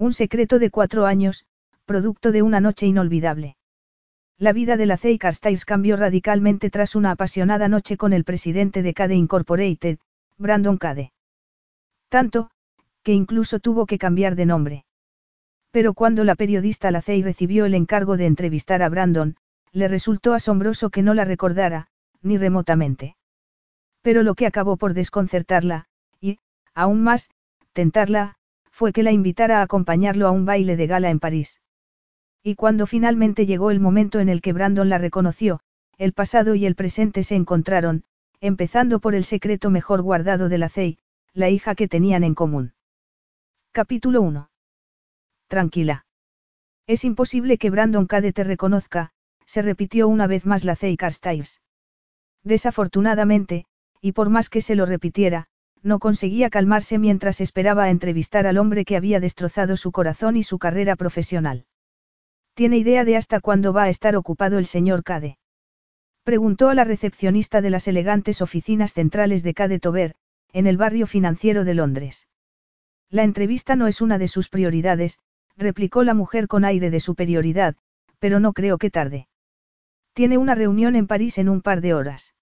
Un secreto de cuatro años, producto de una noche inolvidable. La vida de la Zeikar Styles cambió radicalmente tras una apasionada noche con el presidente de Cade Incorporated, Brandon Cade. Tanto, que incluso tuvo que cambiar de nombre. Pero cuando la periodista Lacey recibió el encargo de entrevistar a Brandon, le resultó asombroso que no la recordara, ni remotamente. Pero lo que acabó por desconcertarla, y, aún más, tentarla, fue que la invitara a acompañarlo a un baile de gala en París. Y cuando finalmente llegó el momento en el que Brandon la reconoció, el pasado y el presente se encontraron, empezando por el secreto mejor guardado de la CEI, la hija que tenían en común. Capítulo 1. Tranquila. Es imposible que Brandon Cade te reconozca, se repitió una vez más la CEI Carstiles. Desafortunadamente, y por más que se lo repitiera, no conseguía calmarse mientras esperaba a entrevistar al hombre que había destrozado su corazón y su carrera profesional. ¿Tiene idea de hasta cuándo va a estar ocupado el señor Cade? Preguntó a la recepcionista de las elegantes oficinas centrales de Cade Tober, en el barrio financiero de Londres. La entrevista no es una de sus prioridades, replicó la mujer con aire de superioridad, pero no creo que tarde. Tiene una reunión en París en un par de horas.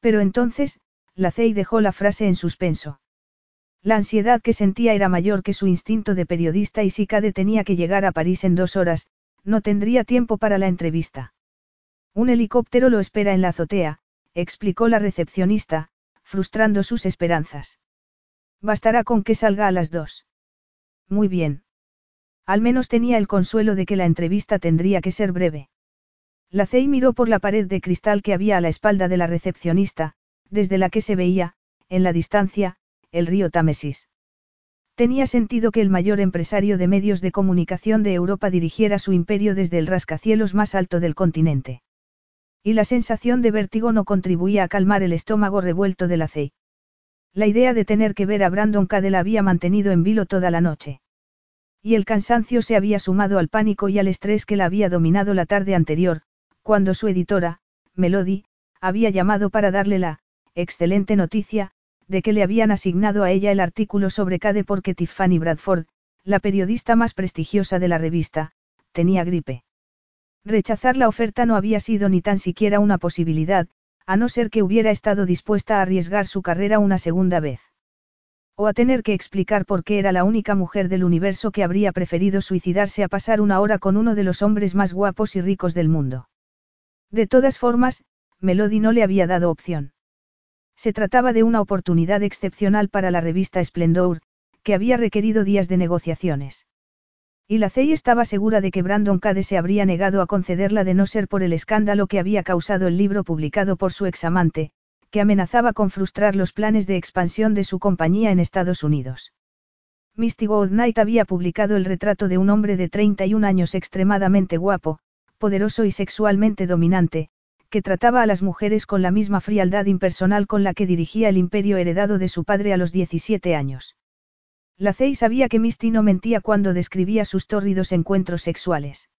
Pero entonces, la CEI dejó la frase en suspenso. La ansiedad que sentía era mayor que su instinto de periodista y si Cade tenía que llegar a París en dos horas, no tendría tiempo para la entrevista. Un helicóptero lo espera en la azotea, explicó la recepcionista, frustrando sus esperanzas. Bastará con que salga a las dos. Muy bien. Al menos tenía el consuelo de que la entrevista tendría que ser breve. La CEI miró por la pared de cristal que había a la espalda de la recepcionista, desde la que se veía, en la distancia, el río Támesis. Tenía sentido que el mayor empresario de medios de comunicación de Europa dirigiera su imperio desde el rascacielos más alto del continente. Y la sensación de vértigo no contribuía a calmar el estómago revuelto de la CEI. La idea de tener que ver a Brandon Cade la había mantenido en vilo toda la noche. Y el cansancio se había sumado al pánico y al estrés que la había dominado la tarde anterior, cuando su editora, Melody, había llamado para darle la excelente noticia, de que le habían asignado a ella el artículo sobre Cade porque Tiffany Bradford, la periodista más prestigiosa de la revista, tenía gripe. Rechazar la oferta no había sido ni tan siquiera una posibilidad, a no ser que hubiera estado dispuesta a arriesgar su carrera una segunda vez. O a tener que explicar por qué era la única mujer del universo que habría preferido suicidarse a pasar una hora con uno de los hombres más guapos y ricos del mundo. De todas formas, Melody no le había dado opción. Se trataba de una oportunidad excepcional para la revista Splendor, que había requerido días de negociaciones. Y la CEI estaba segura de que Brandon Cade se habría negado a concederla de no ser por el escándalo que había causado el libro publicado por su examante, que amenazaba con frustrar los planes de expansión de su compañía en Estados Unidos. Misty Goodnight había publicado el retrato de un hombre de 31 años extremadamente guapo, poderoso y sexualmente dominante, que trataba a las mujeres con la misma frialdad impersonal con la que dirigía el imperio heredado de su padre a los 17 años. La Cey sabía que Misty no mentía cuando describía sus tórridos encuentros sexuales.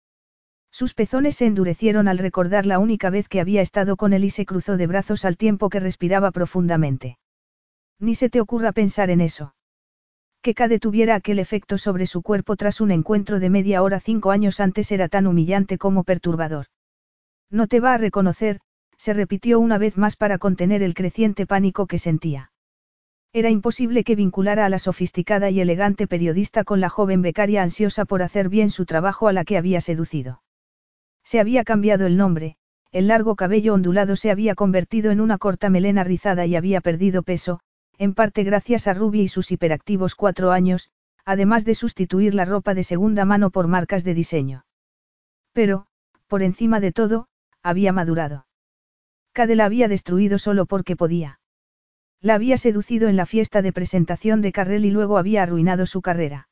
Sus pezones se endurecieron al recordar la única vez que había estado con él y se cruzó de brazos al tiempo que respiraba profundamente. Ni se te ocurra pensar en eso. Que Cade tuviera aquel efecto sobre su cuerpo tras un encuentro de media hora cinco años antes era tan humillante como perturbador. No te va a reconocer, se repitió una vez más para contener el creciente pánico que sentía. Era imposible que vinculara a la sofisticada y elegante periodista con la joven becaria ansiosa por hacer bien su trabajo a la que había seducido. Se había cambiado el nombre, el largo cabello ondulado se había convertido en una corta melena rizada y había perdido peso, en parte gracias a Ruby y sus hiperactivos cuatro años, además de sustituir la ropa de segunda mano por marcas de diseño. Pero, por encima de todo, había madurado. Cade la había destruido solo porque podía. La había seducido en la fiesta de presentación de Carrel y luego había arruinado su carrera.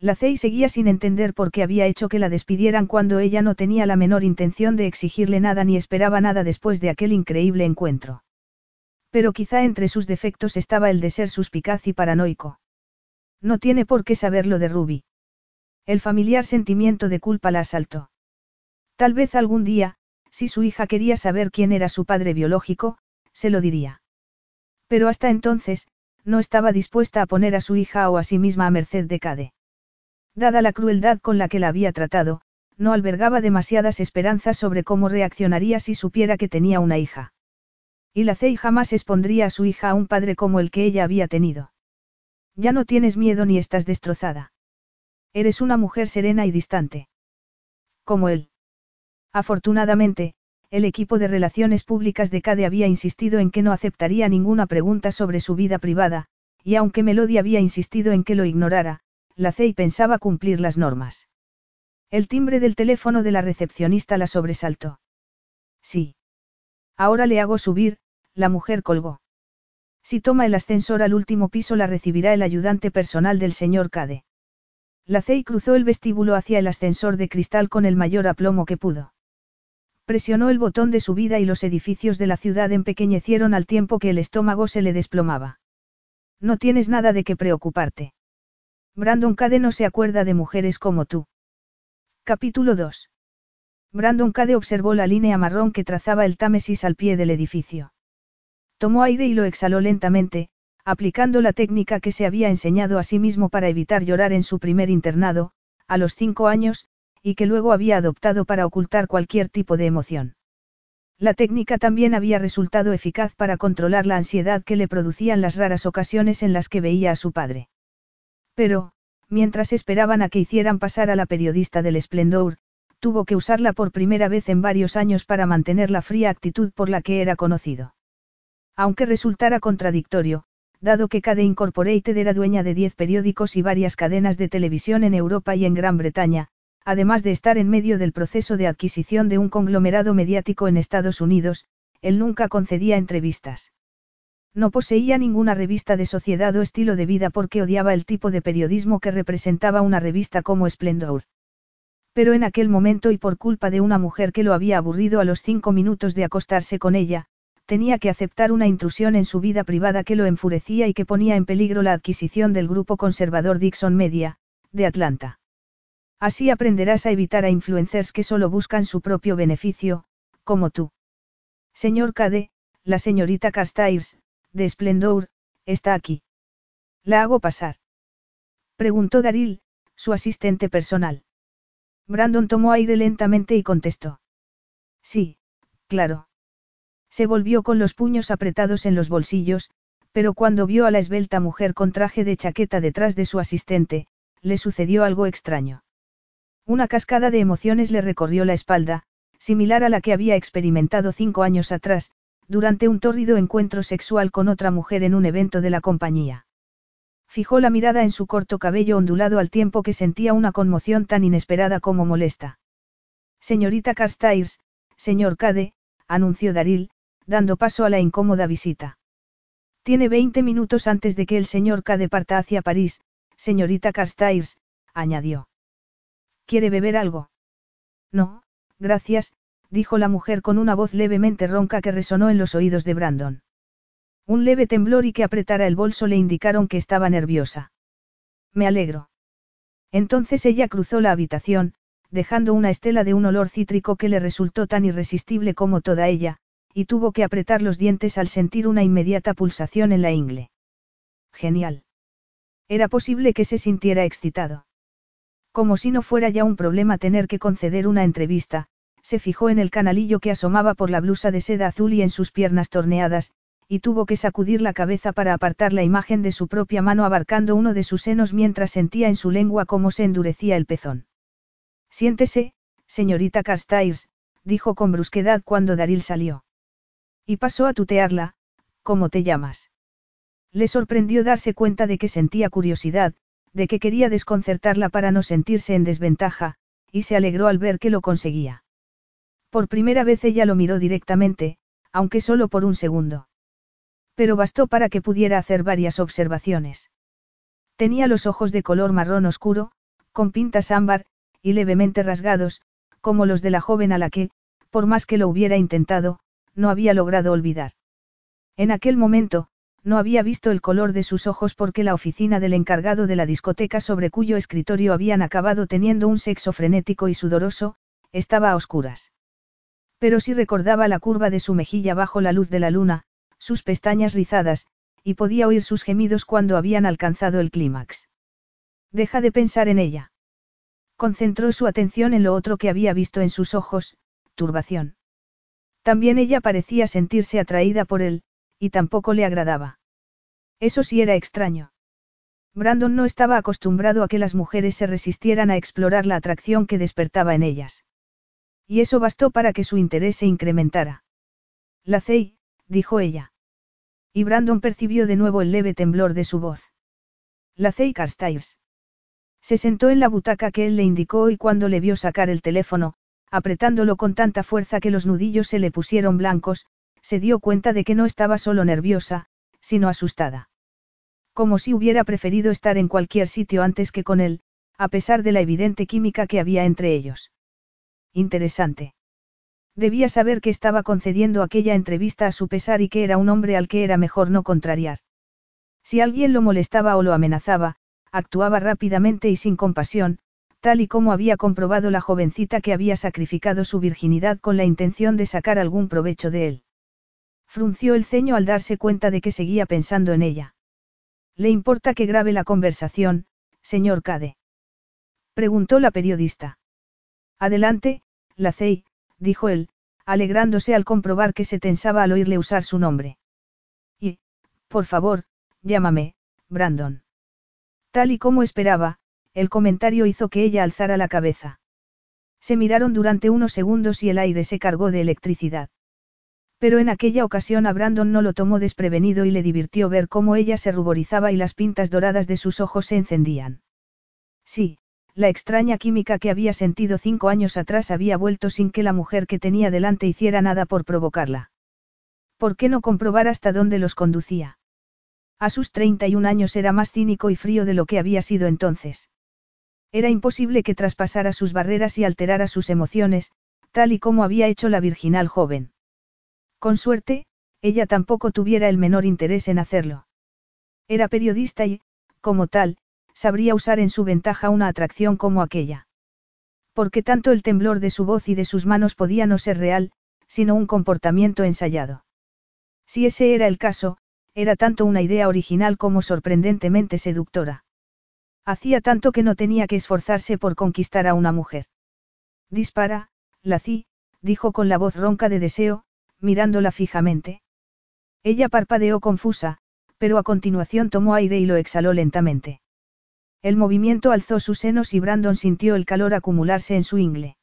La Cey seguía sin entender por qué había hecho que la despidieran cuando ella no tenía la menor intención de exigirle nada ni esperaba nada después de aquel increíble encuentro. Pero quizá entre sus defectos estaba el de ser suspicaz y paranoico. No tiene por qué saberlo de Ruby. El familiar sentimiento de culpa la asaltó. Tal vez algún día, si su hija quería saber quién era su padre biológico, se lo diría. Pero hasta entonces, no estaba dispuesta a poner a su hija o a sí misma a merced de Cade. Dada la crueldad con la que la había tratado, no albergaba demasiadas esperanzas sobre cómo reaccionaría si supiera que tenía una hija. Y la Cey jamás expondría a su hija a un padre como el que ella había tenido. Ya no tienes miedo ni estás destrozada. Eres una mujer serena y distante. Como él. Afortunadamente, el equipo de relaciones públicas de CADE había insistido en que no aceptaría ninguna pregunta sobre su vida privada, y aunque Melody había insistido en que lo ignorara, la CEI pensaba cumplir las normas. El timbre del teléfono de la recepcionista la sobresaltó. Sí. Ahora le hago subir, la mujer colgó. Si toma el ascensor al último piso la recibirá el ayudante personal del señor Cade. La Cey cruzó el vestíbulo hacia el ascensor de cristal con el mayor aplomo que pudo. Presionó el botón de subida y los edificios de la ciudad empequeñecieron al tiempo que el estómago se le desplomaba. No tienes nada de qué preocuparte. Brandon Cade no se acuerda de mujeres como tú. Capítulo 2. Brandon Cade observó la línea marrón que trazaba el Támesis al pie del edificio. Tomó aire y lo exhaló lentamente, aplicando la técnica que se había enseñado a sí mismo para evitar llorar en su primer internado, a los cinco años, y que luego había adoptado para ocultar cualquier tipo de emoción. La técnica también había resultado eficaz para controlar la ansiedad que le producían las raras ocasiones en las que veía a su padre. Pero, mientras esperaban a que hicieran pasar a la periodista del Splendor, tuvo que usarla por primera vez en varios años para mantener la fría actitud por la que era conocido. Aunque resultara contradictorio, dado que Cade Incorporated era dueña de 10 periódicos y varias cadenas de televisión en Europa y en Gran Bretaña, además de estar en medio del proceso de adquisición de un conglomerado mediático en Estados Unidos, él nunca concedía entrevistas. No poseía ninguna revista de sociedad o estilo de vida porque odiaba el tipo de periodismo que representaba una revista como Splendor. Pero en aquel momento y por culpa de una mujer que lo había aburrido a los cinco minutos de acostarse con ella, tenía que aceptar una intrusión en su vida privada que lo enfurecía y que ponía en peligro la adquisición del grupo conservador Dixon Media, de Atlanta. Así aprenderás a evitar a influencers que solo buscan su propio beneficio, como tú. Señor Cade, la señorita Carstairs, de Splendor, está aquí. ¿La hago pasar? Preguntó Daril, su asistente personal. Brandon tomó aire lentamente y contestó. Sí, claro. Se volvió con los puños apretados en los bolsillos, pero cuando vio a la esbelta mujer con traje de chaqueta detrás de su asistente, le sucedió algo extraño. Una cascada de emociones le recorrió la espalda, similar a la que había experimentado cinco años atrás, durante un tórrido encuentro sexual con otra mujer en un evento de la compañía. Fijó la mirada en su corto cabello ondulado al tiempo que sentía una conmoción tan inesperada como molesta. Señorita Carstairs, señor Cade, anunció Daril, dando paso a la incómoda visita. Tiene 20 minutos antes de que el señor Cade parta hacia París, señorita Carstairs, añadió. ¿Quiere beber algo? No, gracias, dijo la mujer con una voz levemente ronca que resonó en los oídos de Brandon. Un leve temblor y que apretara el bolso le indicaron que estaba nerviosa. Me alegro. Entonces ella cruzó la habitación, dejando una estela de un olor cítrico que le resultó tan irresistible como toda ella, y tuvo que apretar los dientes al sentir una inmediata pulsación en la ingle. Genial. Era posible que se sintiera excitado. Como si no fuera ya un problema tener que conceder una entrevista, se fijó en el canalillo que asomaba por la blusa de seda azul y en sus piernas torneadas, y tuvo que sacudir la cabeza para apartar la imagen de su propia mano abarcando uno de sus senos mientras sentía en su lengua cómo se endurecía el pezón. Siéntese, señorita Carstairs, dijo con brusquedad cuando Daril salió. Y pasó a tutearla, ¿cómo te llamas? Le sorprendió darse cuenta de que sentía curiosidad, de que quería desconcertarla para no sentirse en desventaja, y se alegró al ver que lo conseguía. Por primera vez ella lo miró directamente, aunque solo por un segundo. Pero bastó para que pudiera hacer varias observaciones. Tenía los ojos de color marrón oscuro, con pintas ámbar, y levemente rasgados, como los de la joven a la que, por más que lo hubiera intentado, no había logrado olvidar. En aquel momento, no había visto el color de sus ojos porque la oficina del encargado de la discoteca sobre cuyo escritorio habían acabado teniendo un sexo frenético y sudoroso, estaba a oscuras. Pero sí recordaba la curva de su mejilla bajo la luz de la luna, sus pestañas rizadas, y podía oír sus gemidos cuando habían alcanzado el clímax. Deja de pensar en ella. Concentró su atención en lo otro que había visto en sus ojos, turbación. También ella parecía sentirse atraída por él, y tampoco le agradaba. Eso sí era extraño. Brandon no estaba acostumbrado a que las mujeres se resistieran a explorar la atracción que despertaba en ellas. Y eso bastó para que su interés se incrementara. La Cey, dijo ella. Y Brandon percibió de nuevo el leve temblor de su voz. La Cey Carstyles. Se sentó en la butaca que él le indicó y cuando le vio sacar el teléfono, apretándolo con tanta fuerza que los nudillos se le pusieron blancos, se dio cuenta de que no estaba solo nerviosa, sino asustada. Como si hubiera preferido estar en cualquier sitio antes que con él, a pesar de la evidente química que había entre ellos. Interesante. Debía saber que estaba concediendo aquella entrevista a su pesar y que era un hombre al que era mejor no contrariar. Si alguien lo molestaba o lo amenazaba, actuaba rápidamente y sin compasión, tal y como había comprobado la jovencita que había sacrificado su virginidad con la intención de sacar algún provecho de él. Frunció el ceño al darse cuenta de que seguía pensando en ella. ¿Le importa que grabe la conversación, señor Cade? Preguntó la periodista. Adelante, Lacey, dijo él, alegrándose al comprobar que se tensaba al oírle usar su nombre. Y, por favor, llámame, Brandon. Tal y como esperaba, el comentario hizo que ella alzara la cabeza. Se miraron durante unos segundos y el aire se cargó de electricidad. Pero en aquella ocasión a Brandon no lo tomó desprevenido y le divirtió ver cómo ella se ruborizaba y las pintas doradas de sus ojos se encendían. Sí, la extraña química que había sentido cinco años atrás había vuelto sin que la mujer que tenía delante hiciera nada por provocarla. ¿Por qué no comprobar hasta dónde los conducía? A sus 31 años era más cínico y frío de lo que había sido entonces. Era imposible que traspasara sus barreras y alterara sus emociones, tal y como había hecho la virginal joven. Con suerte, ella tampoco tuviera el menor interés en hacerlo. Era periodista y, como tal, sabría usar en su ventaja una atracción como aquella. Porque tanto el temblor de su voz y de sus manos podía no ser real, sino un comportamiento ensayado. Si ese era el caso, era tanto una idea original como sorprendentemente seductora. Hacía tanto que no tenía que esforzarse por conquistar a una mujer. Dispara, Lací, dijo con la voz ronca de deseo, mirándola fijamente. Ella parpadeó confusa, pero a continuación tomó aire y lo exhaló lentamente. El movimiento alzó sus senos y Brandon sintió el calor acumularse en su ingle.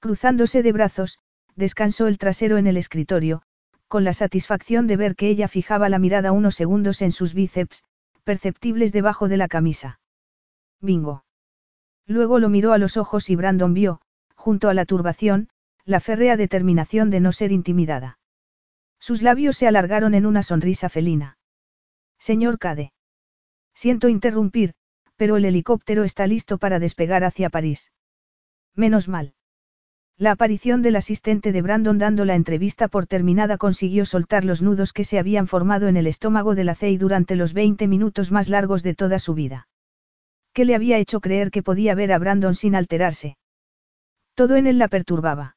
Cruzándose de brazos, descansó el trasero en el escritorio, con la satisfacción de ver que ella fijaba la mirada unos segundos en sus bíceps, perceptibles debajo de la camisa. Bingo. Luego lo miró a los ojos y Brandon vio, junto a la turbación, la férrea determinación de no ser intimidada. Sus labios se alargaron en una sonrisa felina. Señor Cade. Siento interrumpir, pero el helicóptero está listo para despegar hacia París. Menos mal. La aparición del asistente de Brandon dando la entrevista por terminada consiguió soltar los nudos que se habían formado en el estómago de la CEI durante los 20 minutos más largos de toda su vida. ¿Qué le había hecho creer que podía ver a Brandon sin alterarse? Todo en él la perturbaba.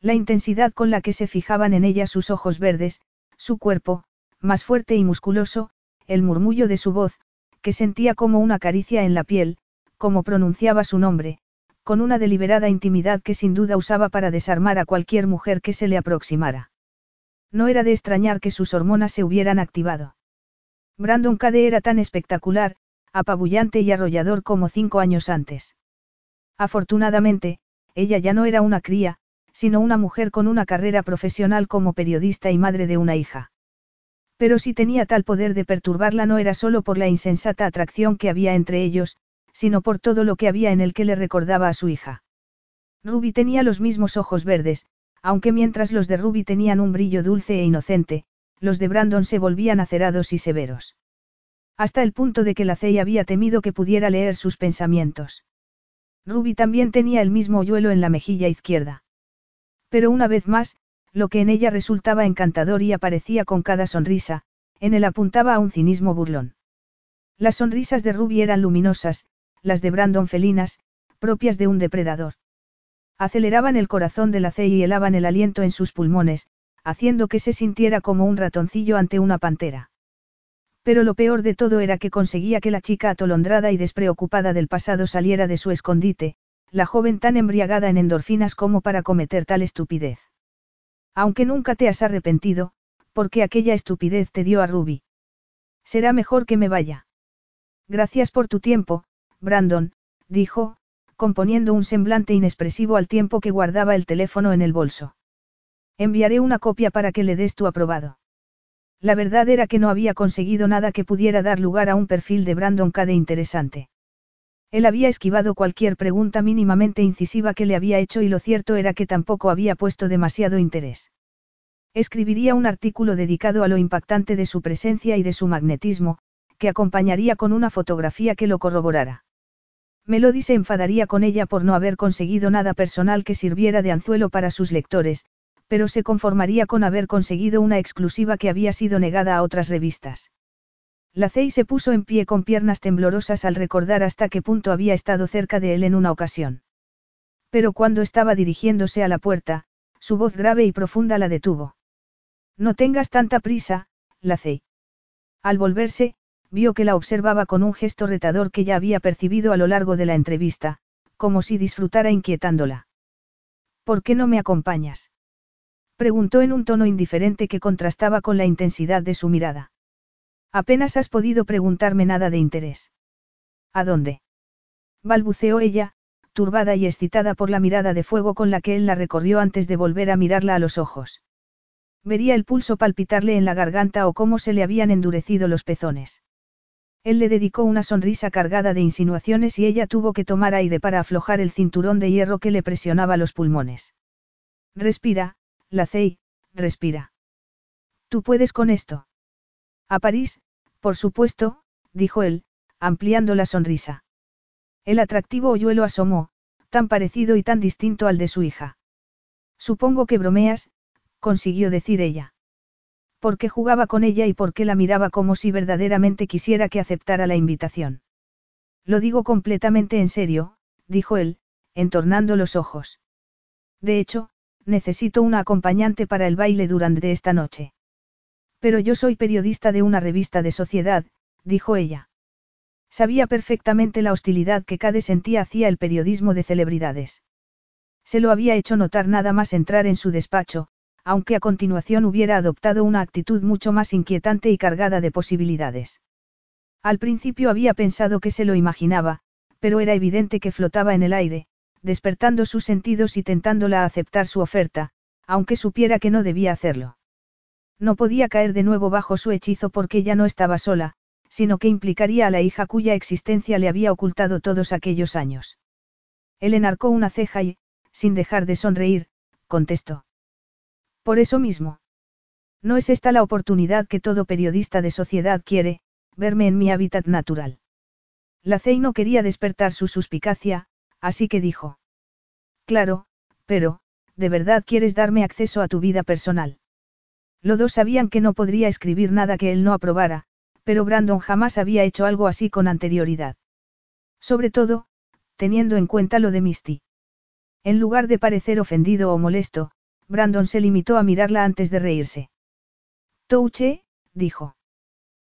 La intensidad con la que se fijaban en ella sus ojos verdes, su cuerpo, más fuerte y musculoso, el murmullo de su voz, que sentía como una caricia en la piel, como pronunciaba su nombre, con una deliberada intimidad que sin duda usaba para desarmar a cualquier mujer que se le aproximara. No era de extrañar que sus hormonas se hubieran activado. Brandon Cade era tan espectacular, apabullante y arrollador como cinco años antes. Afortunadamente, ella ya no era una cría, sino una mujer con una carrera profesional como periodista y madre de una hija. Pero si tenía tal poder de perturbarla no era solo por la insensata atracción que había entre ellos, sino por todo lo que había en él que le recordaba a su hija. Ruby tenía los mismos ojos verdes, aunque mientras los de Ruby tenían un brillo dulce e inocente, los de Brandon se volvían acerados y severos. Hasta el punto de que la Cey había temido que pudiera leer sus pensamientos. Ruby también tenía el mismo hoyuelo en la mejilla izquierda. Pero una vez más, lo que en ella resultaba encantador y aparecía con cada sonrisa, en él apuntaba a un cinismo burlón. Las sonrisas de Ruby eran luminosas, las de Brandon felinas, propias de un depredador. Aceleraban el corazón de la C y helaban el aliento en sus pulmones, haciendo que se sintiera como un ratoncillo ante una pantera. Pero lo peor de todo era que conseguía que la chica atolondrada y despreocupada del pasado saliera de su escondite, la joven tan embriagada en endorfinas como para cometer tal estupidez. Aunque nunca te has arrepentido, porque aquella estupidez te dio a Ruby. Será mejor que me vaya. Gracias por tu tiempo, Brandon, dijo, componiendo un semblante inexpresivo al tiempo que guardaba el teléfono en el bolso. Enviaré una copia para que le des tu aprobado. La verdad era que no había conseguido nada que pudiera dar lugar a un perfil de Brandon Cade interesante. Él había esquivado cualquier pregunta mínimamente incisiva que le había hecho y lo cierto era que tampoco había puesto demasiado interés. Escribiría un artículo dedicado a lo impactante de su presencia y de su magnetismo, que acompañaría con una fotografía que lo corroborara. Melody se enfadaría con ella por no haber conseguido nada personal que sirviera de anzuelo para sus lectores, pero se conformaría con haber conseguido una exclusiva que había sido negada a otras revistas. La Cey se puso en pie con piernas temblorosas al recordar hasta qué punto había estado cerca de él en una ocasión. Pero cuando estaba dirigiéndose a la puerta, su voz grave y profunda la detuvo. No tengas tanta prisa, la Cey. Al volverse, vio que la observaba con un gesto retador que ya había percibido a lo largo de la entrevista, como si disfrutara inquietándola. ¿Por qué no me acompañas? Preguntó en un tono indiferente que contrastaba con la intensidad de su mirada. Apenas has podido preguntarme nada de interés. ¿A dónde? balbuceó ella, turbada y excitada por la mirada de fuego con la que él la recorrió antes de volver a mirarla a los ojos. Vería el pulso palpitarle en la garganta o cómo se le habían endurecido los pezones. Él le dedicó una sonrisa cargada de insinuaciones y ella tuvo que tomar aire para aflojar el cinturón de hierro que le presionaba los pulmones. Respira, Lacey, respira. Tú puedes con esto. A París, por supuesto, dijo él, ampliando la sonrisa. El atractivo hoyuelo asomó, tan parecido y tan distinto al de su hija. Supongo que bromeas, consiguió decir ella. Porque jugaba con ella y porque la miraba como si verdaderamente quisiera que aceptara la invitación. Lo digo completamente en serio, dijo él, entornando los ojos. De hecho, necesito una acompañante para el baile durante esta noche. Pero yo soy periodista de una revista de sociedad, dijo ella. Sabía perfectamente la hostilidad que Cade sentía hacia el periodismo de celebridades. Se lo había hecho notar nada más entrar en su despacho, aunque a continuación hubiera adoptado una actitud mucho más inquietante y cargada de posibilidades. Al principio había pensado que se lo imaginaba, pero era evidente que flotaba en el aire, despertando sus sentidos y tentándola a aceptar su oferta, aunque supiera que no debía hacerlo. No podía caer de nuevo bajo su hechizo porque ya no estaba sola, sino que implicaría a la hija cuya existencia le había ocultado todos aquellos años. Él enarcó una ceja y, sin dejar de sonreír, contestó. Por eso mismo. No es esta la oportunidad que todo periodista de sociedad quiere, verme en mi hábitat natural. La Cey no quería despertar su suspicacia, así que dijo. Claro, pero, ¿de verdad quieres darme acceso a tu vida personal? Los dos sabían que no podría escribir nada que él no aprobara, pero Brandon jamás había hecho algo así con anterioridad. Sobre todo, teniendo en cuenta lo de Misty. En lugar de parecer ofendido o molesto, Brandon se limitó a mirarla antes de reírse. Touche, dijo.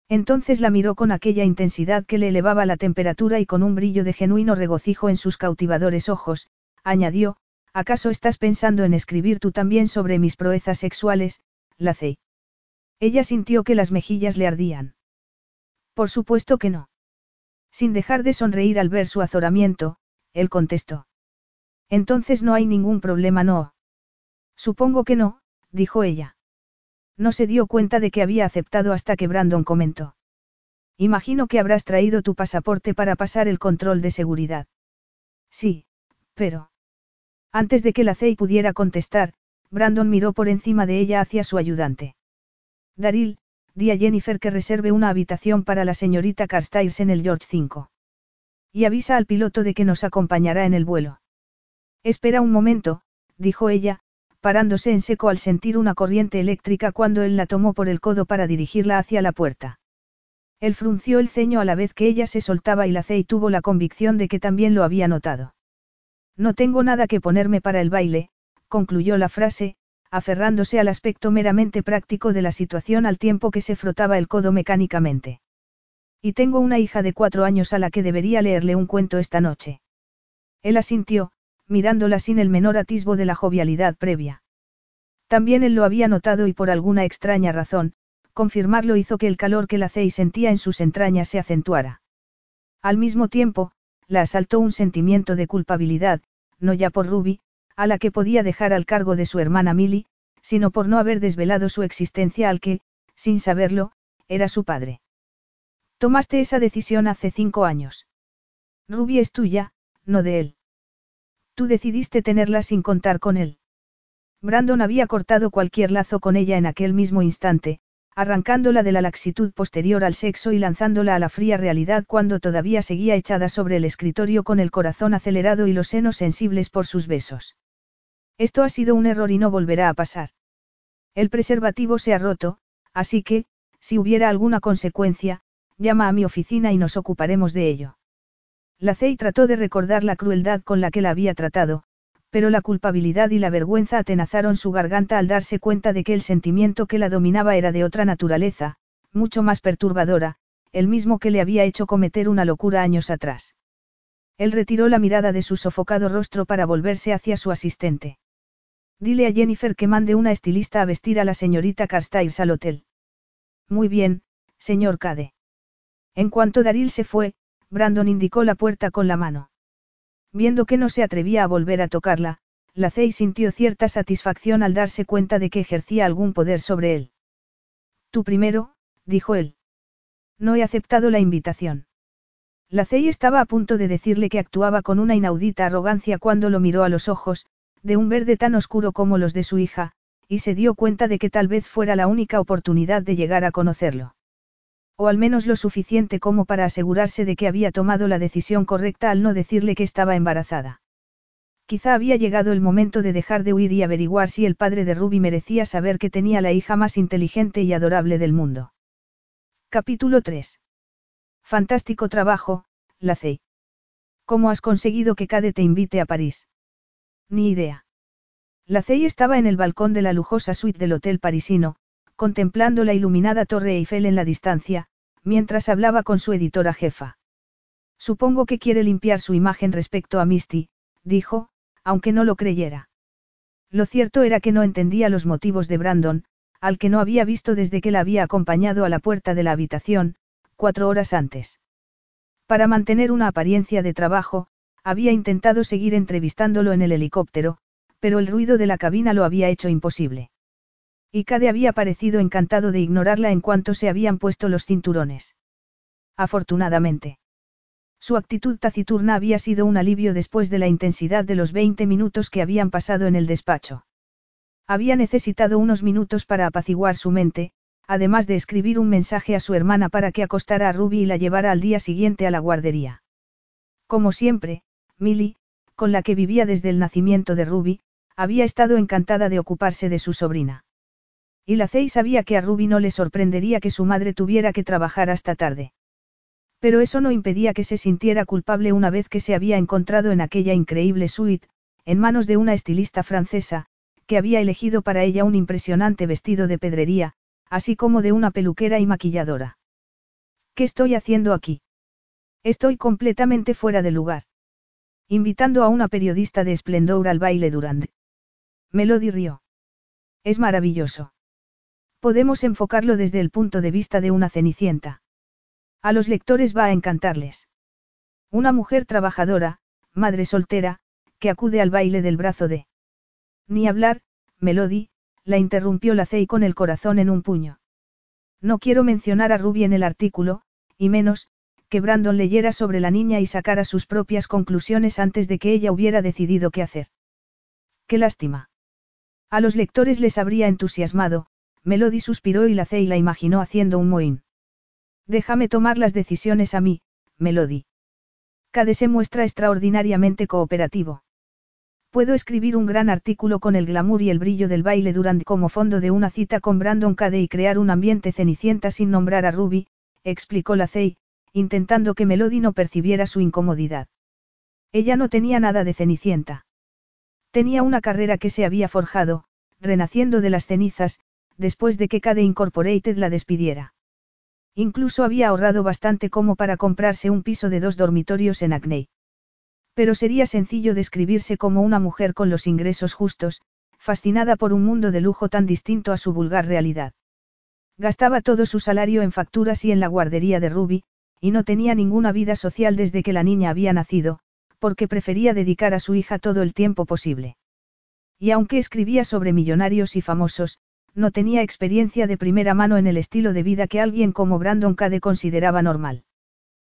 Entonces la miró con aquella intensidad que le elevaba la temperatura y con un brillo de genuino regocijo en sus cautivadores ojos, añadió, ¿acaso estás pensando en escribir tú también sobre mis proezas sexuales, Lacey? Ella sintió que las mejillas le ardían. Por supuesto que no. Sin dejar de sonreír al ver su azoramiento, él contestó. Entonces no hay ningún problema, no. Supongo que no, dijo ella. No se dio cuenta de que había aceptado hasta que Brandon comentó. Imagino que habrás traído tu pasaporte para pasar el control de seguridad. Sí, pero... Antes de que la Cey pudiera contestar, Brandon miró por encima de ella hacia su ayudante. Daril, di a Jennifer que reserve una habitación para la señorita Carstyles en el George V. Y avisa al piloto de que nos acompañará en el vuelo. Espera un momento, dijo ella, parándose en seco al sentir una corriente eléctrica cuando él la tomó por el codo para dirigirla hacia la puerta. Él frunció el ceño a la vez que ella se soltaba y la y tuvo la convicción de que también lo había notado. No tengo nada que ponerme para el baile, concluyó la frase, aferrándose al aspecto meramente práctico de la situación al tiempo que se frotaba el codo mecánicamente. Y tengo una hija de cuatro años a la que debería leerle un cuento esta noche. Él asintió, mirándola sin el menor atisbo de la jovialidad previa. También él lo había notado y por alguna extraña razón, confirmarlo hizo que el calor que la Cey sentía en sus entrañas se acentuara. Al mismo tiempo, la asaltó un sentimiento de culpabilidad, no ya por Ruby, a la que podía dejar al cargo de su hermana Milly, sino por no haber desvelado su existencia al que, sin saberlo, era su padre. Tomaste esa decisión hace cinco años. Ruby es tuya, no de él. Tú decidiste tenerla sin contar con él. Brandon había cortado cualquier lazo con ella en aquel mismo instante, arrancándola de la laxitud posterior al sexo y lanzándola a la fría realidad cuando todavía seguía echada sobre el escritorio con el corazón acelerado y los senos sensibles por sus besos. Esto ha sido un error y no volverá a pasar. El preservativo se ha roto, así que, si hubiera alguna consecuencia, llama a mi oficina y nos ocuparemos de ello. La Cey trató de recordar la crueldad con la que la había tratado, pero la culpabilidad y la vergüenza atenazaron su garganta al darse cuenta de que el sentimiento que la dominaba era de otra naturaleza, mucho más perturbadora, el mismo que le había hecho cometer una locura años atrás. Él retiró la mirada de su sofocado rostro para volverse hacia su asistente. Dile a Jennifer que mande una estilista a vestir a la señorita Carstyles al hotel. Muy bien, señor Cade. En cuanto Daril se fue, Brandon indicó la puerta con la mano. Viendo que no se atrevía a volver a tocarla, la Cey sintió cierta satisfacción al darse cuenta de que ejercía algún poder sobre él. Tú primero, dijo él. No he aceptado la invitación. La Cey estaba a punto de decirle que actuaba con una inaudita arrogancia cuando lo miró a los ojos, de un verde tan oscuro como los de su hija, y se dio cuenta de que tal vez fuera la única oportunidad de llegar a conocerlo. O al menos lo suficiente como para asegurarse de que había tomado la decisión correcta al no decirle que estaba embarazada. Quizá había llegado el momento de dejar de huir y averiguar si el padre de Ruby merecía saber que tenía la hija más inteligente y adorable del mundo. Capítulo 3. Fantástico trabajo, Lacey. ¿Cómo has conseguido que Cade te invite a París? Ni idea. Lacey estaba en el balcón de la lujosa suite del hotel parisino, contemplando la iluminada Torre Eiffel en la distancia, mientras hablaba con su editora jefa. Supongo que quiere limpiar su imagen respecto a Misty, dijo, aunque no lo creyera. Lo cierto era que no entendía los motivos de Brandon, al que no había visto desde que la había acompañado a la puerta de la habitación, cuatro horas antes. Para mantener una apariencia de trabajo, había intentado seguir entrevistándolo en el helicóptero, pero el ruido de la cabina lo había hecho imposible. Y Cade había parecido encantado de ignorarla en cuanto se habían puesto los cinturones. Afortunadamente. Su actitud taciturna había sido un alivio después de la intensidad de los 20 minutos que habían pasado en el despacho. Había necesitado unos minutos para apaciguar su mente, además de escribir un mensaje a su hermana para que acostara a Ruby y la llevara al día siguiente a la guardería. Como siempre, Millie, con la que vivía desde el nacimiento de Ruby, había estado encantada de ocuparse de su sobrina. Y la Cey sabía que a Ruby no le sorprendería que su madre tuviera que trabajar hasta tarde. Pero eso no impedía que se sintiera culpable una vez que se había encontrado en aquella increíble suite, en manos de una estilista francesa, que había elegido para ella un impresionante vestido de pedrería, así como de una peluquera y maquilladora. ¿Qué estoy haciendo aquí? Estoy completamente fuera de lugar. Invitando a una periodista de esplendor al baile Durand. Melody rió. Es maravilloso. Podemos enfocarlo desde el punto de vista de una cenicienta. A los lectores va a encantarles. Una mujer trabajadora, madre soltera, que acude al baile del brazo de... Ni hablar, Melody, la interrumpió la Cey con el corazón en un puño. No quiero mencionar a Ruby en el artículo, y menos, que Brandon leyera sobre la niña y sacara sus propias conclusiones antes de que ella hubiera decidido qué hacer. Qué lástima. A los lectores les habría entusiasmado, Melody suspiró y la y la imaginó haciendo un mohín. Déjame tomar las decisiones a mí, Melody. Cade se muestra extraordinariamente cooperativo. Puedo escribir un gran artículo con el glamour y el brillo del baile durante como fondo de una cita con Brandon Cade y crear un ambiente cenicienta sin nombrar a Ruby, explicó la intentando que Melody no percibiera su incomodidad. Ella no tenía nada de cenicienta. Tenía una carrera que se había forjado, renaciendo de las cenizas, después de que Cade Incorporated la despidiera. Incluso había ahorrado bastante como para comprarse un piso de dos dormitorios en Acney. Pero sería sencillo describirse como una mujer con los ingresos justos, fascinada por un mundo de lujo tan distinto a su vulgar realidad. Gastaba todo su salario en facturas y en la guardería de Ruby, y no tenía ninguna vida social desde que la niña había nacido, porque prefería dedicar a su hija todo el tiempo posible. Y aunque escribía sobre millonarios y famosos, no tenía experiencia de primera mano en el estilo de vida que alguien como Brandon Cade consideraba normal.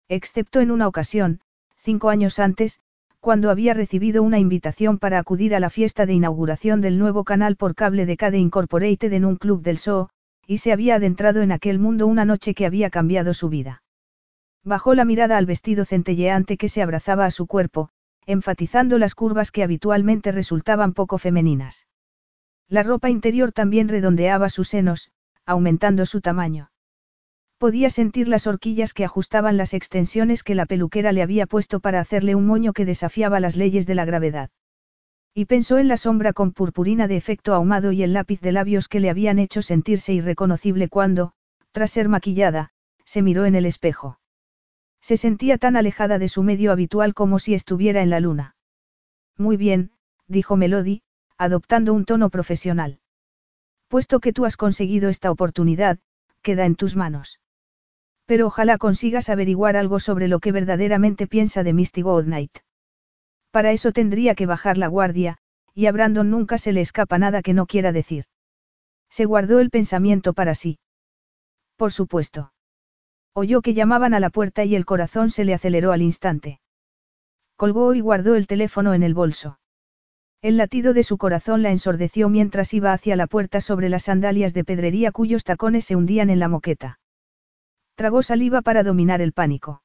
Excepto en una ocasión, cinco años antes, cuando había recibido una invitación para acudir a la fiesta de inauguración del nuevo canal por cable de Cade Incorporated en un club del show, y se había adentrado en aquel mundo una noche que había cambiado su vida. Bajó la mirada al vestido centelleante que se abrazaba a su cuerpo, enfatizando las curvas que habitualmente resultaban poco femeninas. La ropa interior también redondeaba sus senos, aumentando su tamaño. Podía sentir las horquillas que ajustaban las extensiones que la peluquera le había puesto para hacerle un moño que desafiaba las leyes de la gravedad. Y pensó en la sombra con purpurina de efecto ahumado y el lápiz de labios que le habían hecho sentirse irreconocible cuando, tras ser maquillada, se miró en el espejo. Se sentía tan alejada de su medio habitual como si estuviera en la luna. Muy bien, dijo Melody, adoptando un tono profesional. Puesto que tú has conseguido esta oportunidad, queda en tus manos. Pero ojalá consigas averiguar algo sobre lo que verdaderamente piensa de Misty Goodnight. Para eso tendría que bajar la guardia, y a Brandon nunca se le escapa nada que no quiera decir. Se guardó el pensamiento para sí. Por supuesto. Oyó que llamaban a la puerta y el corazón se le aceleró al instante. Colgó y guardó el teléfono en el bolso. El latido de su corazón la ensordeció mientras iba hacia la puerta sobre las sandalias de pedrería cuyos tacones se hundían en la moqueta. Tragó saliva para dominar el pánico.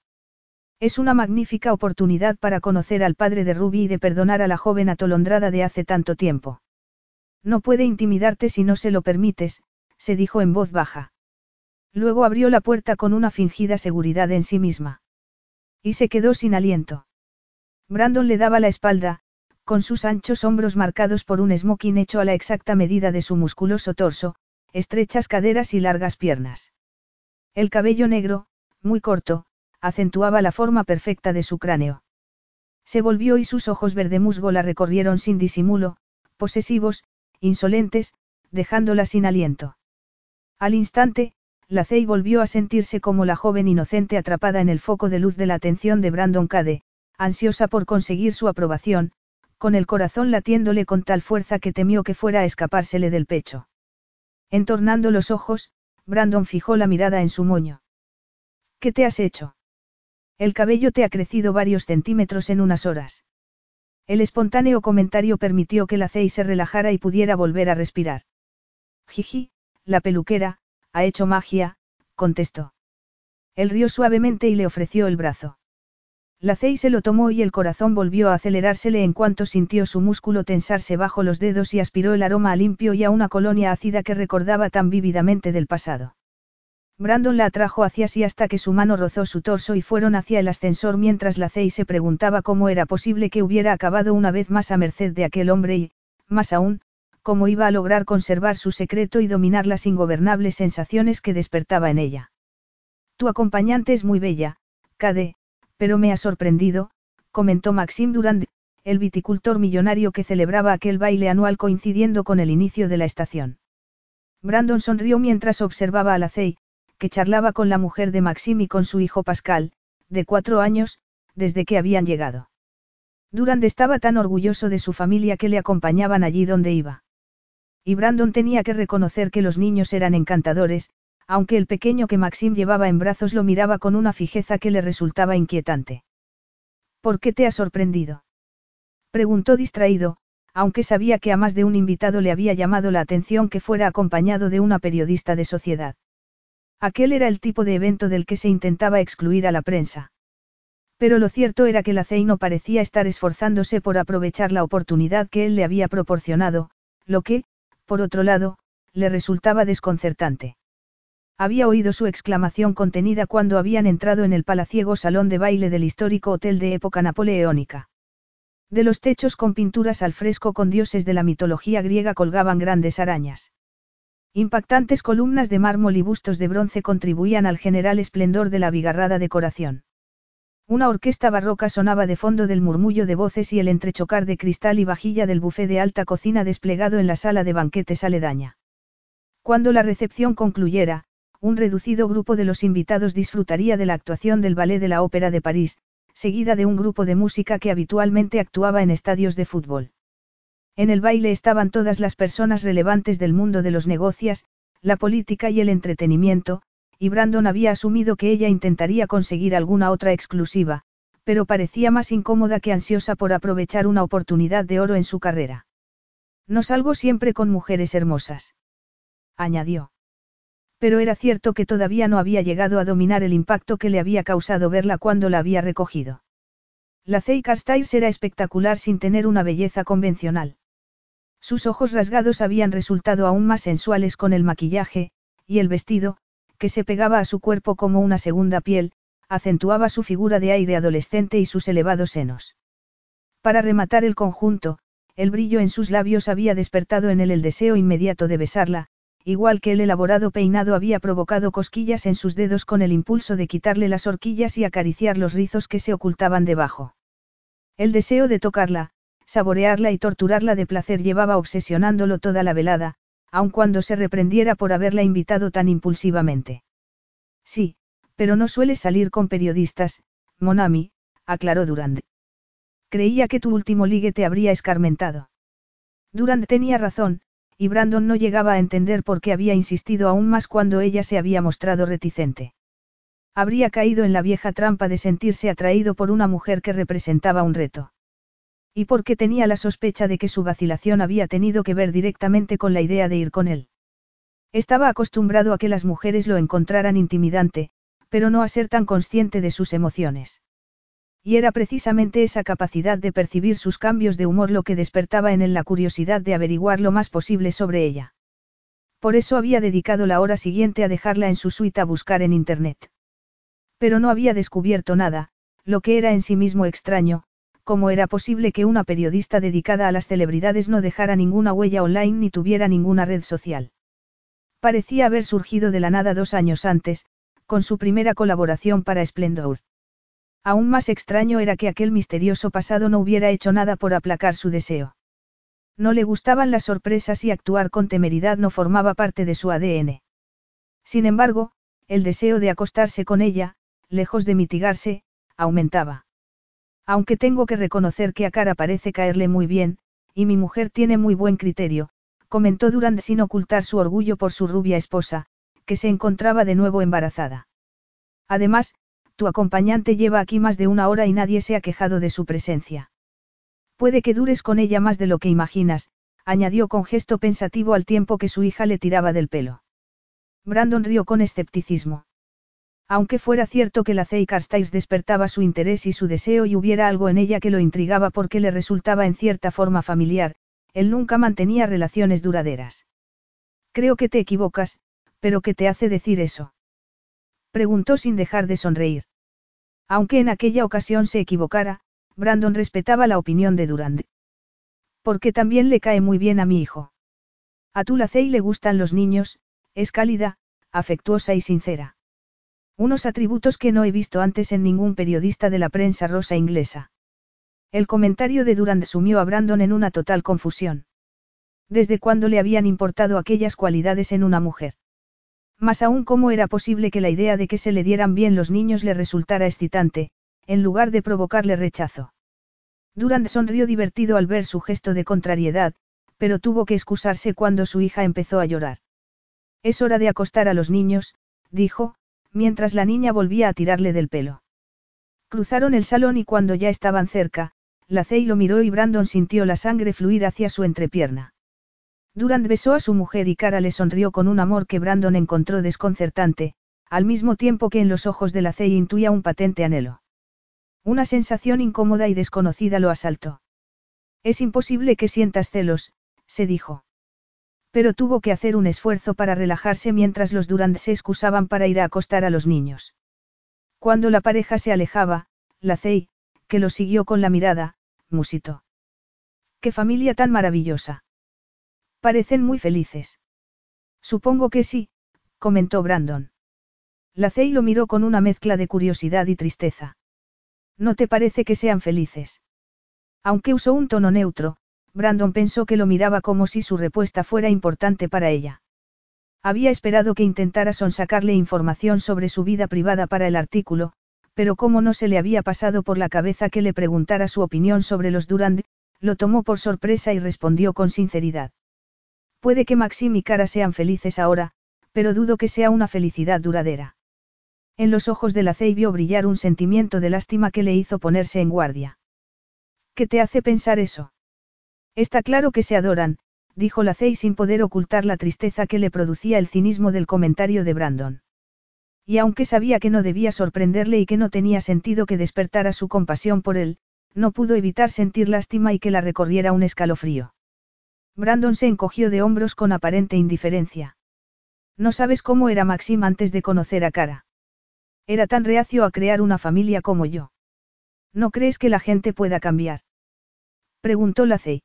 Es una magnífica oportunidad para conocer al padre de Ruby y de perdonar a la joven atolondrada de hace tanto tiempo. No puede intimidarte si no se lo permites, se dijo en voz baja. Luego abrió la puerta con una fingida seguridad en sí misma. Y se quedó sin aliento. Brandon le daba la espalda, con sus anchos hombros marcados por un smoking hecho a la exacta medida de su musculoso torso, estrechas caderas y largas piernas. El cabello negro, muy corto, acentuaba la forma perfecta de su cráneo. Se volvió y sus ojos verde musgo la recorrieron sin disimulo, posesivos, insolentes, dejándola sin aliento. Al instante, la Cey volvió a sentirse como la joven inocente atrapada en el foco de luz de la atención de Brandon Cade, ansiosa por conseguir su aprobación, con el corazón latiéndole con tal fuerza que temió que fuera a escapársele del pecho. Entornando los ojos, Brandon fijó la mirada en su moño. ¿Qué te has hecho? El cabello te ha crecido varios centímetros en unas horas. El espontáneo comentario permitió que la Cey se relajara y pudiera volver a respirar. Jiji, la peluquera, ha hecho magia, contestó. Él rió suavemente y le ofreció el brazo. La Cey se lo tomó y el corazón volvió a acelerársele en cuanto sintió su músculo tensarse bajo los dedos y aspiró el aroma a limpio y a una colonia ácida que recordaba tan vívidamente del pasado. Brandon la atrajo hacia sí hasta que su mano rozó su torso y fueron hacia el ascensor mientras la Cey se preguntaba cómo era posible que hubiera acabado una vez más a merced de aquel hombre y, más aún, cómo iba a lograr conservar su secreto y dominar las ingobernables sensaciones que despertaba en ella. Tu acompañante es muy bella, Cade, pero me ha sorprendido, comentó Maxim Durand, el viticultor millonario que celebraba aquel baile anual coincidiendo con el inicio de la estación. Brandon sonrió mientras observaba a la Cey, que charlaba con la mujer de Maxim y con su hijo Pascal, de cuatro años, desde que habían llegado. Durand estaba tan orgulloso de su familia que le acompañaban allí donde iba. Y Brandon tenía que reconocer que los niños eran encantadores, aunque el pequeño que Maxim llevaba en brazos lo miraba con una fijeza que le resultaba inquietante. ¿Por qué te ha sorprendido? Preguntó distraído, aunque sabía que a más de un invitado le había llamado la atención que fuera acompañado de una periodista de sociedad. Aquel era el tipo de evento del que se intentaba excluir a la prensa. Pero lo cierto era que la CEI no parecía estar esforzándose por aprovechar la oportunidad que él le había proporcionado, lo que, por otro lado, le resultaba desconcertante. Había oído su exclamación contenida cuando habían entrado en el palaciego salón de baile del histórico hotel de época napoleónica. De los techos con pinturas al fresco con dioses de la mitología griega colgaban grandes arañas. Impactantes columnas de mármol y bustos de bronce contribuían al general esplendor de la abigarrada decoración. Una orquesta barroca sonaba de fondo del murmullo de voces y el entrechocar de cristal y vajilla del bufé de alta cocina desplegado en la sala de banquetes aledaña. Cuando la recepción concluyera, un reducido grupo de los invitados disfrutaría de la actuación del Ballet de la Ópera de París, seguida de un grupo de música que habitualmente actuaba en estadios de fútbol. En el baile estaban todas las personas relevantes del mundo de los negocios, la política y el entretenimiento, y Brandon había asumido que ella intentaría conseguir alguna otra exclusiva, pero parecía más incómoda que ansiosa por aprovechar una oportunidad de oro en su carrera. No salgo siempre con mujeres hermosas. Añadió. Pero era cierto que todavía no había llegado a dominar el impacto que le había causado verla cuando la había recogido. La Zeikar Styles era espectacular sin tener una belleza convencional. Sus ojos rasgados habían resultado aún más sensuales con el maquillaje, y el vestido, que se pegaba a su cuerpo como una segunda piel, acentuaba su figura de aire adolescente y sus elevados senos. Para rematar el conjunto, el brillo en sus labios había despertado en él el deseo inmediato de besarla, igual que el elaborado peinado había provocado cosquillas en sus dedos con el impulso de quitarle las horquillas y acariciar los rizos que se ocultaban debajo. El deseo de tocarla, saborearla y torturarla de placer llevaba obsesionándolo toda la velada, aun cuando se reprendiera por haberla invitado tan impulsivamente. Sí, pero no suele salir con periodistas, Monami, aclaró Durand. Creía que tu último ligue te habría escarmentado. Durand tenía razón, y Brandon no llegaba a entender por qué había insistido aún más cuando ella se había mostrado reticente. Habría caído en la vieja trampa de sentirse atraído por una mujer que representaba un reto. Y porque tenía la sospecha de que su vacilación había tenido que ver directamente con la idea de ir con él. Estaba acostumbrado a que las mujeres lo encontraran intimidante, pero no a ser tan consciente de sus emociones. Y era precisamente esa capacidad de percibir sus cambios de humor lo que despertaba en él la curiosidad de averiguar lo más posible sobre ella. Por eso había dedicado la hora siguiente a dejarla en su suite a buscar en Internet. Pero no había descubierto nada, lo que era en sí mismo extraño, cómo era posible que una periodista dedicada a las celebridades no dejara ninguna huella online ni tuviera ninguna red social. Parecía haber surgido de la nada dos años antes, con su primera colaboración para Splendor. Aún más extraño era que aquel misterioso pasado no hubiera hecho nada por aplacar su deseo. No le gustaban las sorpresas y actuar con temeridad no formaba parte de su ADN. Sin embargo, el deseo de acostarse con ella, lejos de mitigarse, aumentaba. Aunque tengo que reconocer que a Cara parece caerle muy bien, y mi mujer tiene muy buen criterio, comentó Durand sin ocultar su orgullo por su rubia esposa, que se encontraba de nuevo embarazada. Además, tu acompañante lleva aquí más de una hora y nadie se ha quejado de su presencia. Puede que dures con ella más de lo que imaginas, añadió con gesto pensativo al tiempo que su hija le tiraba del pelo. Brandon rió con escepticismo. Aunque fuera cierto que la Carstairs despertaba su interés y su deseo y hubiera algo en ella que lo intrigaba porque le resultaba en cierta forma familiar, él nunca mantenía relaciones duraderas. Creo que te equivocas, pero ¿qué te hace decir eso? Preguntó sin dejar de sonreír. Aunque en aquella ocasión se equivocara, Brandon respetaba la opinión de Durand. Porque también le cae muy bien a mi hijo. A Tulacey le gustan los niños, es cálida, afectuosa y sincera. Unos atributos que no he visto antes en ningún periodista de la prensa rosa inglesa. El comentario de Durand sumió a Brandon en una total confusión. ¿Desde cuándo le habían importado aquellas cualidades en una mujer? Más aún cómo era posible que la idea de que se le dieran bien los niños le resultara excitante, en lugar de provocarle rechazo. Durand sonrió divertido al ver su gesto de contrariedad, pero tuvo que excusarse cuando su hija empezó a llorar. Es hora de acostar a los niños, dijo, mientras la niña volvía a tirarle del pelo. Cruzaron el salón y cuando ya estaban cerca, Lacey lo miró y Brandon sintió la sangre fluir hacia su entrepierna. Durant besó a su mujer y Cara le sonrió con un amor que Brandon encontró desconcertante, al mismo tiempo que en los ojos de Lacey intuía un patente anhelo. Una sensación incómoda y desconocida lo asaltó. Es imposible que sientas celos, se dijo. Pero tuvo que hacer un esfuerzo para relajarse mientras los Durand se excusaban para ir a acostar a los niños. Cuando la pareja se alejaba, Lacey, que lo siguió con la mirada, musitó. ¡Qué familia tan maravillosa! Parecen muy felices. Supongo que sí, comentó Brandon. Lacey lo miró con una mezcla de curiosidad y tristeza. ¿No te parece que sean felices? Aunque usó un tono neutro, Brandon pensó que lo miraba como si su respuesta fuera importante para ella. Había esperado que intentara sonsacarle información sobre su vida privada para el artículo, pero como no se le había pasado por la cabeza que le preguntara su opinión sobre los Durand, lo tomó por sorpresa y respondió con sinceridad. Puede que Maxim y Cara sean felices ahora, pero dudo que sea una felicidad duradera. En los ojos de la vio brillar un sentimiento de lástima que le hizo ponerse en guardia. ¿Qué te hace pensar eso? Está claro que se adoran, dijo la sin poder ocultar la tristeza que le producía el cinismo del comentario de Brandon. Y aunque sabía que no debía sorprenderle y que no tenía sentido que despertara su compasión por él, no pudo evitar sentir lástima y que la recorriera un escalofrío. Brandon se encogió de hombros con aparente indiferencia. No sabes cómo era Maxim antes de conocer a Cara. Era tan reacio a crear una familia como yo. ¿No crees que la gente pueda cambiar? Preguntó Lacey.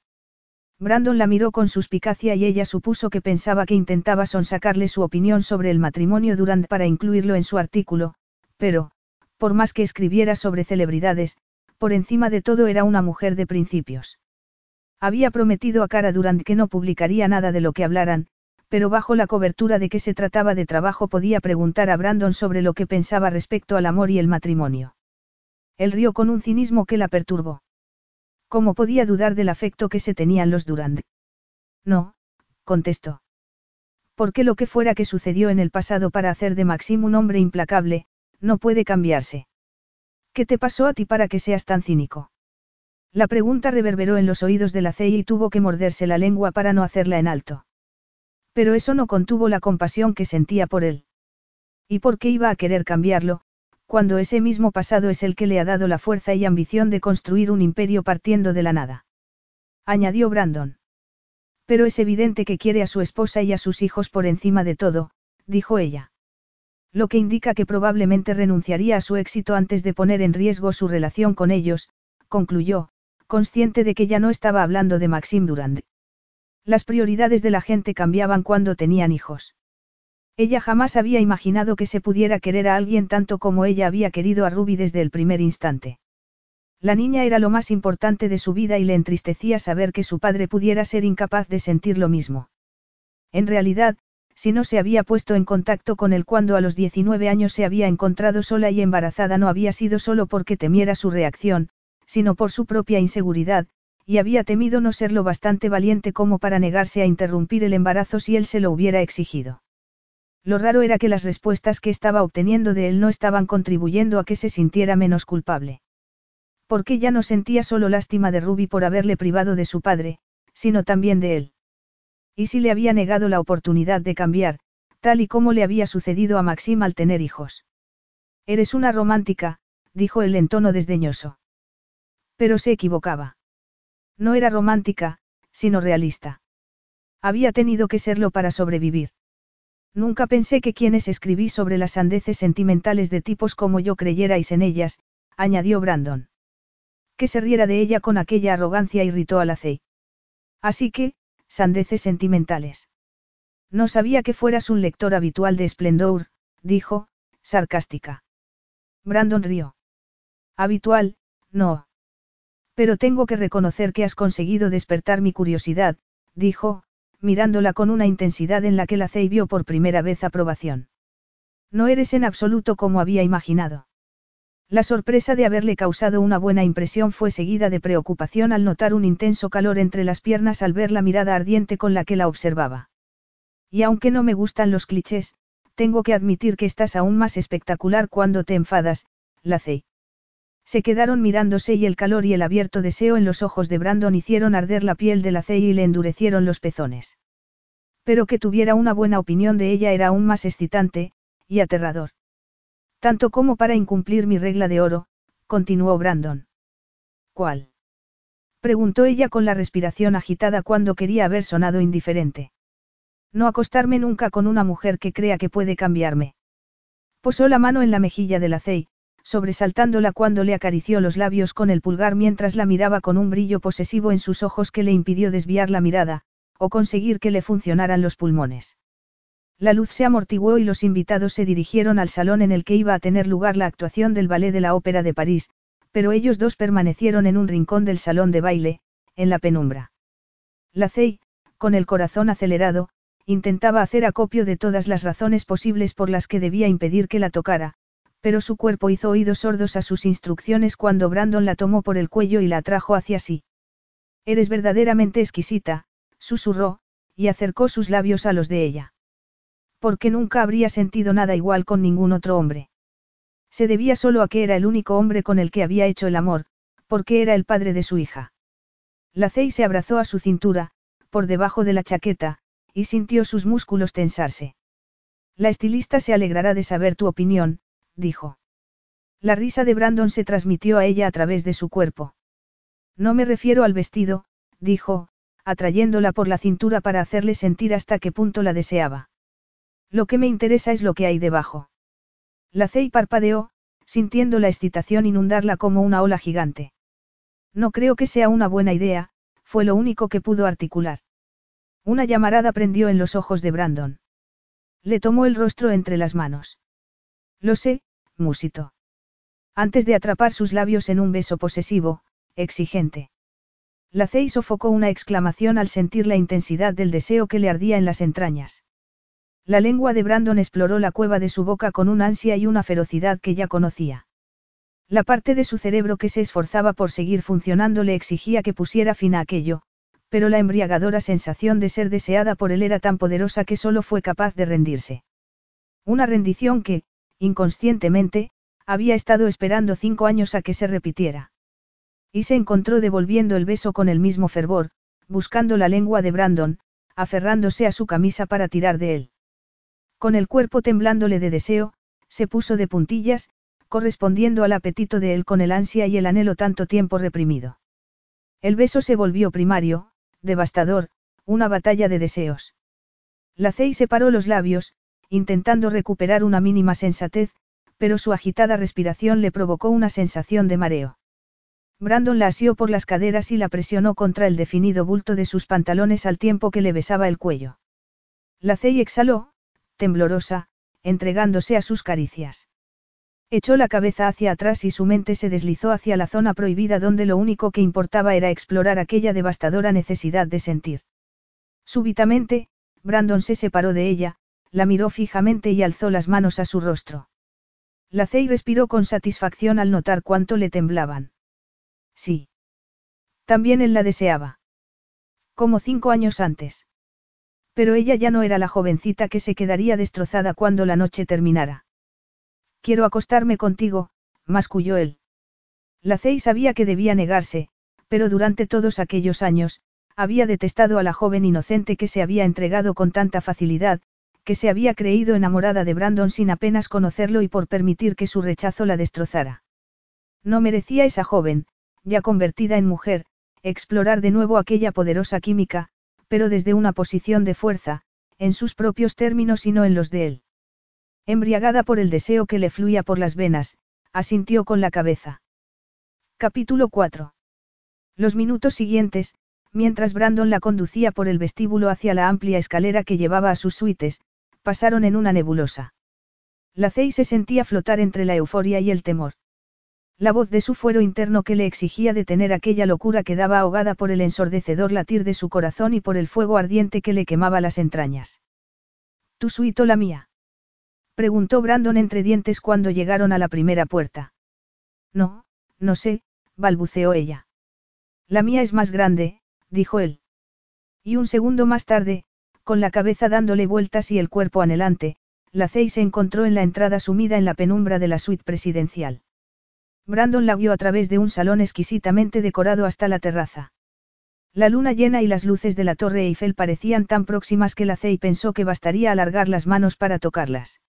Brandon la miró con suspicacia y ella supuso que pensaba que intentaba sonsacarle su opinión sobre el matrimonio Durant para incluirlo en su artículo, pero, por más que escribiera sobre celebridades, por encima de todo era una mujer de principios. Había prometido a Cara Durant que no publicaría nada de lo que hablaran, pero bajo la cobertura de que se trataba de trabajo podía preguntar a Brandon sobre lo que pensaba respecto al amor y el matrimonio. Él rió con un cinismo que la perturbó. ¿Cómo podía dudar del afecto que se tenían los Durand? No, contestó. Porque lo que fuera que sucedió en el pasado para hacer de Maxim un hombre implacable, no puede cambiarse. ¿Qué te pasó a ti para que seas tan cínico? La pregunta reverberó en los oídos de la CEI y tuvo que morderse la lengua para no hacerla en alto. Pero eso no contuvo la compasión que sentía por él. ¿Y por qué iba a querer cambiarlo, cuando ese mismo pasado es el que le ha dado la fuerza y ambición de construir un imperio partiendo de la nada? Añadió Brandon. Pero es evidente que quiere a su esposa y a sus hijos por encima de todo, dijo ella. Lo que indica que probablemente renunciaría a su éxito antes de poner en riesgo su relación con ellos, concluyó, consciente de que ya no estaba hablando de Maxim Durand. Las prioridades de la gente cambiaban cuando tenían hijos. Ella jamás había imaginado que se pudiera querer a alguien tanto como ella había querido a Ruby desde el primer instante. La niña era lo más importante de su vida y le entristecía saber que su padre pudiera ser incapaz de sentir lo mismo. En realidad, si no se había puesto en contacto con él cuando a los 19 años se había encontrado sola y embarazada no había sido solo porque temiera su reacción, sino por su propia inseguridad, y había temido no ser lo bastante valiente como para negarse a interrumpir el embarazo si él se lo hubiera exigido. Lo raro era que las respuestas que estaba obteniendo de él no estaban contribuyendo a que se sintiera menos culpable. Porque ya no sentía solo lástima de Ruby por haberle privado de su padre, sino también de él. Y si le había negado la oportunidad de cambiar, tal y como le había sucedido a Maxim al tener hijos. Eres una romántica, dijo él en tono desdeñoso. Pero se equivocaba. No era romántica, sino realista. Había tenido que serlo para sobrevivir. Nunca pensé que quienes escribí sobre las sandeces sentimentales de tipos como yo creyerais en ellas, añadió Brandon. Que se riera de ella con aquella arrogancia irritó a la C. Así que, sandeces sentimentales. No sabía que fueras un lector habitual de Splendor, dijo, sarcástica. Brandon rió. Habitual, no. Pero tengo que reconocer que has conseguido despertar mi curiosidad, dijo, mirándola con una intensidad en la que la Cey vio por primera vez aprobación. No eres en absoluto como había imaginado. La sorpresa de haberle causado una buena impresión fue seguida de preocupación al notar un intenso calor entre las piernas al ver la mirada ardiente con la que la observaba. Y aunque no me gustan los clichés, tengo que admitir que estás aún más espectacular cuando te enfadas, la Se quedaron mirándose y el calor y el abierto deseo en los ojos de Brandon hicieron arder la piel de la y le endurecieron los pezones. Pero que tuviera una buena opinión de ella era aún más excitante, y aterrador. Tanto como para incumplir mi regla de oro, continuó Brandon. ¿Cuál? Preguntó ella con la respiración agitada cuando quería haber sonado indiferente. No acostarme nunca con una mujer que crea que puede cambiarme. Posó la mano en la mejilla de la sobresaltándola cuando le acarició los labios con el pulgar mientras la miraba con un brillo posesivo en sus ojos que le impidió desviar la mirada, o conseguir que le funcionaran los pulmones. La luz se amortiguó y los invitados se dirigieron al salón en el que iba a tener lugar la actuación del ballet de la Ópera de París, pero ellos dos permanecieron en un rincón del salón de baile, en la penumbra. La Cey, con el corazón acelerado, intentaba hacer acopio de todas las razones posibles por las que debía impedir que la tocara, pero su cuerpo hizo oídos sordos a sus instrucciones cuando Brandon la tomó por el cuello y la atrajo hacia sí. Eres verdaderamente exquisita, susurró, y acercó sus labios a los de ella. Porque nunca habría sentido nada igual con ningún otro hombre. Se debía solo a que era el único hombre con el que había hecho el amor, porque era el padre de su hija. La Cey se abrazó a su cintura, por debajo de la chaqueta, y sintió sus músculos tensarse. La estilista se alegrará de saber tu opinión, dijo. La risa de Brandon se transmitió a ella a través de su cuerpo. No me refiero al vestido, dijo, atrayéndola por la cintura para hacerle sentir hasta qué punto la deseaba. Lo que me interesa es lo que hay debajo. La Cey parpadeó, sintiendo la excitación inundarla como una ola gigante. No creo que sea una buena idea, fue lo único que pudo articular. Una llamarada prendió en los ojos de Brandon. Le tomó el rostro entre las manos. Lo sé, musito. Antes de atrapar sus labios en un beso posesivo, exigente. La Cey sofocó una exclamación al sentir la intensidad del deseo que le ardía en las entrañas. La lengua de Brandon exploró la cueva de su boca con una ansia y una ferocidad que ya conocía. La parte de su cerebro que se esforzaba por seguir funcionando le exigía que pusiera fin a aquello, pero la embriagadora sensación de ser deseada por él era tan poderosa que solo fue capaz de rendirse. Una rendición que, inconscientemente, había estado esperando cinco años a que se repitiera. Y se encontró devolviendo el beso con el mismo fervor, buscando la lengua de Brandon, aferrándose a su camisa para tirar de él. Con el cuerpo temblándole de deseo, se puso de puntillas, correspondiendo al apetito de él con el ansia y el anhelo tanto tiempo reprimido. El beso se volvió primario, devastador, una batalla de deseos. La Cey separó los labios, intentando recuperar una mínima sensatez, pero su agitada respiración le provocó una sensación de mareo. Brandon la asió por las caderas y la presionó contra el definido bulto de sus pantalones al tiempo que le besaba el cuello. La Cey exhaló, temblorosa, entregándose a sus caricias. Echó la cabeza hacia atrás y su mente se deslizó hacia la zona prohibida donde lo único que importaba era explorar aquella devastadora necesidad de sentir. Súbitamente, Brandon se separó de ella, la miró fijamente y alzó las manos a su rostro. La Cey respiró con satisfacción al notar cuánto le temblaban. Sí. También él la deseaba. Como cinco años antes. Pero ella ya no era la jovencita que se quedaría destrozada cuando la noche terminara. Quiero acostarme contigo, masculló él. La Cey sabía que debía negarse, pero durante todos aquellos años, había detestado a la joven inocente que se había entregado con tanta facilidad, que se había creído enamorada de Brandon sin apenas conocerlo y por permitir que su rechazo la destrozara. No merecía esa joven, ya convertida en mujer, explorar de nuevo aquella poderosa química, pero desde una posición de fuerza, en sus propios términos y no en los de él. Embriagada por el deseo que le fluía por las venas, asintió con la cabeza. Capítulo 4. Los minutos siguientes, mientras Brandon la conducía por el vestíbulo hacia la amplia escalera que llevaba a sus suites, pasaron en una nebulosa. La Cey se sentía flotar entre la euforia y el temor. La voz de su fuero interno que le exigía detener aquella locura quedaba ahogada por el ensordecedor latir de su corazón y por el fuego ardiente que le quemaba las entrañas. ¿Tu suito la mía? Preguntó Brandon entre dientes cuando llegaron a la primera puerta. No, no sé, balbuceó ella. La mía es más grande, dijo él. Y un segundo más tarde, con la cabeza dándole vueltas y el cuerpo anhelante, la Cey se encontró en la entrada sumida en la penumbra de la suite presidencial. Brandon la guió a través de un salón exquisitamente decorado hasta la terraza. La luna llena y las luces de la torre Eiffel parecían tan próximas que la Cey pensó que bastaría alargar las manos para tocarlas.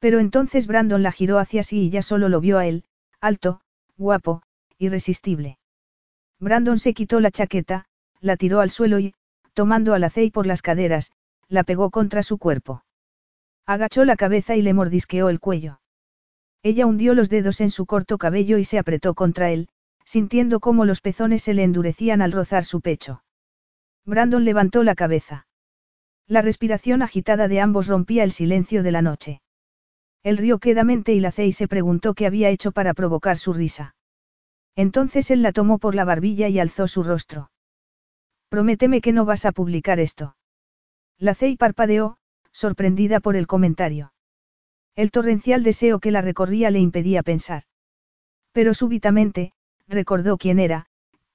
Pero entonces Brandon la giró hacia sí y ya solo lo vio a él, alto, guapo, irresistible. Brandon se quitó la chaqueta, la tiró al suelo y, tomando a la Cey por las caderas, la pegó contra su cuerpo. Agachó la cabeza y le mordisqueó el cuello. Ella hundió los dedos en su corto cabello y se apretó contra él, sintiendo cómo los pezones se le endurecían al rozar su pecho. Brandon levantó la cabeza. La respiración agitada de ambos rompía el silencio de la noche. Él rió quedamente y la Cey se preguntó qué había hecho para provocar su risa. Entonces él la tomó por la barbilla y alzó su rostro. Prométeme que no vas a publicar esto. La Cey parpadeó, sorprendida por el comentario. El torrencial deseo que la recorría le impedía pensar. Pero súbitamente, recordó quién era,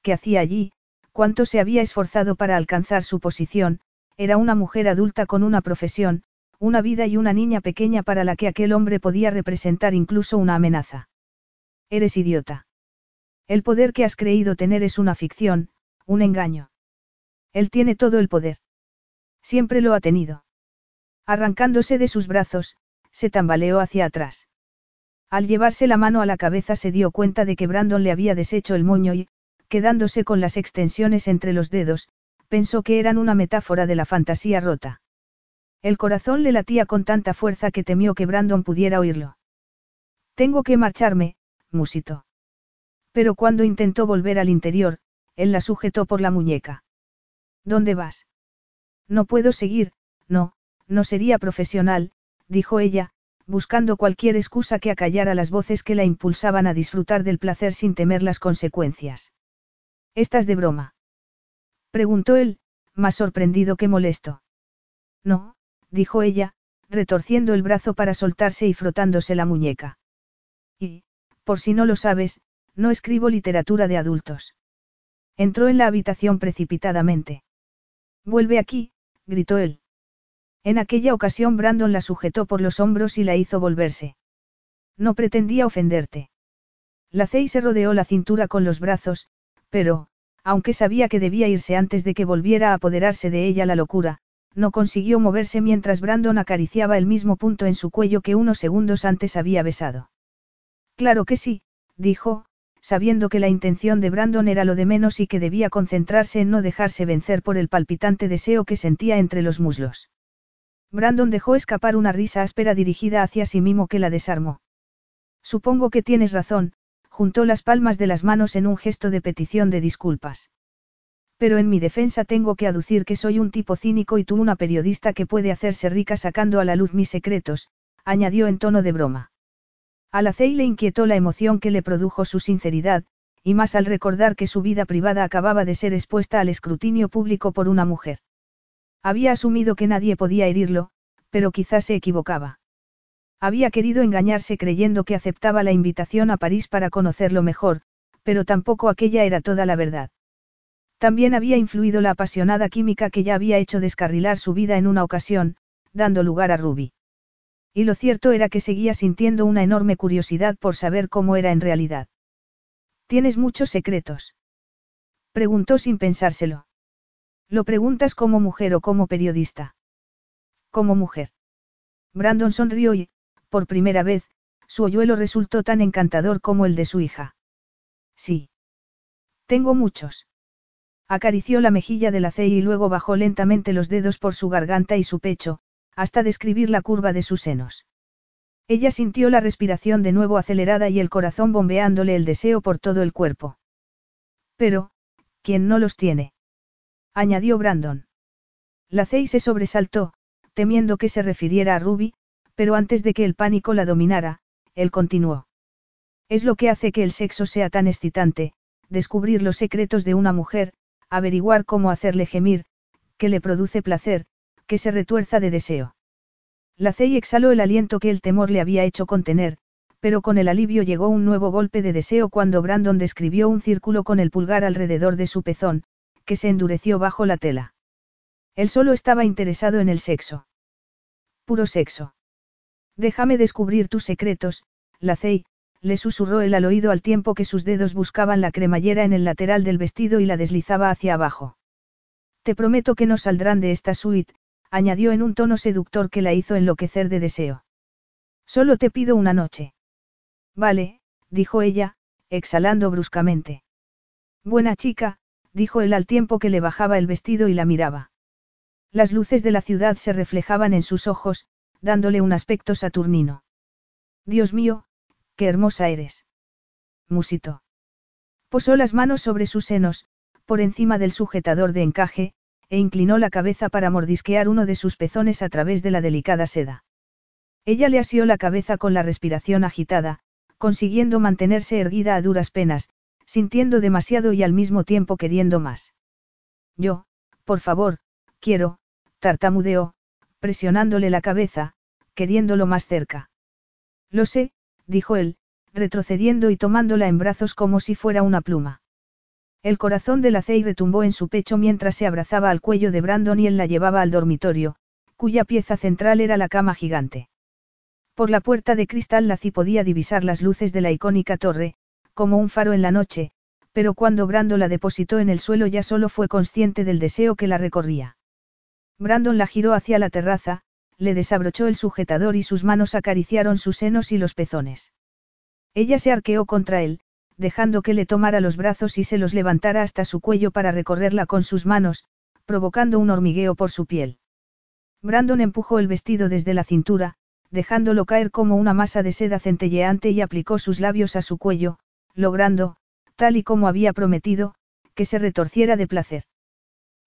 qué hacía allí, cuánto se había esforzado para alcanzar su posición, era una mujer adulta con una profesión, una vida y una niña pequeña para la que aquel hombre podía representar incluso una amenaza. Eres idiota. El poder que has creído tener es una ficción, un engaño. Él tiene todo el poder. Siempre lo ha tenido. Arrancándose de sus brazos, se tambaleó hacia atrás. Al llevarse la mano a la cabeza se dio cuenta de que Brandon le había deshecho el moño y, quedándose con las extensiones entre los dedos, pensó que eran una metáfora de la fantasía rota. El corazón le latía con tanta fuerza que temió que Brandon pudiera oírlo. Tengo que marcharme, musitó. Pero cuando intentó volver al interior, él la sujetó por la muñeca. ¿Dónde vas? No puedo seguir, no, no sería profesional, dijo ella, buscando cualquier excusa que acallara las voces que la impulsaban a disfrutar del placer sin temer las consecuencias. ¿Estás de broma? preguntó él, más sorprendido que molesto. No, dijo ella, retorciendo el brazo para soltarse y frotándose la muñeca. Y, por si no lo sabes, no escribo literatura de adultos. Entró en la habitación precipitadamente. Vuelve aquí, gritó él. En aquella ocasión Brandon la sujetó por los hombros y la hizo volverse. No pretendía ofenderte. La Cey se rodeó la cintura con los brazos, pero, aunque sabía que debía irse antes de que volviera a apoderarse de ella la locura, no consiguió moverse mientras Brandon acariciaba el mismo punto en su cuello que unos segundos antes había besado. Claro que sí, dijo, sabiendo que la intención de Brandon era lo de menos y que debía concentrarse en no dejarse vencer por el palpitante deseo que sentía entre los muslos. Brandon dejó escapar una risa áspera dirigida hacia sí mismo que la desarmó. Supongo que tienes razón, juntó las palmas de las manos en un gesto de petición de disculpas. Pero en mi defensa tengo que aducir que soy un tipo cínico y tú una periodista que puede hacerse rica sacando a la luz mis secretos, añadió en tono de broma. A la le inquietó la emoción que le produjo su sinceridad, y más al recordar que su vida privada acababa de ser expuesta al escrutinio público por una mujer. Había asumido que nadie podía herirlo, pero quizás se equivocaba. Había querido engañarse creyendo que aceptaba la invitación a París para conocerlo mejor, pero tampoco aquella era toda la verdad. También había influido la apasionada química que ya había hecho descarrilar su vida en una ocasión, dando lugar a Ruby. Y lo cierto era que seguía sintiendo una enorme curiosidad por saber cómo era en realidad. ¿Tienes muchos secretos? Preguntó sin pensárselo. Lo preguntas como mujer o como periodista. Como mujer. Brandon sonrió y, por primera vez, su hoyuelo resultó tan encantador como el de su hija. Sí. Tengo muchos. Acarició la mejilla de la C y luego bajó lentamente los dedos por su garganta y su pecho, hasta describir la curva de sus senos. Ella sintió la respiración de nuevo acelerada y el corazón bombeándole el deseo por todo el cuerpo. Pero, ¿quién no los tiene? añadió Brandon. La Cey se sobresaltó, temiendo que se refiriera a Ruby, pero antes de que el pánico la dominara, él continuó. Es lo que hace que el sexo sea tan excitante, descubrir los secretos de una mujer, averiguar cómo hacerle gemir, que le produce placer, que se retuerza de deseo. La Cey exhaló el aliento que el temor le había hecho contener, pero con el alivio llegó un nuevo golpe de deseo cuando Brandon describió un círculo con el pulgar alrededor de su pezón, que se endureció bajo la tela. Él solo estaba interesado en el sexo. Puro sexo. Déjame descubrir tus secretos, Lacey, le susurró él al oído al tiempo que sus dedos buscaban la cremallera en el lateral del vestido y la deslizaba hacia abajo. Te prometo que no saldrán de esta suite, añadió en un tono seductor que la hizo enloquecer de deseo. Solo te pido una noche. Vale, dijo ella, exhalando bruscamente. Buena chica, dijo él al tiempo que le bajaba el vestido y la miraba. Las luces de la ciudad se reflejaban en sus ojos, dándole un aspecto saturnino. Dios mío, qué hermosa eres. Musito. Posó las manos sobre sus senos, por encima del sujetador de encaje, e inclinó la cabeza para mordisquear uno de sus pezones a través de la delicada seda. Ella le asió la cabeza con la respiración agitada, consiguiendo mantenerse erguida a duras penas, sintiendo demasiado y al mismo tiempo queriendo más. Yo, por favor, quiero, tartamudeó, presionándole la cabeza, queriéndolo más cerca. Lo sé, dijo él, retrocediendo y tomándola en brazos como si fuera una pluma. El corazón de la Cey retumbó en su pecho mientras se abrazaba al cuello de Brandon y él la llevaba al dormitorio, cuya pieza central era la cama gigante. Por la puerta de cristal Laci podía divisar las luces de la icónica torre, como un faro en la noche, pero cuando Brandon la depositó en el suelo ya solo fue consciente del deseo que la recorría. Brandon la giró hacia la terraza, le desabrochó el sujetador y sus manos acariciaron sus senos y los pezones. Ella se arqueó contra él, dejando que le tomara los brazos y se los levantara hasta su cuello para recorrerla con sus manos, provocando un hormigueo por su piel. Brandon empujó el vestido desde la cintura, dejándolo caer como una masa de seda centelleante y aplicó sus labios a su cuello, logrando, tal y como había prometido, que se retorciera de placer.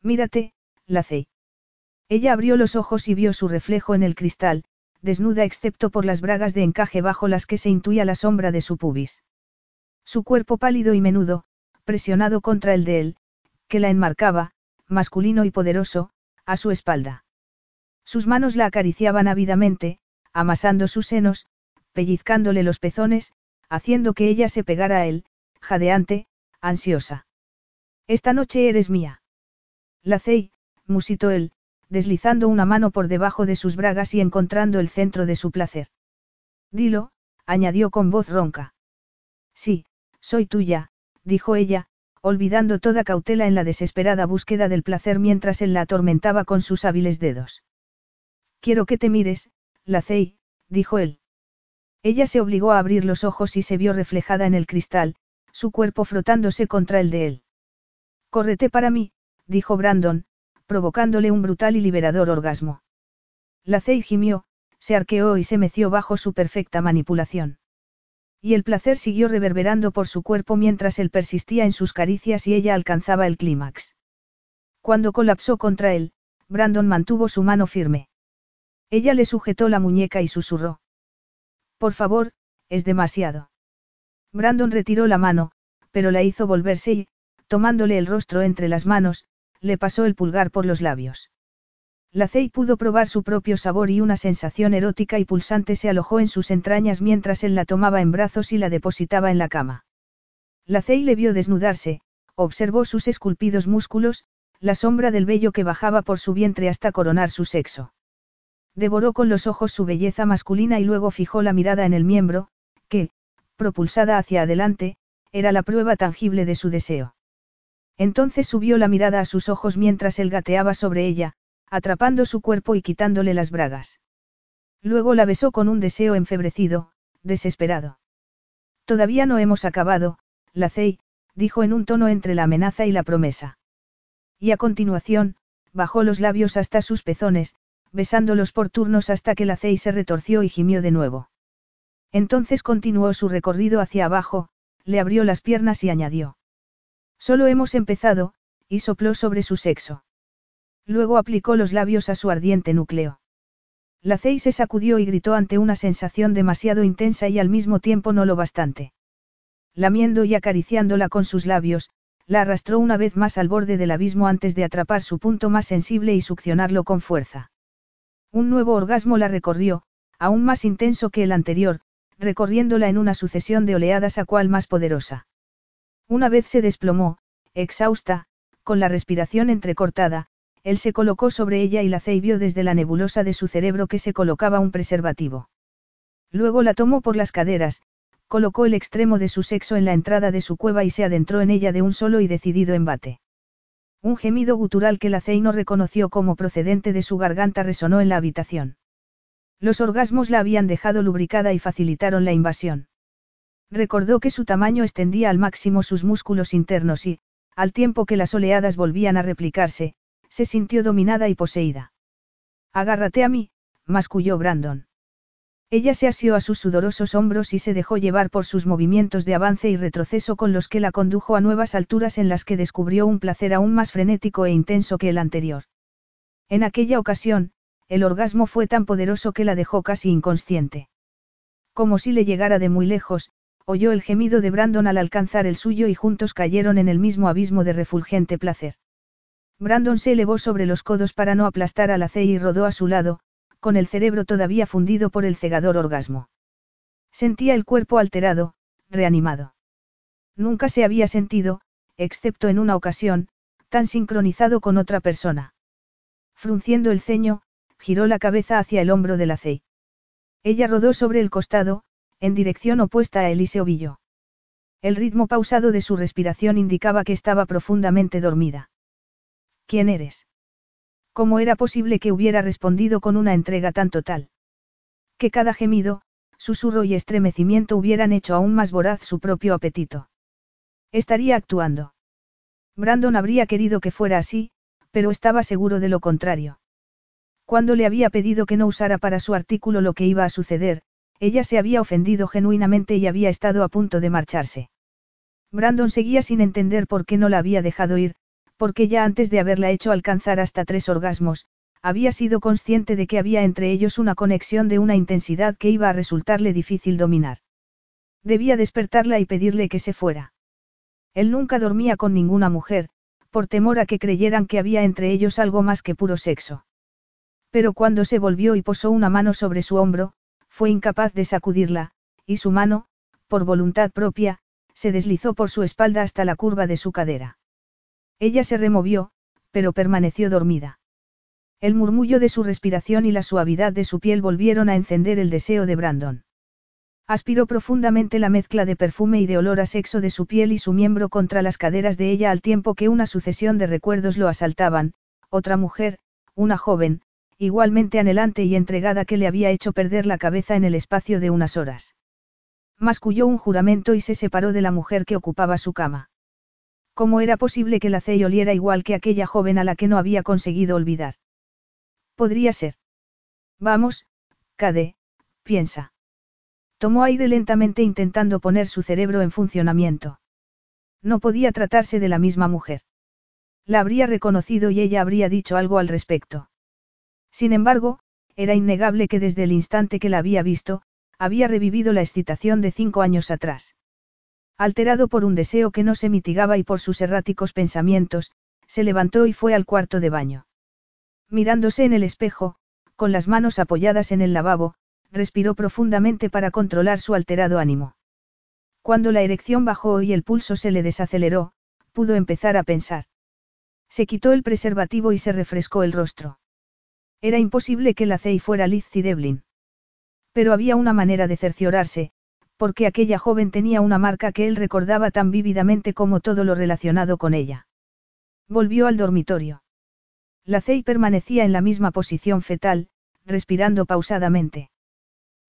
Mírate, Lacey. Ella abrió los ojos y vio su reflejo en el cristal, desnuda excepto por las bragas de encaje bajo las que se intuía la sombra de su pubis. Su cuerpo pálido y menudo, presionado contra el de él, que la enmarcaba, masculino y poderoso, a su espalda. Sus manos la acariciaban ávidamente, amasando sus senos, pellizcándole los pezones, haciendo que ella se pegara a él, jadeante, ansiosa. Esta noche eres mía. Lacey, musitó él, deslizando una mano por debajo de sus bragas y encontrando el centro de su placer. Dilo, añadió con voz ronca. Sí, soy tuya, dijo ella, olvidando toda cautela en la desesperada búsqueda del placer mientras él la atormentaba con sus hábiles dedos. Quiero que te mires, Lacey, dijo él. Ella se obligó a abrir los ojos y se vio reflejada en el cristal, su cuerpo frotándose contra el de él. Córrete para mí, dijo Brandon, provocándole un brutal y liberador orgasmo. Lacey gimió, se arqueó y se meció bajo su perfecta manipulación. Y el placer siguió reverberando por su cuerpo mientras él persistía en sus caricias y ella alcanzaba el clímax. Cuando colapsó contra él, Brandon mantuvo su mano firme. Ella le sujetó la muñeca y susurró. Por favor, es demasiado. Brandon retiró la mano, pero la hizo volverse y, tomándole el rostro entre las manos, le pasó el pulgar por los labios. Lacey pudo probar su propio sabor y una sensación erótica y pulsante se alojó en sus entrañas mientras él la tomaba en brazos y la depositaba en la cama. Lacey le vio desnudarse, observó sus esculpidos músculos, la sombra del vello que bajaba por su vientre hasta coronar su sexo. Devoró con los ojos su belleza masculina y luego fijó la mirada en el miembro, que, propulsada hacia adelante, era la prueba tangible de su deseo. Entonces subió la mirada a sus ojos mientras él gateaba sobre ella, atrapando su cuerpo y quitándole las bragas. Luego la besó con un deseo enfebrecido, desesperado. Todavía no hemos acabado, Lacey, dijo en un tono entre la amenaza y la promesa. Y a continuación, bajó los labios hasta sus pezones, besándolos por turnos hasta que la Cey se retorció y gimió de nuevo. Entonces continuó su recorrido hacia abajo, le abrió las piernas y añadió. Solo hemos empezado, y sopló sobre su sexo. Luego aplicó los labios a su ardiente núcleo. La Cey se sacudió y gritó ante una sensación demasiado intensa y al mismo tiempo no lo bastante. Lamiendo y acariciándola con sus labios, la arrastró una vez más al borde del abismo antes de atrapar su punto más sensible y succionarlo con fuerza. Un nuevo orgasmo la recorrió, aún más intenso que el anterior, recorriéndola en una sucesión de oleadas a cual más poderosa. Una vez se desplomó, exhausta, con la respiración entrecortada, él se colocó sobre ella y la vio desde la nebulosa de su cerebro que se colocaba un preservativo. Luego la tomó por las caderas, colocó el extremo de su sexo en la entrada de su cueva y se adentró en ella de un solo y decidido embate. Un gemido gutural que la no reconoció como procedente de su garganta resonó en la habitación. Los orgasmos la habían dejado lubricada y facilitaron la invasión. Recordó que su tamaño extendía al máximo sus músculos internos y, al tiempo que las oleadas volvían a replicarse, se sintió dominada y poseída. Agárrate a mí, masculló Brandon. Ella se asió a sus sudorosos hombros y se dejó llevar por sus movimientos de avance y retroceso con los que la condujo a nuevas alturas en las que descubrió un placer aún más frenético e intenso que el anterior. En aquella ocasión, el orgasmo fue tan poderoso que la dejó casi inconsciente. Como si le llegara de muy lejos, oyó el gemido de Brandon al alcanzar el suyo y juntos cayeron en el mismo abismo de refulgente placer. Brandon se elevó sobre los codos para no aplastar a la y rodó a su lado, con el cerebro todavía fundido por el cegador orgasmo. Sentía el cuerpo alterado, reanimado. Nunca se había sentido, excepto en una ocasión, tan sincronizado con otra persona. Frunciendo el ceño, giró la cabeza hacia el hombro de la Cey. Ella rodó sobre el costado, en dirección opuesta a Elise Ovillo. El ritmo pausado de su respiración indicaba que estaba profundamente dormida. ¿Quién eres? ¿Cómo era posible que hubiera respondido con una entrega tan total? Que cada gemido, susurro y estremecimiento hubieran hecho aún más voraz su propio apetito. Estaría actuando. Brandon habría querido que fuera así, pero estaba seguro de lo contrario. Cuando le había pedido que no usara para su artículo lo que iba a suceder, ella se había ofendido genuinamente y había estado a punto de marcharse. Brandon seguía sin entender por qué no la había dejado ir, porque ya antes de haberla hecho alcanzar hasta tres orgasmos, había sido consciente de que había entre ellos una conexión de una intensidad que iba a resultarle difícil dominar. Debía despertarla y pedirle que se fuera. Él nunca dormía con ninguna mujer, por temor a que creyeran que había entre ellos algo más que puro sexo. Pero cuando se volvió y posó una mano sobre su hombro, fue incapaz de sacudirla, y su mano, por voluntad propia, se deslizó por su espalda hasta la curva de su cadera. Ella se removió, pero permaneció dormida. El murmullo de su respiración y la suavidad de su piel volvieron a encender el deseo de Brandon. Aspiró profundamente la mezcla de perfume y de olor a sexo de su piel y su miembro contra las caderas de ella al tiempo que una sucesión de recuerdos lo asaltaban, otra mujer, una joven, igualmente anhelante y entregada que le había hecho perder la cabeza en el espacio de unas horas. Masculló un juramento y se separó de la mujer que ocupaba su cama. ¿Cómo era posible que la Cey oliera igual que aquella joven a la que no había conseguido olvidar? Podría ser. Vamos, Cade, piensa. Tomó aire lentamente intentando poner su cerebro en funcionamiento. No podía tratarse de la misma mujer. La habría reconocido y ella habría dicho algo al respecto. Sin embargo, era innegable que desde el instante que la había visto, había revivido la excitación de cinco años atrás. Alterado por un deseo que no se mitigaba y por sus erráticos pensamientos, se levantó y fue al cuarto de baño. Mirándose en el espejo, con las manos apoyadas en el lavabo, respiró profundamente para controlar su alterado ánimo. Cuando la erección bajó y el pulso se le desaceleró, pudo empezar a pensar. Se quitó el preservativo y se refrescó el rostro. Era imposible que la CEI fuera Liz Deblin. Pero había una manera de cerciorarse, porque aquella joven tenía una marca que él recordaba tan vívidamente como todo lo relacionado con ella. Volvió al dormitorio. La Cey permanecía en la misma posición fetal, respirando pausadamente.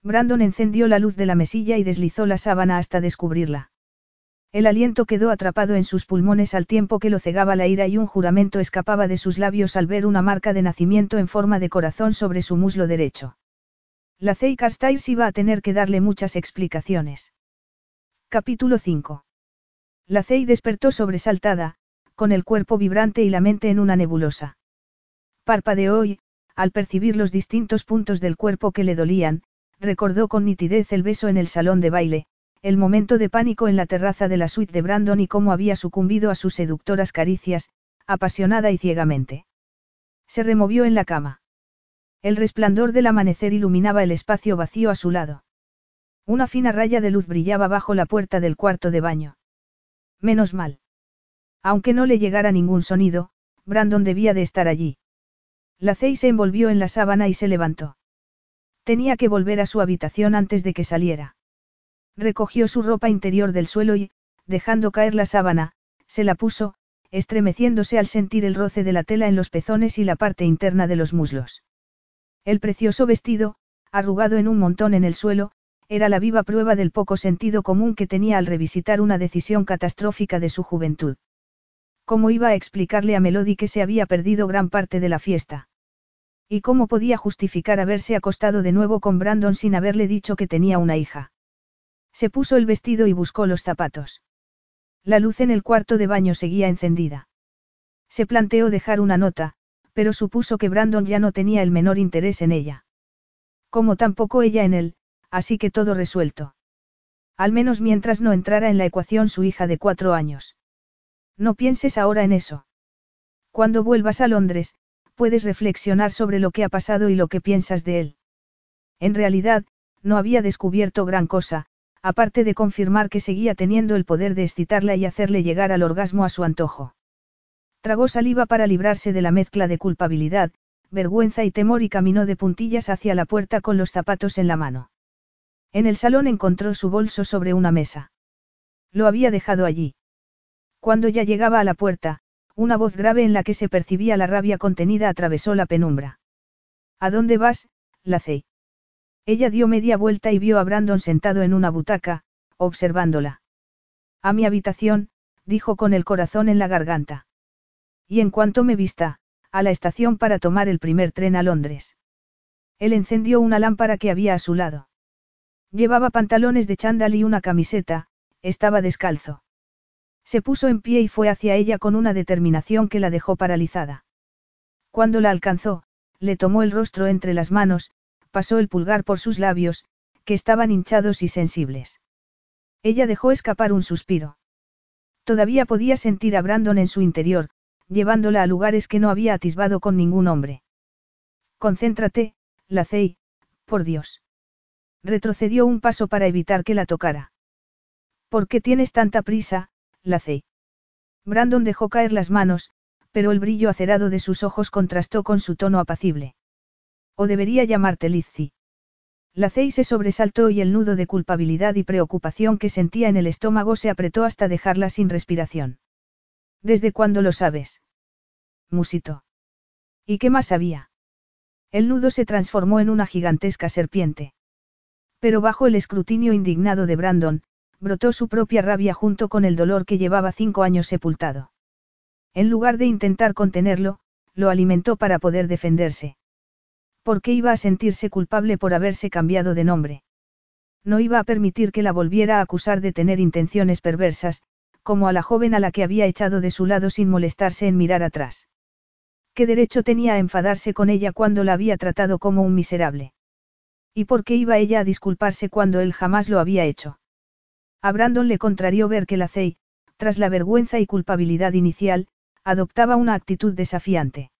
Brandon encendió la luz de la mesilla y deslizó la sábana hasta descubrirla. El aliento quedó atrapado en sus pulmones al tiempo que lo cegaba la ira y un juramento escapaba de sus labios al ver una marca de nacimiento en forma de corazón sobre su muslo derecho. La Cey Carstyles iba a tener que darle muchas explicaciones. Capítulo 5. La Cey despertó sobresaltada, con el cuerpo vibrante y la mente en una nebulosa. Parpadeó y, al percibir los distintos puntos del cuerpo que le dolían, recordó con nitidez el beso en el salón de baile, el momento de pánico en la terraza de la suite de Brandon y cómo había sucumbido a sus seductoras caricias, apasionada y ciegamente. Se removió en la cama. El resplandor del amanecer iluminaba el espacio vacío a su lado. Una fina raya de luz brillaba bajo la puerta del cuarto de baño. Menos mal. Aunque no le llegara ningún sonido, Brandon debía de estar allí. La Cey se envolvió en la sábana y se levantó. Tenía que volver a su habitación antes de que saliera. Recogió su ropa interior del suelo y, dejando caer la sábana, se la puso, estremeciéndose al sentir el roce de la tela en los pezones y la parte interna de los muslos. El precioso vestido, arrugado en un montón en el suelo, era la viva prueba del poco sentido común que tenía al revisitar una decisión catastrófica de su juventud. ¿Cómo iba a explicarle a Melody que se había perdido gran parte de la fiesta? ¿Y cómo podía justificar haberse acostado de nuevo con Brandon sin haberle dicho que tenía una hija? Se puso el vestido y buscó los zapatos. La luz en el cuarto de baño seguía encendida. Se planteó dejar una nota, pero supuso que Brandon ya no tenía el menor interés en ella. Como tampoco ella en él, así que todo resuelto. Al menos mientras no entrara en la ecuación su hija de cuatro años. No pienses ahora en eso. Cuando vuelvas a Londres, puedes reflexionar sobre lo que ha pasado y lo que piensas de él. En realidad, no había descubierto gran cosa, aparte de confirmar que seguía teniendo el poder de excitarla y hacerle llegar al orgasmo a su antojo. Tragó saliva para librarse de la mezcla de culpabilidad, vergüenza y temor y caminó de puntillas hacia la puerta con los zapatos en la mano. En el salón encontró su bolso sobre una mesa. Lo había dejado allí. Cuando ya llegaba a la puerta, una voz grave en la que se percibía la rabia contenida atravesó la penumbra. ¿A dónde vas, Lacey? Ella dio media vuelta y vio a Brandon sentado en una butaca, observándola. A mi habitación, dijo con el corazón en la garganta. Y en cuanto me vista, a la estación para tomar el primer tren a Londres. Él encendió una lámpara que había a su lado. Llevaba pantalones de chándal y una camiseta, estaba descalzo. Se puso en pie y fue hacia ella con una determinación que la dejó paralizada. Cuando la alcanzó, le tomó el rostro entre las manos, pasó el pulgar por sus labios, que estaban hinchados y sensibles. Ella dejó escapar un suspiro. Todavía podía sentir a Brandon en su interior, llevándola a lugares que no había atisbado con ningún hombre. Concéntrate, Lacey, por Dios. Retrocedió un paso para evitar que la tocara. ¿Por qué tienes tanta prisa, Lacey? Brandon dejó caer las manos, pero el brillo acerado de sus ojos contrastó con su tono apacible. ¿O debería llamarte Lizzie? Lacey se sobresaltó y el nudo de culpabilidad y preocupación que sentía en el estómago se apretó hasta dejarla sin respiración. ¿Desde cuándo lo sabes? Musito. ¿Y qué más sabía? El nudo se transformó en una gigantesca serpiente. Pero bajo el escrutinio indignado de Brandon, brotó su propia rabia junto con el dolor que llevaba cinco años sepultado. En lugar de intentar contenerlo, lo alimentó para poder defenderse. ¿Por qué iba a sentirse culpable por haberse cambiado de nombre? No iba a permitir que la volviera a acusar de tener intenciones perversas, como a la joven a la que había echado de su lado sin molestarse en mirar atrás. ¿Qué derecho tenía a enfadarse con ella cuando la había tratado como un miserable? ¿Y por qué iba ella a disculparse cuando él jamás lo había hecho? A Brandon le contrarió ver que la Cey, tras la vergüenza y culpabilidad inicial, adoptaba una actitud desafiante.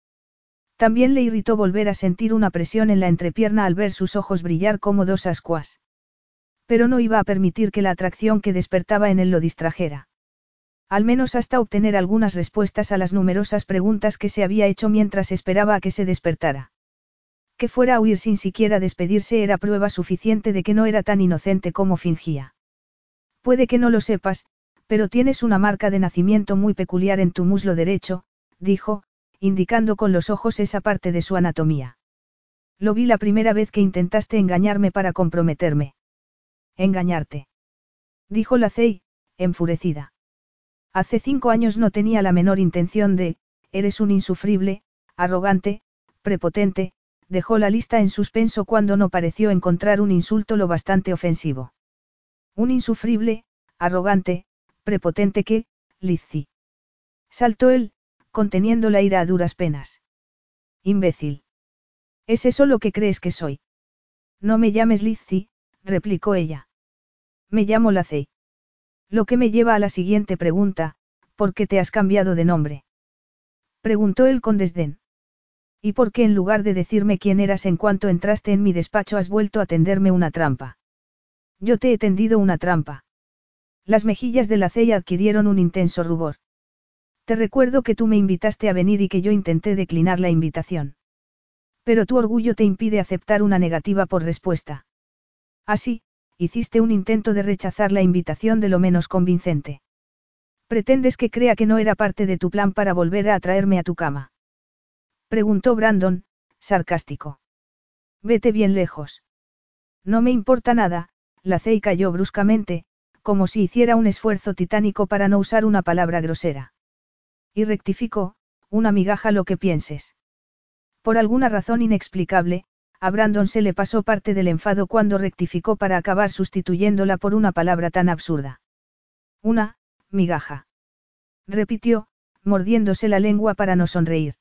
También le irritó volver a sentir una presión en la entrepierna al ver sus ojos brillar como dos ascuas. Pero no iba a permitir que la atracción que despertaba en él lo distrajera. Al menos hasta obtener algunas respuestas a las numerosas preguntas que se había hecho mientras esperaba a que se despertara. Que fuera a huir sin siquiera despedirse era prueba suficiente de que no era tan inocente como fingía. Puede que no lo sepas, pero tienes una marca de nacimiento muy peculiar en tu muslo derecho, dijo, indicando con los ojos esa parte de su anatomía. Lo vi la primera vez que intentaste engañarme para comprometerme. Engañarte. Dijo la Cey, enfurecida. Hace cinco años no tenía la menor intención de, eres un insufrible, arrogante, prepotente, dejó la lista en suspenso cuando no pareció encontrar un insulto lo bastante ofensivo. Un insufrible, arrogante, prepotente que, Lizzie. Saltó él, conteniendo la ira a duras penas. Imbécil. ¿Es eso lo que crees que soy? No me llames Lizzie, replicó ella. Me llamo Lacey. Lo que me lleva a la siguiente pregunta, ¿por qué te has cambiado de nombre? Preguntó él con desdén. ¿Y por qué en lugar de decirme quién eras en cuanto entraste en mi despacho has vuelto a tenderme una trampa? Yo te he tendido una trampa. Las mejillas de la ceya adquirieron un intenso rubor. Te recuerdo que tú me invitaste a venir y que yo intenté declinar la invitación. Pero tu orgullo te impide aceptar una negativa por respuesta. Así, hiciste un intento de rechazar la invitación de lo menos convincente. ¿Pretendes que crea que no era parte de tu plan para volver a atraerme a tu cama? Preguntó Brandon, sarcástico. Vete bien lejos. No me importa nada, la Cey cayó bruscamente, como si hiciera un esfuerzo titánico para no usar una palabra grosera. Y rectificó, una migaja lo que pienses. Por alguna razón inexplicable, a Brandon se le pasó parte del enfado cuando rectificó para acabar sustituyéndola por una palabra tan absurda. Una, migaja. Repitió, mordiéndose la lengua para no sonreír.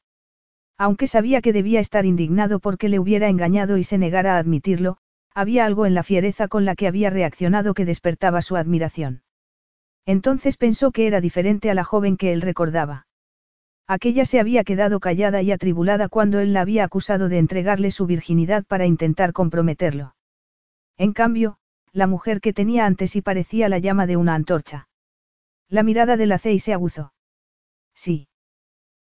Aunque sabía que debía estar indignado porque le hubiera engañado y se negara a admitirlo, había algo en la fiereza con la que había reaccionado que despertaba su admiración. Entonces pensó que era diferente a la joven que él recordaba. Aquella se había quedado callada y atribulada cuando él la había acusado de entregarle su virginidad para intentar comprometerlo. En cambio, la mujer que tenía antes sí parecía la llama de una antorcha. La mirada de la Cey se aguzó. Sí.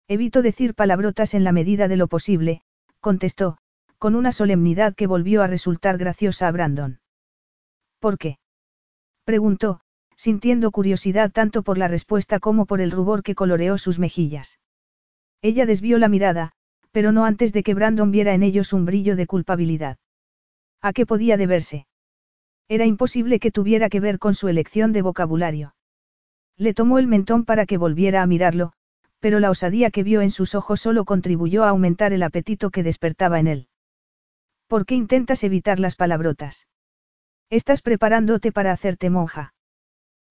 Evito decir palabrotas en la medida de lo posible, contestó, con una solemnidad que volvió a resultar graciosa a Brandon. ¿Por qué? preguntó, sintiendo curiosidad tanto por la respuesta como por el rubor que coloreó sus mejillas. Ella desvió la mirada, pero no antes de que Brandon viera en ellos un brillo de culpabilidad. ¿A qué podía deberse? Era imposible que tuviera que ver con su elección de vocabulario. Le tomó el mentón para que volviera a mirarlo, pero la osadía que vio en sus ojos solo contribuyó a aumentar el apetito que despertaba en él. ¿Por qué intentas evitar las palabrotas? Estás preparándote para hacerte monja.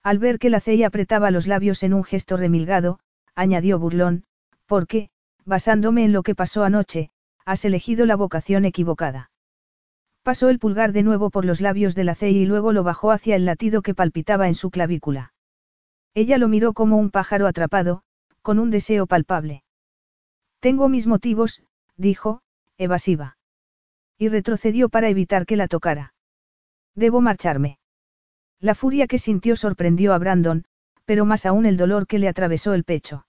Al ver que la ceia apretaba los labios en un gesto remilgado, añadió burlón, porque, basándome en lo que pasó anoche, has elegido la vocación equivocada. Pasó el pulgar de nuevo por los labios de la Cey y luego lo bajó hacia el latido que palpitaba en su clavícula. Ella lo miró como un pájaro atrapado, con un deseo palpable. Tengo mis motivos, dijo, evasiva. Y retrocedió para evitar que la tocara. Debo marcharme. La furia que sintió sorprendió a Brandon, pero más aún el dolor que le atravesó el pecho.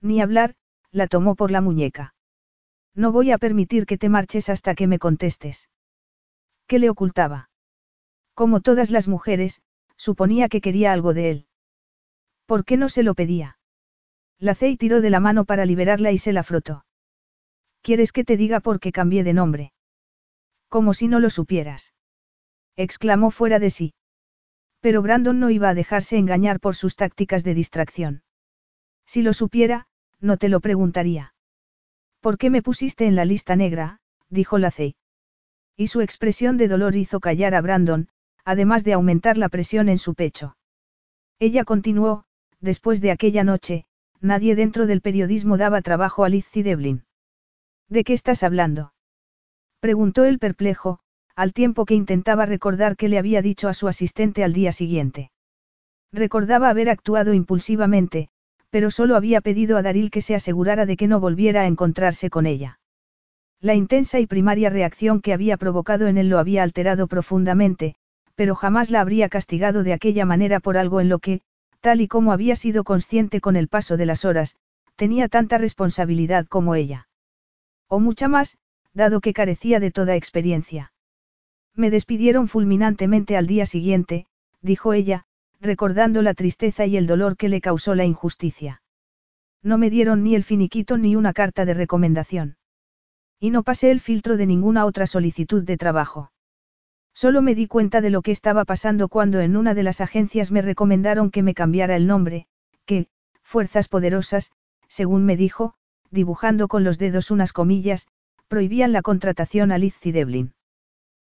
Ni hablar, la tomó por la muñeca. No voy a permitir que te marches hasta que me contestes. ¿Qué le ocultaba? Como todas las mujeres, suponía que quería algo de él. ¿Por qué no se lo pedía? La Cey tiró de la mano para liberarla y se la frotó. ¿Quieres que te diga por qué cambié de nombre? Como si no lo supieras. exclamó fuera de sí. Pero Brandon no iba a dejarse engañar por sus tácticas de distracción. Si lo supiera, no te lo preguntaría. ¿Por qué me pusiste en la lista negra? dijo Lacey. Y su expresión de dolor hizo callar a Brandon, además de aumentar la presión en su pecho. Ella continuó, después de aquella noche, nadie dentro del periodismo daba trabajo a Lizzie Devlin. ¿De qué estás hablando? preguntó el perplejo, al tiempo que intentaba recordar qué le había dicho a su asistente al día siguiente. Recordaba haber actuado impulsivamente, pero solo había pedido a Daril que se asegurara de que no volviera a encontrarse con ella. La intensa y primaria reacción que había provocado en él lo había alterado profundamente, pero jamás la habría castigado de aquella manera por algo en lo que, tal y como había sido consciente con el paso de las horas, tenía tanta responsabilidad como ella. O mucha más, dado que carecía de toda experiencia. Me despidieron fulminantemente al día siguiente, dijo ella, recordando la tristeza y el dolor que le causó la injusticia. No me dieron ni el finiquito ni una carta de recomendación. Y no pasé el filtro de ninguna otra solicitud de trabajo. Solo me di cuenta de lo que estaba pasando cuando en una de las agencias me recomendaron que me cambiara el nombre, que, fuerzas poderosas, según me dijo, dibujando con los dedos unas comillas, prohibían la contratación a Liz Devlin.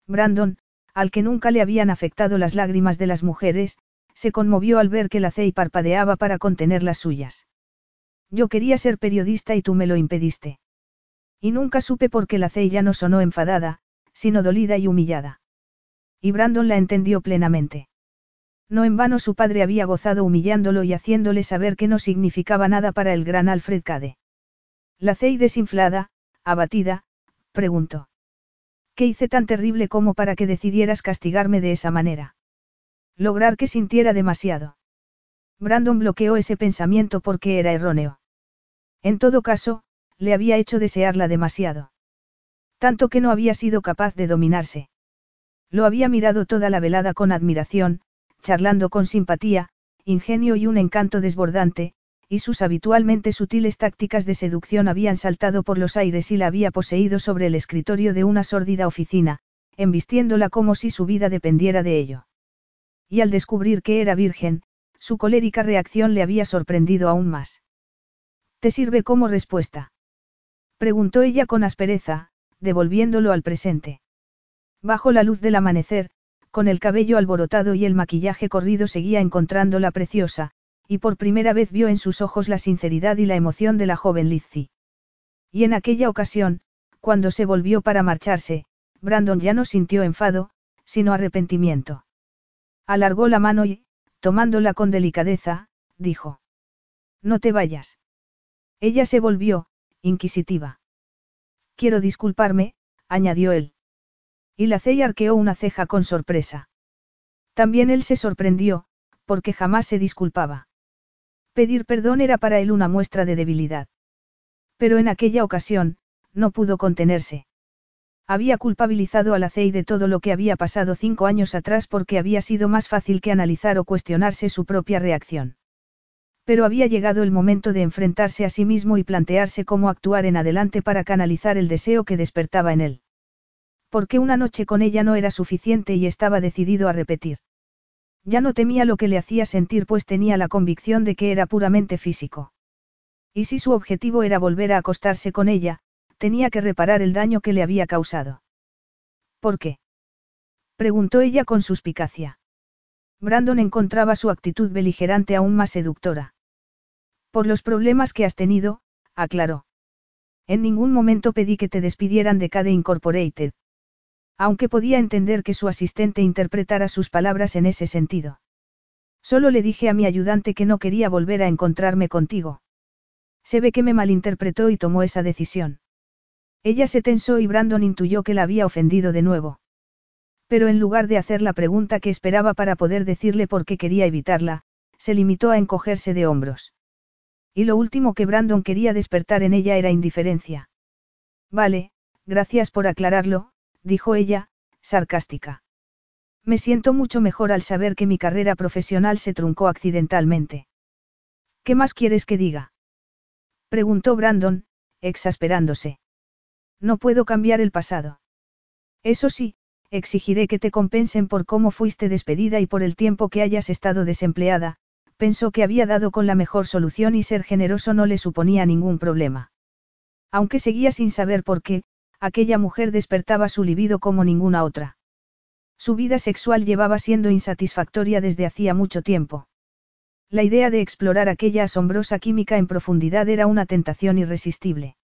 Brandon, al que nunca le habían afectado las lágrimas de las mujeres, se conmovió al ver que la Cey parpadeaba para contener las suyas. Yo quería ser periodista y tú me lo impediste. Y nunca supe por qué la Cey ya no sonó enfadada, sino dolida y humillada. Y Brandon la entendió plenamente. No en vano su padre había gozado humillándolo y haciéndole saber que no significaba nada para el gran Alfred Cade. La Cey desinflada, abatida, preguntó. ¿Qué hice tan terrible como para que decidieras castigarme de esa manera? Lograr que sintiera demasiado. Brandon bloqueó ese pensamiento porque era erróneo. En todo caso, le había hecho desearla demasiado. Tanto que no había sido capaz de dominarse. Lo había mirado toda la velada con admiración, charlando con simpatía, ingenio y un encanto desbordante, y sus habitualmente sutiles tácticas de seducción habían saltado por los aires y la había poseído sobre el escritorio de una sórdida oficina, embistiéndola como si su vida dependiera de ello. Y al descubrir que era virgen, su colérica reacción le había sorprendido aún más. ¿Te sirve como respuesta? Preguntó ella con aspereza, devolviéndolo al presente. Bajo la luz del amanecer, con el cabello alborotado y el maquillaje corrido seguía encontrándola preciosa, y por primera vez vio en sus ojos la sinceridad y la emoción de la joven Lizzie. Y en aquella ocasión, cuando se volvió para marcharse, Brandon ya no sintió enfado, sino arrepentimiento. Alargó la mano y, tomándola con delicadeza, dijo. No te vayas. Ella se volvió, inquisitiva. Quiero disculparme, añadió él. Y la Cey arqueó una ceja con sorpresa. También él se sorprendió, porque jamás se disculpaba. Pedir perdón era para él una muestra de debilidad. Pero en aquella ocasión, no pudo contenerse. Había culpabilizado a la CEI de todo lo que había pasado cinco años atrás porque había sido más fácil que analizar o cuestionarse su propia reacción. Pero había llegado el momento de enfrentarse a sí mismo y plantearse cómo actuar en adelante para canalizar el deseo que despertaba en él. Porque una noche con ella no era suficiente y estaba decidido a repetir. Ya no temía lo que le hacía sentir pues tenía la convicción de que era puramente físico. Y si su objetivo era volver a acostarse con ella, tenía que reparar el daño que le había causado. ¿Por qué? preguntó ella con suspicacia. Brandon encontraba su actitud beligerante aún más seductora. Por los problemas que has tenido, aclaró. En ningún momento pedí que te despidieran de Cade Incorporated. Aunque podía entender que su asistente interpretara sus palabras en ese sentido. Solo le dije a mi ayudante que no quería volver a encontrarme contigo. Se ve que me malinterpretó y tomó esa decisión. Ella se tensó y Brandon intuyó que la había ofendido de nuevo. Pero en lugar de hacer la pregunta que esperaba para poder decirle por qué quería evitarla, se limitó a encogerse de hombros. Y lo último que Brandon quería despertar en ella era indiferencia. Vale, gracias por aclararlo, dijo ella, sarcástica. Me siento mucho mejor al saber que mi carrera profesional se truncó accidentalmente. ¿Qué más quieres que diga? preguntó Brandon, exasperándose. No puedo cambiar el pasado. Eso sí, exigiré que te compensen por cómo fuiste despedida y por el tiempo que hayas estado desempleada, pensó que había dado con la mejor solución y ser generoso no le suponía ningún problema. Aunque seguía sin saber por qué, aquella mujer despertaba su libido como ninguna otra. Su vida sexual llevaba siendo insatisfactoria desde hacía mucho tiempo. La idea de explorar aquella asombrosa química en profundidad era una tentación irresistible.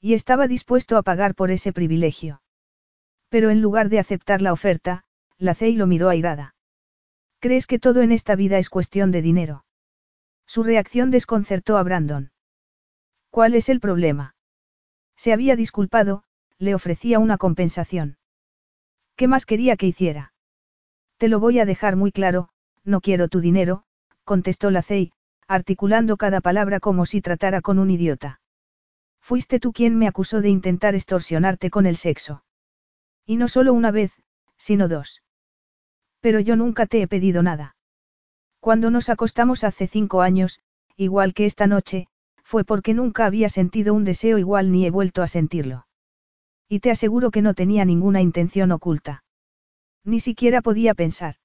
Y estaba dispuesto a pagar por ese privilegio. Pero en lugar de aceptar la oferta, la Cey lo miró airada. ¿Crees que todo en esta vida es cuestión de dinero? Su reacción desconcertó a Brandon. ¿Cuál es el problema? Se había disculpado, le ofrecía una compensación. ¿Qué más quería que hiciera? Te lo voy a dejar muy claro, no quiero tu dinero, contestó la Cey, articulando cada palabra como si tratara con un idiota. Fuiste tú quien me acusó de intentar extorsionarte con el sexo. Y no solo una vez, sino dos. Pero yo nunca te he pedido nada. Cuando nos acostamos hace cinco años, igual que esta noche, fue porque nunca había sentido un deseo igual ni he vuelto a sentirlo. Y te aseguro que no tenía ninguna intención oculta. Ni siquiera podía pensar.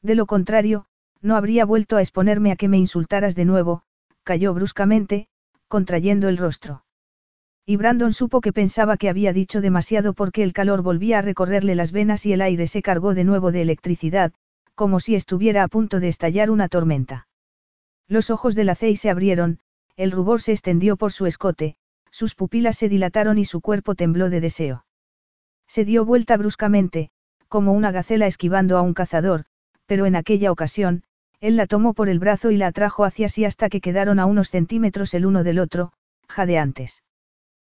De lo contrario, no habría vuelto a exponerme a que me insultaras de nuevo, cayó bruscamente, contrayendo el rostro. Y Brandon supo que pensaba que había dicho demasiado porque el calor volvía a recorrerle las venas y el aire se cargó de nuevo de electricidad, como si estuviera a punto de estallar una tormenta. Los ojos de la Cey se abrieron, el rubor se extendió por su escote, sus pupilas se dilataron y su cuerpo tembló de deseo. Se dio vuelta bruscamente, como una gacela esquivando a un cazador, pero en aquella ocasión, él la tomó por el brazo y la atrajo hacia sí hasta que quedaron a unos centímetros el uno del otro, jadeantes.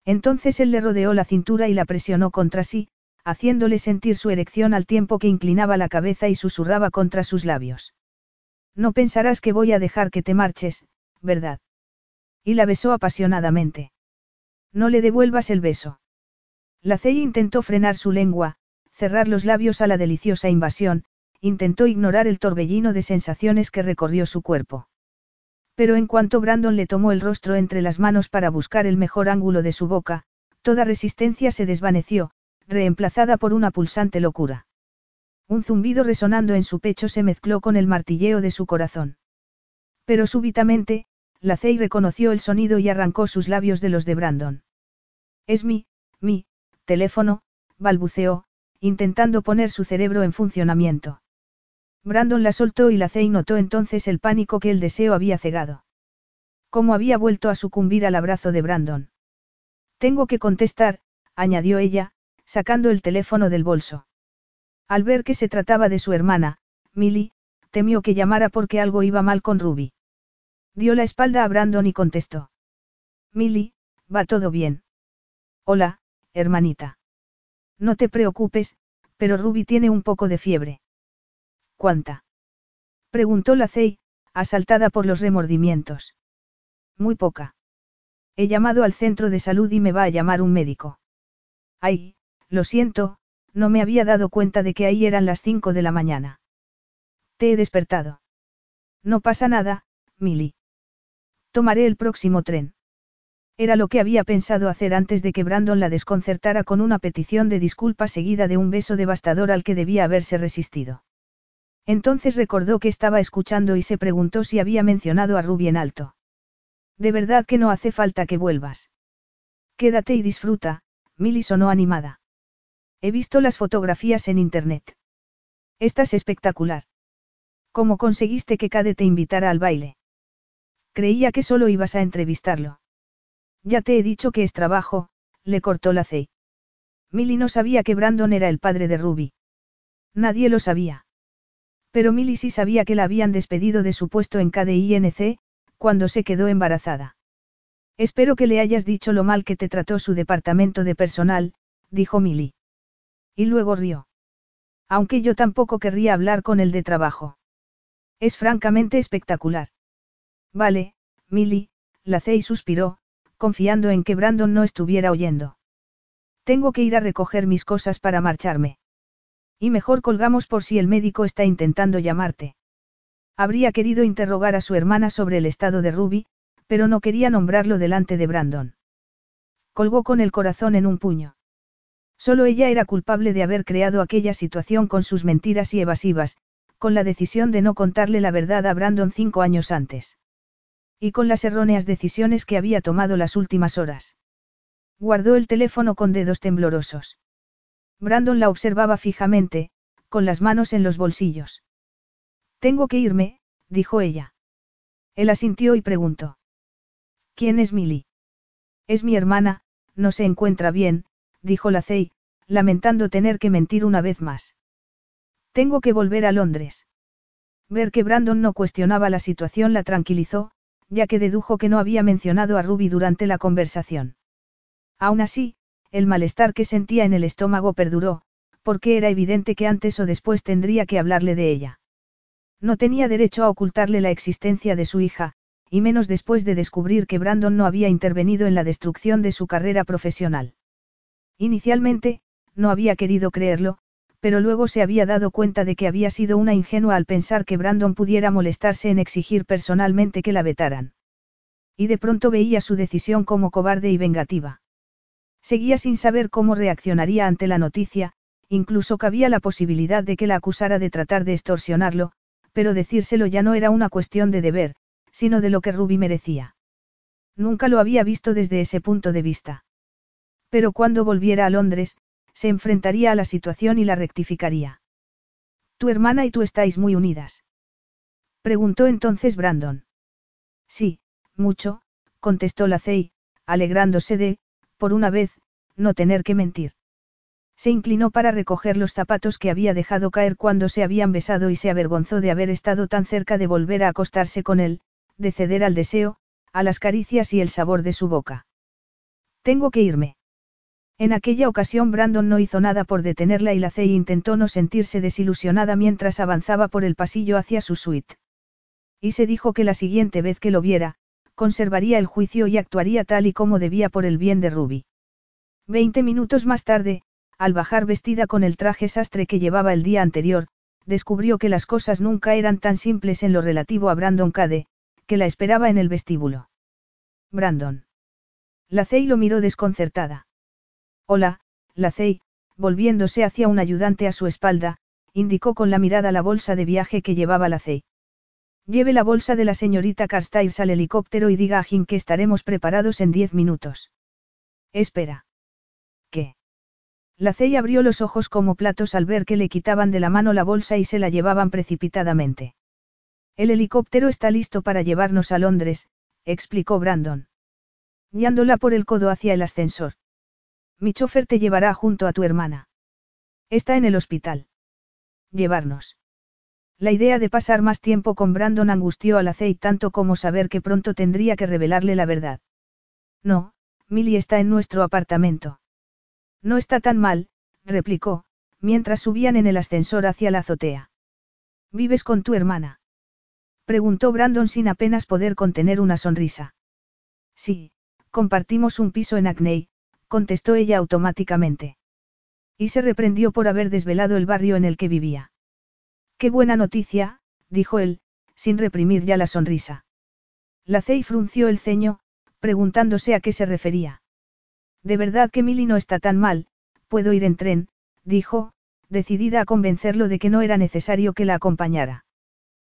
Entonces él le rodeó la cintura y la presionó contra sí, haciéndole sentir su erección al tiempo que inclinaba la cabeza y susurraba contra sus labios. No pensarás que voy a dejar que te marches, ¿verdad? Y la besó apasionadamente. No le devuelvas el beso. La Cey intentó frenar su lengua, cerrar los labios a la deliciosa invasión, intentó ignorar el torbellino de sensaciones que recorrió su cuerpo. Pero en cuanto Brandon le tomó el rostro entre las manos para buscar el mejor ángulo de su boca, toda resistencia se desvaneció, reemplazada por una pulsante locura. Un zumbido resonando en su pecho se mezcló con el martilleo de su corazón. Pero súbitamente, Lacey reconoció el sonido y arrancó sus labios de los de Brandon. Es mi, mi, teléfono, balbuceó, intentando poner su cerebro en funcionamiento. Brandon la soltó y Lacey notó entonces el pánico que el deseo había cegado. ¿Cómo había vuelto a sucumbir al abrazo de Brandon? Tengo que contestar, añadió ella, sacando el teléfono del bolso. Al ver que se trataba de su hermana, Millie, temió que llamara porque algo iba mal con Ruby. Dio la espalda a Brandon y contestó. Millie, va todo bien. Hola, hermanita. No te preocupes, pero Ruby tiene un poco de fiebre. ¿Cuánta? Preguntó la Cey, asaltada por los remordimientos. Muy poca. He llamado al centro de salud y me va a llamar un médico. Ay, lo siento, no me había dado cuenta de que ahí eran las cinco de la mañana. Te he despertado. No pasa nada, Milly. Tomaré el próximo tren. Era lo que había pensado hacer antes de que Brandon la desconcertara con una petición de disculpa seguida de un beso devastador al que debía haberse resistido. Entonces recordó que estaba escuchando y se preguntó si había mencionado a Ruby en alto. De verdad que no hace falta que vuelvas. Quédate y disfruta, Milly sonó animada. He visto las fotografías en internet. Estás espectacular. ¿Cómo conseguiste que Cade te invitara al baile? Creía que solo ibas a entrevistarlo. Ya te he dicho que es trabajo, le cortó la C. Milly no sabía que Brandon era el padre de Ruby. Nadie lo sabía. Pero Milly sí sabía que la habían despedido de su puesto en KDINC, cuando se quedó embarazada. Espero que le hayas dicho lo mal que te trató su departamento de personal, dijo Milly. Y luego rió. Aunque yo tampoco querría hablar con el de trabajo. Es francamente espectacular. Vale, Milly, la y suspiró, confiando en que Brandon no estuviera oyendo. Tengo que ir a recoger mis cosas para marcharme. Y mejor colgamos por si el médico está intentando llamarte. Habría querido interrogar a su hermana sobre el estado de Ruby, pero no quería nombrarlo delante de Brandon. Colgó con el corazón en un puño. Solo ella era culpable de haber creado aquella situación con sus mentiras y evasivas, con la decisión de no contarle la verdad a Brandon cinco años antes. Y con las erróneas decisiones que había tomado las últimas horas. Guardó el teléfono con dedos temblorosos. Brandon la observaba fijamente, con las manos en los bolsillos. Tengo que irme, dijo ella. Él asintió y preguntó. ¿Quién es Milly? Es mi hermana, no se encuentra bien, dijo la Cey, lamentando tener que mentir una vez más. Tengo que volver a Londres. Ver que Brandon no cuestionaba la situación la tranquilizó, ya que dedujo que no había mencionado a Ruby durante la conversación. Aún así, el malestar que sentía en el estómago perduró, porque era evidente que antes o después tendría que hablarle de ella. No tenía derecho a ocultarle la existencia de su hija, y menos después de descubrir que Brandon no había intervenido en la destrucción de su carrera profesional. Inicialmente, no había querido creerlo, pero luego se había dado cuenta de que había sido una ingenua al pensar que Brandon pudiera molestarse en exigir personalmente que la vetaran. Y de pronto veía su decisión como cobarde y vengativa. Seguía sin saber cómo reaccionaría ante la noticia, incluso cabía la posibilidad de que la acusara de tratar de extorsionarlo, pero decírselo ya no era una cuestión de deber, sino de lo que Ruby merecía. Nunca lo había visto desde ese punto de vista. Pero cuando volviera a Londres, se enfrentaría a la situación y la rectificaría. Tu hermana y tú estáis muy unidas. Preguntó entonces Brandon. Sí, mucho, contestó la Cey, alegrándose de, por una vez, no tener que mentir. Se inclinó para recoger los zapatos que había dejado caer cuando se habían besado y se avergonzó de haber estado tan cerca de volver a acostarse con él, de ceder al deseo, a las caricias y el sabor de su boca. Tengo que irme. En aquella ocasión Brandon no hizo nada por detenerla y la Cey intentó no sentirse desilusionada mientras avanzaba por el pasillo hacia su suite. Y se dijo que la siguiente vez que lo viera, conservaría el juicio y actuaría tal y como debía por el bien de Ruby. Veinte minutos más tarde, al bajar vestida con el traje sastre que llevaba el día anterior, descubrió que las cosas nunca eran tan simples en lo relativo a Brandon Cade, que la esperaba en el vestíbulo. Brandon. Lacey lo miró desconcertada. Hola, Lacey, volviéndose hacia un ayudante a su espalda, indicó con la mirada la bolsa de viaje que llevaba Lacey. Lleve la bolsa de la señorita Carstyles al helicóptero y diga a Jim que estaremos preparados en diez minutos. Espera. ¿Qué? Lacey abrió los ojos como platos al ver que le quitaban de la mano la bolsa y se la llevaban precipitadamente. El helicóptero está listo para llevarnos a Londres, explicó Brandon. Guiándola por el codo hacia el ascensor. Mi chofer te llevará junto a tu hermana. Está en el hospital. Llevarnos. La idea de pasar más tiempo con Brandon angustió a Lacey tanto como saber que pronto tendría que revelarle la verdad. No, Millie está en nuestro apartamento. No está tan mal, replicó, mientras subían en el ascensor hacia la azotea. ¿Vives con tu hermana? Preguntó Brandon sin apenas poder contener una sonrisa. Sí, compartimos un piso en Acney, contestó ella automáticamente. Y se reprendió por haber desvelado el barrio en el que vivía. Qué buena noticia, dijo él, sin reprimir ya la sonrisa. Lacey frunció el ceño, preguntándose a qué se refería. De verdad que Milly no está tan mal, puedo ir en tren, dijo, decidida a convencerlo de que no era necesario que la acompañara.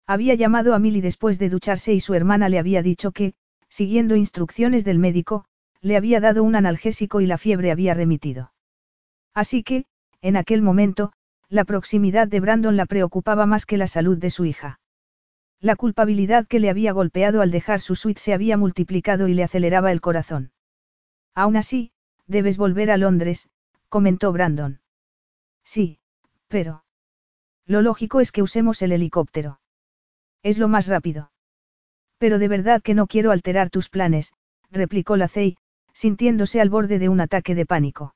Había llamado a Milly después de ducharse y su hermana le había dicho que, siguiendo instrucciones del médico, le había dado un analgésico y la fiebre había remitido. Así que, en aquel momento, la proximidad de Brandon la preocupaba más que la salud de su hija. La culpabilidad que le había golpeado al dejar su suite se había multiplicado y le aceleraba el corazón. Aún así, debes volver a Londres, comentó Brandon. Sí, pero... Lo lógico es que usemos el helicóptero. Es lo más rápido. Pero de verdad que no quiero alterar tus planes, replicó Lacey, sintiéndose al borde de un ataque de pánico.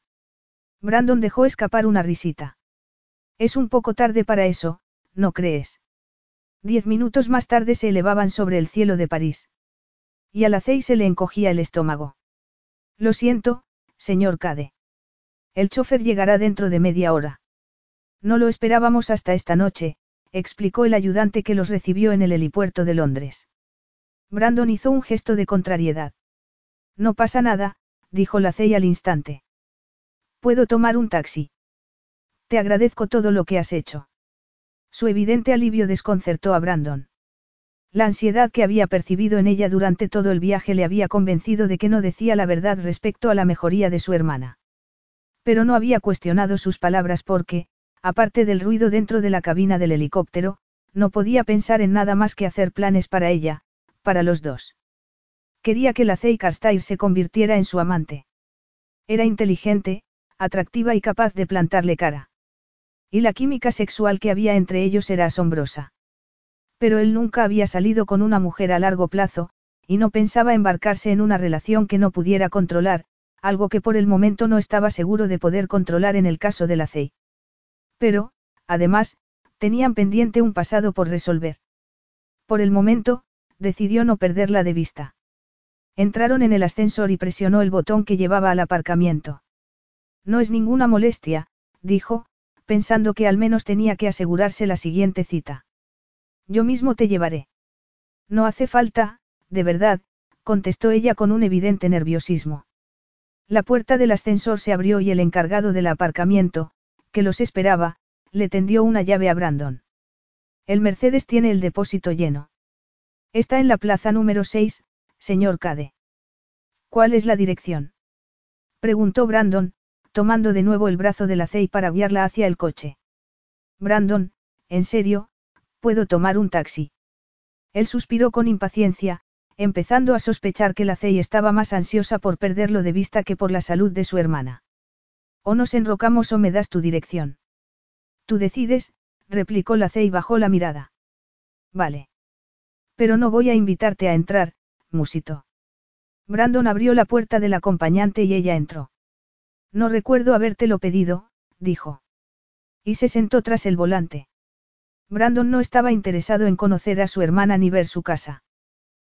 Brandon dejó escapar una risita. Es un poco tarde para eso, ¿no crees? Diez minutos más tarde se elevaban sobre el cielo de París. Y a la se le encogía el estómago. Lo siento, señor Cade. El chofer llegará dentro de media hora. No lo esperábamos hasta esta noche, explicó el ayudante que los recibió en el helipuerto de Londres. Brandon hizo un gesto de contrariedad. No pasa nada, dijo la al instante. Puedo tomar un taxi. Te agradezco todo lo que has hecho. Su evidente alivio desconcertó a Brandon. La ansiedad que había percibido en ella durante todo el viaje le había convencido de que no decía la verdad respecto a la mejoría de su hermana. Pero no había cuestionado sus palabras porque, aparte del ruido dentro de la cabina del helicóptero, no podía pensar en nada más que hacer planes para ella, para los dos. Quería que la Zey Carstyle se convirtiera en su amante. Era inteligente, atractiva y capaz de plantarle cara. Y la química sexual que había entre ellos era asombrosa. Pero él nunca había salido con una mujer a largo plazo, y no pensaba embarcarse en una relación que no pudiera controlar, algo que por el momento no estaba seguro de poder controlar en el caso de la CEI. Pero, además, tenían pendiente un pasado por resolver. Por el momento, decidió no perderla de vista. Entraron en el ascensor y presionó el botón que llevaba al aparcamiento. No es ninguna molestia, dijo, pensando que al menos tenía que asegurarse la siguiente cita. Yo mismo te llevaré. No hace falta, de verdad, contestó ella con un evidente nerviosismo. La puerta del ascensor se abrió y el encargado del aparcamiento, que los esperaba, le tendió una llave a Brandon. El Mercedes tiene el depósito lleno. Está en la plaza número 6, señor Cade. ¿Cuál es la dirección? Preguntó Brandon, tomando de nuevo el brazo de la Cey para guiarla hacia el coche. Brandon, en serio, ¿puedo tomar un taxi? Él suspiró con impaciencia, empezando a sospechar que la Cey estaba más ansiosa por perderlo de vista que por la salud de su hermana. O nos enrocamos o me das tu dirección. Tú decides, replicó la Cey y bajó la mirada. Vale. Pero no voy a invitarte a entrar, musito. Brandon abrió la puerta del acompañante y ella entró. No recuerdo habértelo pedido, dijo. Y se sentó tras el volante. Brandon no estaba interesado en conocer a su hermana ni ver su casa.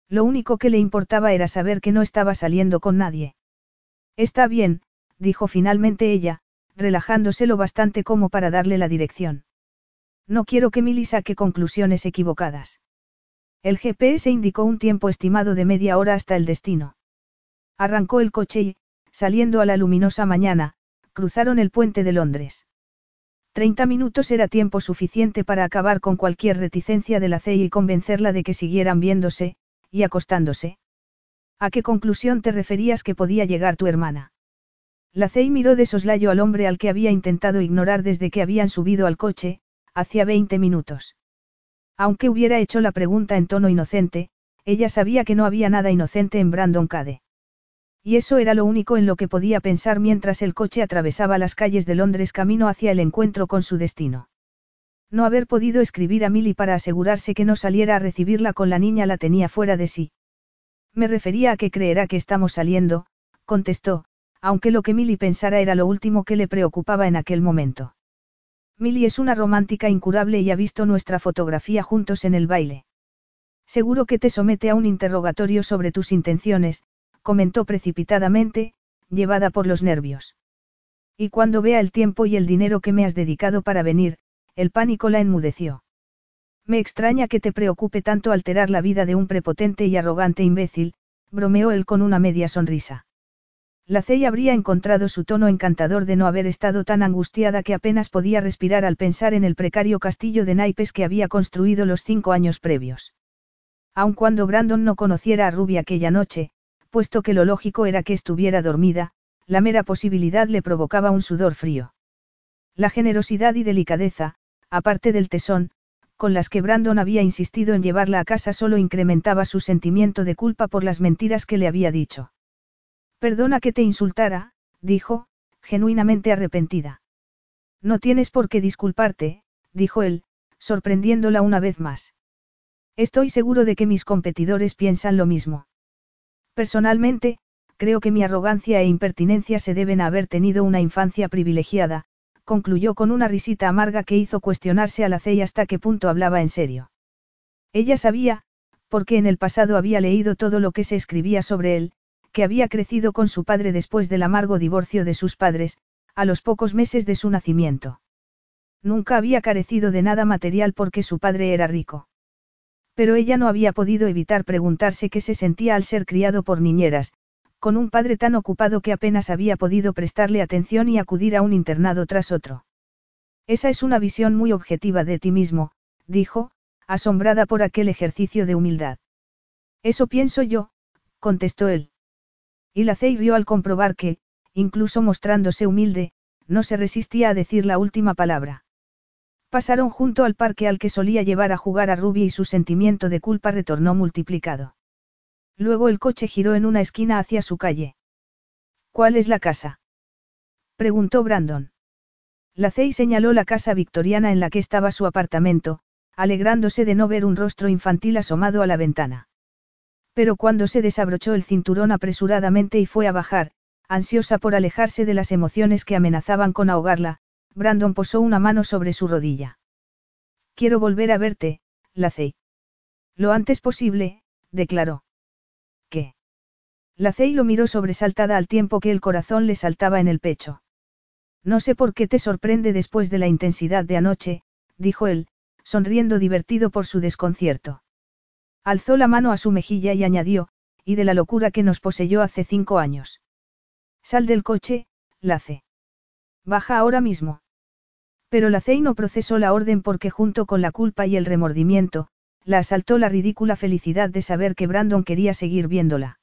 Lo único que le importaba era saber que no estaba saliendo con nadie. Está bien, dijo finalmente ella, relajándose lo bastante como para darle la dirección. No quiero que Milly saque conclusiones equivocadas. El GPS indicó un tiempo estimado de media hora hasta el destino. Arrancó el coche y, saliendo a la luminosa mañana, cruzaron el puente de Londres. Treinta minutos era tiempo suficiente para acabar con cualquier reticencia de la CEI y convencerla de que siguieran viéndose, y acostándose. ¿A qué conclusión te referías que podía llegar tu hermana? La CEI miró de soslayo al hombre al que había intentado ignorar desde que habían subido al coche, hacía veinte minutos. Aunque hubiera hecho la pregunta en tono inocente, ella sabía que no había nada inocente en Brandon Cade. Y eso era lo único en lo que podía pensar mientras el coche atravesaba las calles de Londres camino hacia el encuentro con su destino. No haber podido escribir a Milly para asegurarse que no saliera a recibirla con la niña la tenía fuera de sí. Me refería a que creerá que estamos saliendo, contestó, aunque lo que Milly pensara era lo último que le preocupaba en aquel momento. Milly es una romántica incurable y ha visto nuestra fotografía juntos en el baile. Seguro que te somete a un interrogatorio sobre tus intenciones, comentó precipitadamente, llevada por los nervios. Y cuando vea el tiempo y el dinero que me has dedicado para venir, el pánico la enmudeció. Me extraña que te preocupe tanto alterar la vida de un prepotente y arrogante imbécil, bromeó él con una media sonrisa. La Cey habría encontrado su tono encantador de no haber estado tan angustiada que apenas podía respirar al pensar en el precario castillo de naipes que había construido los cinco años previos. Aun cuando Brandon no conociera a Ruby aquella noche, puesto que lo lógico era que estuviera dormida, la mera posibilidad le provocaba un sudor frío. La generosidad y delicadeza, aparte del tesón, con las que Brandon había insistido en llevarla a casa solo incrementaba su sentimiento de culpa por las mentiras que le había dicho. Perdona que te insultara, dijo, genuinamente arrepentida. No tienes por qué disculparte, dijo él, sorprendiéndola una vez más. Estoy seguro de que mis competidores piensan lo mismo. Personalmente, creo que mi arrogancia e impertinencia se deben a haber tenido una infancia privilegiada, concluyó con una risita amarga que hizo cuestionarse a la CEI hasta qué punto hablaba en serio. Ella sabía, porque en el pasado había leído todo lo que se escribía sobre él, que había crecido con su padre después del amargo divorcio de sus padres, a los pocos meses de su nacimiento. Nunca había carecido de nada material porque su padre era rico. Pero ella no había podido evitar preguntarse qué se sentía al ser criado por niñeras, con un padre tan ocupado que apenas había podido prestarle atención y acudir a un internado tras otro. Esa es una visión muy objetiva de ti mismo, dijo, asombrada por aquel ejercicio de humildad. Eso pienso yo, contestó él. Y la Cey rió al comprobar que, incluso mostrándose humilde, no se resistía a decir la última palabra. Pasaron junto al parque al que solía llevar a jugar a Ruby y su sentimiento de culpa retornó multiplicado. Luego el coche giró en una esquina hacia su calle. ¿Cuál es la casa? preguntó Brandon. La Cey señaló la casa victoriana en la que estaba su apartamento, alegrándose de no ver un rostro infantil asomado a la ventana. Pero cuando se desabrochó el cinturón apresuradamente y fue a bajar, ansiosa por alejarse de las emociones que amenazaban con ahogarla, Brandon posó una mano sobre su rodilla. Quiero volver a verte, Lacey. Lo antes posible, declaró. ¿Qué? Lacey lo miró sobresaltada al tiempo que el corazón le saltaba en el pecho. No sé por qué te sorprende después de la intensidad de anoche, dijo él, sonriendo divertido por su desconcierto. Alzó la mano a su mejilla y añadió, y de la locura que nos poseyó hace cinco años. Sal del coche, Lace. Baja ahora mismo. Pero la Cey no procesó la orden porque junto con la culpa y el remordimiento, la asaltó la ridícula felicidad de saber que Brandon quería seguir viéndola.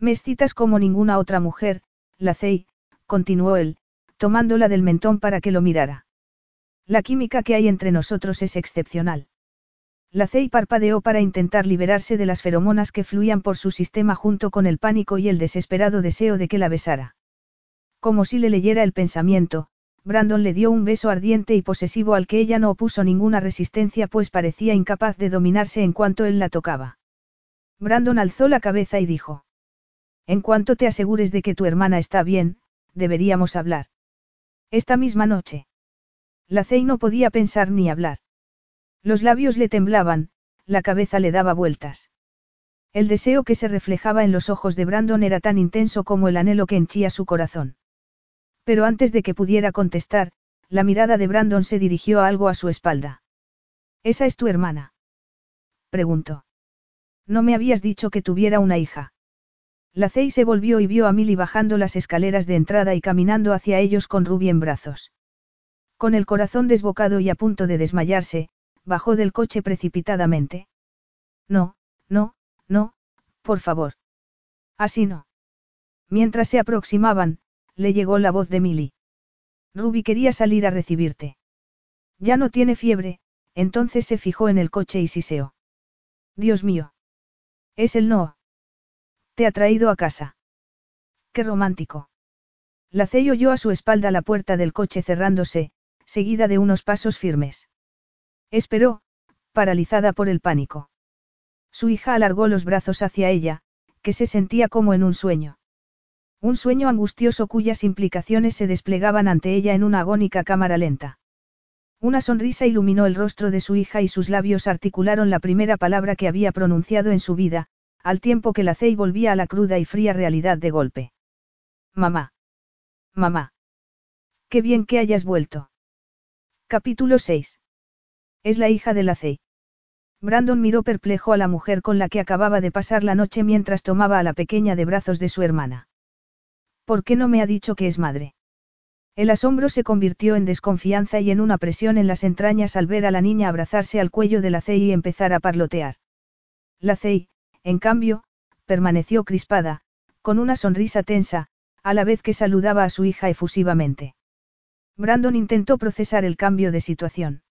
Me excitas como ninguna otra mujer, la Cey, continuó él, tomándola del mentón para que lo mirara. La química que hay entre nosotros es excepcional. La Cey parpadeó para intentar liberarse de las feromonas que fluían por su sistema junto con el pánico y el desesperado deseo de que la besara. Como si le leyera el pensamiento, Brandon le dio un beso ardiente y posesivo al que ella no opuso ninguna resistencia pues parecía incapaz de dominarse en cuanto él la tocaba. Brandon alzó la cabeza y dijo. En cuanto te asegures de que tu hermana está bien, deberíamos hablar. Esta misma noche. La Cey no podía pensar ni hablar. Los labios le temblaban, la cabeza le daba vueltas. El deseo que se reflejaba en los ojos de Brandon era tan intenso como el anhelo que henchía su corazón. Pero antes de que pudiera contestar, la mirada de Brandon se dirigió a algo a su espalda. ¿Esa es tu hermana? Preguntó. No me habías dicho que tuviera una hija. La Cey se volvió y vio a Milly bajando las escaleras de entrada y caminando hacia ellos con Ruby en brazos. Con el corazón desbocado y a punto de desmayarse, bajó del coche precipitadamente. No, no, no, por favor. Así no. Mientras se aproximaban, le llegó la voz de Milly. Ruby quería salir a recibirte. Ya no tiene fiebre, entonces se fijó en el coche y siseó. Dios mío. Es el no. Te ha traído a casa. Qué romántico. La Cey oyó a su espalda la puerta del coche cerrándose, seguida de unos pasos firmes. Esperó, paralizada por el pánico. Su hija alargó los brazos hacia ella, que se sentía como en un sueño. Un sueño angustioso cuyas implicaciones se desplegaban ante ella en una agónica cámara lenta. Una sonrisa iluminó el rostro de su hija y sus labios articularon la primera palabra que había pronunciado en su vida, al tiempo que la Cey volvía a la cruda y fría realidad de golpe. Mamá. Mamá. Qué bien que hayas vuelto. Capítulo 6. Es la hija de la Cey. Brandon miró perplejo a la mujer con la que acababa de pasar la noche mientras tomaba a la pequeña de brazos de su hermana. ¿Por qué no me ha dicho que es madre? El asombro se convirtió en desconfianza y en una presión en las entrañas al ver a la niña abrazarse al cuello de la Cey y empezar a parlotear. La Cey, en cambio, permaneció crispada, con una sonrisa tensa, a la vez que saludaba a su hija efusivamente. Brandon intentó procesar el cambio de situación.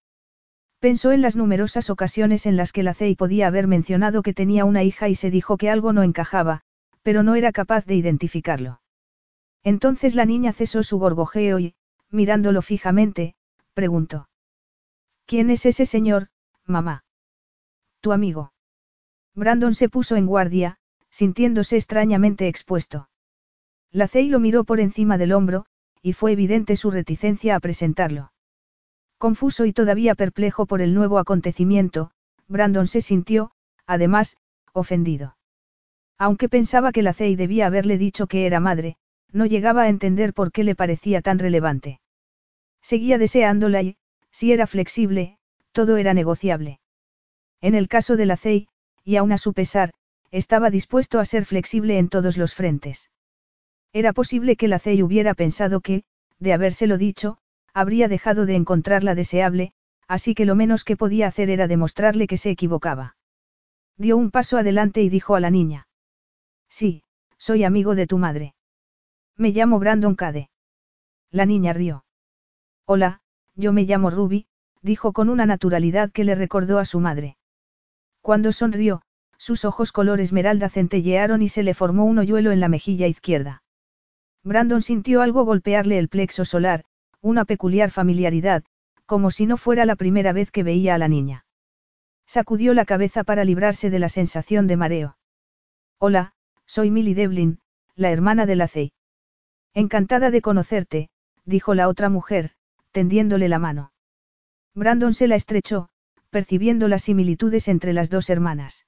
Pensó en las numerosas ocasiones en las que la Cey podía haber mencionado que tenía una hija y se dijo que algo no encajaba, pero no era capaz de identificarlo. Entonces la niña cesó su gorgojeo y, mirándolo fijamente, preguntó. ¿Quién es ese señor, mamá? Tu amigo. Brandon se puso en guardia, sintiéndose extrañamente expuesto. La Cey lo miró por encima del hombro, y fue evidente su reticencia a presentarlo. Confuso y todavía perplejo por el nuevo acontecimiento, Brandon se sintió, además, ofendido. Aunque pensaba que la Cey debía haberle dicho que era madre, no llegaba a entender por qué le parecía tan relevante. Seguía deseándola y, si era flexible, todo era negociable. En el caso de la CEI, y aun a su pesar, estaba dispuesto a ser flexible en todos los frentes. Era posible que la CEI hubiera pensado que, de habérselo dicho, habría dejado de encontrarla deseable, así que lo menos que podía hacer era demostrarle que se equivocaba. Dio un paso adelante y dijo a la niña. Sí, soy amigo de tu madre. Me llamo Brandon Cade. La niña rió. Hola, yo me llamo Ruby, dijo con una naturalidad que le recordó a su madre. Cuando sonrió, sus ojos color esmeralda centellearon y se le formó un hoyuelo en la mejilla izquierda. Brandon sintió algo golpearle el plexo solar, una peculiar familiaridad, como si no fuera la primera vez que veía a la niña. Sacudió la cabeza para librarse de la sensación de mareo. Hola, soy Millie Devlin, la hermana de la Cey. Encantada de conocerte, dijo la otra mujer, tendiéndole la mano. Brandon se la estrechó, percibiendo las similitudes entre las dos hermanas.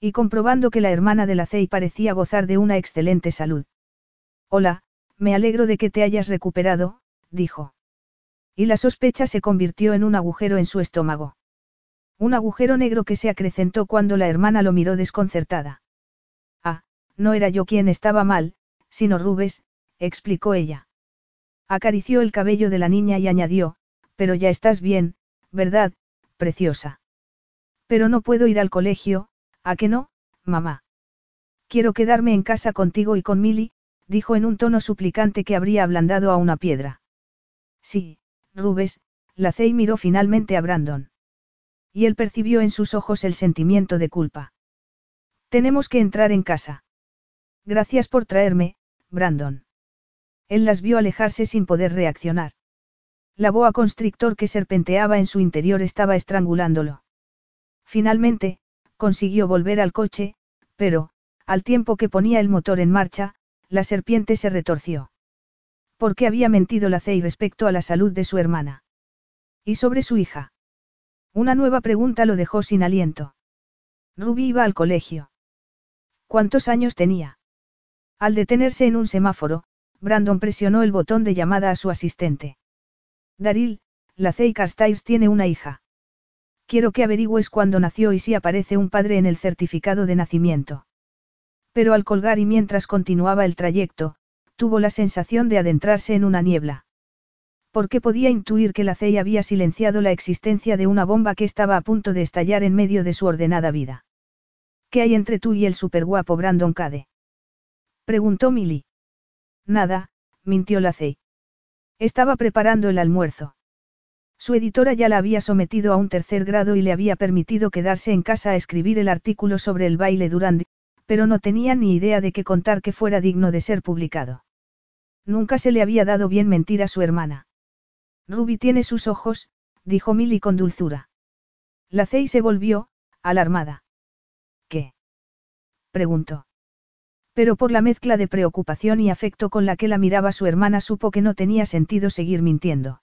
Y comprobando que la hermana de la parecía gozar de una excelente salud. Hola, me alegro de que te hayas recuperado, dijo. Y la sospecha se convirtió en un agujero en su estómago. Un agujero negro que se acrecentó cuando la hermana lo miró desconcertada. Ah, no era yo quien estaba mal, sino Rubes, explicó ella. Acarició el cabello de la niña y añadió, pero ya estás bien, ¿verdad, preciosa? Pero no puedo ir al colegio, ¿a qué no, mamá? Quiero quedarme en casa contigo y con Milly, dijo en un tono suplicante que habría ablandado a una piedra. Sí, Rubes, la Cey miró finalmente a Brandon. Y él percibió en sus ojos el sentimiento de culpa. Tenemos que entrar en casa. Gracias por traerme, Brandon. Él las vio alejarse sin poder reaccionar. La boa constrictor que serpenteaba en su interior estaba estrangulándolo. Finalmente, consiguió volver al coche, pero, al tiempo que ponía el motor en marcha, la serpiente se retorció. ¿Por qué había mentido la Cey respecto a la salud de su hermana? ¿Y sobre su hija? Una nueva pregunta lo dejó sin aliento. Ruby iba al colegio. ¿Cuántos años tenía? Al detenerse en un semáforo, Brandon presionó el botón de llamada a su asistente. Daril, la Zei Carstairs tiene una hija. Quiero que averigües cuándo nació y si aparece un padre en el certificado de nacimiento. Pero al colgar y mientras continuaba el trayecto, tuvo la sensación de adentrarse en una niebla. Porque podía intuir que la CEI había silenciado la existencia de una bomba que estaba a punto de estallar en medio de su ordenada vida. ¿Qué hay entre tú y el superguapo Brandon Cade? Preguntó Milly. Nada, mintió la CEI. Estaba preparando el almuerzo. Su editora ya la había sometido a un tercer grado y le había permitido quedarse en casa a escribir el artículo sobre el baile Durand, pero no tenía ni idea de qué contar que fuera digno de ser publicado. Nunca se le había dado bien mentir a su hermana. Ruby tiene sus ojos, dijo Milly con dulzura. La Cey se volvió, alarmada. ¿Qué? preguntó. Pero por la mezcla de preocupación y afecto con la que la miraba su hermana supo que no tenía sentido seguir mintiendo.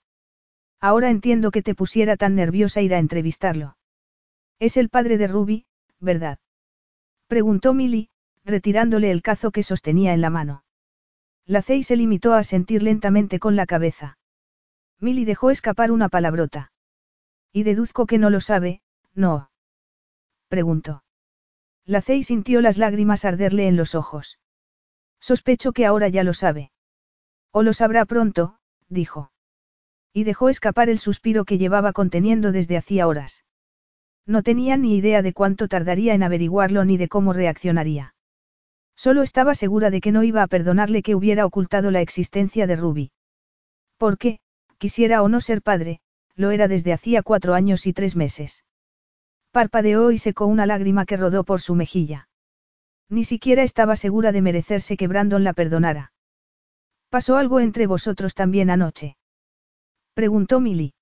Ahora entiendo que te pusiera tan nerviosa ir a entrevistarlo. Es el padre de Ruby, ¿verdad? Preguntó Milly, retirándole el cazo que sostenía en la mano. La Cey se limitó a sentir lentamente con la cabeza. Milly dejó escapar una palabrota. Y deduzco que no lo sabe, ¿no? Preguntó. La Cey sintió las lágrimas arderle en los ojos. Sospecho que ahora ya lo sabe. O lo sabrá pronto, dijo. Y dejó escapar el suspiro que llevaba conteniendo desde hacía horas. No tenía ni idea de cuánto tardaría en averiguarlo ni de cómo reaccionaría. Solo estaba segura de que no iba a perdonarle que hubiera ocultado la existencia de Ruby. qué? quisiera o no ser padre, lo era desde hacía cuatro años y tres meses. Parpadeó y secó una lágrima que rodó por su mejilla. Ni siquiera estaba segura de merecerse que Brandon la perdonara. ¿Pasó algo entre vosotros también anoche? Preguntó Milly.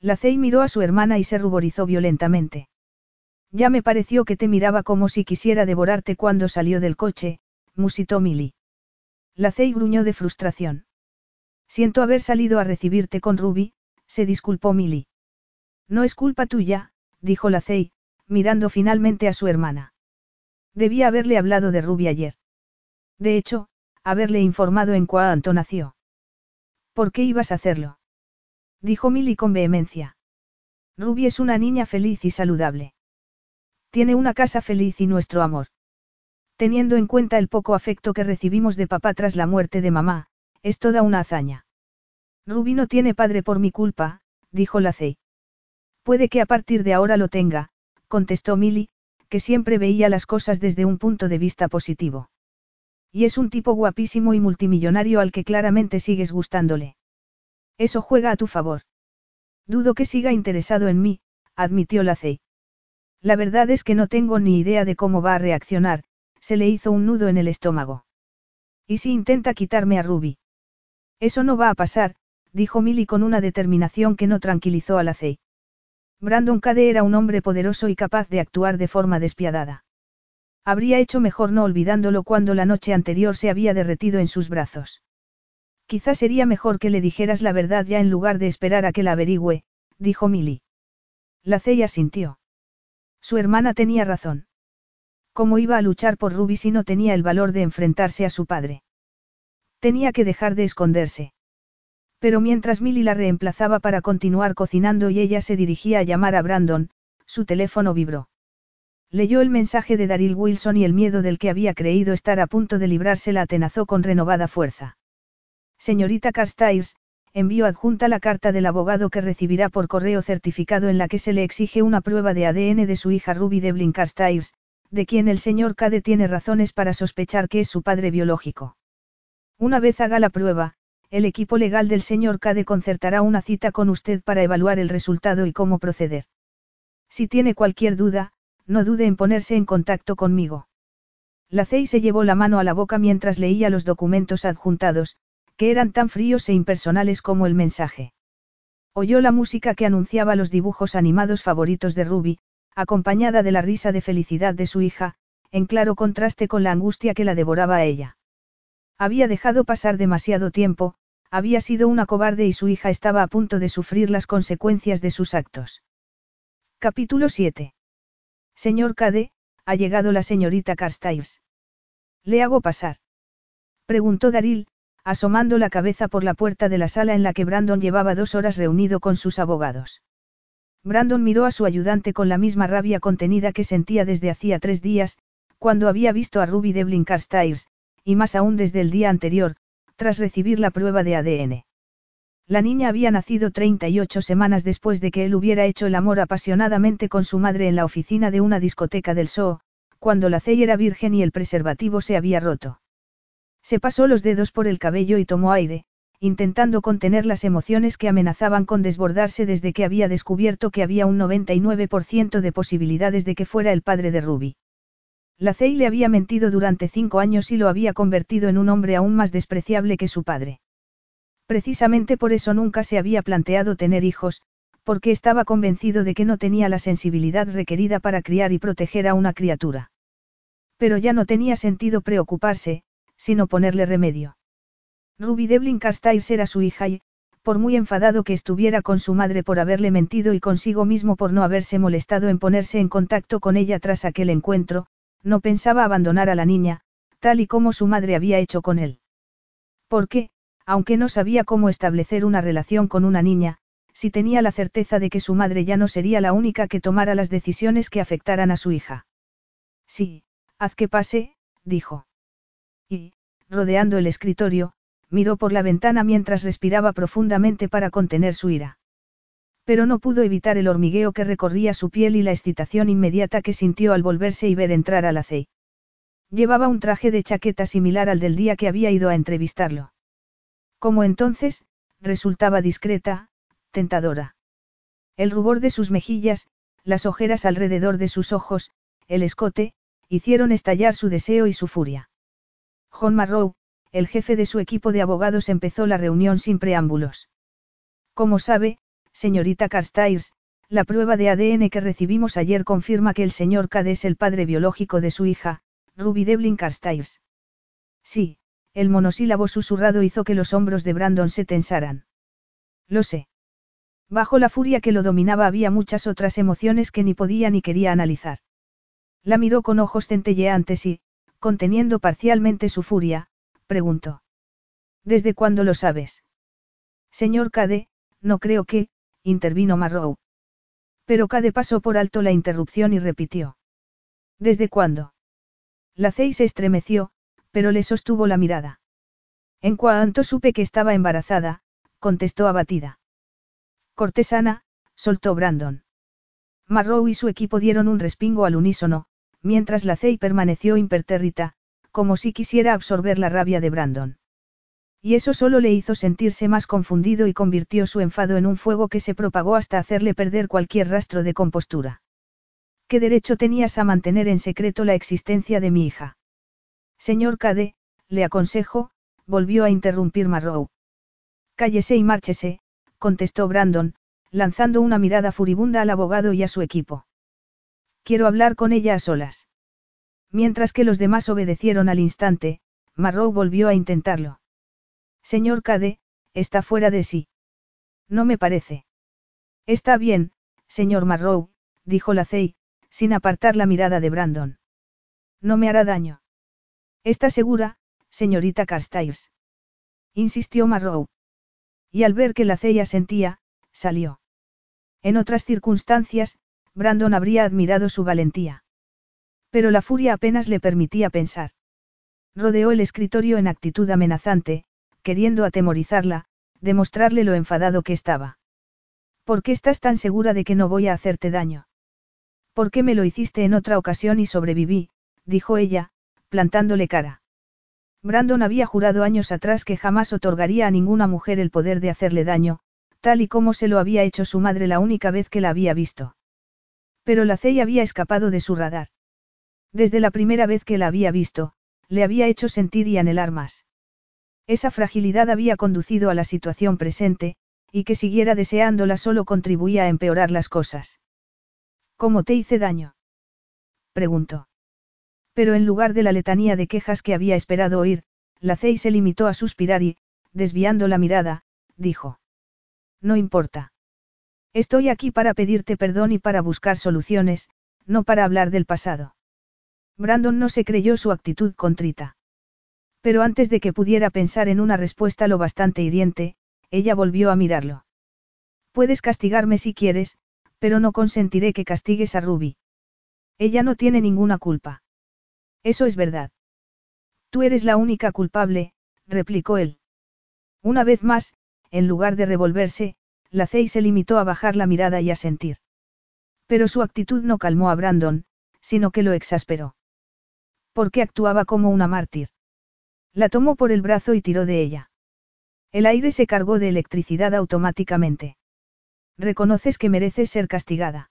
La Cey miró a su hermana y se ruborizó violentamente. Ya me pareció que te miraba como si quisiera devorarte cuando salió del coche, musitó Milly. La Cey gruñó de frustración. Siento haber salido a recibirte con Ruby, se disculpó Milly. No es culpa tuya, dijo la Cey, mirando finalmente a su hermana. Debía haberle hablado de Ruby ayer. De hecho, haberle informado en cuánto nació. ¿Por qué ibas a hacerlo? Dijo Milly con vehemencia. Ruby es una niña feliz y saludable. Tiene una casa feliz y nuestro amor. Teniendo en cuenta el poco afecto que recibimos de papá tras la muerte de mamá, es toda una hazaña. Ruby no tiene padre por mi culpa, dijo la Cey. Puede que a partir de ahora lo tenga, contestó Milly, que siempre veía las cosas desde un punto de vista positivo. Y es un tipo guapísimo y multimillonario al que claramente sigues gustándole. Eso juega a tu favor. Dudo que siga interesado en mí, admitió la Cey. La verdad es que no tengo ni idea de cómo va a reaccionar, se le hizo un nudo en el estómago. ¿Y si intenta quitarme a Ruby? Eso no va a pasar, dijo Milly con una determinación que no tranquilizó a la. Brandon Cade era un hombre poderoso y capaz de actuar de forma despiadada. Habría hecho mejor no olvidándolo cuando la noche anterior se había derretido en sus brazos. Quizás sería mejor que le dijeras la verdad ya en lugar de esperar a que la averigüe, dijo Milly. La Cey asintió. Su hermana tenía razón. ¿Cómo iba a luchar por Ruby si no tenía el valor de enfrentarse a su padre? Tenía que dejar de esconderse. Pero mientras Milly la reemplazaba para continuar cocinando y ella se dirigía a llamar a Brandon, su teléfono vibró. Leyó el mensaje de Daryl Wilson y el miedo del que había creído estar a punto de librarse la atenazó con renovada fuerza. Señorita Carstairs, envió adjunta la carta del abogado que recibirá por correo certificado en la que se le exige una prueba de ADN de su hija Ruby Devlin Carstairs, de quien el señor Cade tiene razones para sospechar que es su padre biológico. Una vez haga la prueba, el equipo legal del señor Cade concertará una cita con usted para evaluar el resultado y cómo proceder. Si tiene cualquier duda, no dude en ponerse en contacto conmigo. La CEI se llevó la mano a la boca mientras leía los documentos adjuntados, que eran tan fríos e impersonales como el mensaje. Oyó la música que anunciaba los dibujos animados favoritos de Ruby, acompañada de la risa de felicidad de su hija, en claro contraste con la angustia que la devoraba a ella. Había dejado pasar demasiado tiempo, había sido una cobarde y su hija estaba a punto de sufrir las consecuencias de sus actos. Capítulo 7. Señor Cade, ha llegado la señorita Carstairs. ¿Le hago pasar? Preguntó Daril, asomando la cabeza por la puerta de la sala en la que Brandon llevaba dos horas reunido con sus abogados. Brandon miró a su ayudante con la misma rabia contenida que sentía desde hacía tres días, cuando había visto a Ruby Devlin Carstairs, y más aún desde el día anterior, tras recibir la prueba de ADN. La niña había nacido 38 semanas después de que él hubiera hecho el amor apasionadamente con su madre en la oficina de una discoteca del Soo, cuando la Cey era virgen y el preservativo se había roto. Se pasó los dedos por el cabello y tomó aire, intentando contener las emociones que amenazaban con desbordarse desde que había descubierto que había un 99% de posibilidades de que fuera el padre de Ruby. La Cey le había mentido durante cinco años y lo había convertido en un hombre aún más despreciable que su padre. Precisamente por eso nunca se había planteado tener hijos, porque estaba convencido de que no tenía la sensibilidad requerida para criar y proteger a una criatura. Pero ya no tenía sentido preocuparse, sino ponerle remedio. Ruby Devlin Carstairs era su hija y, por muy enfadado que estuviera con su madre por haberle mentido y consigo mismo por no haberse molestado en ponerse en contacto con ella tras aquel encuentro, no pensaba abandonar a la niña, tal y como su madre había hecho con él. Porque, aunque no sabía cómo establecer una relación con una niña, si tenía la certeza de que su madre ya no sería la única que tomara las decisiones que afectaran a su hija. Sí, haz que pase, dijo. Y, rodeando el escritorio, miró por la ventana mientras respiraba profundamente para contener su ira. Pero no pudo evitar el hormigueo que recorría su piel y la excitación inmediata que sintió al volverse y ver entrar a la. Llevaba un traje de chaqueta similar al del día que había ido a entrevistarlo. Como entonces, resultaba discreta, tentadora. El rubor de sus mejillas, las ojeras alrededor de sus ojos, el escote, hicieron estallar su deseo y su furia. John Marrow, el jefe de su equipo de abogados, empezó la reunión sin preámbulos. Como sabe, señorita Carstairs, la prueba de ADN que recibimos ayer confirma que el señor Cade es el padre biológico de su hija, Ruby Devlin Carstairs. Sí, el monosílabo susurrado hizo que los hombros de Brandon se tensaran. Lo sé. Bajo la furia que lo dominaba había muchas otras emociones que ni podía ni quería analizar. La miró con ojos centelleantes y, conteniendo parcialmente su furia, preguntó. ¿Desde cuándo lo sabes? Señor Cade, no creo que, intervino Marrow. Pero Cade pasó por alto la interrupción y repitió. ¿Desde cuándo? La Cey se estremeció, pero le sostuvo la mirada. En cuanto supe que estaba embarazada, contestó abatida. Cortesana, soltó Brandon. Marrow y su equipo dieron un respingo al unísono, mientras la Cey permaneció impertérrita, como si quisiera absorber la rabia de Brandon. Y eso solo le hizo sentirse más confundido y convirtió su enfado en un fuego que se propagó hasta hacerle perder cualquier rastro de compostura. ¿Qué derecho tenías a mantener en secreto la existencia de mi hija? Señor Cade, le aconsejo, volvió a interrumpir Marrow. Cállese y márchese, contestó Brandon, lanzando una mirada furibunda al abogado y a su equipo. Quiero hablar con ella a solas. Mientras que los demás obedecieron al instante, Marrow volvió a intentarlo. Señor Cade, está fuera de sí. No me parece. Está bien, señor Marrow, dijo la Cey, sin apartar la mirada de Brandon. No me hará daño. ¿Está segura, señorita Carstairs? Insistió Marrow. Y al ver que la Cey asentía, salió. En otras circunstancias, Brandon habría admirado su valentía. Pero la furia apenas le permitía pensar. Rodeó el escritorio en actitud amenazante, queriendo atemorizarla, demostrarle lo enfadado que estaba. ¿Por qué estás tan segura de que no voy a hacerte daño? ¿Por qué me lo hiciste en otra ocasión y sobreviví? dijo ella, plantándole cara. Brandon había jurado años atrás que jamás otorgaría a ninguna mujer el poder de hacerle daño, tal y como se lo había hecho su madre la única vez que la había visto. Pero la Cey había escapado de su radar. Desde la primera vez que la había visto, le había hecho sentir y anhelar más. Esa fragilidad había conducido a la situación presente, y que siguiera deseándola solo contribuía a empeorar las cosas. ¿Cómo te hice daño? preguntó. Pero en lugar de la letanía de quejas que había esperado oír, la Cey se limitó a suspirar y, desviando la mirada, dijo. No importa. Estoy aquí para pedirte perdón y para buscar soluciones, no para hablar del pasado. Brandon no se creyó su actitud contrita. Pero antes de que pudiera pensar en una respuesta lo bastante hiriente, ella volvió a mirarlo. Puedes castigarme si quieres, pero no consentiré que castigues a Ruby. Ella no tiene ninguna culpa. Eso es verdad. Tú eres la única culpable, replicó él. Una vez más, en lugar de revolverse, la Cey se limitó a bajar la mirada y a sentir. Pero su actitud no calmó a Brandon, sino que lo exasperó. Porque actuaba como una mártir. La tomó por el brazo y tiró de ella. El aire se cargó de electricidad automáticamente. Reconoces que mereces ser castigada.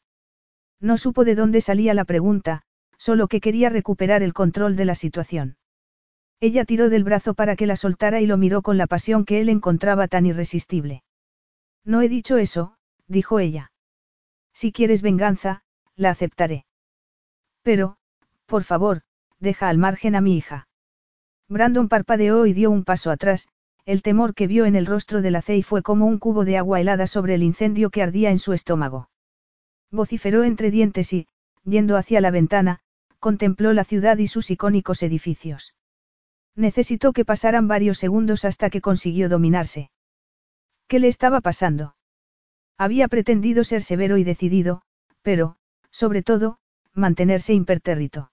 No supo de dónde salía la pregunta, solo que quería recuperar el control de la situación. Ella tiró del brazo para que la soltara y lo miró con la pasión que él encontraba tan irresistible. No he dicho eso, dijo ella. Si quieres venganza, la aceptaré. Pero, por favor, deja al margen a mi hija. Brandon parpadeó y dio un paso atrás, el temor que vio en el rostro de la Cey fue como un cubo de agua helada sobre el incendio que ardía en su estómago. Vociferó entre dientes y, yendo hacia la ventana, contempló la ciudad y sus icónicos edificios. Necesitó que pasaran varios segundos hasta que consiguió dominarse. ¿Qué le estaba pasando? Había pretendido ser severo y decidido, pero, sobre todo, mantenerse impertérrito.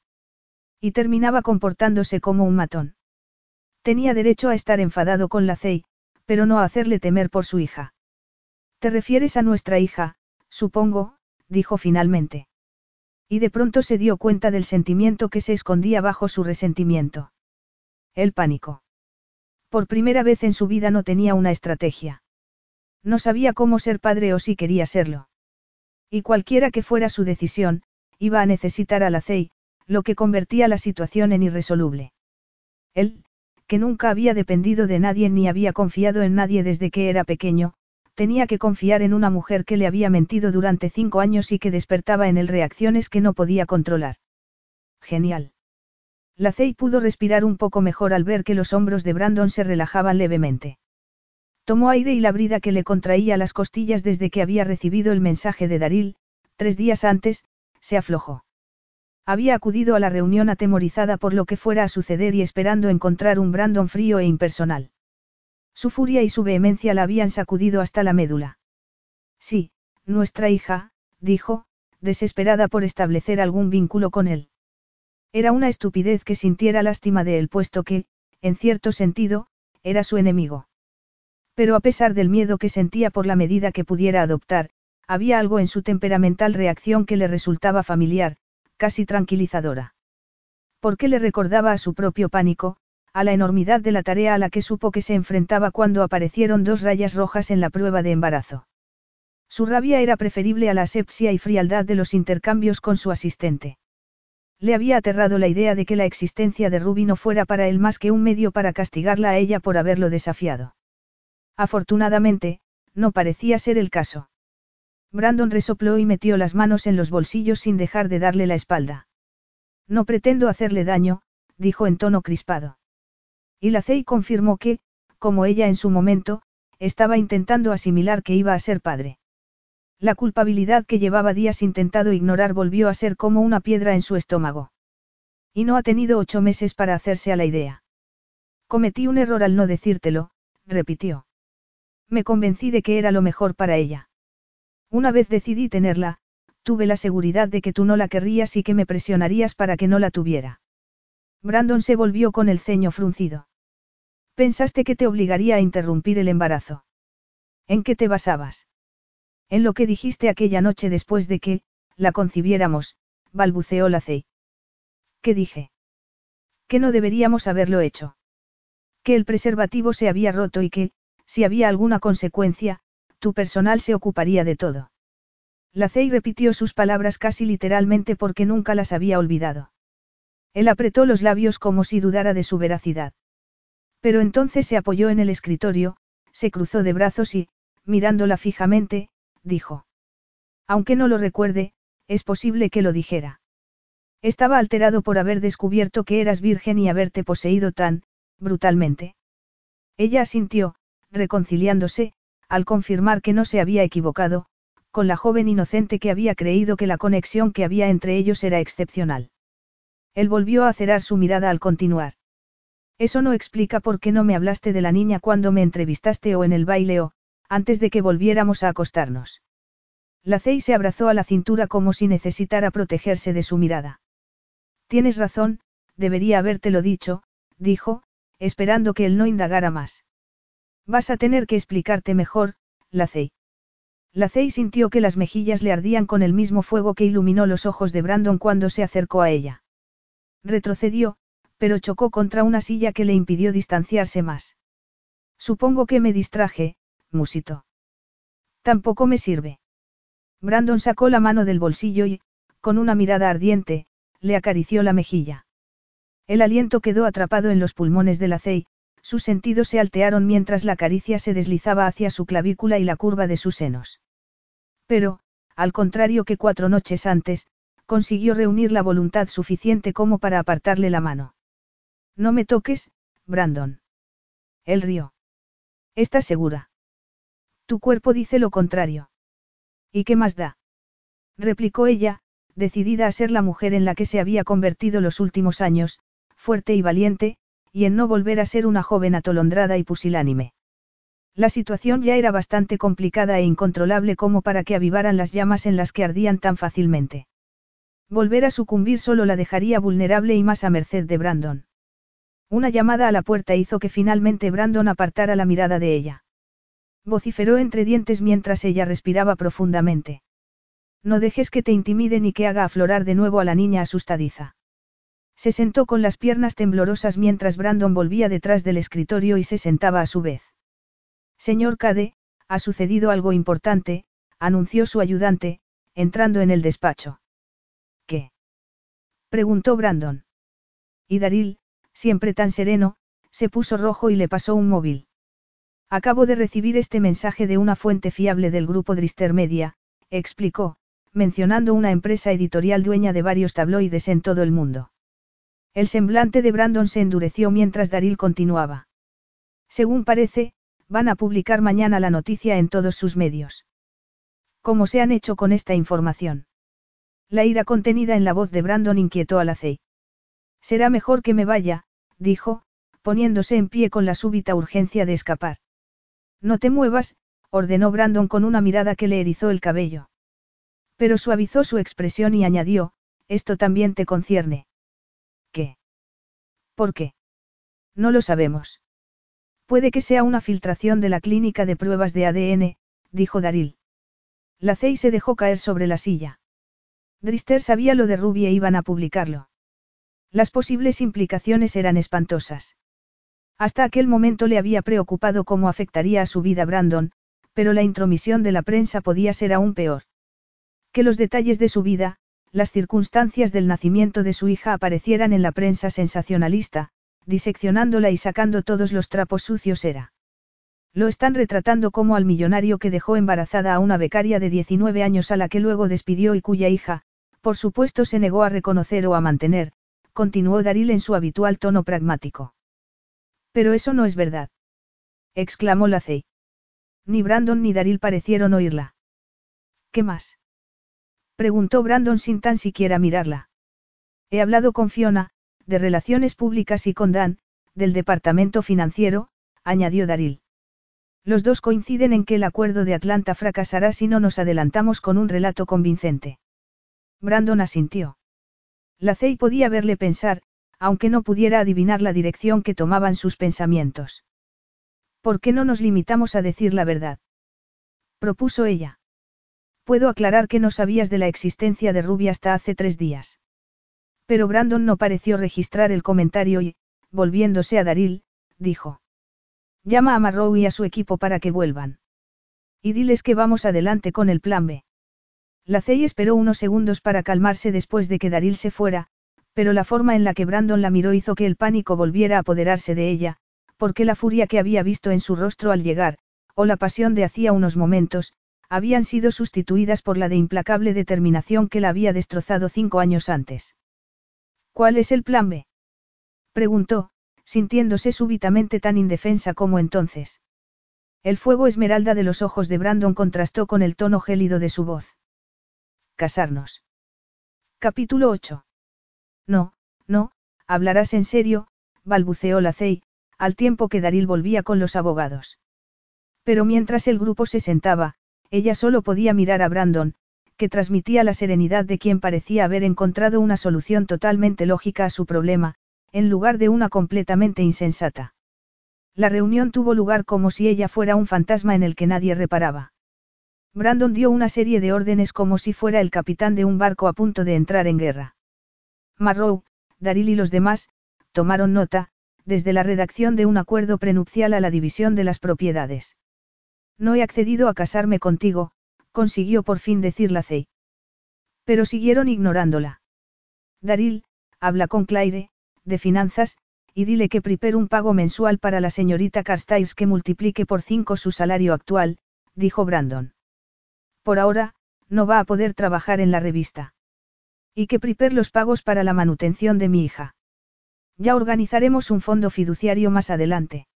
Y terminaba comportándose como un matón. Tenía derecho a estar enfadado con la Cey, pero no a hacerle temer por su hija. ¿Te refieres a nuestra hija, supongo? dijo finalmente. Y de pronto se dio cuenta del sentimiento que se escondía bajo su resentimiento. El pánico. Por primera vez en su vida no tenía una estrategia. No sabía cómo ser padre o si quería serlo. Y cualquiera que fuera su decisión, iba a necesitar a la CEI, lo que convertía la situación en irresoluble. Él, que nunca había dependido de nadie ni había confiado en nadie desde que era pequeño, tenía que confiar en una mujer que le había mentido durante cinco años y que despertaba en él reacciones que no podía controlar. Genial. La Cey pudo respirar un poco mejor al ver que los hombros de Brandon se relajaban levemente. Tomó aire y la brida que le contraía las costillas desde que había recibido el mensaje de Daril, tres días antes, se aflojó. Había acudido a la reunión atemorizada por lo que fuera a suceder y esperando encontrar un Brandon frío e impersonal. Su furia y su vehemencia la habían sacudido hasta la médula. Sí, nuestra hija, dijo, desesperada por establecer algún vínculo con él. Era una estupidez que sintiera lástima de él puesto que, en cierto sentido, era su enemigo. Pero a pesar del miedo que sentía por la medida que pudiera adoptar, había algo en su temperamental reacción que le resultaba familiar, casi tranquilizadora. Porque le recordaba a su propio pánico, a la enormidad de la tarea a la que supo que se enfrentaba cuando aparecieron dos rayas rojas en la prueba de embarazo. Su rabia era preferible a la asepsia y frialdad de los intercambios con su asistente. Le había aterrado la idea de que la existencia de Ruby no fuera para él más que un medio para castigarla a ella por haberlo desafiado. Afortunadamente, no parecía ser el caso. Brandon resopló y metió las manos en los bolsillos sin dejar de darle la espalda. No pretendo hacerle daño, dijo en tono crispado. Y la Cey confirmó que, como ella en su momento, estaba intentando asimilar que iba a ser padre. La culpabilidad que llevaba días intentado ignorar volvió a ser como una piedra en su estómago. Y no ha tenido ocho meses para hacerse a la idea. Cometí un error al no decírtelo, repitió. Me convencí de que era lo mejor para ella. Una vez decidí tenerla, tuve la seguridad de que tú no la querrías y que me presionarías para que no la tuviera. Brandon se volvió con el ceño fruncido. Pensaste que te obligaría a interrumpir el embarazo. ¿En qué te basabas? En lo que dijiste aquella noche después de que, la concibiéramos, balbuceó la Cey. ¿Qué dije? Que no deberíamos haberlo hecho. Que el preservativo se había roto y que, si había alguna consecuencia, tu personal se ocuparía de todo. La Cey repitió sus palabras casi literalmente porque nunca las había olvidado. Él apretó los labios como si dudara de su veracidad. Pero entonces se apoyó en el escritorio, se cruzó de brazos y, mirándola fijamente, dijo. Aunque no lo recuerde, es posible que lo dijera. Estaba alterado por haber descubierto que eras virgen y haberte poseído tan, brutalmente. Ella asintió, reconciliándose, al confirmar que no se había equivocado, con la joven inocente que había creído que la conexión que había entre ellos era excepcional. Él volvió a cerrar su mirada al continuar. Eso no explica por qué no me hablaste de la niña cuando me entrevistaste o en el baile o, antes de que volviéramos a acostarnos. La Cey se abrazó a la cintura como si necesitara protegerse de su mirada. Tienes razón, debería habértelo dicho, dijo, esperando que él no indagara más. Vas a tener que explicarte mejor, Lacey. Lacey sintió que las mejillas le ardían con el mismo fuego que iluminó los ojos de Brandon cuando se acercó a ella. Retrocedió, pero chocó contra una silla que le impidió distanciarse más. Supongo que me distraje, musito. Tampoco me sirve. Brandon sacó la mano del bolsillo y, con una mirada ardiente, le acarició la mejilla. El aliento quedó atrapado en los pulmones de la sus sentidos se altearon mientras la caricia se deslizaba hacia su clavícula y la curva de sus senos. Pero, al contrario que cuatro noches antes, consiguió reunir la voluntad suficiente como para apartarle la mano. No me toques, Brandon. Él rió. ¿Estás segura? Tu cuerpo dice lo contrario. ¿Y qué más da? replicó ella, decidida a ser la mujer en la que se había convertido los últimos años, fuerte y valiente, y en no volver a ser una joven atolondrada y pusilánime. La situación ya era bastante complicada e incontrolable como para que avivaran las llamas en las que ardían tan fácilmente. Volver a sucumbir solo la dejaría vulnerable y más a merced de Brandon. Una llamada a la puerta hizo que finalmente Brandon apartara la mirada de ella. Vociferó entre dientes mientras ella respiraba profundamente. No dejes que te intimide ni que haga aflorar de nuevo a la niña asustadiza. Se sentó con las piernas temblorosas mientras Brandon volvía detrás del escritorio y se sentaba a su vez. Señor Cade, ha sucedido algo importante, anunció su ayudante, entrando en el despacho. ¿Qué? preguntó Brandon. Y Daril, siempre tan sereno, se puso rojo y le pasó un móvil. Acabo de recibir este mensaje de una fuente fiable del grupo Drister Media, explicó, mencionando una empresa editorial dueña de varios tabloides en todo el mundo. El semblante de Brandon se endureció mientras Daril continuaba. Según parece, van a publicar mañana la noticia en todos sus medios. ¿Cómo se han hecho con esta información? La ira contenida en la voz de Brandon inquietó a la. Será mejor que me vaya, dijo, poniéndose en pie con la súbita urgencia de escapar. No te muevas, ordenó Brandon con una mirada que le erizó el cabello. Pero suavizó su expresión y añadió, esto también te concierne. ¿Qué? ¿Por qué? No lo sabemos. Puede que sea una filtración de la clínica de pruebas de ADN, dijo Daril. La CEI se dejó caer sobre la silla. Drister sabía lo de Ruby e iban a publicarlo. Las posibles implicaciones eran espantosas. Hasta aquel momento le había preocupado cómo afectaría a su vida Brandon, pero la intromisión de la prensa podía ser aún peor. Que los detalles de su vida, las circunstancias del nacimiento de su hija aparecieran en la prensa sensacionalista, diseccionándola y sacando todos los trapos sucios era. Lo están retratando como al millonario que dejó embarazada a una becaria de 19 años a la que luego despidió y cuya hija, por supuesto, se negó a reconocer o a mantener, continuó Daril en su habitual tono pragmático. Pero eso no es verdad. exclamó Lacey. Ni Brandon ni Daril parecieron oírla. ¿Qué más? Preguntó Brandon sin tan siquiera mirarla. He hablado con Fiona, de Relaciones Públicas y con Dan, del Departamento Financiero, añadió Daril. Los dos coinciden en que el acuerdo de Atlanta fracasará si no nos adelantamos con un relato convincente. Brandon asintió. La CEI podía verle pensar, aunque no pudiera adivinar la dirección que tomaban sus pensamientos. ¿Por qué no nos limitamos a decir la verdad? propuso ella. Puedo aclarar que no sabías de la existencia de Ruby hasta hace tres días. Pero Brandon no pareció registrar el comentario y, volviéndose a Daril, dijo. Llama a Marrow y a su equipo para que vuelvan. Y diles que vamos adelante con el plan B. La CEI esperó unos segundos para calmarse después de que Daril se fuera, pero la forma en la que Brandon la miró hizo que el pánico volviera a apoderarse de ella, porque la furia que había visto en su rostro al llegar, o la pasión de hacía unos momentos, habían sido sustituidas por la de implacable determinación que la había destrozado cinco años antes. ¿Cuál es el plan B? preguntó, sintiéndose súbitamente tan indefensa como entonces. El fuego esmeralda de los ojos de Brandon contrastó con el tono gélido de su voz. Casarnos. Capítulo 8. No, no, hablarás en serio, balbuceó la Cey, al tiempo que Daril volvía con los abogados. Pero mientras el grupo se sentaba, ella solo podía mirar a Brandon, que transmitía la serenidad de quien parecía haber encontrado una solución totalmente lógica a su problema, en lugar de una completamente insensata. La reunión tuvo lugar como si ella fuera un fantasma en el que nadie reparaba. Brandon dio una serie de órdenes como si fuera el capitán de un barco a punto de entrar en guerra. Marrow, Daril y los demás, tomaron nota, desde la redacción de un acuerdo prenupcial a la división de las propiedades. No he accedido a casarme contigo, consiguió por fin decir la Cey. Pero siguieron ignorándola. Daril, habla con Claire, de finanzas, y dile que prepare un pago mensual para la señorita Carstairs que multiplique por cinco su salario actual, dijo Brandon. Por ahora, no va a poder trabajar en la revista. Y que prepare los pagos para la manutención de mi hija. Ya organizaremos un fondo fiduciario más adelante.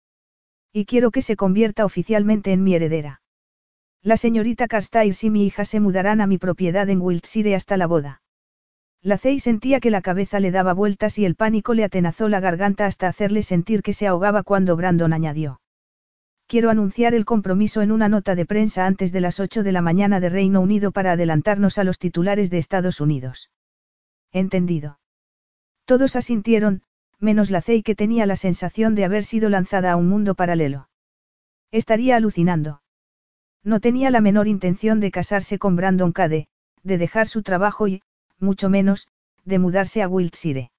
Y quiero que se convierta oficialmente en mi heredera. La señorita Carstairs y mi hija se mudarán a mi propiedad en Wiltshire hasta la boda. La Cey sentía que la cabeza le daba vueltas y el pánico le atenazó la garganta hasta hacerle sentir que se ahogaba cuando Brandon añadió. Quiero anunciar el compromiso en una nota de prensa antes de las 8 de la mañana de Reino Unido para adelantarnos a los titulares de Estados Unidos. Entendido. Todos asintieron, menos la Cey que tenía la sensación de haber sido lanzada a un mundo paralelo. Estaría alucinando. No tenía la menor intención de casarse con Brandon Cade, de dejar su trabajo y, mucho menos, de mudarse a Wiltshire.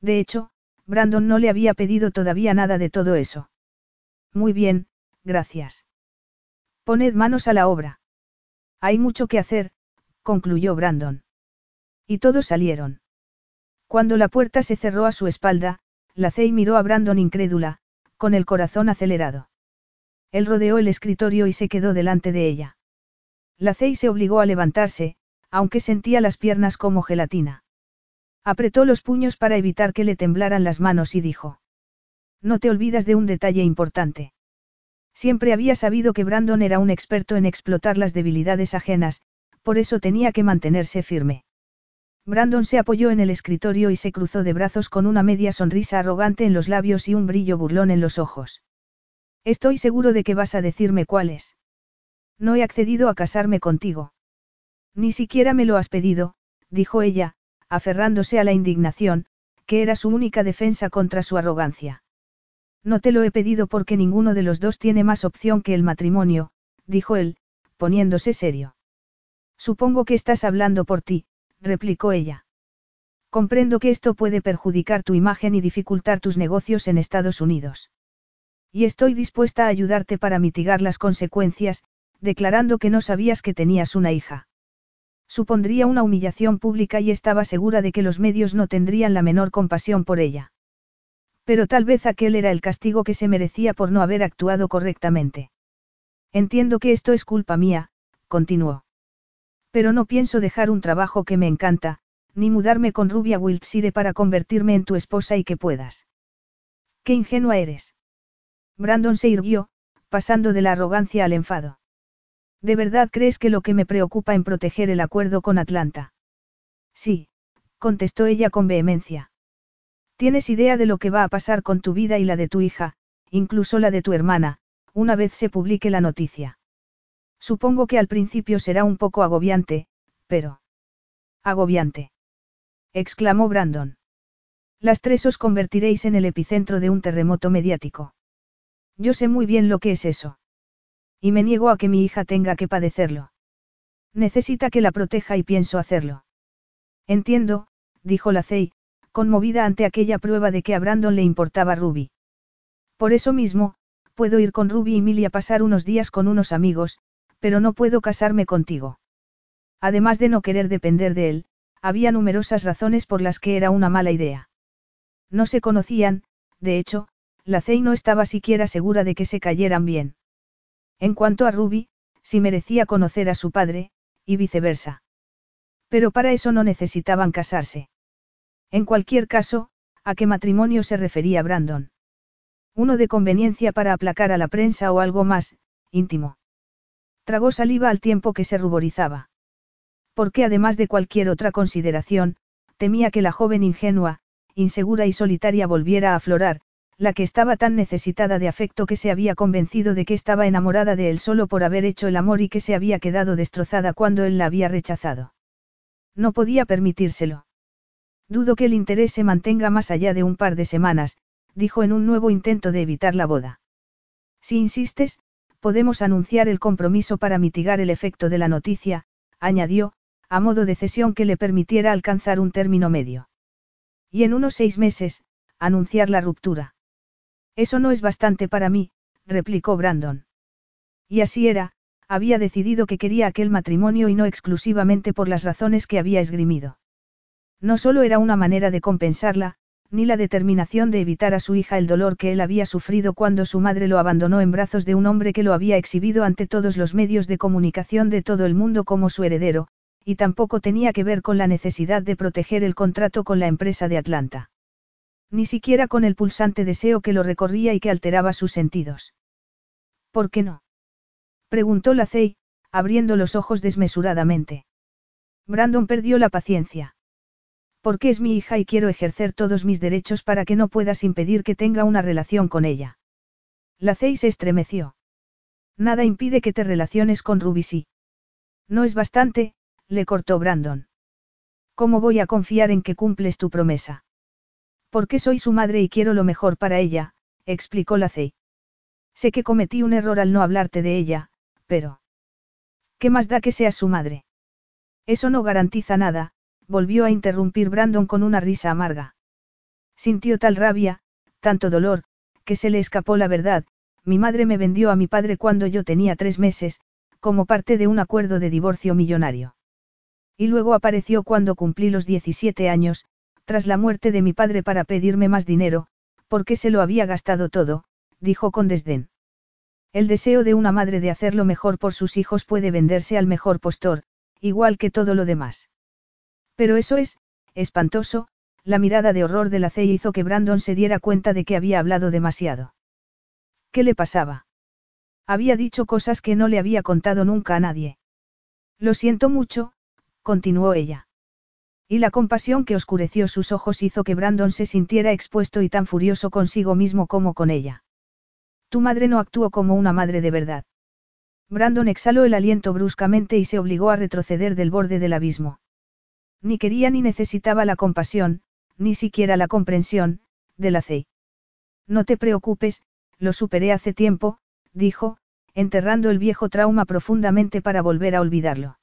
De hecho, Brandon no le había pedido todavía nada de todo eso. Muy bien, gracias. Poned manos a la obra. Hay mucho que hacer, concluyó Brandon. Y todos salieron. Cuando la puerta se cerró a su espalda, la Cey miró a Brandon incrédula, con el corazón acelerado. Él rodeó el escritorio y se quedó delante de ella. La Cey se obligó a levantarse, aunque sentía las piernas como gelatina. Apretó los puños para evitar que le temblaran las manos y dijo. No te olvidas de un detalle importante. Siempre había sabido que Brandon era un experto en explotar las debilidades ajenas, por eso tenía que mantenerse firme. Brandon se apoyó en el escritorio y se cruzó de brazos con una media sonrisa arrogante en los labios y un brillo burlón en los ojos. Estoy seguro de que vas a decirme cuál es. No he accedido a casarme contigo. Ni siquiera me lo has pedido, dijo ella, aferrándose a la indignación, que era su única defensa contra su arrogancia. No te lo he pedido porque ninguno de los dos tiene más opción que el matrimonio, dijo él, poniéndose serio. Supongo que estás hablando por ti, replicó ella. Comprendo que esto puede perjudicar tu imagen y dificultar tus negocios en Estados Unidos. Y estoy dispuesta a ayudarte para mitigar las consecuencias, declarando que no sabías que tenías una hija. Supondría una humillación pública y estaba segura de que los medios no tendrían la menor compasión por ella. Pero tal vez aquel era el castigo que se merecía por no haber actuado correctamente. Entiendo que esto es culpa mía, continuó. Pero no pienso dejar un trabajo que me encanta, ni mudarme con Rubia Wiltshire para convertirme en tu esposa y que puedas. Qué ingenua eres. Brandon se irguió, pasando de la arrogancia al enfado. ¿De verdad crees que lo que me preocupa en proteger el acuerdo con Atlanta? Sí, contestó ella con vehemencia. ¿Tienes idea de lo que va a pasar con tu vida y la de tu hija, incluso la de tu hermana, una vez se publique la noticia? Supongo que al principio será un poco agobiante, pero... Agobiante. exclamó Brandon. Las tres os convertiréis en el epicentro de un terremoto mediático. Yo sé muy bien lo que es eso. Y me niego a que mi hija tenga que padecerlo. Necesita que la proteja y pienso hacerlo. Entiendo, dijo la Cey, conmovida ante aquella prueba de que a Brandon le importaba Ruby. Por eso mismo, puedo ir con Ruby y Milly a pasar unos días con unos amigos, pero no puedo casarme contigo. Además de no querer depender de él, había numerosas razones por las que era una mala idea. No se conocían, de hecho, la Cey no estaba siquiera segura de que se cayeran bien. En cuanto a Ruby, si merecía conocer a su padre, y viceversa. Pero para eso no necesitaban casarse. En cualquier caso, ¿a qué matrimonio se refería Brandon? Uno de conveniencia para aplacar a la prensa o algo más, íntimo. Tragó saliva al tiempo que se ruborizaba. Porque además de cualquier otra consideración, temía que la joven ingenua, insegura y solitaria volviera a aflorar, la que estaba tan necesitada de afecto que se había convencido de que estaba enamorada de él solo por haber hecho el amor y que se había quedado destrozada cuando él la había rechazado. No podía permitírselo. Dudo que el interés se mantenga más allá de un par de semanas, dijo en un nuevo intento de evitar la boda. Si insistes, podemos anunciar el compromiso para mitigar el efecto de la noticia, añadió, a modo de cesión que le permitiera alcanzar un término medio. Y en unos seis meses, anunciar la ruptura. Eso no es bastante para mí, replicó Brandon. Y así era, había decidido que quería aquel matrimonio y no exclusivamente por las razones que había esgrimido. No solo era una manera de compensarla, ni la determinación de evitar a su hija el dolor que él había sufrido cuando su madre lo abandonó en brazos de un hombre que lo había exhibido ante todos los medios de comunicación de todo el mundo como su heredero, y tampoco tenía que ver con la necesidad de proteger el contrato con la empresa de Atlanta. Ni siquiera con el pulsante deseo que lo recorría y que alteraba sus sentidos. ¿Por qué no? preguntó Lacey, abriendo los ojos desmesuradamente. Brandon perdió la paciencia. Porque es mi hija y quiero ejercer todos mis derechos para que no puedas impedir que tenga una relación con ella. Lacey se estremeció. Nada impide que te relaciones con Ruby No es bastante, le cortó Brandon. ¿Cómo voy a confiar en que cumples tu promesa? Porque soy su madre y quiero lo mejor para ella, explicó la Sé que cometí un error al no hablarte de ella, pero... ¿Qué más da que seas su madre? Eso no garantiza nada, volvió a interrumpir Brandon con una risa amarga. Sintió tal rabia, tanto dolor, que se le escapó la verdad, mi madre me vendió a mi padre cuando yo tenía tres meses, como parte de un acuerdo de divorcio millonario. Y luego apareció cuando cumplí los 17 años, tras la muerte de mi padre para pedirme más dinero, porque se lo había gastado todo, dijo con desdén. El deseo de una madre de hacerlo mejor por sus hijos puede venderse al mejor postor, igual que todo lo demás. Pero eso es, espantoso, la mirada de horror de la C hizo que Brandon se diera cuenta de que había hablado demasiado. ¿Qué le pasaba? Había dicho cosas que no le había contado nunca a nadie. Lo siento mucho, continuó ella. Y la compasión que oscureció sus ojos hizo que Brandon se sintiera expuesto y tan furioso consigo mismo como con ella. Tu madre no actuó como una madre de verdad. Brandon exhaló el aliento bruscamente y se obligó a retroceder del borde del abismo. Ni quería ni necesitaba la compasión, ni siquiera la comprensión, de la. No te preocupes, lo superé hace tiempo, dijo, enterrando el viejo trauma profundamente para volver a olvidarlo.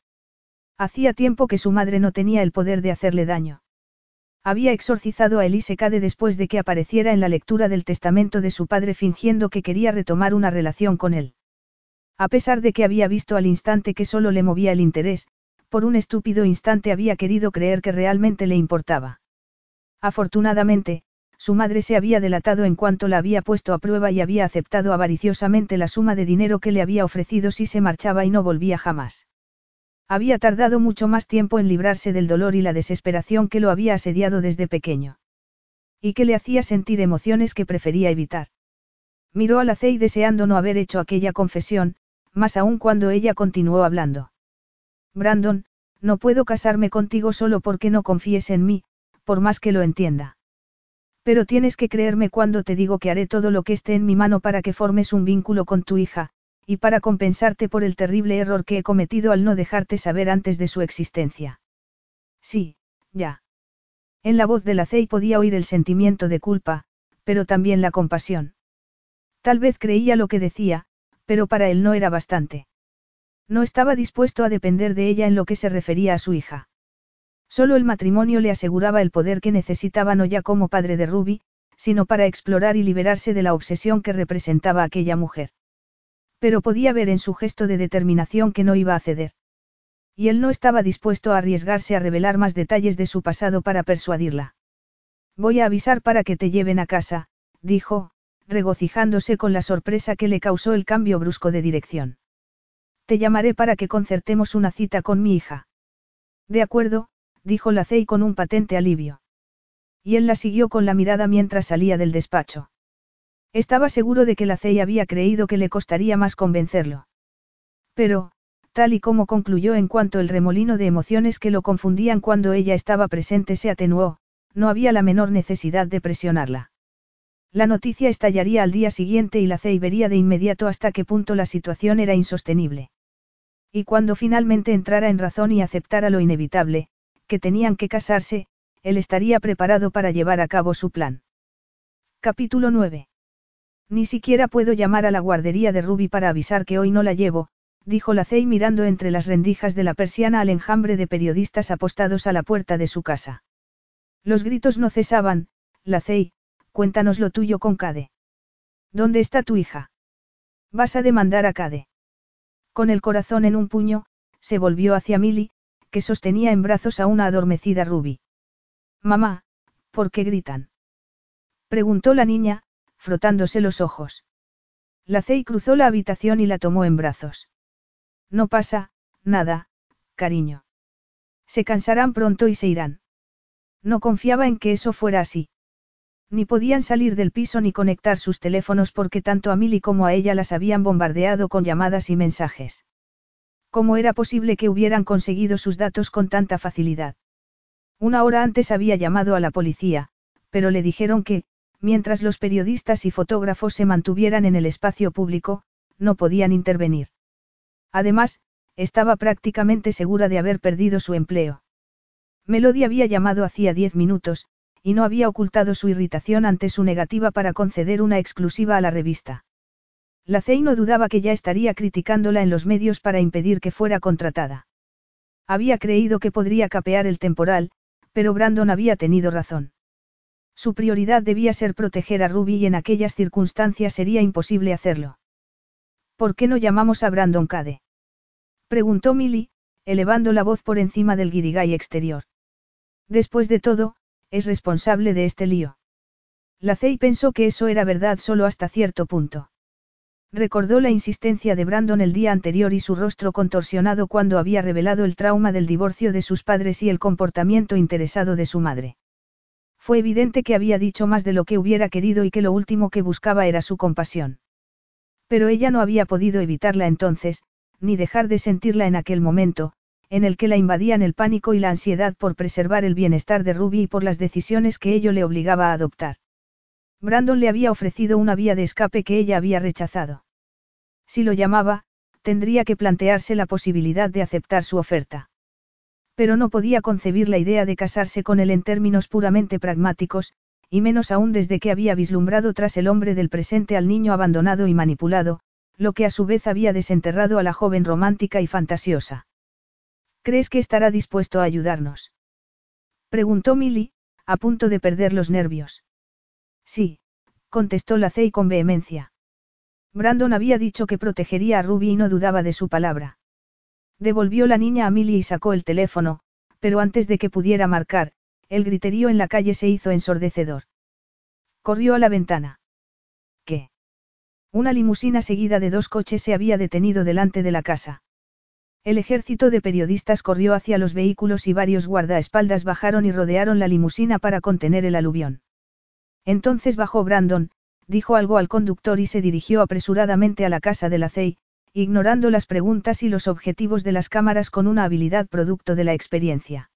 Hacía tiempo que su madre no tenía el poder de hacerle daño. Había exorcizado a Elise Cade después de que apareciera en la lectura del testamento de su padre fingiendo que quería retomar una relación con él. A pesar de que había visto al instante que solo le movía el interés, por un estúpido instante había querido creer que realmente le importaba. Afortunadamente, su madre se había delatado en cuanto la había puesto a prueba y había aceptado avariciosamente la suma de dinero que le había ofrecido si se marchaba y no volvía jamás. Había tardado mucho más tiempo en librarse del dolor y la desesperación que lo había asediado desde pequeño. Y que le hacía sentir emociones que prefería evitar. Miró a la Cey deseando no haber hecho aquella confesión, más aún cuando ella continuó hablando. Brandon, no puedo casarme contigo solo porque no confíes en mí, por más que lo entienda. Pero tienes que creerme cuando te digo que haré todo lo que esté en mi mano para que formes un vínculo con tu hija, y para compensarte por el terrible error que he cometido al no dejarte saber antes de su existencia. Sí, ya. En la voz de la Cey podía oír el sentimiento de culpa, pero también la compasión. Tal vez creía lo que decía, pero para él no era bastante. No estaba dispuesto a depender de ella en lo que se refería a su hija. Solo el matrimonio le aseguraba el poder que necesitaba no ya como padre de Ruby, sino para explorar y liberarse de la obsesión que representaba aquella mujer. Pero podía ver en su gesto de determinación que no iba a ceder. Y él no estaba dispuesto a arriesgarse a revelar más detalles de su pasado para persuadirla. Voy a avisar para que te lleven a casa, dijo, regocijándose con la sorpresa que le causó el cambio brusco de dirección. Te llamaré para que concertemos una cita con mi hija. De acuerdo, dijo Lacey con un patente alivio. Y él la siguió con la mirada mientras salía del despacho. Estaba seguro de que la CEI había creído que le costaría más convencerlo. Pero, tal y como concluyó en cuanto el remolino de emociones que lo confundían cuando ella estaba presente se atenuó, no había la menor necesidad de presionarla. La noticia estallaría al día siguiente y la CEI vería de inmediato hasta qué punto la situación era insostenible. Y cuando finalmente entrara en razón y aceptara lo inevitable, que tenían que casarse, él estaría preparado para llevar a cabo su plan. Capítulo 9. Ni siquiera puedo llamar a la guardería de Ruby para avisar que hoy no la llevo, dijo la CEI mirando entre las rendijas de la persiana al enjambre de periodistas apostados a la puerta de su casa. Los gritos no cesaban, la CEI, cuéntanos lo tuyo con Cade. ¿Dónde está tu hija? Vas a demandar a Cade. Con el corazón en un puño, se volvió hacia Milly, que sostenía en brazos a una adormecida Ruby. Mamá, ¿por qué gritan? Preguntó la niña, frotándose los ojos. La Cey cruzó la habitación y la tomó en brazos. No pasa, nada, cariño. Se cansarán pronto y se irán. No confiaba en que eso fuera así. Ni podían salir del piso ni conectar sus teléfonos porque tanto a Milly como a ella las habían bombardeado con llamadas y mensajes. ¿Cómo era posible que hubieran conseguido sus datos con tanta facilidad? Una hora antes había llamado a la policía, pero le dijeron que, mientras los periodistas y fotógrafos se mantuvieran en el espacio público, no podían intervenir. Además, estaba prácticamente segura de haber perdido su empleo. Melody había llamado hacía diez minutos, y no había ocultado su irritación ante su negativa para conceder una exclusiva a la revista. La CEI no dudaba que ya estaría criticándola en los medios para impedir que fuera contratada. Había creído que podría capear el temporal, pero Brandon había tenido razón. Su prioridad debía ser proteger a Ruby y en aquellas circunstancias sería imposible hacerlo. ¿Por qué no llamamos a Brandon Cade? Preguntó Millie, elevando la voz por encima del guirigay exterior. Después de todo, es responsable de este lío. La Cey pensó que eso era verdad solo hasta cierto punto. Recordó la insistencia de Brandon el día anterior y su rostro contorsionado cuando había revelado el trauma del divorcio de sus padres y el comportamiento interesado de su madre. Fue evidente que había dicho más de lo que hubiera querido y que lo último que buscaba era su compasión. Pero ella no había podido evitarla entonces, ni dejar de sentirla en aquel momento, en el que la invadían el pánico y la ansiedad por preservar el bienestar de Ruby y por las decisiones que ello le obligaba a adoptar. Brandon le había ofrecido una vía de escape que ella había rechazado. Si lo llamaba, tendría que plantearse la posibilidad de aceptar su oferta. Pero no podía concebir la idea de casarse con él en términos puramente pragmáticos, y menos aún desde que había vislumbrado tras el hombre del presente al niño abandonado y manipulado, lo que a su vez había desenterrado a la joven romántica y fantasiosa. ¿Crees que estará dispuesto a ayudarnos? Preguntó Milly, a punto de perder los nervios. Sí, contestó la Cey con vehemencia. Brandon había dicho que protegería a Ruby y no dudaba de su palabra. Devolvió la niña a Milly y sacó el teléfono, pero antes de que pudiera marcar, el griterío en la calle se hizo ensordecedor. Corrió a la ventana. ¿Qué? Una limusina seguida de dos coches se había detenido delante de la casa. El ejército de periodistas corrió hacia los vehículos y varios guardaespaldas bajaron y rodearon la limusina para contener el aluvión. Entonces bajó Brandon, dijo algo al conductor y se dirigió apresuradamente a la casa de la CEI, ignorando las preguntas y los objetivos de las cámaras con una habilidad producto de la experiencia.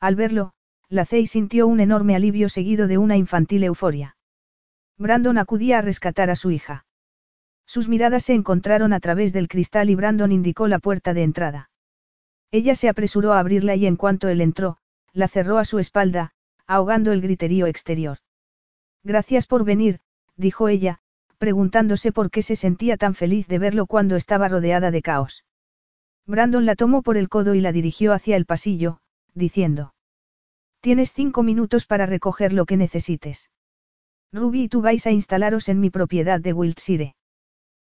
Al verlo, la CEI sintió un enorme alivio seguido de una infantil euforia. Brandon acudía a rescatar a su hija. Sus miradas se encontraron a través del cristal y Brandon indicó la puerta de entrada. Ella se apresuró a abrirla y en cuanto él entró, la cerró a su espalda, ahogando el griterío exterior. Gracias por venir, dijo ella, preguntándose por qué se sentía tan feliz de verlo cuando estaba rodeada de caos. Brandon la tomó por el codo y la dirigió hacia el pasillo, diciendo. Tienes cinco minutos para recoger lo que necesites. Ruby y tú vais a instalaros en mi propiedad de Wiltshire.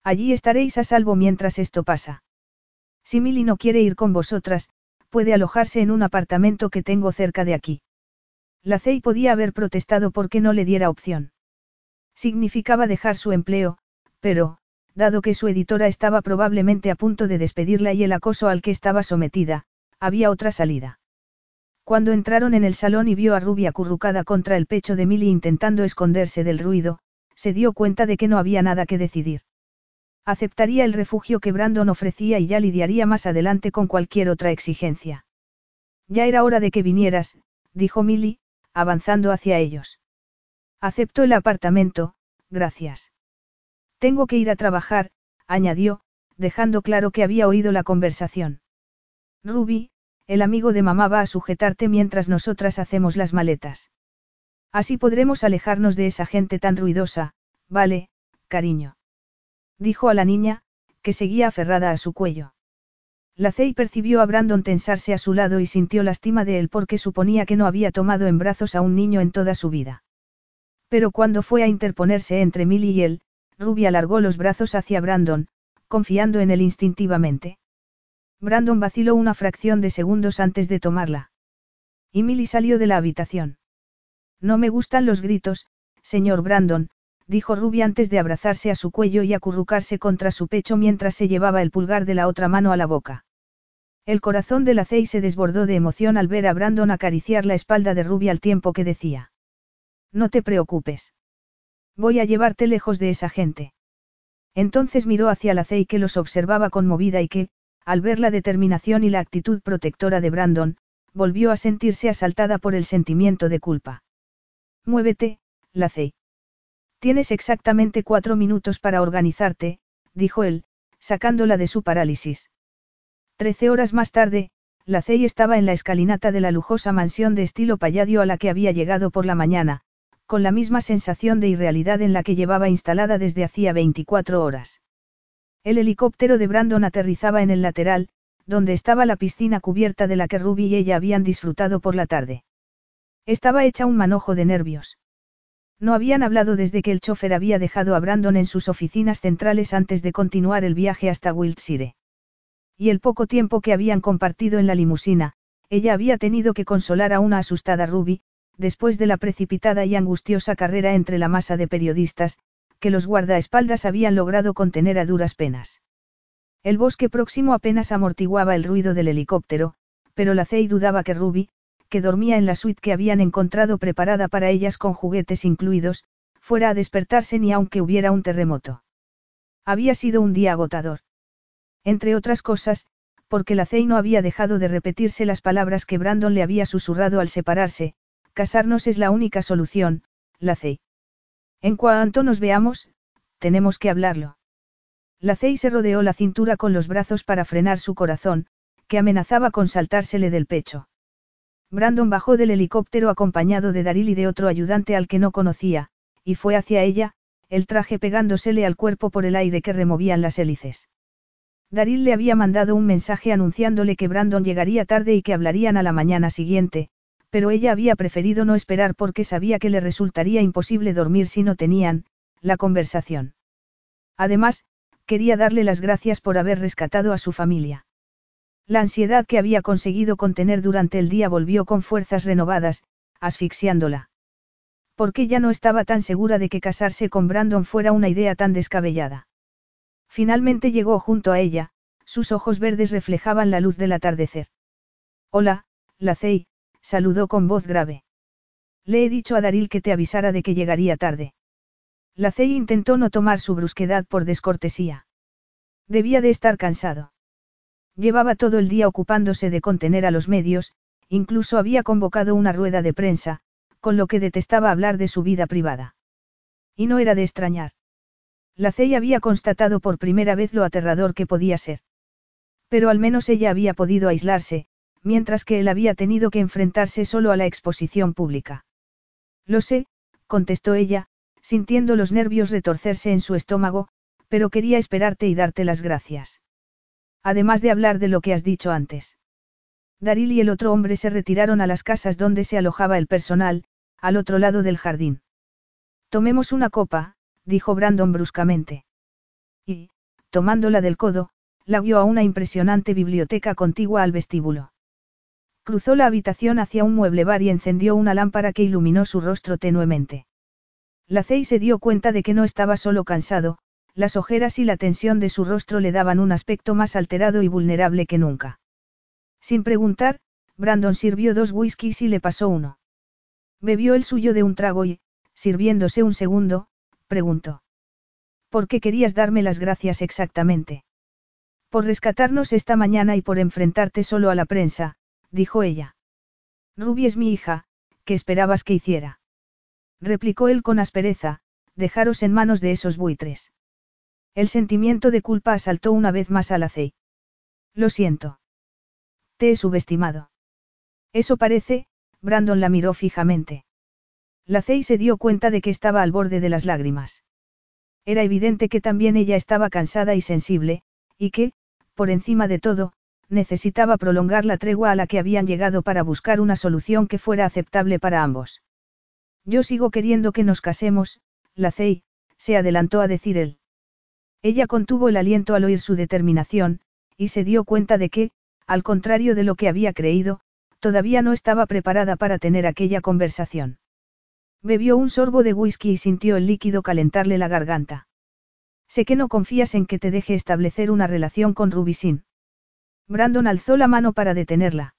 Allí estaréis a salvo mientras esto pasa. Si Milly no quiere ir con vosotras, puede alojarse en un apartamento que tengo cerca de aquí. La CEI podía haber protestado porque no le diera opción. Significaba dejar su empleo, pero, dado que su editora estaba probablemente a punto de despedirla y el acoso al que estaba sometida, había otra salida. Cuando entraron en el salón y vio a Ruby acurrucada contra el pecho de Milly intentando esconderse del ruido, se dio cuenta de que no había nada que decidir. Aceptaría el refugio que Brandon ofrecía y ya lidiaría más adelante con cualquier otra exigencia. Ya era hora de que vinieras, dijo Milly, avanzando hacia ellos. Acepto el apartamento, gracias. Tengo que ir a trabajar, añadió, dejando claro que había oído la conversación. Ruby, el amigo de mamá va a sujetarte mientras nosotras hacemos las maletas. Así podremos alejarnos de esa gente tan ruidosa, vale, cariño. Dijo a la niña, que seguía aferrada a su cuello. La Cey percibió a Brandon tensarse a su lado y sintió lástima de él porque suponía que no había tomado en brazos a un niño en toda su vida. Pero cuando fue a interponerse entre Millie y él, Ruby alargó los brazos hacia Brandon, confiando en él instintivamente. Brandon vaciló una fracción de segundos antes de tomarla. Y Millie salió de la habitación. No me gustan los gritos, señor Brandon, dijo Ruby antes de abrazarse a su cuello y acurrucarse contra su pecho mientras se llevaba el pulgar de la otra mano a la boca. El corazón de la Cey se desbordó de emoción al ver a Brandon acariciar la espalda de Ruby al tiempo que decía. No te preocupes. Voy a llevarte lejos de esa gente. Entonces miró hacia la Cey que los observaba conmovida y que, al ver la determinación y la actitud protectora de Brandon, volvió a sentirse asaltada por el sentimiento de culpa. Muévete, Lacey. Tienes exactamente cuatro minutos para organizarte, dijo él, sacándola de su parálisis. Trece horas más tarde, Lacey estaba en la escalinata de la lujosa mansión de estilo palladio a la que había llegado por la mañana, con la misma sensación de irrealidad en la que llevaba instalada desde hacía 24 horas. El helicóptero de Brandon aterrizaba en el lateral, donde estaba la piscina cubierta de la que Ruby y ella habían disfrutado por la tarde. Estaba hecha un manojo de nervios. No habían hablado desde que el chofer había dejado a Brandon en sus oficinas centrales antes de continuar el viaje hasta Wiltshire. Y el poco tiempo que habían compartido en la limusina, ella había tenido que consolar a una asustada Ruby, después de la precipitada y angustiosa carrera entre la masa de periodistas, que los guardaespaldas habían logrado contener a duras penas. El bosque próximo apenas amortiguaba el ruido del helicóptero, pero la Cey dudaba que Ruby, que dormía en la suite que habían encontrado preparada para ellas con juguetes incluidos, fuera a despertarse ni aunque hubiera un terremoto. Había sido un día agotador. Entre otras cosas, porque la Cey no había dejado de repetirse las palabras que Brandon le había susurrado al separarse, casarnos es la única solución, la Cey. En cuanto nos veamos, tenemos que hablarlo. La Cey se rodeó la cintura con los brazos para frenar su corazón, que amenazaba con saltársele del pecho. Brandon bajó del helicóptero acompañado de Daryl y de otro ayudante al que no conocía, y fue hacia ella, el traje pegándosele al cuerpo por el aire que removían las hélices. Daryl le había mandado un mensaje anunciándole que Brandon llegaría tarde y que hablarían a la mañana siguiente, pero ella había preferido no esperar porque sabía que le resultaría imposible dormir si no tenían, la conversación. Además, quería darle las gracias por haber rescatado a su familia. La ansiedad que había conseguido contener durante el día volvió con fuerzas renovadas, asfixiándola. Porque ya no estaba tan segura de que casarse con Brandon fuera una idea tan descabellada. Finalmente llegó junto a ella, sus ojos verdes reflejaban la luz del atardecer. Hola, Lacey, saludó con voz grave. Le he dicho a Daril que te avisara de que llegaría tarde. Lacey intentó no tomar su brusquedad por descortesía. Debía de estar cansado. Llevaba todo el día ocupándose de contener a los medios, incluso había convocado una rueda de prensa, con lo que detestaba hablar de su vida privada. Y no era de extrañar. La CEI había constatado por primera vez lo aterrador que podía ser. Pero al menos ella había podido aislarse, mientras que él había tenido que enfrentarse solo a la exposición pública. Lo sé, contestó ella, sintiendo los nervios retorcerse en su estómago, pero quería esperarte y darte las gracias. Además de hablar de lo que has dicho antes. Daril y el otro hombre se retiraron a las casas donde se alojaba el personal, al otro lado del jardín. Tomemos una copa, dijo Brandon bruscamente. Y, tomándola del codo, la guió a una impresionante biblioteca contigua al vestíbulo. Cruzó la habitación hacia un mueble bar y encendió una lámpara que iluminó su rostro tenuemente. La Cey se dio cuenta de que no estaba solo cansado, las ojeras y la tensión de su rostro le daban un aspecto más alterado y vulnerable que nunca. Sin preguntar, Brandon sirvió dos whiskies y le pasó uno. Bebió el suyo de un trago y, sirviéndose un segundo, preguntó. ¿Por qué querías darme las gracias exactamente? Por rescatarnos esta mañana y por enfrentarte solo a la prensa, dijo ella. Ruby es mi hija, ¿qué esperabas que hiciera? Replicó él con aspereza, dejaros en manos de esos buitres. El sentimiento de culpa asaltó una vez más a la Lo siento. Te he subestimado. Eso parece, Brandon la miró fijamente. La se dio cuenta de que estaba al borde de las lágrimas. Era evidente que también ella estaba cansada y sensible, y que, por encima de todo, necesitaba prolongar la tregua a la que habían llegado para buscar una solución que fuera aceptable para ambos. Yo sigo queriendo que nos casemos, la se adelantó a decir él. Ella contuvo el aliento al oír su determinación, y se dio cuenta de que, al contrario de lo que había creído, todavía no estaba preparada para tener aquella conversación. Bebió un sorbo de whisky y sintió el líquido calentarle la garganta. Sé que no confías en que te deje establecer una relación con Rubisin. Brandon alzó la mano para detenerla.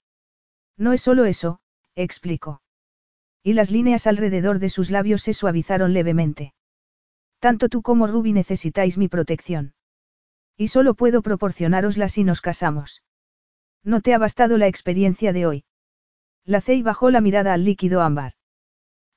No es solo eso, explicó. Y las líneas alrededor de sus labios se suavizaron levemente. Tanto tú como Ruby necesitáis mi protección. Y solo puedo proporcionárosla si nos casamos. No te ha bastado la experiencia de hoy. La Cey bajó la mirada al líquido ámbar.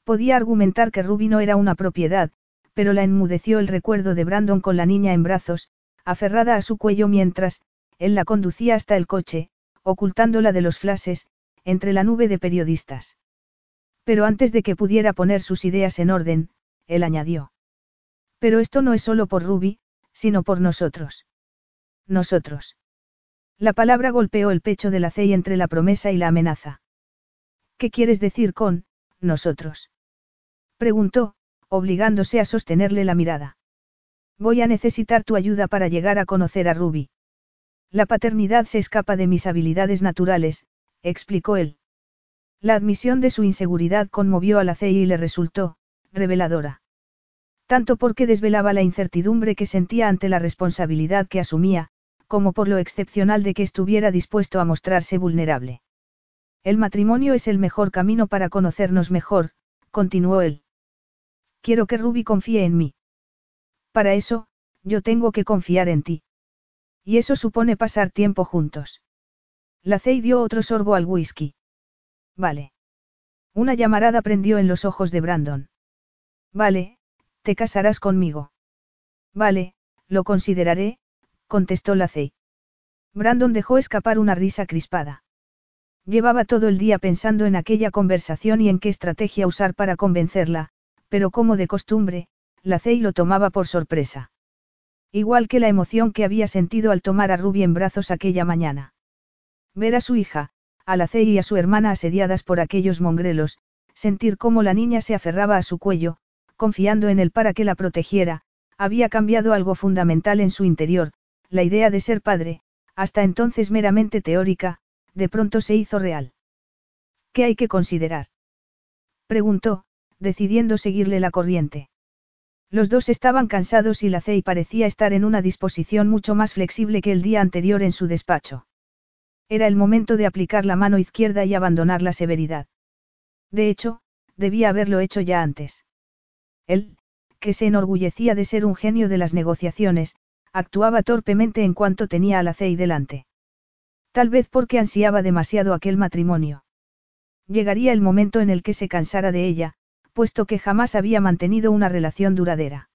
Podía argumentar que Ruby no era una propiedad, pero la enmudeció el recuerdo de Brandon con la niña en brazos, aferrada a su cuello mientras, él la conducía hasta el coche, ocultándola de los flashes, entre la nube de periodistas. Pero antes de que pudiera poner sus ideas en orden, él añadió. Pero esto no es solo por Ruby, sino por nosotros. Nosotros. La palabra golpeó el pecho de la Cey entre la promesa y la amenaza. ¿Qué quieres decir con, nosotros? Preguntó, obligándose a sostenerle la mirada. Voy a necesitar tu ayuda para llegar a conocer a Ruby. La paternidad se escapa de mis habilidades naturales, explicó él. La admisión de su inseguridad conmovió a la CI y le resultó, reveladora. Tanto porque desvelaba la incertidumbre que sentía ante la responsabilidad que asumía, como por lo excepcional de que estuviera dispuesto a mostrarse vulnerable. El matrimonio es el mejor camino para conocernos mejor, continuó él. Quiero que Ruby confíe en mí. Para eso, yo tengo que confiar en ti. Y eso supone pasar tiempo juntos. La Cey dio otro sorbo al whisky. Vale. Una llamarada prendió en los ojos de Brandon. Vale, te casarás conmigo. Vale, lo consideraré, contestó la Cey. Brandon dejó escapar una risa crispada. Llevaba todo el día pensando en aquella conversación y en qué estrategia usar para convencerla, pero como de costumbre, la Cey lo tomaba por sorpresa. Igual que la emoción que había sentido al tomar a Ruby en brazos aquella mañana. Ver a su hija, a la Cey y a su hermana asediadas por aquellos mongrelos, sentir cómo la niña se aferraba a su cuello, confiando en él para que la protegiera, había cambiado algo fundamental en su interior, la idea de ser padre, hasta entonces meramente teórica, de pronto se hizo real. ¿Qué hay que considerar? Preguntó, decidiendo seguirle la corriente. Los dos estaban cansados y la Cey parecía estar en una disposición mucho más flexible que el día anterior en su despacho. Era el momento de aplicar la mano izquierda y abandonar la severidad. De hecho, debía haberlo hecho ya antes. Él, que se enorgullecía de ser un genio de las negociaciones, actuaba torpemente en cuanto tenía a la Cey delante. Tal vez porque ansiaba demasiado aquel matrimonio. Llegaría el momento en el que se cansara de ella, puesto que jamás había mantenido una relación duradera.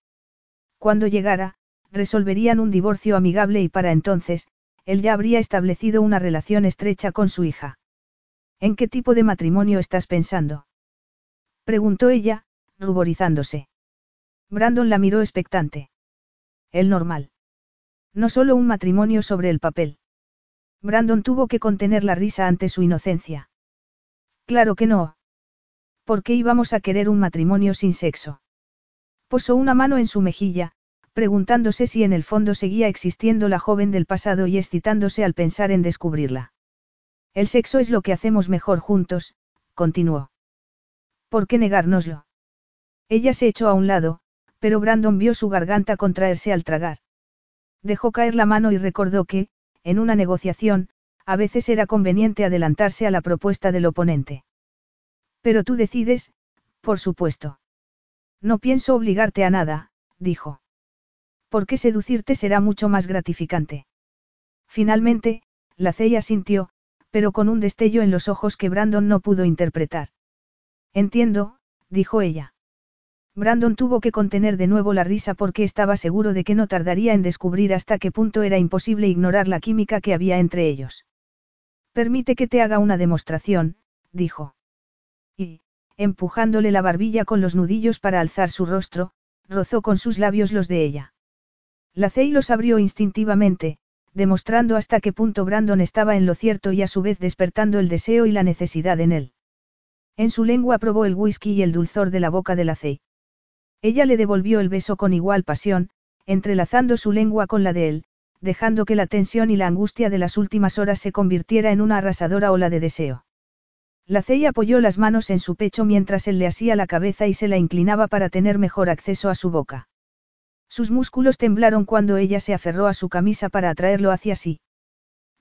Cuando llegara, resolverían un divorcio amigable y para entonces, él ya habría establecido una relación estrecha con su hija. ¿En qué tipo de matrimonio estás pensando? preguntó ella, ruborizándose. Brandon la miró expectante. El normal. No solo un matrimonio sobre el papel. Brandon tuvo que contener la risa ante su inocencia. Claro que no, ¿Por qué íbamos a querer un matrimonio sin sexo? Posó una mano en su mejilla, preguntándose si en el fondo seguía existiendo la joven del pasado y excitándose al pensar en descubrirla. El sexo es lo que hacemos mejor juntos, continuó. ¿Por qué negárnoslo? Ella se echó a un lado, pero Brandon vio su garganta contraerse al tragar. Dejó caer la mano y recordó que, en una negociación, a veces era conveniente adelantarse a la propuesta del oponente. Pero tú decides, por supuesto. No pienso obligarte a nada, dijo. Porque seducirte será mucho más gratificante. Finalmente, la ceya sintió, pero con un destello en los ojos que Brandon no pudo interpretar. Entiendo, dijo ella. Brandon tuvo que contener de nuevo la risa porque estaba seguro de que no tardaría en descubrir hasta qué punto era imposible ignorar la química que había entre ellos. Permite que te haga una demostración, dijo. Y, empujándole la barbilla con los nudillos para alzar su rostro, rozó con sus labios los de ella. La Cey los abrió instintivamente, demostrando hasta qué punto Brandon estaba en lo cierto y a su vez despertando el deseo y la necesidad en él. En su lengua probó el whisky y el dulzor de la boca de la Cey. Ella le devolvió el beso con igual pasión, entrelazando su lengua con la de él, dejando que la tensión y la angustia de las últimas horas se convirtiera en una arrasadora ola de deseo. La Cey apoyó las manos en su pecho mientras él le asía la cabeza y se la inclinaba para tener mejor acceso a su boca. Sus músculos temblaron cuando ella se aferró a su camisa para atraerlo hacia sí.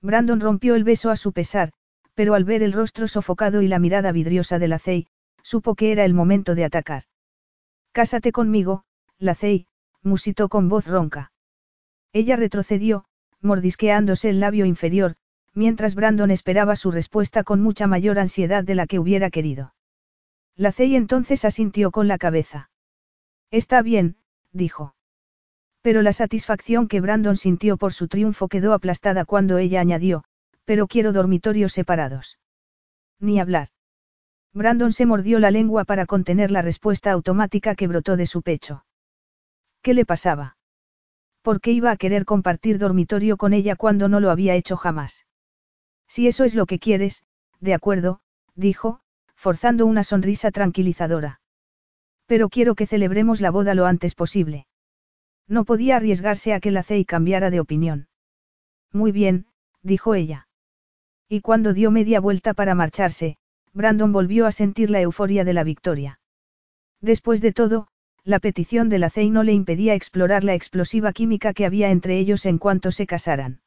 Brandon rompió el beso a su pesar, pero al ver el rostro sofocado y la mirada vidriosa de la Cey, supo que era el momento de atacar. Cásate conmigo, la Cey, musitó con voz ronca. Ella retrocedió, mordisqueándose el labio inferior, mientras Brandon esperaba su respuesta con mucha mayor ansiedad de la que hubiera querido. La Cey entonces asintió con la cabeza. Está bien, dijo. Pero la satisfacción que Brandon sintió por su triunfo quedó aplastada cuando ella añadió, pero quiero dormitorios separados. Ni hablar. Brandon se mordió la lengua para contener la respuesta automática que brotó de su pecho. ¿Qué le pasaba? ¿Por qué iba a querer compartir dormitorio con ella cuando no lo había hecho jamás? Si eso es lo que quieres, de acuerdo, dijo, forzando una sonrisa tranquilizadora. Pero quiero que celebremos la boda lo antes posible. No podía arriesgarse a que la Cey cambiara de opinión. Muy bien, dijo ella. Y cuando dio media vuelta para marcharse, Brandon volvió a sentir la euforia de la victoria. Después de todo, la petición de la Cey no le impedía explorar la explosiva química que había entre ellos en cuanto se casaran.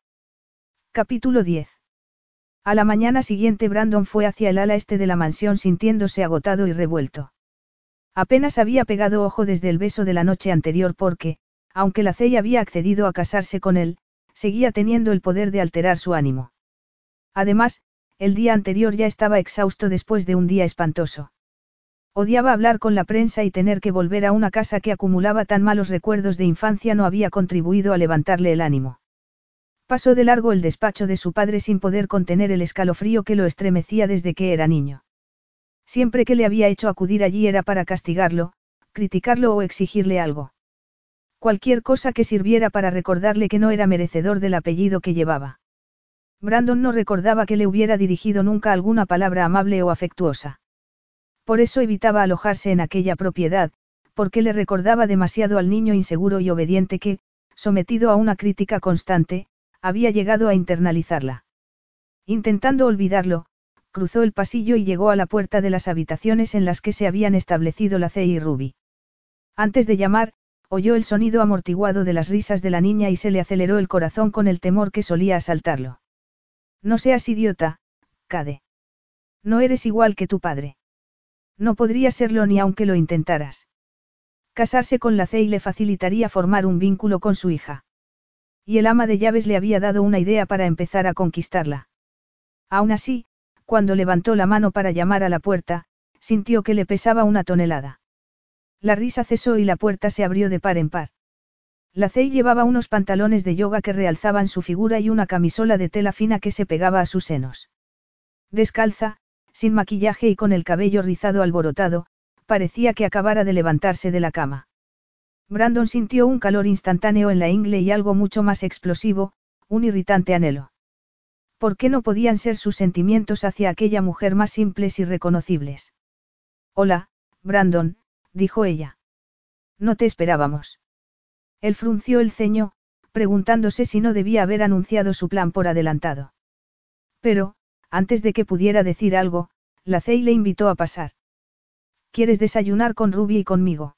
Capítulo 10. A la mañana siguiente Brandon fue hacia el ala este de la mansión sintiéndose agotado y revuelto. Apenas había pegado ojo desde el beso de la noche anterior porque, aunque la Cey había accedido a casarse con él, seguía teniendo el poder de alterar su ánimo. Además, el día anterior ya estaba exhausto después de un día espantoso. Odiaba hablar con la prensa y tener que volver a una casa que acumulaba tan malos recuerdos de infancia no había contribuido a levantarle el ánimo. Pasó de largo el despacho de su padre sin poder contener el escalofrío que lo estremecía desde que era niño. Siempre que le había hecho acudir allí era para castigarlo, criticarlo o exigirle algo. Cualquier cosa que sirviera para recordarle que no era merecedor del apellido que llevaba. Brandon no recordaba que le hubiera dirigido nunca alguna palabra amable o afectuosa. Por eso evitaba alojarse en aquella propiedad, porque le recordaba demasiado al niño inseguro y obediente que, sometido a una crítica constante, había llegado a internalizarla. Intentando olvidarlo, cruzó el pasillo y llegó a la puerta de las habitaciones en las que se habían establecido la C y Ruby. Antes de llamar, oyó el sonido amortiguado de las risas de la niña y se le aceleró el corazón con el temor que solía asaltarlo. No seas idiota, Cade. No eres igual que tu padre. No podría serlo ni aunque lo intentaras. Casarse con la Cey le facilitaría formar un vínculo con su hija. Y el ama de llaves le había dado una idea para empezar a conquistarla. Aún así, cuando levantó la mano para llamar a la puerta, sintió que le pesaba una tonelada. La risa cesó y la puerta se abrió de par en par. La Cey llevaba unos pantalones de yoga que realzaban su figura y una camisola de tela fina que se pegaba a sus senos. Descalza, sin maquillaje y con el cabello rizado alborotado, parecía que acabara de levantarse de la cama. Brandon sintió un calor instantáneo en la ingle y algo mucho más explosivo, un irritante anhelo. ¿Por qué no podían ser sus sentimientos hacia aquella mujer más simples y reconocibles? Hola, Brandon, dijo ella. No te esperábamos. Él frunció el ceño, preguntándose si no debía haber anunciado su plan por adelantado. Pero, antes de que pudiera decir algo, la Cey le invitó a pasar. ¿Quieres desayunar con Ruby y conmigo?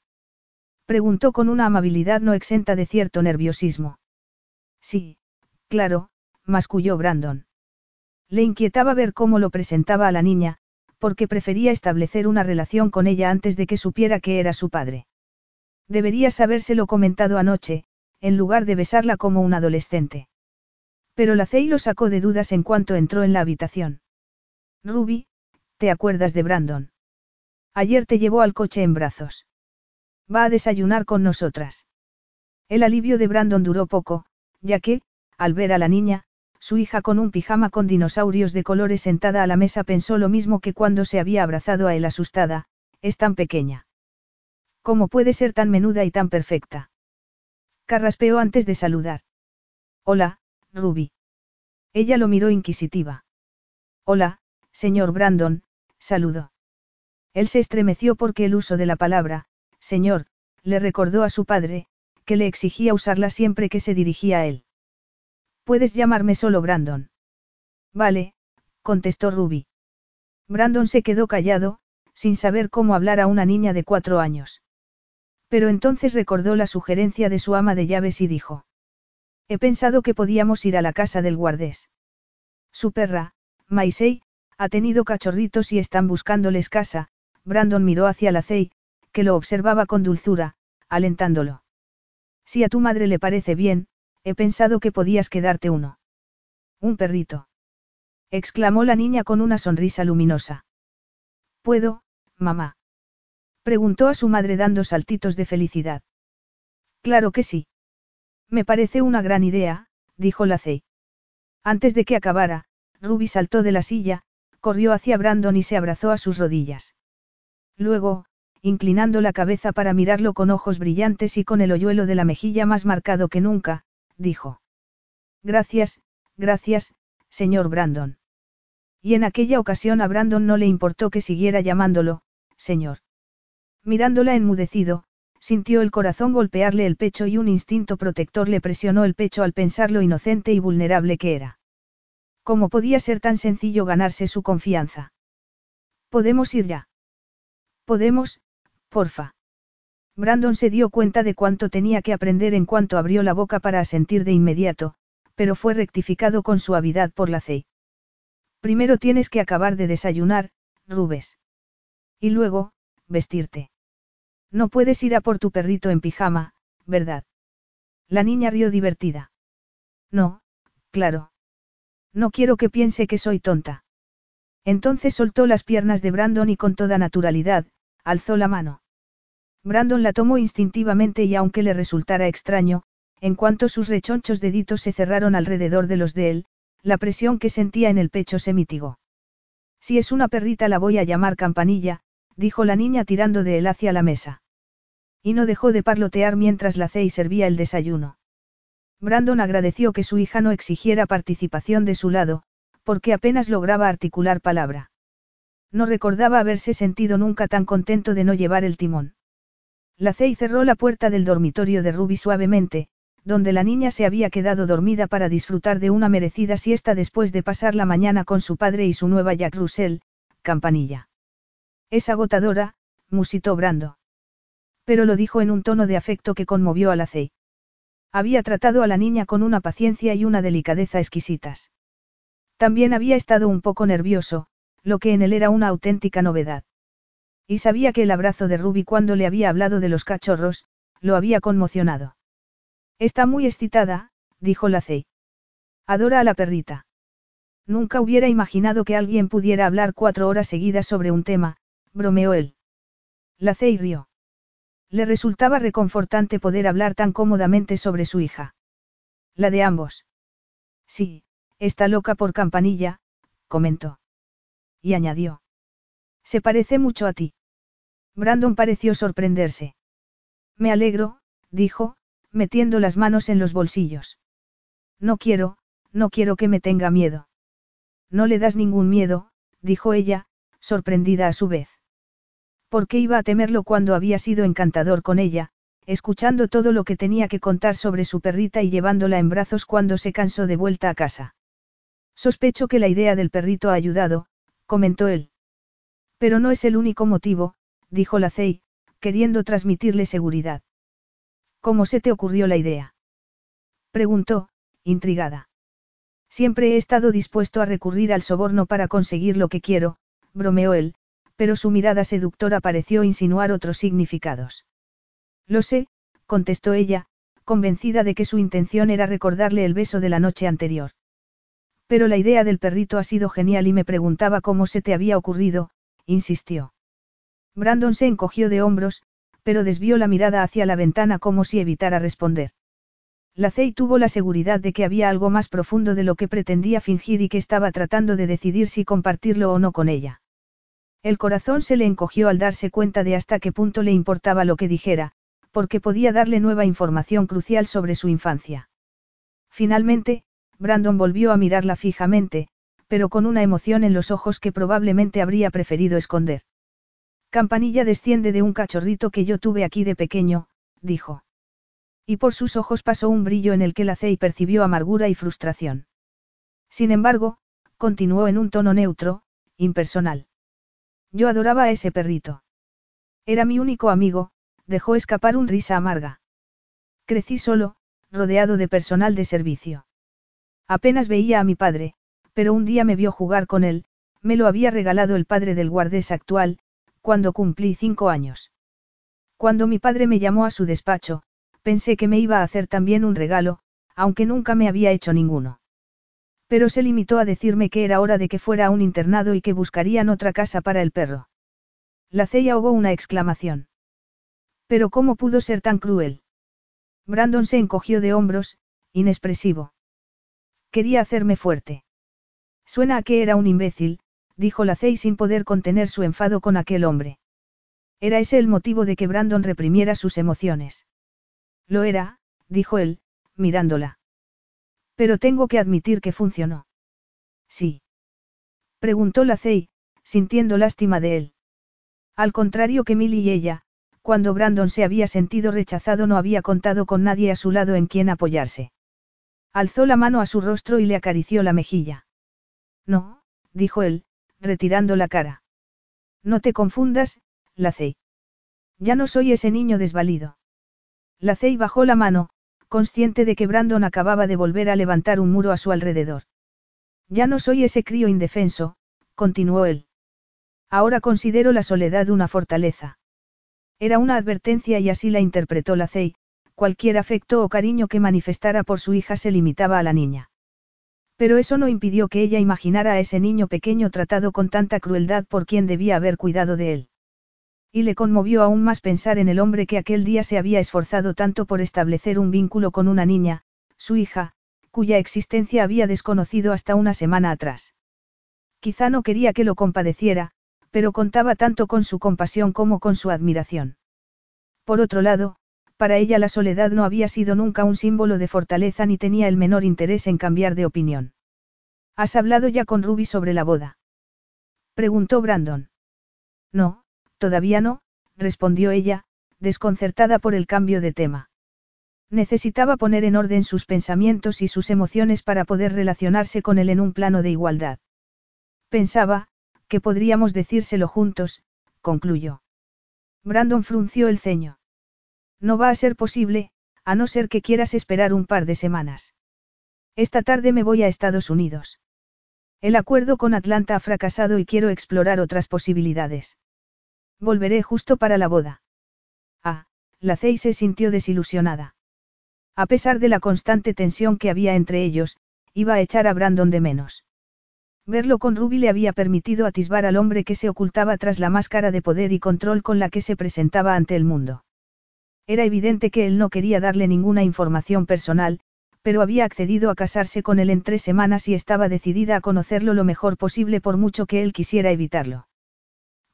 Preguntó con una amabilidad no exenta de cierto nerviosismo. Sí, claro, masculló Brandon. Le inquietaba ver cómo lo presentaba a la niña, porque prefería establecer una relación con ella antes de que supiera que era su padre. Deberías habérselo comentado anoche, en lugar de besarla como un adolescente. Pero la Cey lo sacó de dudas en cuanto entró en la habitación. Ruby, ¿te acuerdas de Brandon? Ayer te llevó al coche en brazos. Va a desayunar con nosotras. El alivio de Brandon duró poco, ya que, al ver a la niña, su hija con un pijama con dinosaurios de colores sentada a la mesa pensó lo mismo que cuando se había abrazado a él asustada, es tan pequeña. ¿Cómo puede ser tan menuda y tan perfecta? Carraspeó antes de saludar. Hola, Ruby. Ella lo miró inquisitiva. Hola, señor Brandon, saludó. Él se estremeció porque el uso de la palabra, señor, le recordó a su padre, que le exigía usarla siempre que se dirigía a él. Puedes llamarme solo Brandon. Vale, contestó Ruby. Brandon se quedó callado, sin saber cómo hablar a una niña de cuatro años. Pero entonces recordó la sugerencia de su ama de llaves y dijo. He pensado que podíamos ir a la casa del guardés. Su perra, Maisei, ha tenido cachorritos y están buscándoles casa, Brandon miró hacia la Cey, que lo observaba con dulzura, alentándolo. Si a tu madre le parece bien, he pensado que podías quedarte uno. Un perrito. exclamó la niña con una sonrisa luminosa. ¿Puedo, mamá? Preguntó a su madre dando saltitos de felicidad. Claro que sí. Me parece una gran idea, dijo la Cey. Antes de que acabara, Ruby saltó de la silla, corrió hacia Brandon y se abrazó a sus rodillas. Luego, inclinando la cabeza para mirarlo con ojos brillantes y con el hoyuelo de la mejilla más marcado que nunca, dijo. Gracias, gracias, señor Brandon. Y en aquella ocasión a Brandon no le importó que siguiera llamándolo, señor. Mirándola enmudecido, sintió el corazón golpearle el pecho y un instinto protector le presionó el pecho al pensar lo inocente y vulnerable que era. ¿Cómo podía ser tan sencillo ganarse su confianza? Podemos ir ya. Podemos, porfa. Brandon se dio cuenta de cuánto tenía que aprender en cuanto abrió la boca para asentir de inmediato, pero fue rectificado con suavidad por la C. Primero tienes que acabar de desayunar, Rubes. Y luego, vestirte. No puedes ir a por tu perrito en pijama, ¿verdad? La niña rió divertida. No, claro. No quiero que piense que soy tonta. Entonces soltó las piernas de Brandon y con toda naturalidad, alzó la mano. Brandon la tomó instintivamente y aunque le resultara extraño, en cuanto sus rechonchos deditos se cerraron alrededor de los de él, la presión que sentía en el pecho se mitigó. Si es una perrita la voy a llamar campanilla, dijo la niña tirando de él hacia la mesa. Y no dejó de parlotear mientras la y servía el desayuno. Brandon agradeció que su hija no exigiera participación de su lado, porque apenas lograba articular palabra. No recordaba haberse sentido nunca tan contento de no llevar el timón. La Cey cerró la puerta del dormitorio de Ruby suavemente, donde la niña se había quedado dormida para disfrutar de una merecida siesta después de pasar la mañana con su padre y su nueva Jack Russell, campanilla. Es agotadora, musitó Brando. Pero lo dijo en un tono de afecto que conmovió a la Cey. Había tratado a la niña con una paciencia y una delicadeza exquisitas. También había estado un poco nervioso, lo que en él era una auténtica novedad. Y sabía que el abrazo de Ruby cuando le había hablado de los cachorros, lo había conmocionado. Está muy excitada, dijo la Cey. Adora a la perrita. Nunca hubiera imaginado que alguien pudiera hablar cuatro horas seguidas sobre un tema, bromeó él. La Cey rió. Le resultaba reconfortante poder hablar tan cómodamente sobre su hija. La de ambos. Sí, está loca por campanilla, comentó. Y añadió. Se parece mucho a ti. Brandon pareció sorprenderse. Me alegro, dijo, metiendo las manos en los bolsillos. No quiero, no quiero que me tenga miedo. No le das ningún miedo, dijo ella, sorprendida a su vez. ¿Por qué iba a temerlo cuando había sido encantador con ella, escuchando todo lo que tenía que contar sobre su perrita y llevándola en brazos cuando se cansó de vuelta a casa? Sospecho que la idea del perrito ha ayudado, comentó él. Pero no es el único motivo, dijo la Cey, queriendo transmitirle seguridad. ¿Cómo se te ocurrió la idea? Preguntó, intrigada. Siempre he estado dispuesto a recurrir al soborno para conseguir lo que quiero, bromeó él, pero su mirada seductora pareció insinuar otros significados. Lo sé, contestó ella, convencida de que su intención era recordarle el beso de la noche anterior. Pero la idea del perrito ha sido genial y me preguntaba cómo se te había ocurrido, insistió. Brandon se encogió de hombros, pero desvió la mirada hacia la ventana como si evitara responder. Lacey tuvo la seguridad de que había algo más profundo de lo que pretendía fingir y que estaba tratando de decidir si compartirlo o no con ella. El corazón se le encogió al darse cuenta de hasta qué punto le importaba lo que dijera, porque podía darle nueva información crucial sobre su infancia. Finalmente, Brandon volvió a mirarla fijamente, pero con una emoción en los ojos que probablemente habría preferido esconder. Campanilla desciende de un cachorrito que yo tuve aquí de pequeño, dijo. Y por sus ojos pasó un brillo en el que la Cey percibió amargura y frustración. Sin embargo, continuó en un tono neutro, impersonal. Yo adoraba a ese perrito. Era mi único amigo, dejó escapar un risa amarga. Crecí solo, rodeado de personal de servicio. Apenas veía a mi padre, pero un día me vio jugar con él, me lo había regalado el padre del guardés actual, cuando cumplí cinco años. Cuando mi padre me llamó a su despacho, pensé que me iba a hacer también un regalo, aunque nunca me había hecho ninguno. Pero se limitó a decirme que era hora de que fuera a un internado y que buscarían otra casa para el perro. La ceya ahogó una exclamación. Pero ¿cómo pudo ser tan cruel? Brandon se encogió de hombros, inexpresivo. Quería hacerme fuerte. Suena a que era un imbécil, dijo la Cey sin poder contener su enfado con aquel hombre. Era ese el motivo de que Brandon reprimiera sus emociones. Lo era, dijo él, mirándola. Pero tengo que admitir que funcionó. Sí. Preguntó la Cey, sintiendo lástima de él. Al contrario que Milly y ella, cuando Brandon se había sentido rechazado no había contado con nadie a su lado en quien apoyarse. Alzó la mano a su rostro y le acarició la mejilla. No, dijo él, retirando la cara. No te confundas, Lacey. Ya no soy ese niño desvalido. Lacey bajó la mano, consciente de que Brandon acababa de volver a levantar un muro a su alrededor. Ya no soy ese crío indefenso, continuó él. Ahora considero la soledad una fortaleza. Era una advertencia y así la interpretó Lacey, cualquier afecto o cariño que manifestara por su hija se limitaba a la niña. Pero eso no impidió que ella imaginara a ese niño pequeño tratado con tanta crueldad por quien debía haber cuidado de él. Y le conmovió aún más pensar en el hombre que aquel día se había esforzado tanto por establecer un vínculo con una niña, su hija, cuya existencia había desconocido hasta una semana atrás. Quizá no quería que lo compadeciera, pero contaba tanto con su compasión como con su admiración. Por otro lado, para ella la soledad no había sido nunca un símbolo de fortaleza ni tenía el menor interés en cambiar de opinión. ¿Has hablado ya con Ruby sobre la boda? Preguntó Brandon. No, todavía no, respondió ella, desconcertada por el cambio de tema. Necesitaba poner en orden sus pensamientos y sus emociones para poder relacionarse con él en un plano de igualdad. Pensaba, que podríamos decírselo juntos, concluyó. Brandon frunció el ceño. No va a ser posible, a no ser que quieras esperar un par de semanas. Esta tarde me voy a Estados Unidos. El acuerdo con Atlanta ha fracasado y quiero explorar otras posibilidades. Volveré justo para la boda. Ah, la Cey se sintió desilusionada. A pesar de la constante tensión que había entre ellos, iba a echar a Brandon de menos. Verlo con Ruby le había permitido atisbar al hombre que se ocultaba tras la máscara de poder y control con la que se presentaba ante el mundo. Era evidente que él no quería darle ninguna información personal, pero había accedido a casarse con él en tres semanas y estaba decidida a conocerlo lo mejor posible por mucho que él quisiera evitarlo.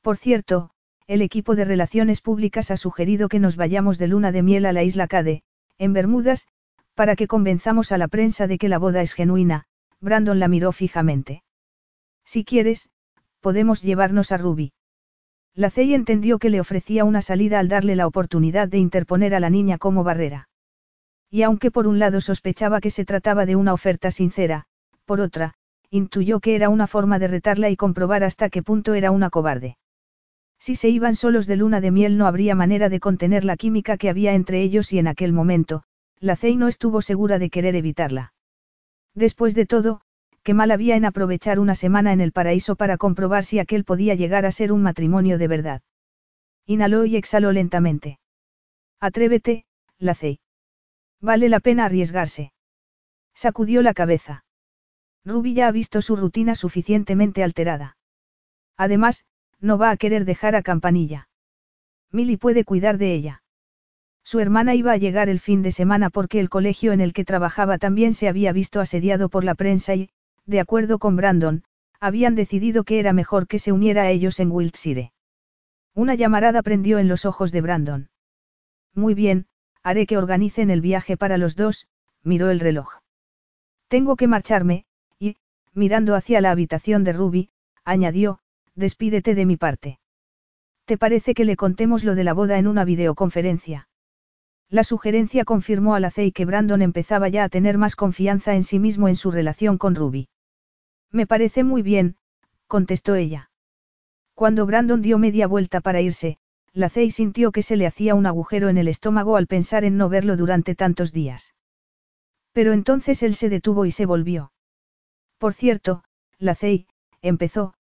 Por cierto, el equipo de relaciones públicas ha sugerido que nos vayamos de luna de miel a la isla Cade, en Bermudas, para que convenzamos a la prensa de que la boda es genuina, Brandon la miró fijamente. Si quieres, podemos llevarnos a Ruby. La CEI entendió que le ofrecía una salida al darle la oportunidad de interponer a la niña como barrera. Y aunque por un lado sospechaba que se trataba de una oferta sincera, por otra, intuyó que era una forma de retarla y comprobar hasta qué punto era una cobarde. Si se iban solos de luna de miel no habría manera de contener la química que había entre ellos y en aquel momento, la CEI no estuvo segura de querer evitarla. Después de todo, qué mal había en aprovechar una semana en el paraíso para comprobar si aquel podía llegar a ser un matrimonio de verdad. Inhaló y exhaló lentamente. Atrévete, Lacey. Vale la pena arriesgarse. Sacudió la cabeza. Ruby ya ha visto su rutina suficientemente alterada. Además, no va a querer dejar a Campanilla. Milly puede cuidar de ella. Su hermana iba a llegar el fin de semana porque el colegio en el que trabajaba también se había visto asediado por la prensa y, de acuerdo con Brandon, habían decidido que era mejor que se uniera a ellos en Wiltshire. Una llamarada prendió en los ojos de Brandon. Muy bien, haré que organicen el viaje para los dos, miró el reloj. Tengo que marcharme, y, mirando hacia la habitación de Ruby, añadió, despídete de mi parte. ¿Te parece que le contemos lo de la boda en una videoconferencia? La sugerencia confirmó a la que Brandon empezaba ya a tener más confianza en sí mismo en su relación con Ruby. Me parece muy bien, contestó ella. Cuando Brandon dio media vuelta para irse, la Cey sintió que se le hacía un agujero en el estómago al pensar en no verlo durante tantos días. Pero entonces él se detuvo y se volvió. Por cierto, la Cey, empezó,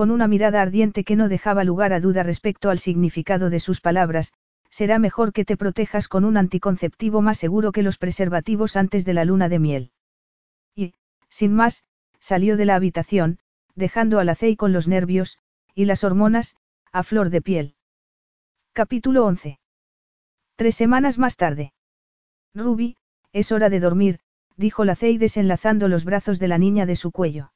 con una mirada ardiente que no dejaba lugar a duda respecto al significado de sus palabras, será mejor que te protejas con un anticonceptivo más seguro que los preservativos antes de la luna de miel. Y, sin más, salió de la habitación, dejando a la Cey con los nervios, y las hormonas, a flor de piel. Capítulo 11. Tres semanas más tarde. Ruby, es hora de dormir, dijo la Cey desenlazando los brazos de la niña de su cuello.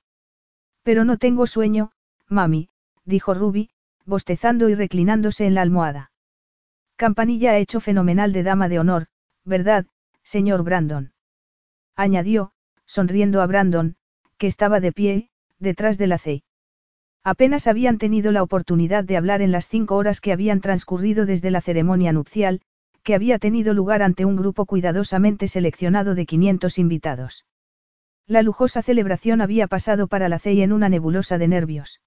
Pero no tengo sueño, mami, dijo Ruby, bostezando y reclinándose en la almohada. Campanilla ha hecho fenomenal de dama de honor, ¿verdad, señor Brandon? Añadió, sonriendo a Brandon, que estaba de pie, detrás de la. Apenas habían tenido la oportunidad de hablar en las cinco horas que habían transcurrido desde la ceremonia nupcial, que había tenido lugar ante un grupo cuidadosamente seleccionado de 500 invitados. La lujosa celebración había pasado para la CEI en una nebulosa de nervios.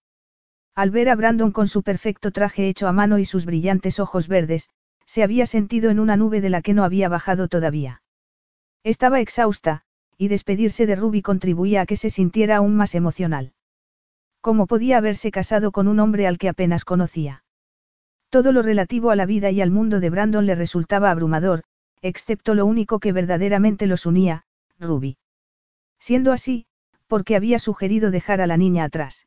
Al ver a Brandon con su perfecto traje hecho a mano y sus brillantes ojos verdes, se había sentido en una nube de la que no había bajado todavía. Estaba exhausta, y despedirse de Ruby contribuía a que se sintiera aún más emocional. ¿Cómo podía haberse casado con un hombre al que apenas conocía? Todo lo relativo a la vida y al mundo de Brandon le resultaba abrumador, excepto lo único que verdaderamente los unía, Ruby. Siendo así, porque había sugerido dejar a la niña atrás.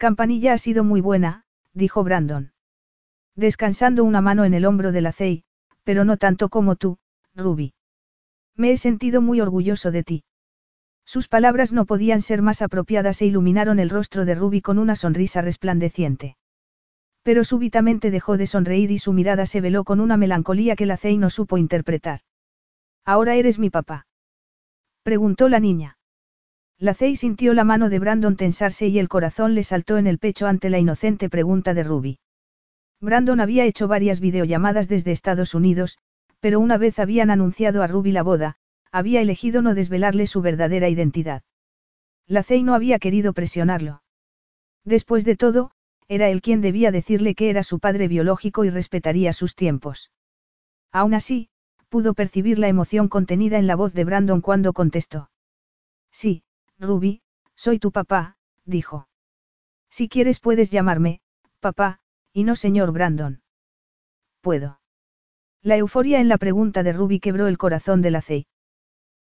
Campanilla ha sido muy buena, dijo Brandon. Descansando una mano en el hombro de la Cey, pero no tanto como tú, Ruby. Me he sentido muy orgulloso de ti. Sus palabras no podían ser más apropiadas e iluminaron el rostro de Ruby con una sonrisa resplandeciente. Pero súbitamente dejó de sonreír y su mirada se veló con una melancolía que la Cey no supo interpretar. ¿Ahora eres mi papá? Preguntó la niña. La Cey sintió la mano de Brandon tensarse y el corazón le saltó en el pecho ante la inocente pregunta de Ruby. Brandon había hecho varias videollamadas desde Estados Unidos, pero una vez habían anunciado a Ruby la boda, había elegido no desvelarle su verdadera identidad. La Cey no había querido presionarlo. Después de todo, era él quien debía decirle que era su padre biológico y respetaría sus tiempos. Aún así, pudo percibir la emoción contenida en la voz de Brandon cuando contestó. Sí, Ruby, soy tu papá, dijo. Si quieres puedes llamarme, papá, y no señor Brandon. Puedo. La euforia en la pregunta de Ruby quebró el corazón de la Cey.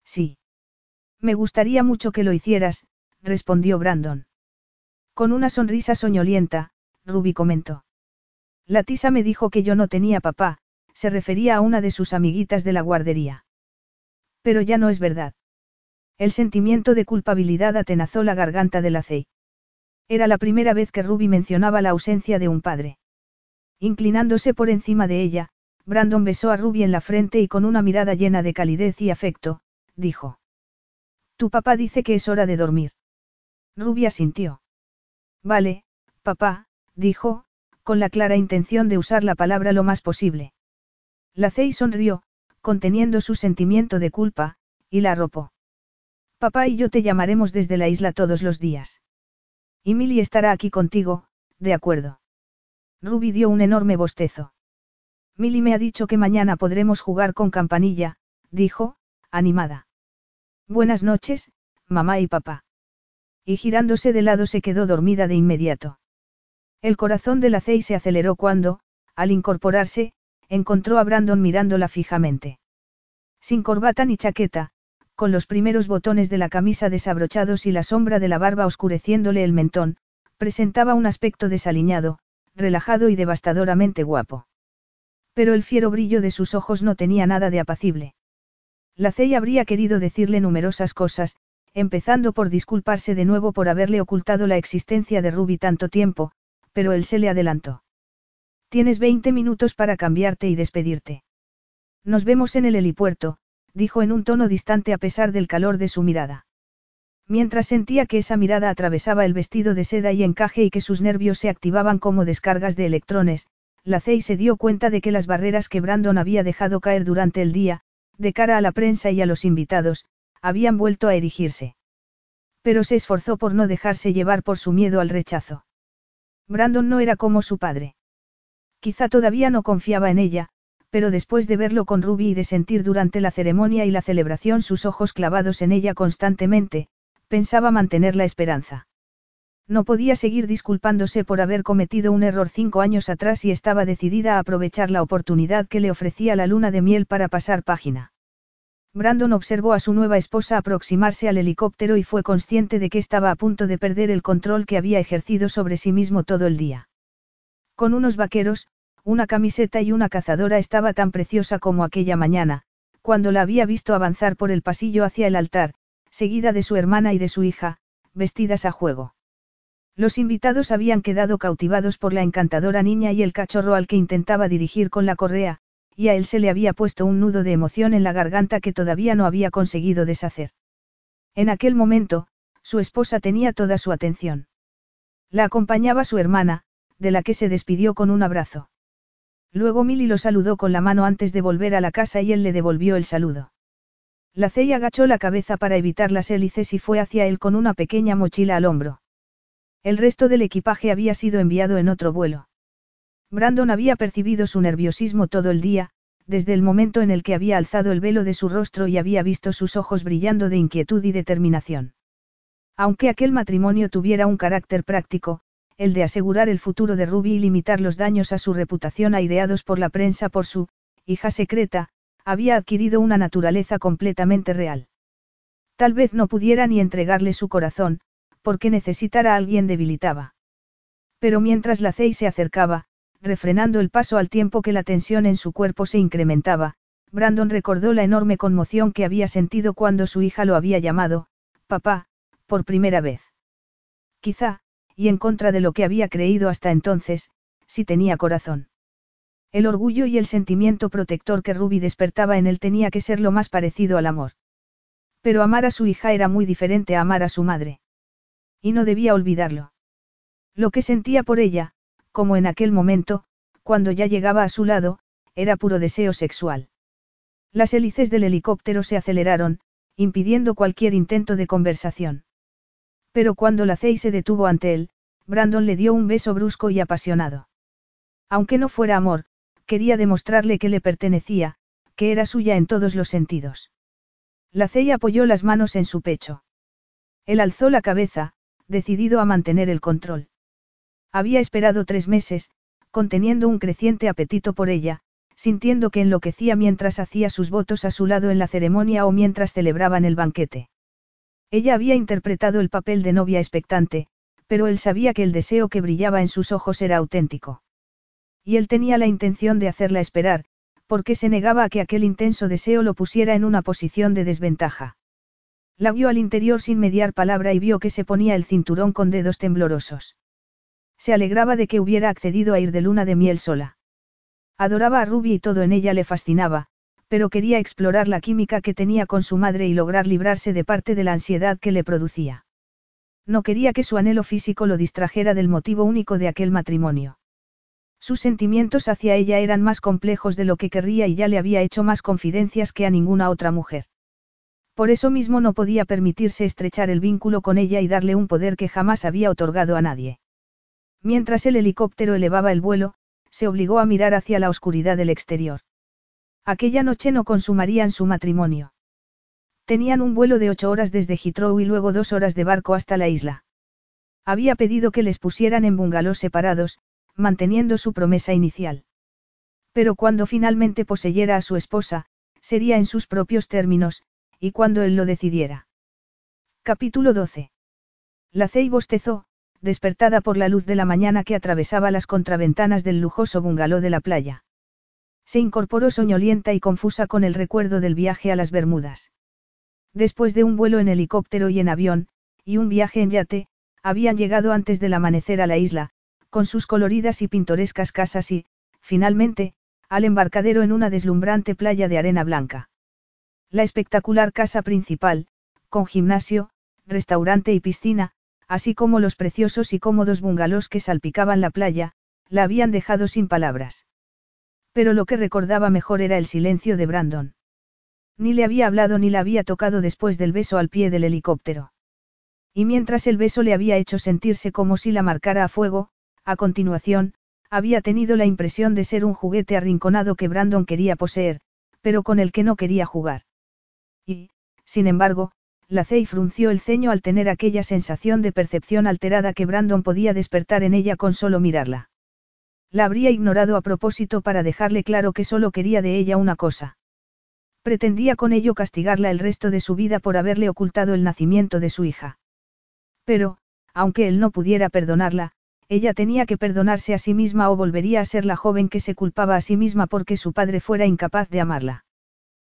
Sí. Me gustaría mucho que lo hicieras, respondió Brandon. Con una sonrisa soñolienta, Ruby comentó. La tisa me dijo que yo no tenía papá, se refería a una de sus amiguitas de la guardería. Pero ya no es verdad. El sentimiento de culpabilidad atenazó la garganta de la Cey. Era la primera vez que Ruby mencionaba la ausencia de un padre. Inclinándose por encima de ella, Brandon besó a Ruby en la frente y con una mirada llena de calidez y afecto, dijo. Tu papá dice que es hora de dormir. Ruby asintió. Vale, papá, dijo, con la clara intención de usar la palabra lo más posible. La Cey sonrió, conteniendo su sentimiento de culpa, y la arropó. Papá y yo te llamaremos desde la isla todos los días. Y Millie estará aquí contigo, de acuerdo. Ruby dio un enorme bostezo. Milly me ha dicho que mañana podremos jugar con campanilla, dijo, animada. Buenas noches, mamá y papá. Y girándose de lado se quedó dormida de inmediato. El corazón de la Cey se aceleró cuando, al incorporarse, encontró a Brandon mirándola fijamente. Sin corbata ni chaqueta, con los primeros botones de la camisa desabrochados y la sombra de la barba oscureciéndole el mentón, Presentaba un aspecto desaliñado, relajado y devastadoramente guapo. Pero el fiero brillo de sus ojos no tenía nada de apacible. La Cey habría querido decirle numerosas cosas, empezando por disculparse de nuevo por haberle ocultado la existencia de Ruby tanto tiempo, pero él se le adelantó. Tienes 20 minutos para cambiarte y despedirte. Nos vemos en el helipuerto, dijo en un tono distante a pesar del calor de su mirada. Mientras sentía que esa mirada atravesaba el vestido de seda y encaje y que sus nervios se activaban como descargas de electrones, la Cey se dio cuenta de que las barreras que Brandon había dejado caer durante el día, de cara a la prensa y a los invitados, habían vuelto a erigirse. Pero se esforzó por no dejarse llevar por su miedo al rechazo. Brandon no era como su padre. Quizá todavía no confiaba en ella, pero después de verlo con Ruby y de sentir durante la ceremonia y la celebración sus ojos clavados en ella constantemente, pensaba mantener la esperanza. No podía seguir disculpándose por haber cometido un error cinco años atrás y estaba decidida a aprovechar la oportunidad que le ofrecía la luna de miel para pasar página. Brandon observó a su nueva esposa aproximarse al helicóptero y fue consciente de que estaba a punto de perder el control que había ejercido sobre sí mismo todo el día. Con unos vaqueros, una camiseta y una cazadora estaba tan preciosa como aquella mañana, cuando la había visto avanzar por el pasillo hacia el altar, seguida de su hermana y de su hija, vestidas a juego. Los invitados habían quedado cautivados por la encantadora niña y el cachorro al que intentaba dirigir con la correa, y a él se le había puesto un nudo de emoción en la garganta que todavía no había conseguido deshacer. En aquel momento, su esposa tenía toda su atención. La acompañaba su hermana, de la que se despidió con un abrazo. Luego Milly lo saludó con la mano antes de volver a la casa y él le devolvió el saludo. La Cey agachó la cabeza para evitar las hélices y fue hacia él con una pequeña mochila al hombro. El resto del equipaje había sido enviado en otro vuelo. Brandon había percibido su nerviosismo todo el día, desde el momento en el que había alzado el velo de su rostro y había visto sus ojos brillando de inquietud y determinación. Aunque aquel matrimonio tuviera un carácter práctico, el de asegurar el futuro de Ruby y limitar los daños a su reputación aireados por la prensa por su hija secreta, había adquirido una naturaleza completamente real. Tal vez no pudiera ni entregarle su corazón, porque necesitar a alguien debilitaba. Pero mientras la Cey se acercaba, refrenando el paso al tiempo que la tensión en su cuerpo se incrementaba, Brandon recordó la enorme conmoción que había sentido cuando su hija lo había llamado, papá, por primera vez. Quizá, y en contra de lo que había creído hasta entonces, si tenía corazón. El orgullo y el sentimiento protector que Ruby despertaba en él tenía que ser lo más parecido al amor. Pero amar a su hija era muy diferente a amar a su madre. Y no debía olvidarlo. Lo que sentía por ella, como en aquel momento, cuando ya llegaba a su lado, era puro deseo sexual. Las hélices del helicóptero se aceleraron, impidiendo cualquier intento de conversación. Pero cuando la Cey se detuvo ante él, Brandon le dio un beso brusco y apasionado. Aunque no fuera amor, quería demostrarle que le pertenecía, que era suya en todos los sentidos. La Cey apoyó las manos en su pecho. Él alzó la cabeza, decidido a mantener el control. Había esperado tres meses, conteniendo un creciente apetito por ella, sintiendo que enloquecía mientras hacía sus votos a su lado en la ceremonia o mientras celebraban el banquete. Ella había interpretado el papel de novia expectante, pero él sabía que el deseo que brillaba en sus ojos era auténtico. Y él tenía la intención de hacerla esperar, porque se negaba a que aquel intenso deseo lo pusiera en una posición de desventaja. La vio al interior sin mediar palabra y vio que se ponía el cinturón con dedos temblorosos. Se alegraba de que hubiera accedido a ir de luna de miel sola. Adoraba a Ruby y todo en ella le fascinaba, pero quería explorar la química que tenía con su madre y lograr librarse de parte de la ansiedad que le producía. No quería que su anhelo físico lo distrajera del motivo único de aquel matrimonio. Sus sentimientos hacia ella eran más complejos de lo que querría y ya le había hecho más confidencias que a ninguna otra mujer. Por eso mismo no podía permitirse estrechar el vínculo con ella y darle un poder que jamás había otorgado a nadie. Mientras el helicóptero elevaba el vuelo, se obligó a mirar hacia la oscuridad del exterior. Aquella noche no consumarían su matrimonio. Tenían un vuelo de ocho horas desde Heathrow y luego dos horas de barco hasta la isla. Había pedido que les pusieran en bungalows separados, manteniendo su promesa inicial. Pero cuando finalmente poseyera a su esposa, sería en sus propios términos, y cuando él lo decidiera. Capítulo 12. La Cey bostezó, despertada por la luz de la mañana que atravesaba las contraventanas del lujoso bungalow de la playa. Se incorporó soñolienta y confusa con el recuerdo del viaje a las Bermudas. Después de un vuelo en helicóptero y en avión, y un viaje en yate, habían llegado antes del amanecer a la isla, con sus coloridas y pintorescas casas y, finalmente, al embarcadero en una deslumbrante playa de arena blanca. La espectacular casa principal, con gimnasio, restaurante y piscina, así como los preciosos y cómodos bungalows que salpicaban la playa, la habían dejado sin palabras. Pero lo que recordaba mejor era el silencio de Brandon. Ni le había hablado ni la había tocado después del beso al pie del helicóptero. Y mientras el beso le había hecho sentirse como si la marcara a fuego, a continuación, había tenido la impresión de ser un juguete arrinconado que Brandon quería poseer, pero con el que no quería jugar. Y, sin embargo, la Cey frunció el ceño al tener aquella sensación de percepción alterada que Brandon podía despertar en ella con solo mirarla. La habría ignorado a propósito para dejarle claro que solo quería de ella una cosa. Pretendía con ello castigarla el resto de su vida por haberle ocultado el nacimiento de su hija. Pero, aunque él no pudiera perdonarla, ella tenía que perdonarse a sí misma o volvería a ser la joven que se culpaba a sí misma porque su padre fuera incapaz de amarla.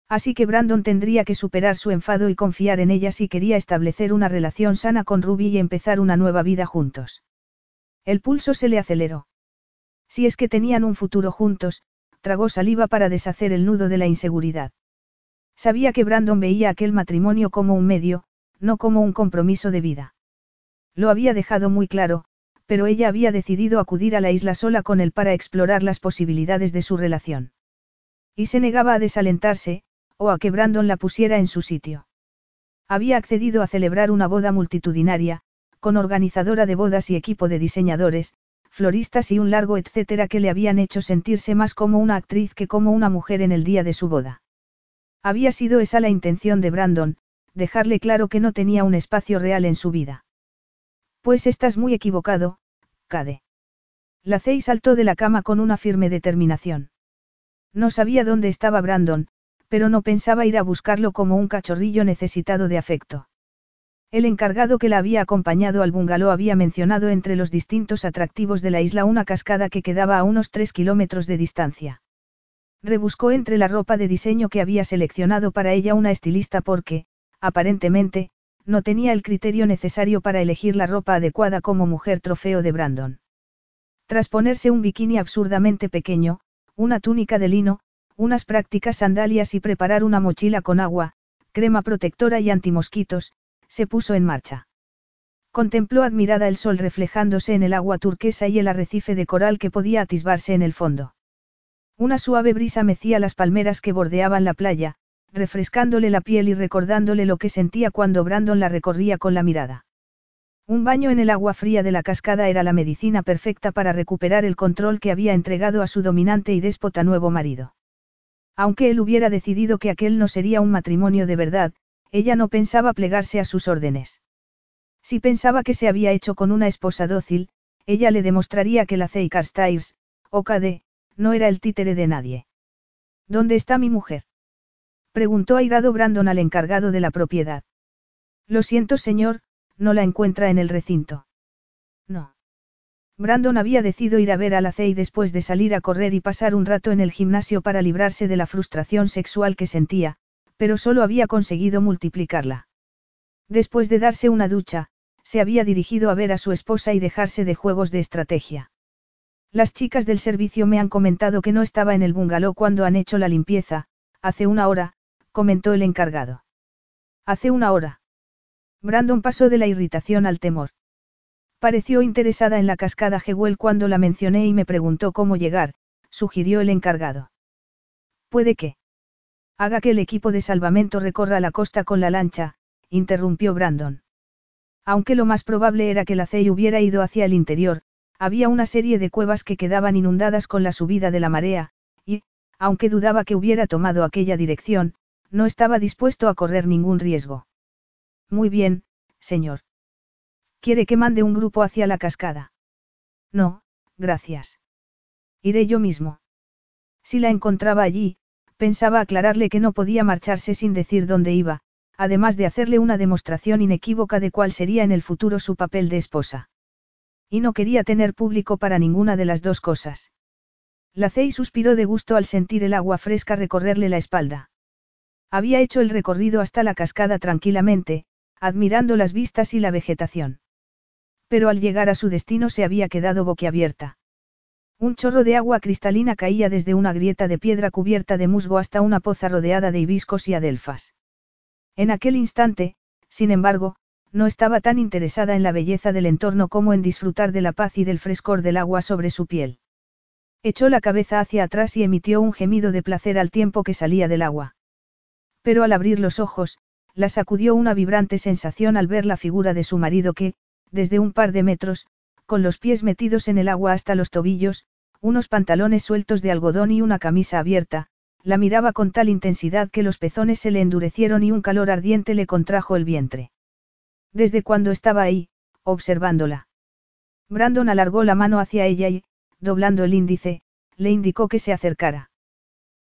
Así que Brandon tendría que superar su enfado y confiar en ella si quería establecer una relación sana con Ruby y empezar una nueva vida juntos. El pulso se le aceleró. Si es que tenían un futuro juntos, tragó saliva para deshacer el nudo de la inseguridad. Sabía que Brandon veía aquel matrimonio como un medio, no como un compromiso de vida. Lo había dejado muy claro, pero ella había decidido acudir a la isla sola con él para explorar las posibilidades de su relación. Y se negaba a desalentarse, o a que Brandon la pusiera en su sitio. Había accedido a celebrar una boda multitudinaria, con organizadora de bodas y equipo de diseñadores, floristas y un largo etcétera que le habían hecho sentirse más como una actriz que como una mujer en el día de su boda. Había sido esa la intención de Brandon, dejarle claro que no tenía un espacio real en su vida. Pues estás muy equivocado, Cade. La Cey saltó de la cama con una firme determinación. No sabía dónde estaba Brandon, pero no pensaba ir a buscarlo como un cachorrillo necesitado de afecto. El encargado que la había acompañado al bungalow había mencionado entre los distintos atractivos de la isla una cascada que quedaba a unos tres kilómetros de distancia. Rebuscó entre la ropa de diseño que había seleccionado para ella una estilista porque, aparentemente, no tenía el criterio necesario para elegir la ropa adecuada como mujer trofeo de Brandon. Tras ponerse un bikini absurdamente pequeño, una túnica de lino, unas prácticas sandalias y preparar una mochila con agua, crema protectora y antimosquitos, se puso en marcha. Contempló admirada el sol reflejándose en el agua turquesa y el arrecife de coral que podía atisbarse en el fondo. Una suave brisa mecía las palmeras que bordeaban la playa, refrescándole la piel y recordándole lo que sentía cuando Brandon la recorría con la mirada. Un baño en el agua fría de la cascada era la medicina perfecta para recuperar el control que había entregado a su dominante y déspota nuevo marido. Aunque él hubiera decidido que aquel no sería un matrimonio de verdad, ella no pensaba plegarse a sus órdenes. Si pensaba que se había hecho con una esposa dócil, ella le demostraría que la Zeikar Stiles, o KD, no era el títere de nadie. ¿Dónde está mi mujer? Preguntó airado Brandon al encargado de la propiedad. Lo siento, señor, no la encuentra en el recinto. No. Brandon había decidido ir a ver a la Cey después de salir a correr y pasar un rato en el gimnasio para librarse de la frustración sexual que sentía, pero solo había conseguido multiplicarla. Después de darse una ducha, se había dirigido a ver a su esposa y dejarse de juegos de estrategia. Las chicas del servicio me han comentado que no estaba en el bungalow cuando han hecho la limpieza, hace una hora, comentó el encargado. Hace una hora. Brandon pasó de la irritación al temor. Pareció interesada en la cascada Jewel cuando la mencioné y me preguntó cómo llegar, sugirió el encargado. Puede que. Haga que el equipo de salvamento recorra la costa con la lancha, interrumpió Brandon. Aunque lo más probable era que la CEI hubiera ido hacia el interior, había una serie de cuevas que quedaban inundadas con la subida de la marea, y, aunque dudaba que hubiera tomado aquella dirección, no estaba dispuesto a correr ningún riesgo. Muy bien, señor. ¿Quiere que mande un grupo hacia la cascada? No, gracias. Iré yo mismo. Si la encontraba allí, pensaba aclararle que no podía marcharse sin decir dónde iba, además de hacerle una demostración inequívoca de cuál sería en el futuro su papel de esposa. Y no quería tener público para ninguna de las dos cosas. La Cey suspiró de gusto al sentir el agua fresca recorrerle la espalda. Había hecho el recorrido hasta la cascada tranquilamente, admirando las vistas y la vegetación. Pero al llegar a su destino se había quedado boquiabierta. Un chorro de agua cristalina caía desde una grieta de piedra cubierta de musgo hasta una poza rodeada de hibiscos y adelfas. En aquel instante, sin embargo, no estaba tan interesada en la belleza del entorno como en disfrutar de la paz y del frescor del agua sobre su piel. Echó la cabeza hacia atrás y emitió un gemido de placer al tiempo que salía del agua. Pero al abrir los ojos, la sacudió una vibrante sensación al ver la figura de su marido que, desde un par de metros, con los pies metidos en el agua hasta los tobillos, unos pantalones sueltos de algodón y una camisa abierta, la miraba con tal intensidad que los pezones se le endurecieron y un calor ardiente le contrajo el vientre. Desde cuando estaba ahí, observándola. Brandon alargó la mano hacia ella y, doblando el índice, le indicó que se acercara.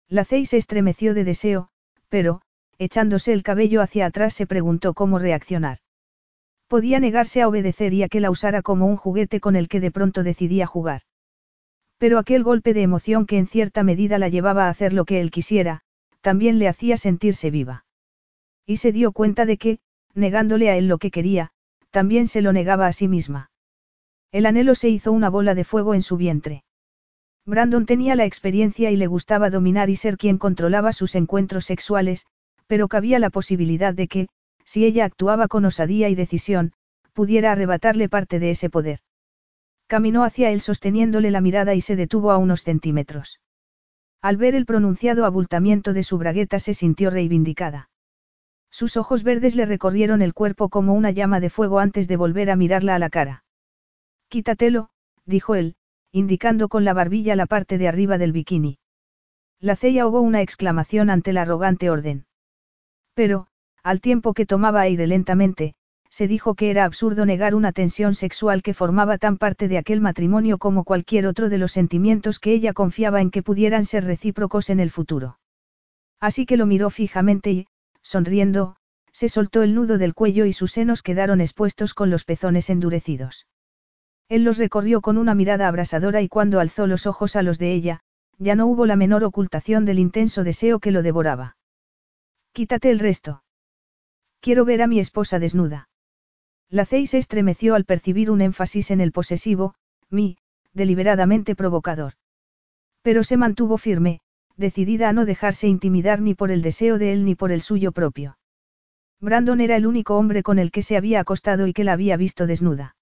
La Cey se estremeció de deseo, pero, echándose el cabello hacia atrás se preguntó cómo reaccionar. Podía negarse a obedecer y a que la usara como un juguete con el que de pronto decidía jugar. Pero aquel golpe de emoción que en cierta medida la llevaba a hacer lo que él quisiera, también le hacía sentirse viva. Y se dio cuenta de que, negándole a él lo que quería, también se lo negaba a sí misma. El anhelo se hizo una bola de fuego en su vientre. Brandon tenía la experiencia y le gustaba dominar y ser quien controlaba sus encuentros sexuales, pero cabía la posibilidad de que, si ella actuaba con osadía y decisión, pudiera arrebatarle parte de ese poder. Caminó hacia él sosteniéndole la mirada y se detuvo a unos centímetros. Al ver el pronunciado abultamiento de su bragueta se sintió reivindicada. Sus ojos verdes le recorrieron el cuerpo como una llama de fuego antes de volver a mirarla a la cara. Quítatelo, dijo él, indicando con la barbilla la parte de arriba del bikini. La ceya ahogó una exclamación ante la arrogante orden. Pero, al tiempo que tomaba aire lentamente, se dijo que era absurdo negar una tensión sexual que formaba tan parte de aquel matrimonio como cualquier otro de los sentimientos que ella confiaba en que pudieran ser recíprocos en el futuro. Así que lo miró fijamente y, sonriendo, se soltó el nudo del cuello y sus senos quedaron expuestos con los pezones endurecidos. Él los recorrió con una mirada abrasadora y cuando alzó los ojos a los de ella, ya no hubo la menor ocultación del intenso deseo que lo devoraba. Quítate el resto. Quiero ver a mi esposa desnuda. La Cey se estremeció al percibir un énfasis en el posesivo, mi, deliberadamente provocador. Pero se mantuvo firme, decidida a no dejarse intimidar ni por el deseo de él ni por el suyo propio. Brandon era el único hombre con el que se había acostado y que la había visto desnuda.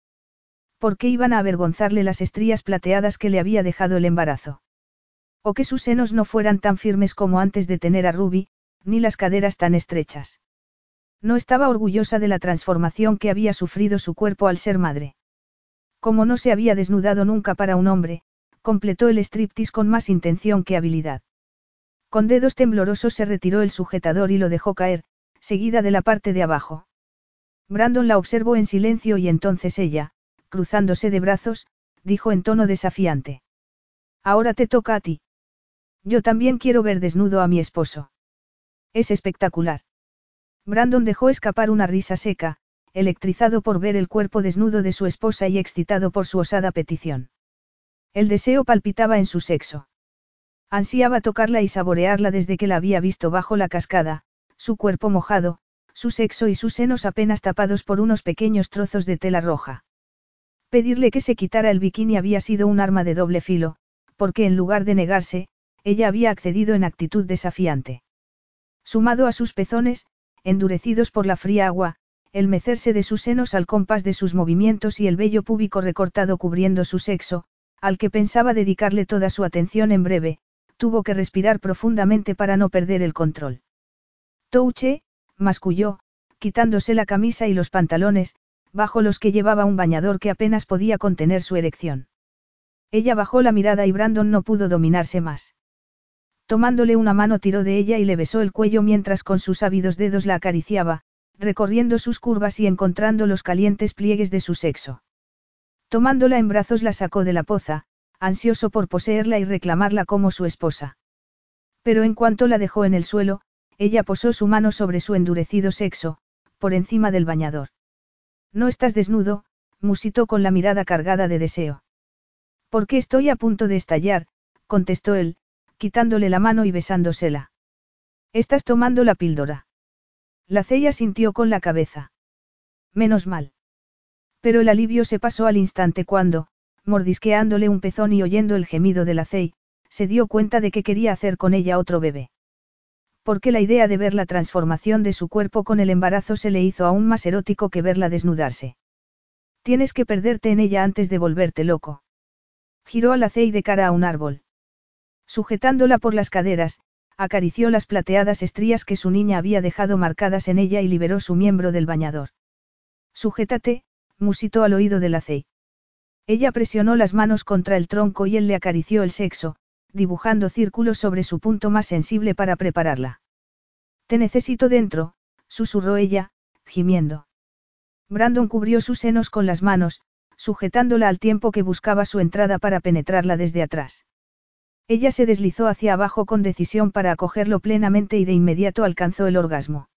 ¿Por qué iban a avergonzarle las estrías plateadas que le había dejado el embarazo? O que sus senos no fueran tan firmes como antes de tener a Ruby, ni las caderas tan estrechas. No estaba orgullosa de la transformación que había sufrido su cuerpo al ser madre. Como no se había desnudado nunca para un hombre, completó el striptease con más intención que habilidad. Con dedos temblorosos se retiró el sujetador y lo dejó caer, seguida de la parte de abajo. Brandon la observó en silencio y entonces ella, cruzándose de brazos, dijo en tono desafiante. Ahora te toca a ti. Yo también quiero ver desnudo a mi esposo. Es espectacular. Brandon dejó escapar una risa seca, electrizado por ver el cuerpo desnudo de su esposa y excitado por su osada petición. El deseo palpitaba en su sexo. Ansiaba tocarla y saborearla desde que la había visto bajo la cascada, su cuerpo mojado, su sexo y sus senos apenas tapados por unos pequeños trozos de tela roja. Pedirle que se quitara el bikini había sido un arma de doble filo, porque en lugar de negarse, ella había accedido en actitud desafiante. Sumado a sus pezones, endurecidos por la fría agua, el mecerse de sus senos al compás de sus movimientos y el vello púbico recortado cubriendo su sexo, al que pensaba dedicarle toda su atención en breve, tuvo que respirar profundamente para no perder el control. Touche, masculló, quitándose la camisa y los pantalones, bajo los que llevaba un bañador que apenas podía contener su erección. Ella bajó la mirada y Brandon no pudo dominarse más. Tomándole una mano tiró de ella y le besó el cuello mientras con sus ávidos dedos la acariciaba, recorriendo sus curvas y encontrando los calientes pliegues de su sexo. Tomándola en brazos la sacó de la poza, ansioso por poseerla y reclamarla como su esposa. Pero en cuanto la dejó en el suelo, ella posó su mano sobre su endurecido sexo, por encima del bañador. No estás desnudo, musitó con la mirada cargada de deseo. Porque estoy a punto de estallar, contestó él, quitándole la mano y besándosela. Estás tomando la píldora. La ceya sintió con la cabeza. Menos mal. Pero el alivio se pasó al instante cuando, mordisqueándole un pezón y oyendo el gemido de la cey, se dio cuenta de que quería hacer con ella otro bebé. Porque la idea de ver la transformación de su cuerpo con el embarazo se le hizo aún más erótico que verla desnudarse. Tienes que perderte en ella antes de volverte loco. Giró a la cey de cara a un árbol. Sujetándola por las caderas, acarició las plateadas estrías que su niña había dejado marcadas en ella y liberó su miembro del bañador. Sujétate, musitó al oído de la. Ella presionó las manos contra el tronco y él le acarició el sexo, dibujando círculos sobre su punto más sensible para prepararla. Te necesito dentro, susurró ella, gimiendo. Brandon cubrió sus senos con las manos, sujetándola al tiempo que buscaba su entrada para penetrarla desde atrás. Ella se deslizó hacia abajo con decisión para acogerlo plenamente y de inmediato alcanzó el orgasmo.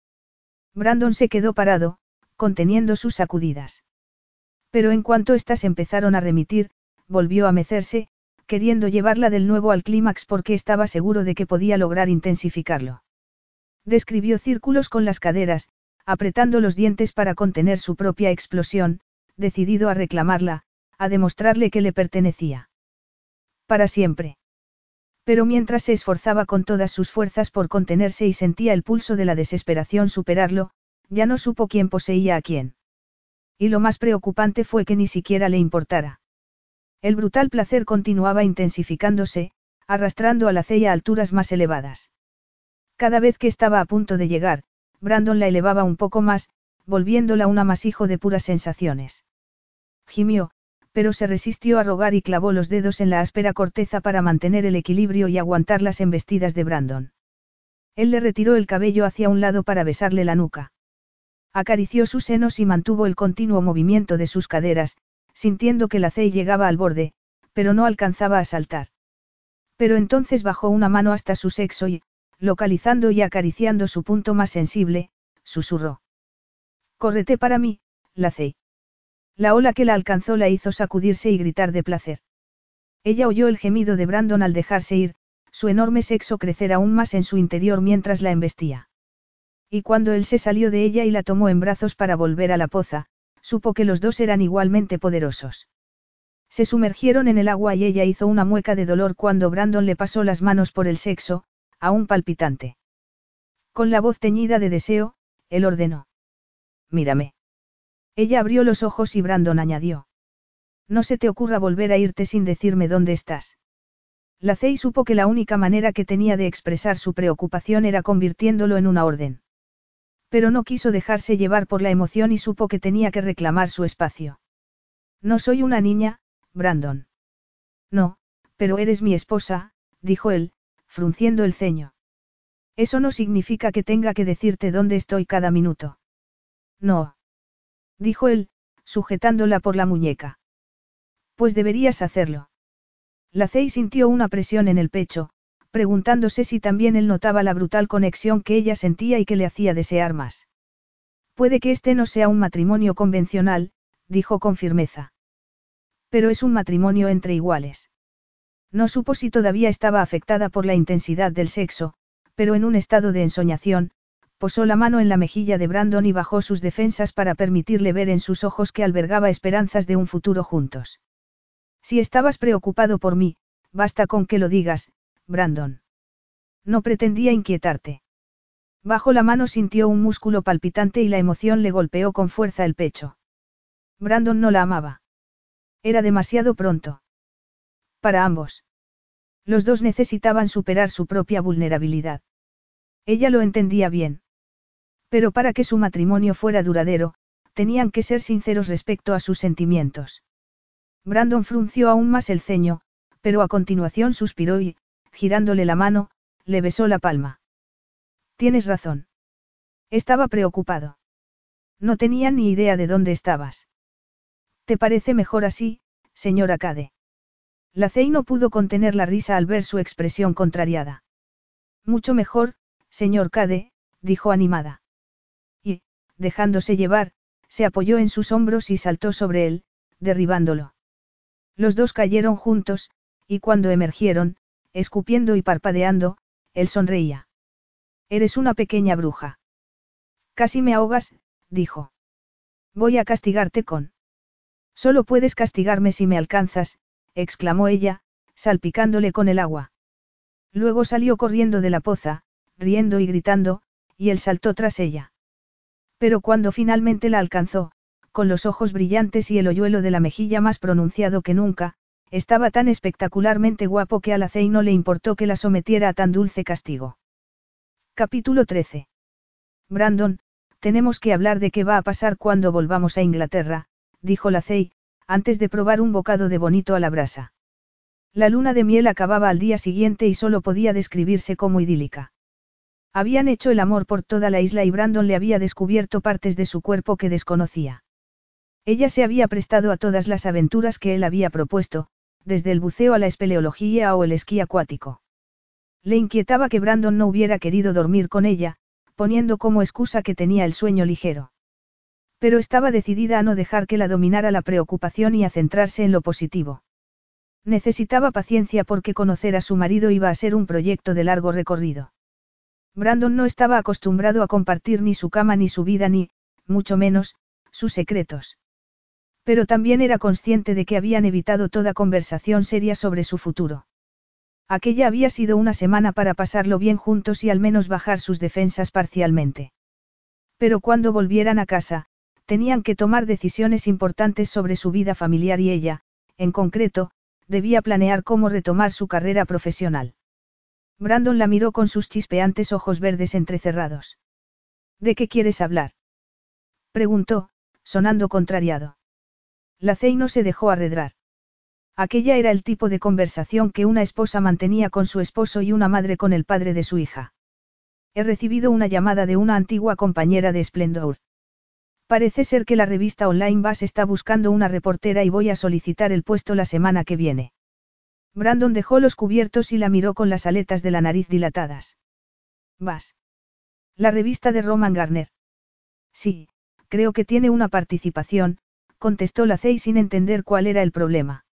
Brandon se quedó parado, conteniendo sus sacudidas. Pero en cuanto éstas empezaron a remitir, volvió a mecerse, queriendo llevarla del nuevo al clímax porque estaba seguro de que podía lograr intensificarlo. Describió círculos con las caderas, apretando los dientes para contener su propia explosión, decidido a reclamarla, a demostrarle que le pertenecía. Para siempre. Pero mientras se esforzaba con todas sus fuerzas por contenerse y sentía el pulso de la desesperación superarlo, ya no supo quién poseía a quién. Y lo más preocupante fue que ni siquiera le importara. El brutal placer continuaba intensificándose, arrastrando a la ceya a alturas más elevadas. Cada vez que estaba a punto de llegar, Brandon la elevaba un poco más, volviéndola un amasijo de puras sensaciones. Gimió, pero se resistió a rogar y clavó los dedos en la áspera corteza para mantener el equilibrio y aguantar las embestidas de Brandon. Él le retiró el cabello hacia un lado para besarle la nuca. Acarició sus senos y mantuvo el continuo movimiento de sus caderas, sintiendo que la cey llegaba al borde, pero no alcanzaba a saltar. Pero entonces bajó una mano hasta su sexo y, localizando y acariciando su punto más sensible, susurró. Córrete para mí, la cey. La ola que la alcanzó la hizo sacudirse y gritar de placer. Ella oyó el gemido de Brandon al dejarse ir, su enorme sexo crecer aún más en su interior mientras la embestía. Y cuando él se salió de ella y la tomó en brazos para volver a la poza, supo que los dos eran igualmente poderosos. Se sumergieron en el agua y ella hizo una mueca de dolor cuando Brandon le pasó las manos por el sexo, aún palpitante. Con la voz teñida de deseo, él ordenó. Mírame. Ella abrió los ojos y Brandon añadió. No se te ocurra volver a irte sin decirme dónde estás. La Cey supo que la única manera que tenía de expresar su preocupación era convirtiéndolo en una orden. Pero no quiso dejarse llevar por la emoción y supo que tenía que reclamar su espacio. No soy una niña, Brandon. No, pero eres mi esposa, dijo él, frunciendo el ceño. Eso no significa que tenga que decirte dónde estoy cada minuto. No. Dijo él, sujetándola por la muñeca. Pues deberías hacerlo. La Cey sintió una presión en el pecho, preguntándose si también él notaba la brutal conexión que ella sentía y que le hacía desear más. Puede que este no sea un matrimonio convencional, dijo con firmeza. Pero es un matrimonio entre iguales. No supo si todavía estaba afectada por la intensidad del sexo, pero en un estado de ensoñación, posó la mano en la mejilla de Brandon y bajó sus defensas para permitirle ver en sus ojos que albergaba esperanzas de un futuro juntos. Si estabas preocupado por mí, basta con que lo digas, Brandon. No pretendía inquietarte. Bajo la mano sintió un músculo palpitante y la emoción le golpeó con fuerza el pecho. Brandon no la amaba. Era demasiado pronto. Para ambos. Los dos necesitaban superar su propia vulnerabilidad. Ella lo entendía bien. Pero para que su matrimonio fuera duradero, tenían que ser sinceros respecto a sus sentimientos. Brandon frunció aún más el ceño, pero a continuación suspiró y, girándole la mano, le besó la palma. Tienes razón. Estaba preocupado. No tenía ni idea de dónde estabas. ¿Te parece mejor así, señora Cade? La Cey no pudo contener la risa al ver su expresión contrariada. Mucho mejor, señor Cade, dijo animada. Dejándose llevar, se apoyó en sus hombros y saltó sobre él, derribándolo. Los dos cayeron juntos, y cuando emergieron, escupiendo y parpadeando, él sonreía. Eres una pequeña bruja. Casi me ahogas, dijo. Voy a castigarte con. Solo puedes castigarme si me alcanzas, exclamó ella, salpicándole con el agua. Luego salió corriendo de la poza, riendo y gritando, y él saltó tras ella. Pero cuando finalmente la alcanzó, con los ojos brillantes y el hoyuelo de la mejilla más pronunciado que nunca, estaba tan espectacularmente guapo que a la no le importó que la sometiera a tan dulce castigo. Capítulo 13. Brandon, tenemos que hablar de qué va a pasar cuando volvamos a Inglaterra, dijo la antes de probar un bocado de bonito a la brasa. La luna de miel acababa al día siguiente y solo podía describirse como idílica. Habían hecho el amor por toda la isla y Brandon le había descubierto partes de su cuerpo que desconocía. Ella se había prestado a todas las aventuras que él había propuesto, desde el buceo a la espeleología o el esquí acuático. Le inquietaba que Brandon no hubiera querido dormir con ella, poniendo como excusa que tenía el sueño ligero. Pero estaba decidida a no dejar que la dominara la preocupación y a centrarse en lo positivo. Necesitaba paciencia porque conocer a su marido iba a ser un proyecto de largo recorrido. Brandon no estaba acostumbrado a compartir ni su cama ni su vida ni, mucho menos, sus secretos. Pero también era consciente de que habían evitado toda conversación seria sobre su futuro. Aquella había sido una semana para pasarlo bien juntos y al menos bajar sus defensas parcialmente. Pero cuando volvieran a casa, tenían que tomar decisiones importantes sobre su vida familiar y ella, en concreto, debía planear cómo retomar su carrera profesional. Brandon la miró con sus chispeantes ojos verdes entrecerrados. ¿De qué quieres hablar? preguntó, sonando contrariado. La Cey no se dejó arredrar. Aquella era el tipo de conversación que una esposa mantenía con su esposo y una madre con el padre de su hija. He recibido una llamada de una antigua compañera de Splendor. Parece ser que la revista online Bass está buscando una reportera y voy a solicitar el puesto la semana que viene. Brandon dejó los cubiertos y la miró con las aletas de la nariz dilatadas. Vas. La revista de Roman Garner. Sí, creo que tiene una participación, contestó la Cey sin entender cuál era el problema.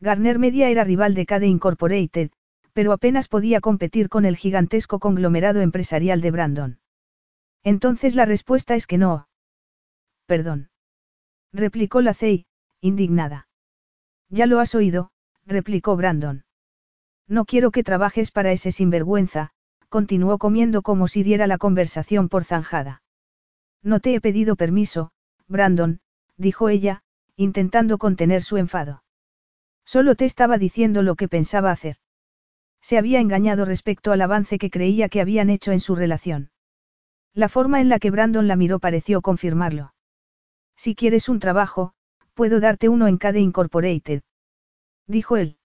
Garner Media era rival de Cade Incorporated, pero apenas podía competir con el gigantesco conglomerado empresarial de Brandon. Entonces la respuesta es que no. Perdón. Replicó la Cey, indignada. Ya lo has oído, replicó Brandon. No quiero que trabajes para ese sinvergüenza, continuó comiendo como si diera la conversación por zanjada. No te he pedido permiso, Brandon, dijo ella, intentando contener su enfado. Solo te estaba diciendo lo que pensaba hacer. Se había engañado respecto al avance que creía que habían hecho en su relación. La forma en la que Brandon la miró pareció confirmarlo. Si quieres un trabajo, puedo darte uno en Cade Incorporated. Dijo él.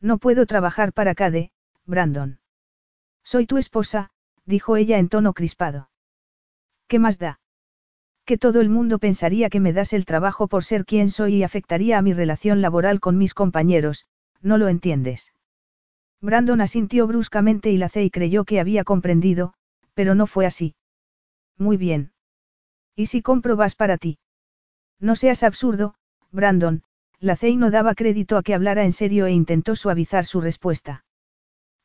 No puedo trabajar para Cade, Brandon. Soy tu esposa, dijo ella en tono crispado. ¿Qué más da? Que todo el mundo pensaría que me das el trabajo por ser quien soy y afectaría a mi relación laboral con mis compañeros, ¿no lo entiendes? Brandon asintió bruscamente y la y creyó que había comprendido, pero no fue así. Muy bien. ¿Y si compro vas para ti? No seas absurdo, Brandon, la Cey no daba crédito a que hablara en serio e intentó suavizar su respuesta.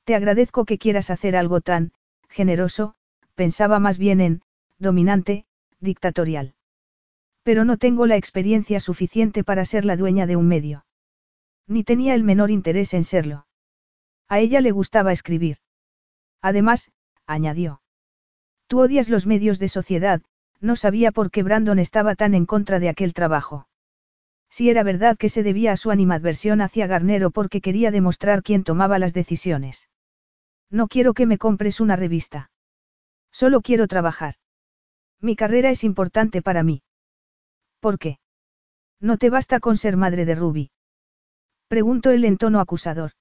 Te agradezco que quieras hacer algo tan, generoso, pensaba más bien en, dominante, dictatorial. Pero no tengo la experiencia suficiente para ser la dueña de un medio. Ni tenía el menor interés en serlo. A ella le gustaba escribir. Además, añadió. Tú odias los medios de sociedad, no sabía por qué Brandon estaba tan en contra de aquel trabajo. Si era verdad que se debía a su animadversión hacia Garnero porque quería demostrar quién tomaba las decisiones. No quiero que me compres una revista. Solo quiero trabajar. Mi carrera es importante para mí. ¿Por qué? ¿No te basta con ser madre de Ruby? Preguntó él en tono acusador.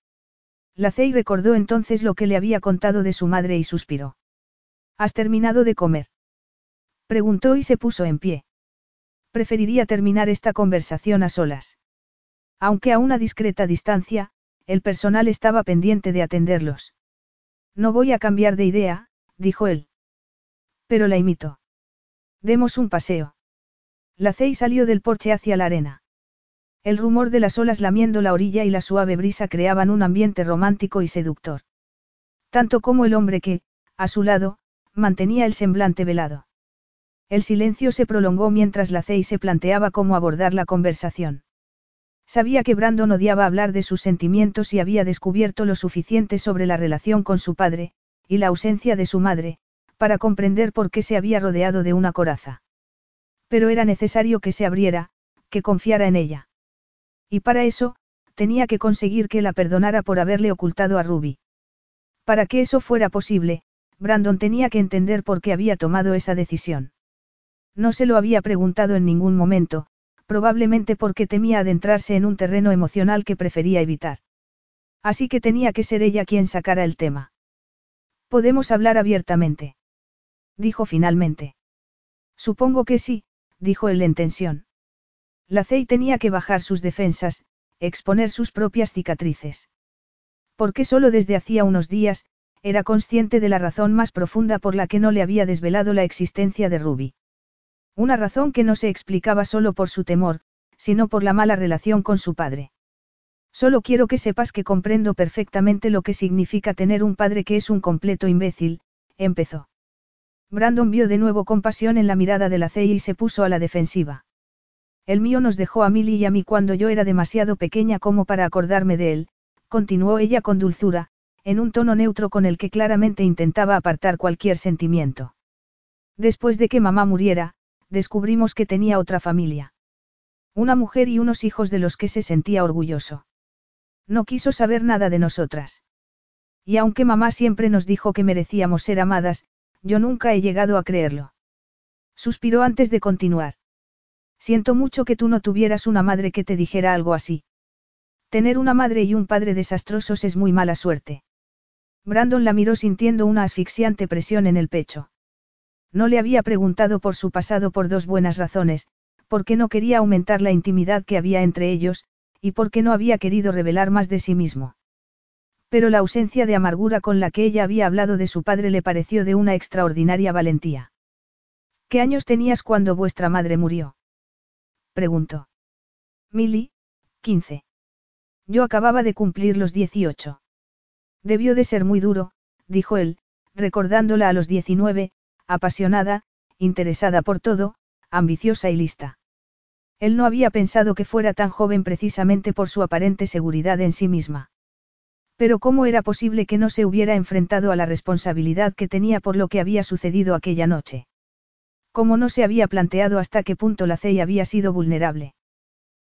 La Cey recordó entonces lo que le había contado de su madre y suspiró. ¿Has terminado de comer? Preguntó y se puso en pie. Preferiría terminar esta conversación a solas. Aunque a una discreta distancia, el personal estaba pendiente de atenderlos. No voy a cambiar de idea, dijo él. Pero la imitó. Demos un paseo. La Cey salió del porche hacia la arena. El rumor de las olas lamiendo la orilla y la suave brisa creaban un ambiente romántico y seductor. Tanto como el hombre que, a su lado, mantenía el semblante velado. El silencio se prolongó mientras la Cey se planteaba cómo abordar la conversación. Sabía que Brandon odiaba hablar de sus sentimientos y había descubierto lo suficiente sobre la relación con su padre, y la ausencia de su madre, para comprender por qué se había rodeado de una coraza. Pero era necesario que se abriera, que confiara en ella. Y para eso, tenía que conseguir que la perdonara por haberle ocultado a Ruby. Para que eso fuera posible, Brandon tenía que entender por qué había tomado esa decisión. No se lo había preguntado en ningún momento, probablemente porque temía adentrarse en un terreno emocional que prefería evitar. Así que tenía que ser ella quien sacara el tema. Podemos hablar abiertamente. Dijo finalmente. Supongo que sí, dijo él en tensión. La Cey tenía que bajar sus defensas, exponer sus propias cicatrices. Porque solo desde hacía unos días, era consciente de la razón más profunda por la que no le había desvelado la existencia de Ruby. Una razón que no se explicaba solo por su temor, sino por la mala relación con su padre. Solo quiero que sepas que comprendo perfectamente lo que significa tener un padre que es un completo imbécil, empezó. Brandon vio de nuevo compasión en la mirada de la Cey y se puso a la defensiva. El mío nos dejó a Milly y a mí cuando yo era demasiado pequeña como para acordarme de él, continuó ella con dulzura, en un tono neutro con el que claramente intentaba apartar cualquier sentimiento. Después de que mamá muriera, descubrimos que tenía otra familia. Una mujer y unos hijos de los que se sentía orgulloso. No quiso saber nada de nosotras. Y aunque mamá siempre nos dijo que merecíamos ser amadas, yo nunca he llegado a creerlo. Suspiró antes de continuar. Siento mucho que tú no tuvieras una madre que te dijera algo así. Tener una madre y un padre desastrosos es muy mala suerte. Brandon la miró sintiendo una asfixiante presión en el pecho. No le había preguntado por su pasado por dos buenas razones, porque no quería aumentar la intimidad que había entre ellos, y porque no había querido revelar más de sí mismo. Pero la ausencia de amargura con la que ella había hablado de su padre le pareció de una extraordinaria valentía. ¿Qué años tenías cuando vuestra madre murió? preguntó. Milly, 15. Yo acababa de cumplir los 18. Debió de ser muy duro, dijo él, recordándola a los 19, apasionada, interesada por todo, ambiciosa y lista. Él no había pensado que fuera tan joven precisamente por su aparente seguridad en sí misma. Pero ¿cómo era posible que no se hubiera enfrentado a la responsabilidad que tenía por lo que había sucedido aquella noche? Como no se había planteado hasta qué punto la CEI había sido vulnerable.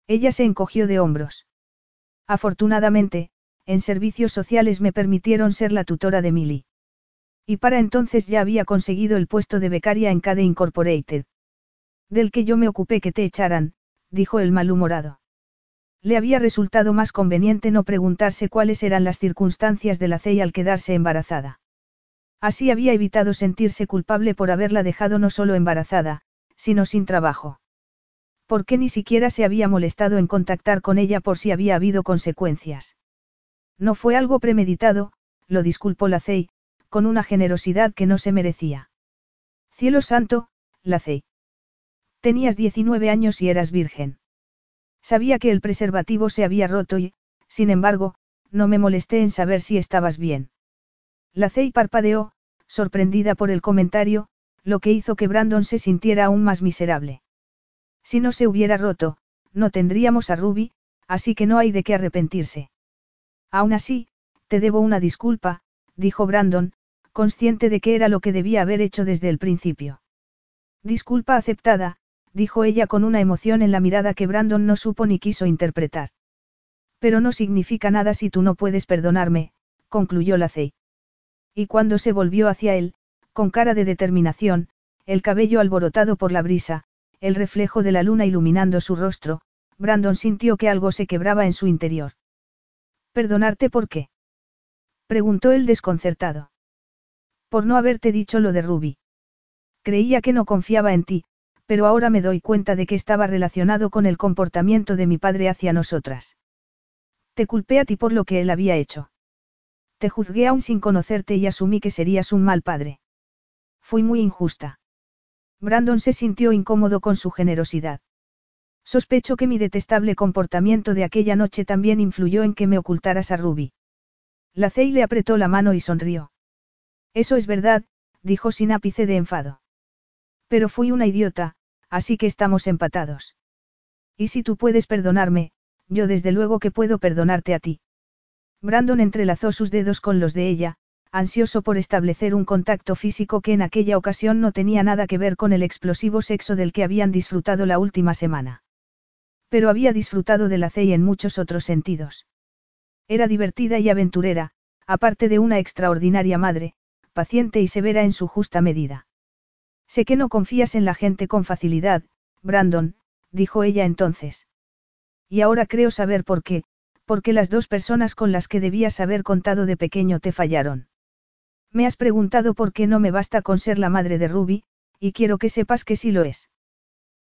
Ella se encogió de hombros. Afortunadamente, en servicios sociales me permitieron ser la tutora de Milly. Y para entonces ya había conseguido el puesto de becaria en Cade Incorporated. Del que yo me ocupé que te echaran, dijo el malhumorado. Le había resultado más conveniente no preguntarse cuáles eran las circunstancias de la CEI al quedarse embarazada. Así había evitado sentirse culpable por haberla dejado no solo embarazada, sino sin trabajo. Porque ni siquiera se había molestado en contactar con ella por si había habido consecuencias. No fue algo premeditado, lo disculpó la Cey, con una generosidad que no se merecía. Cielo santo, la Cey. Tenías 19 años y eras virgen. Sabía que el preservativo se había roto y, sin embargo, no me molesté en saber si estabas bien. La Cey parpadeó, sorprendida por el comentario, lo que hizo que Brandon se sintiera aún más miserable. Si no se hubiera roto, no tendríamos a Ruby, así que no hay de qué arrepentirse. Aún así, te debo una disculpa, dijo Brandon, consciente de que era lo que debía haber hecho desde el principio. Disculpa aceptada, dijo ella con una emoción en la mirada que Brandon no supo ni quiso interpretar. Pero no significa nada si tú no puedes perdonarme, concluyó la Cey. Y cuando se volvió hacia él, con cara de determinación, el cabello alborotado por la brisa, el reflejo de la luna iluminando su rostro, Brandon sintió que algo se quebraba en su interior. ¿Perdonarte por qué? Preguntó él desconcertado. Por no haberte dicho lo de Ruby. Creía que no confiaba en ti, pero ahora me doy cuenta de que estaba relacionado con el comportamiento de mi padre hacia nosotras. Te culpé a ti por lo que él había hecho. Te juzgué aún sin conocerte y asumí que serías un mal padre. Fui muy injusta. Brandon se sintió incómodo con su generosidad. Sospecho que mi detestable comportamiento de aquella noche también influyó en que me ocultaras a Ruby. La Cey le apretó la mano y sonrió. Eso es verdad, dijo sin ápice de enfado. Pero fui una idiota, así que estamos empatados. Y si tú puedes perdonarme, yo desde luego que puedo perdonarte a ti. Brandon entrelazó sus dedos con los de ella, ansioso por establecer un contacto físico que en aquella ocasión no tenía nada que ver con el explosivo sexo del que habían disfrutado la última semana. Pero había disfrutado de la Cey en muchos otros sentidos. Era divertida y aventurera, aparte de una extraordinaria madre, paciente y severa en su justa medida. Sé que no confías en la gente con facilidad, Brandon, dijo ella entonces. Y ahora creo saber por qué, porque las dos personas con las que debías haber contado de pequeño te fallaron. Me has preguntado por qué no me basta con ser la madre de Ruby, y quiero que sepas que sí lo es.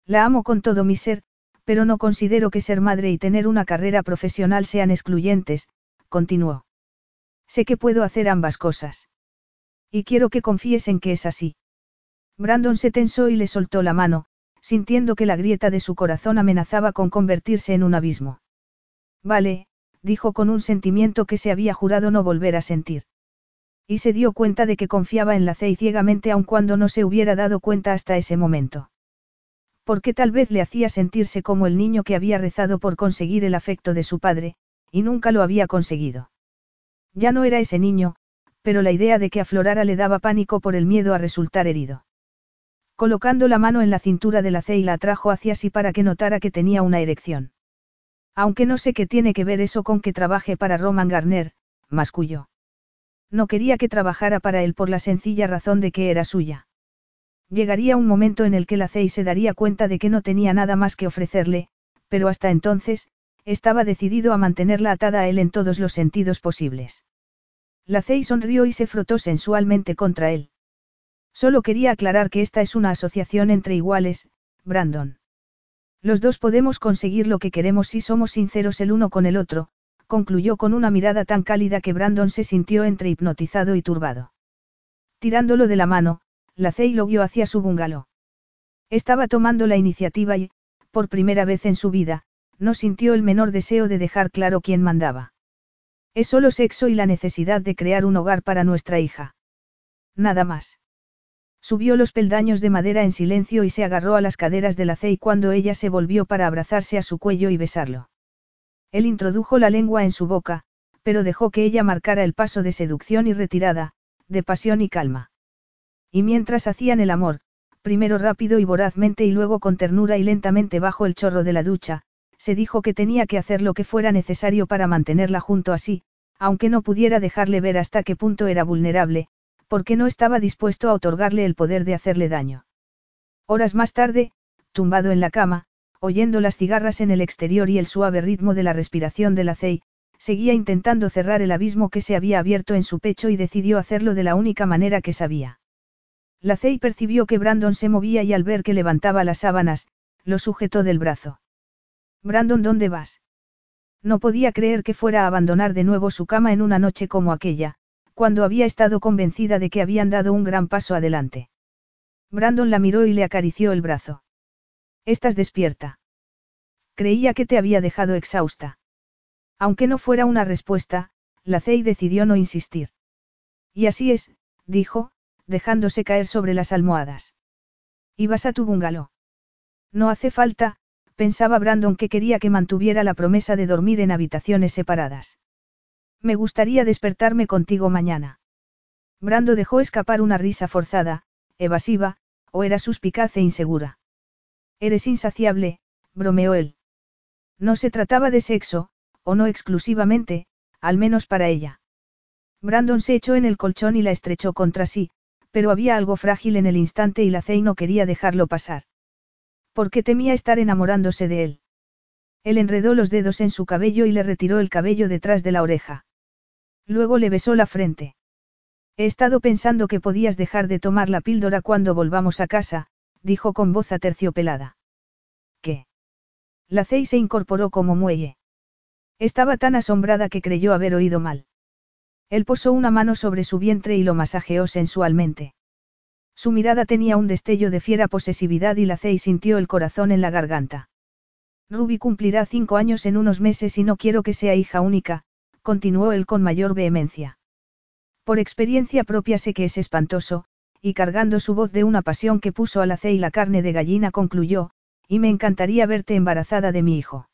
La amo con todo mi ser, pero no considero que ser madre y tener una carrera profesional sean excluyentes, continuó. Sé que puedo hacer ambas cosas. Y quiero que confíes en que es así. Brandon se tensó y le soltó la mano, sintiendo que la grieta de su corazón amenazaba con convertirse en un abismo. Vale, dijo con un sentimiento que se había jurado no volver a sentir. Y se dio cuenta de que confiaba en la Cey ciegamente aun cuando no se hubiera dado cuenta hasta ese momento. Porque tal vez le hacía sentirse como el niño que había rezado por conseguir el afecto de su padre, y nunca lo había conseguido. Ya no era ese niño, pero la idea de que aflorara le daba pánico por el miedo a resultar herido. Colocando la mano en la cintura de la C la atrajo hacia sí para que notara que tenía una erección. Aunque no sé qué tiene que ver eso con que trabaje para Roman Garner, masculló. No quería que trabajara para él por la sencilla razón de que era suya. Llegaría un momento en el que la Cey se daría cuenta de que no tenía nada más que ofrecerle, pero hasta entonces, estaba decidido a mantenerla atada a él en todos los sentidos posibles. La Cey sonrió y se frotó sensualmente contra él. Solo quería aclarar que esta es una asociación entre iguales, Brandon. Los dos podemos conseguir lo que queremos si somos sinceros el uno con el otro, concluyó con una mirada tan cálida que Brandon se sintió entre hipnotizado y turbado. Tirándolo de la mano, la Cey lo guió hacia su bungalow. Estaba tomando la iniciativa y, por primera vez en su vida, no sintió el menor deseo de dejar claro quién mandaba. Es solo sexo y la necesidad de crear un hogar para nuestra hija. Nada más. Subió los peldaños de madera en silencio y se agarró a las caderas de la Cey cuando ella se volvió para abrazarse a su cuello y besarlo. Él introdujo la lengua en su boca, pero dejó que ella marcara el paso de seducción y retirada, de pasión y calma. Y mientras hacían el amor, primero rápido y vorazmente y luego con ternura y lentamente bajo el chorro de la ducha, se dijo que tenía que hacer lo que fuera necesario para mantenerla junto a sí, aunque no pudiera dejarle ver hasta qué punto era vulnerable, porque no estaba dispuesto a otorgarle el poder de hacerle daño. Horas más tarde, tumbado en la cama, oyendo las cigarras en el exterior y el suave ritmo de la respiración de la Cey, seguía intentando cerrar el abismo que se había abierto en su pecho y decidió hacerlo de la única manera que sabía. La Cey percibió que Brandon se movía y al ver que levantaba las sábanas, lo sujetó del brazo. Brandon, ¿dónde vas? No podía creer que fuera a abandonar de nuevo su cama en una noche como aquella, cuando había estado convencida de que habían dado un gran paso adelante. Brandon la miró y le acarició el brazo. ¿Estás despierta? Creía que te había dejado exhausta. Aunque no fuera una respuesta, la Cey decidió no insistir. Y así es, dijo, dejándose caer sobre las almohadas. ¿Y vas a tu bungalow? No hace falta, pensaba Brandon que quería que mantuviera la promesa de dormir en habitaciones separadas. Me gustaría despertarme contigo mañana. Brando dejó escapar una risa forzada, evasiva, o era suspicaz e insegura. Eres insaciable, bromeó él. No se trataba de sexo, o no exclusivamente, al menos para ella. Brandon se echó en el colchón y la estrechó contra sí, pero había algo frágil en el instante y la Cey no quería dejarlo pasar. Porque temía estar enamorándose de él. Él enredó los dedos en su cabello y le retiró el cabello detrás de la oreja. Luego le besó la frente. He estado pensando que podías dejar de tomar la píldora cuando volvamos a casa, dijo con voz aterciopelada. ¿Qué? La Cey se incorporó como muelle. Estaba tan asombrada que creyó haber oído mal. Él posó una mano sobre su vientre y lo masajeó sensualmente. Su mirada tenía un destello de fiera posesividad y la Cey sintió el corazón en la garganta. Ruby cumplirá cinco años en unos meses y no quiero que sea hija única, continuó él con mayor vehemencia. Por experiencia propia sé que es espantoso, y cargando su voz de una pasión que puso al y la carne de gallina concluyó, y me encantaría verte embarazada de mi hijo.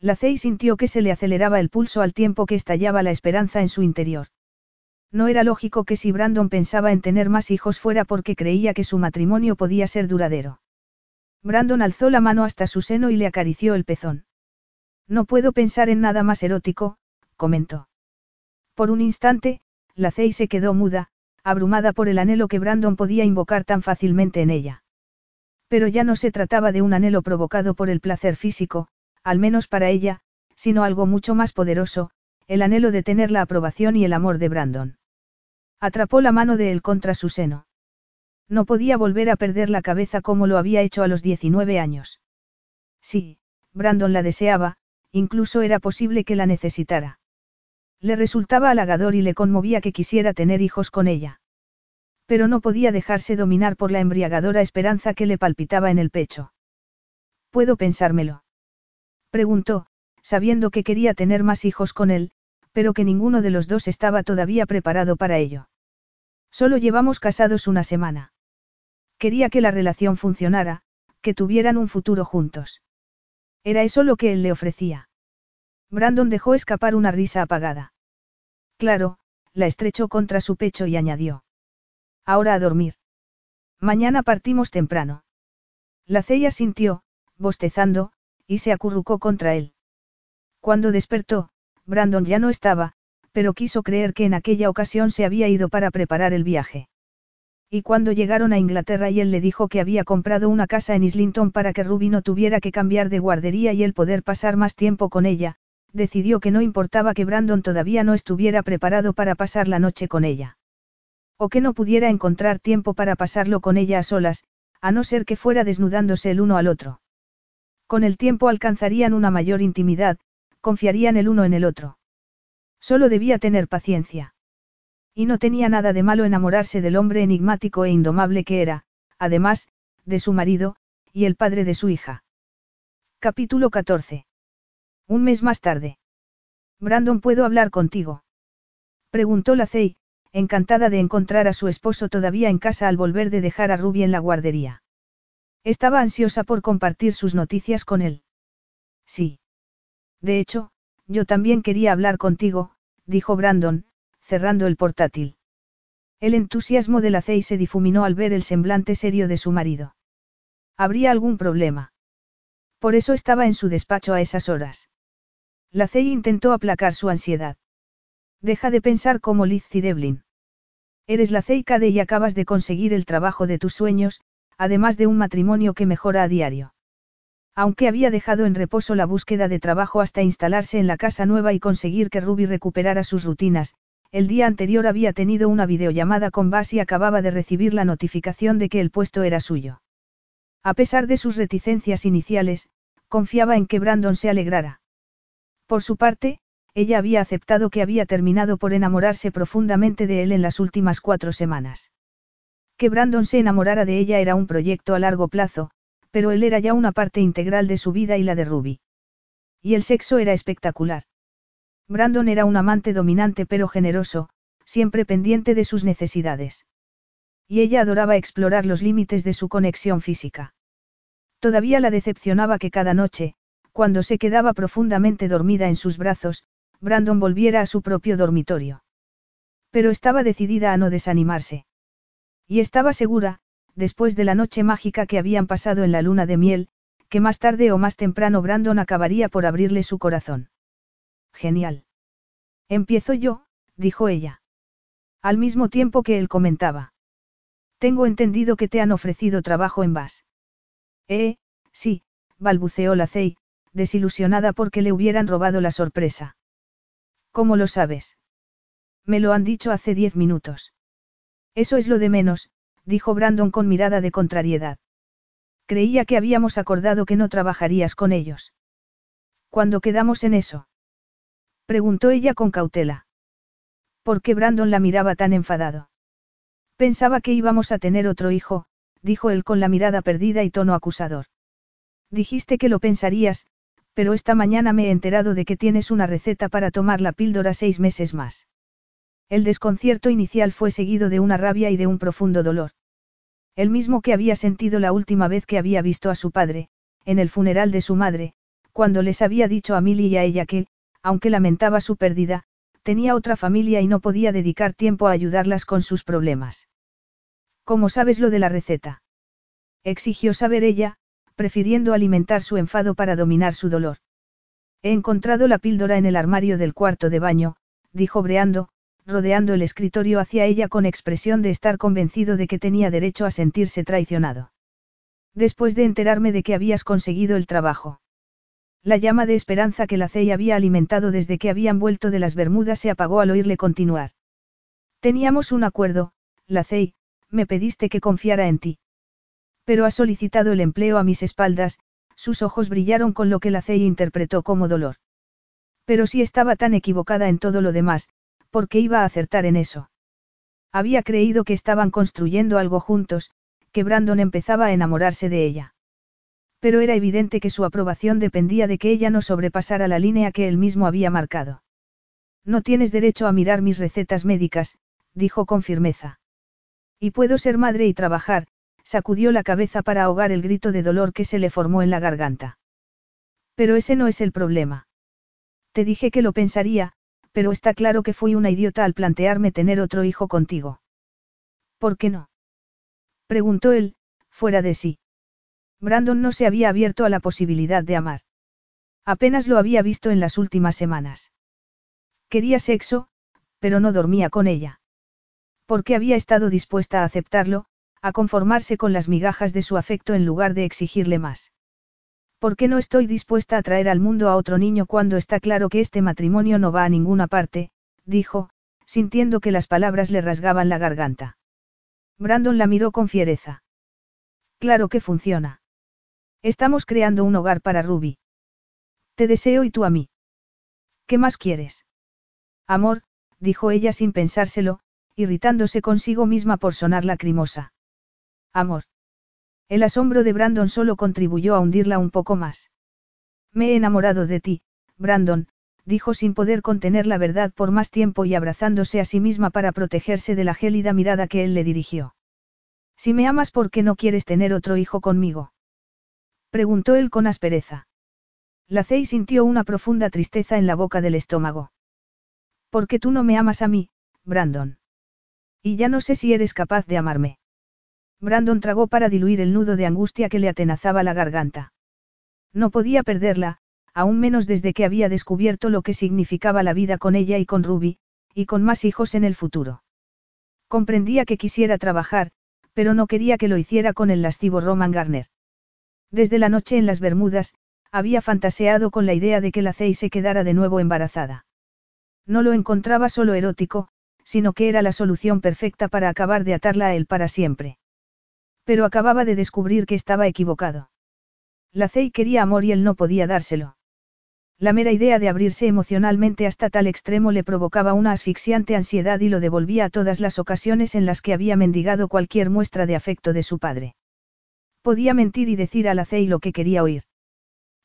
Lacey sintió que se le aceleraba el pulso al tiempo que estallaba la esperanza en su interior. No era lógico que si Brandon pensaba en tener más hijos fuera porque creía que su matrimonio podía ser duradero. Brandon alzó la mano hasta su seno y le acarició el pezón. No puedo pensar en nada más erótico, comentó. Por un instante, Lacey se quedó muda, abrumada por el anhelo que Brandon podía invocar tan fácilmente en ella. Pero ya no se trataba de un anhelo provocado por el placer físico, al menos para ella, sino algo mucho más poderoso, el anhelo de tener la aprobación y el amor de Brandon. Atrapó la mano de él contra su seno. No podía volver a perder la cabeza como lo había hecho a los 19 años. Sí, Brandon la deseaba, incluso era posible que la necesitara. Le resultaba halagador y le conmovía que quisiera tener hijos con ella. Pero no podía dejarse dominar por la embriagadora esperanza que le palpitaba en el pecho. ¿Puedo pensármelo? Preguntó, sabiendo que quería tener más hijos con él, pero que ninguno de los dos estaba todavía preparado para ello. Solo llevamos casados una semana. Quería que la relación funcionara, que tuvieran un futuro juntos. Era eso lo que él le ofrecía. Brandon dejó escapar una risa apagada. Claro, la estrechó contra su pecho y añadió. Ahora a dormir. Mañana partimos temprano. La ceia sintió, bostezando, y se acurrucó contra él. Cuando despertó, Brandon ya no estaba, pero quiso creer que en aquella ocasión se había ido para preparar el viaje. Y cuando llegaron a Inglaterra y él le dijo que había comprado una casa en Islington para que Ruby no tuviera que cambiar de guardería y él poder pasar más tiempo con ella, decidió que no importaba que Brandon todavía no estuviera preparado para pasar la noche con ella. O que no pudiera encontrar tiempo para pasarlo con ella a solas, a no ser que fuera desnudándose el uno al otro. Con el tiempo alcanzarían una mayor intimidad, confiarían el uno en el otro. Solo debía tener paciencia. Y no tenía nada de malo enamorarse del hombre enigmático e indomable que era, además, de su marido, y el padre de su hija. Capítulo 14. Un mes más tarde. Brandon, ¿puedo hablar contigo? Preguntó la Cey, encantada de encontrar a su esposo todavía en casa al volver de dejar a Ruby en la guardería. Estaba ansiosa por compartir sus noticias con él. Sí. De hecho, yo también quería hablar contigo, dijo Brandon, cerrando el portátil. El entusiasmo de la Cey se difuminó al ver el semblante serio de su marido. ¿Habría algún problema? Por eso estaba en su despacho a esas horas. La Cey intentó aplacar su ansiedad. Deja de pensar como Liz Devlin. Eres la Cade y acabas de conseguir el trabajo de tus sueños, además de un matrimonio que mejora a diario. Aunque había dejado en reposo la búsqueda de trabajo hasta instalarse en la casa nueva y conseguir que Ruby recuperara sus rutinas, el día anterior había tenido una videollamada con Bass y acababa de recibir la notificación de que el puesto era suyo. A pesar de sus reticencias iniciales, confiaba en que Brandon se alegrara. Por su parte, ella había aceptado que había terminado por enamorarse profundamente de él en las últimas cuatro semanas. Que Brandon se enamorara de ella era un proyecto a largo plazo, pero él era ya una parte integral de su vida y la de Ruby. Y el sexo era espectacular. Brandon era un amante dominante pero generoso, siempre pendiente de sus necesidades. Y ella adoraba explorar los límites de su conexión física. Todavía la decepcionaba que cada noche, cuando se quedaba profundamente dormida en sus brazos, Brandon volviera a su propio dormitorio. Pero estaba decidida a no desanimarse. Y estaba segura, después de la noche mágica que habían pasado en la luna de miel, que más tarde o más temprano Brandon acabaría por abrirle su corazón. Genial. Empiezo yo, dijo ella. Al mismo tiempo que él comentaba. Tengo entendido que te han ofrecido trabajo en Bass. Eh, sí, balbuceó la Cey, desilusionada porque le hubieran robado la sorpresa. ¿Cómo lo sabes? Me lo han dicho hace diez minutos. Eso es lo de menos, dijo Brandon con mirada de contrariedad. Creía que habíamos acordado que no trabajarías con ellos. ¿Cuándo quedamos en eso? Preguntó ella con cautela. ¿Por qué Brandon la miraba tan enfadado? Pensaba que íbamos a tener otro hijo, dijo él con la mirada perdida y tono acusador. Dijiste que lo pensarías, pero esta mañana me he enterado de que tienes una receta para tomar la píldora seis meses más. El desconcierto inicial fue seguido de una rabia y de un profundo dolor. El mismo que había sentido la última vez que había visto a su padre, en el funeral de su madre, cuando les había dicho a Milly y a ella que, aunque lamentaba su pérdida, tenía otra familia y no podía dedicar tiempo a ayudarlas con sus problemas. ¿Cómo sabes lo de la receta? Exigió saber ella, prefiriendo alimentar su enfado para dominar su dolor. He encontrado la píldora en el armario del cuarto de baño, dijo breando, rodeando el escritorio hacia ella con expresión de estar convencido de que tenía derecho a sentirse traicionado. Después de enterarme de que habías conseguido el trabajo. La llama de esperanza que la CEI había alimentado desde que habían vuelto de las Bermudas se apagó al oírle continuar. Teníamos un acuerdo, la CEI, me pediste que confiara en ti. Pero has solicitado el empleo a mis espaldas, sus ojos brillaron con lo que la CEI interpretó como dolor. Pero si estaba tan equivocada en todo lo demás, porque iba a acertar en eso. Había creído que estaban construyendo algo juntos, que Brandon empezaba a enamorarse de ella. Pero era evidente que su aprobación dependía de que ella no sobrepasara la línea que él mismo había marcado. No tienes derecho a mirar mis recetas médicas, dijo con firmeza. Y puedo ser madre y trabajar, sacudió la cabeza para ahogar el grito de dolor que se le formó en la garganta. Pero ese no es el problema. Te dije que lo pensaría, pero está claro que fui una idiota al plantearme tener otro hijo contigo. ¿Por qué no? Preguntó él, fuera de sí. Brandon no se había abierto a la posibilidad de amar. Apenas lo había visto en las últimas semanas. Quería sexo, pero no dormía con ella. Porque había estado dispuesta a aceptarlo, a conformarse con las migajas de su afecto en lugar de exigirle más. ¿Por qué no estoy dispuesta a traer al mundo a otro niño cuando está claro que este matrimonio no va a ninguna parte? dijo, sintiendo que las palabras le rasgaban la garganta. Brandon la miró con fiereza. Claro que funciona. Estamos creando un hogar para Ruby. Te deseo y tú a mí. ¿Qué más quieres? Amor, dijo ella sin pensárselo, irritándose consigo misma por sonar lacrimosa. Amor. El asombro de Brandon solo contribuyó a hundirla un poco más. Me he enamorado de ti, Brandon, dijo sin poder contener la verdad por más tiempo y abrazándose a sí misma para protegerse de la gélida mirada que él le dirigió. Si me amas, ¿por qué no quieres tener otro hijo conmigo? Preguntó él con aspereza. La Cey sintió una profunda tristeza en la boca del estómago. ¿Por qué tú no me amas a mí, Brandon? Y ya no sé si eres capaz de amarme. Brandon tragó para diluir el nudo de angustia que le atenazaba la garganta. No podía perderla, aún menos desde que había descubierto lo que significaba la vida con ella y con Ruby, y con más hijos en el futuro. Comprendía que quisiera trabajar, pero no quería que lo hiciera con el lascivo Roman Garner. Desde la noche en las Bermudas, había fantaseado con la idea de que la Cey se quedara de nuevo embarazada. No lo encontraba solo erótico, sino que era la solución perfecta para acabar de atarla a él para siempre. Pero acababa de descubrir que estaba equivocado. La Cey quería amor y él no podía dárselo. La mera idea de abrirse emocionalmente hasta tal extremo le provocaba una asfixiante ansiedad y lo devolvía a todas las ocasiones en las que había mendigado cualquier muestra de afecto de su padre. Podía mentir y decir a la Cey lo que quería oír.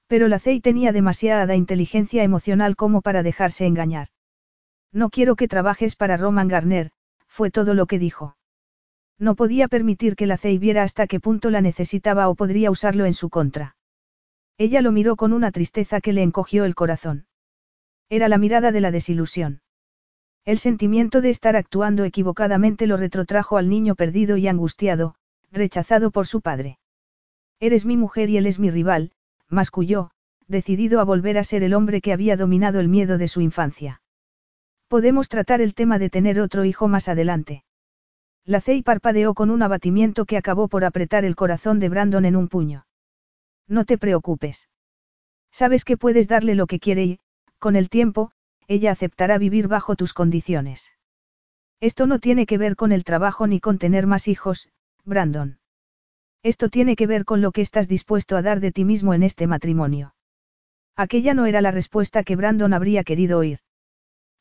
Pero la Cey tenía demasiada inteligencia emocional como para dejarse engañar. No quiero que trabajes para Roman Garner, fue todo lo que dijo. No podía permitir que la Cey viera hasta qué punto la necesitaba o podría usarlo en su contra. Ella lo miró con una tristeza que le encogió el corazón. Era la mirada de la desilusión. El sentimiento de estar actuando equivocadamente lo retrotrajo al niño perdido y angustiado, rechazado por su padre. Eres mi mujer y él es mi rival, masculló, decidido a volver a ser el hombre que había dominado el miedo de su infancia. Podemos tratar el tema de tener otro hijo más adelante. La Cey parpadeó con un abatimiento que acabó por apretar el corazón de Brandon en un puño. No te preocupes. Sabes que puedes darle lo que quiere y, con el tiempo, ella aceptará vivir bajo tus condiciones. Esto no tiene que ver con el trabajo ni con tener más hijos, Brandon. Esto tiene que ver con lo que estás dispuesto a dar de ti mismo en este matrimonio. Aquella no era la respuesta que Brandon habría querido oír.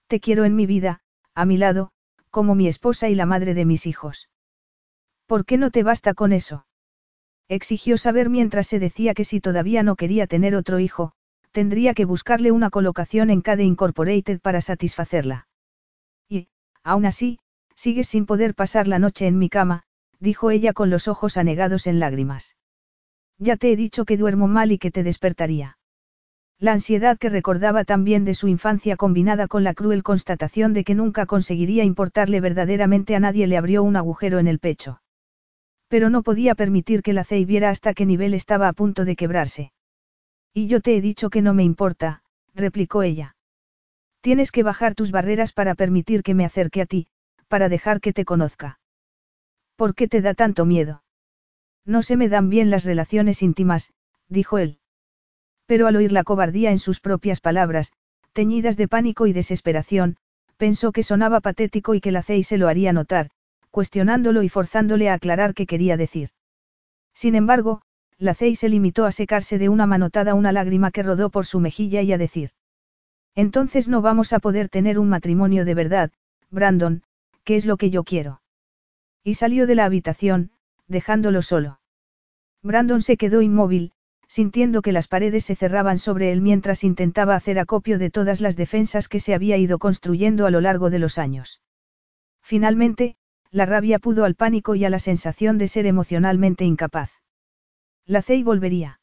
Te quiero en mi vida, a mi lado, como mi esposa y la madre de mis hijos. ¿Por qué no te basta con eso? Exigió saber mientras se decía que si todavía no quería tener otro hijo, tendría que buscarle una colocación en cada Incorporated para satisfacerla. Y, aún así, sigues sin poder pasar la noche en mi cama, dijo ella con los ojos anegados en lágrimas. Ya te he dicho que duermo mal y que te despertaría. La ansiedad que recordaba también de su infancia combinada con la cruel constatación de que nunca conseguiría importarle verdaderamente a nadie le abrió un agujero en el pecho. Pero no podía permitir que la Cey viera hasta qué nivel estaba a punto de quebrarse. Y yo te he dicho que no me importa, replicó ella. Tienes que bajar tus barreras para permitir que me acerque a ti, para dejar que te conozca. ¿Por qué te da tanto miedo? No se me dan bien las relaciones íntimas, dijo él. Pero al oír la cobardía en sus propias palabras, teñidas de pánico y desesperación, pensó que sonaba patético y que la Cey se lo haría notar, cuestionándolo y forzándole a aclarar qué quería decir. Sin embargo, la Cey se limitó a secarse de una manotada una lágrima que rodó por su mejilla y a decir. Entonces no vamos a poder tener un matrimonio de verdad, Brandon, que es lo que yo quiero. Y salió de la habitación, dejándolo solo. Brandon se quedó inmóvil, sintiendo que las paredes se cerraban sobre él mientras intentaba hacer acopio de todas las defensas que se había ido construyendo a lo largo de los años. Finalmente, la rabia pudo al pánico y a la sensación de ser emocionalmente incapaz. La Cey volvería.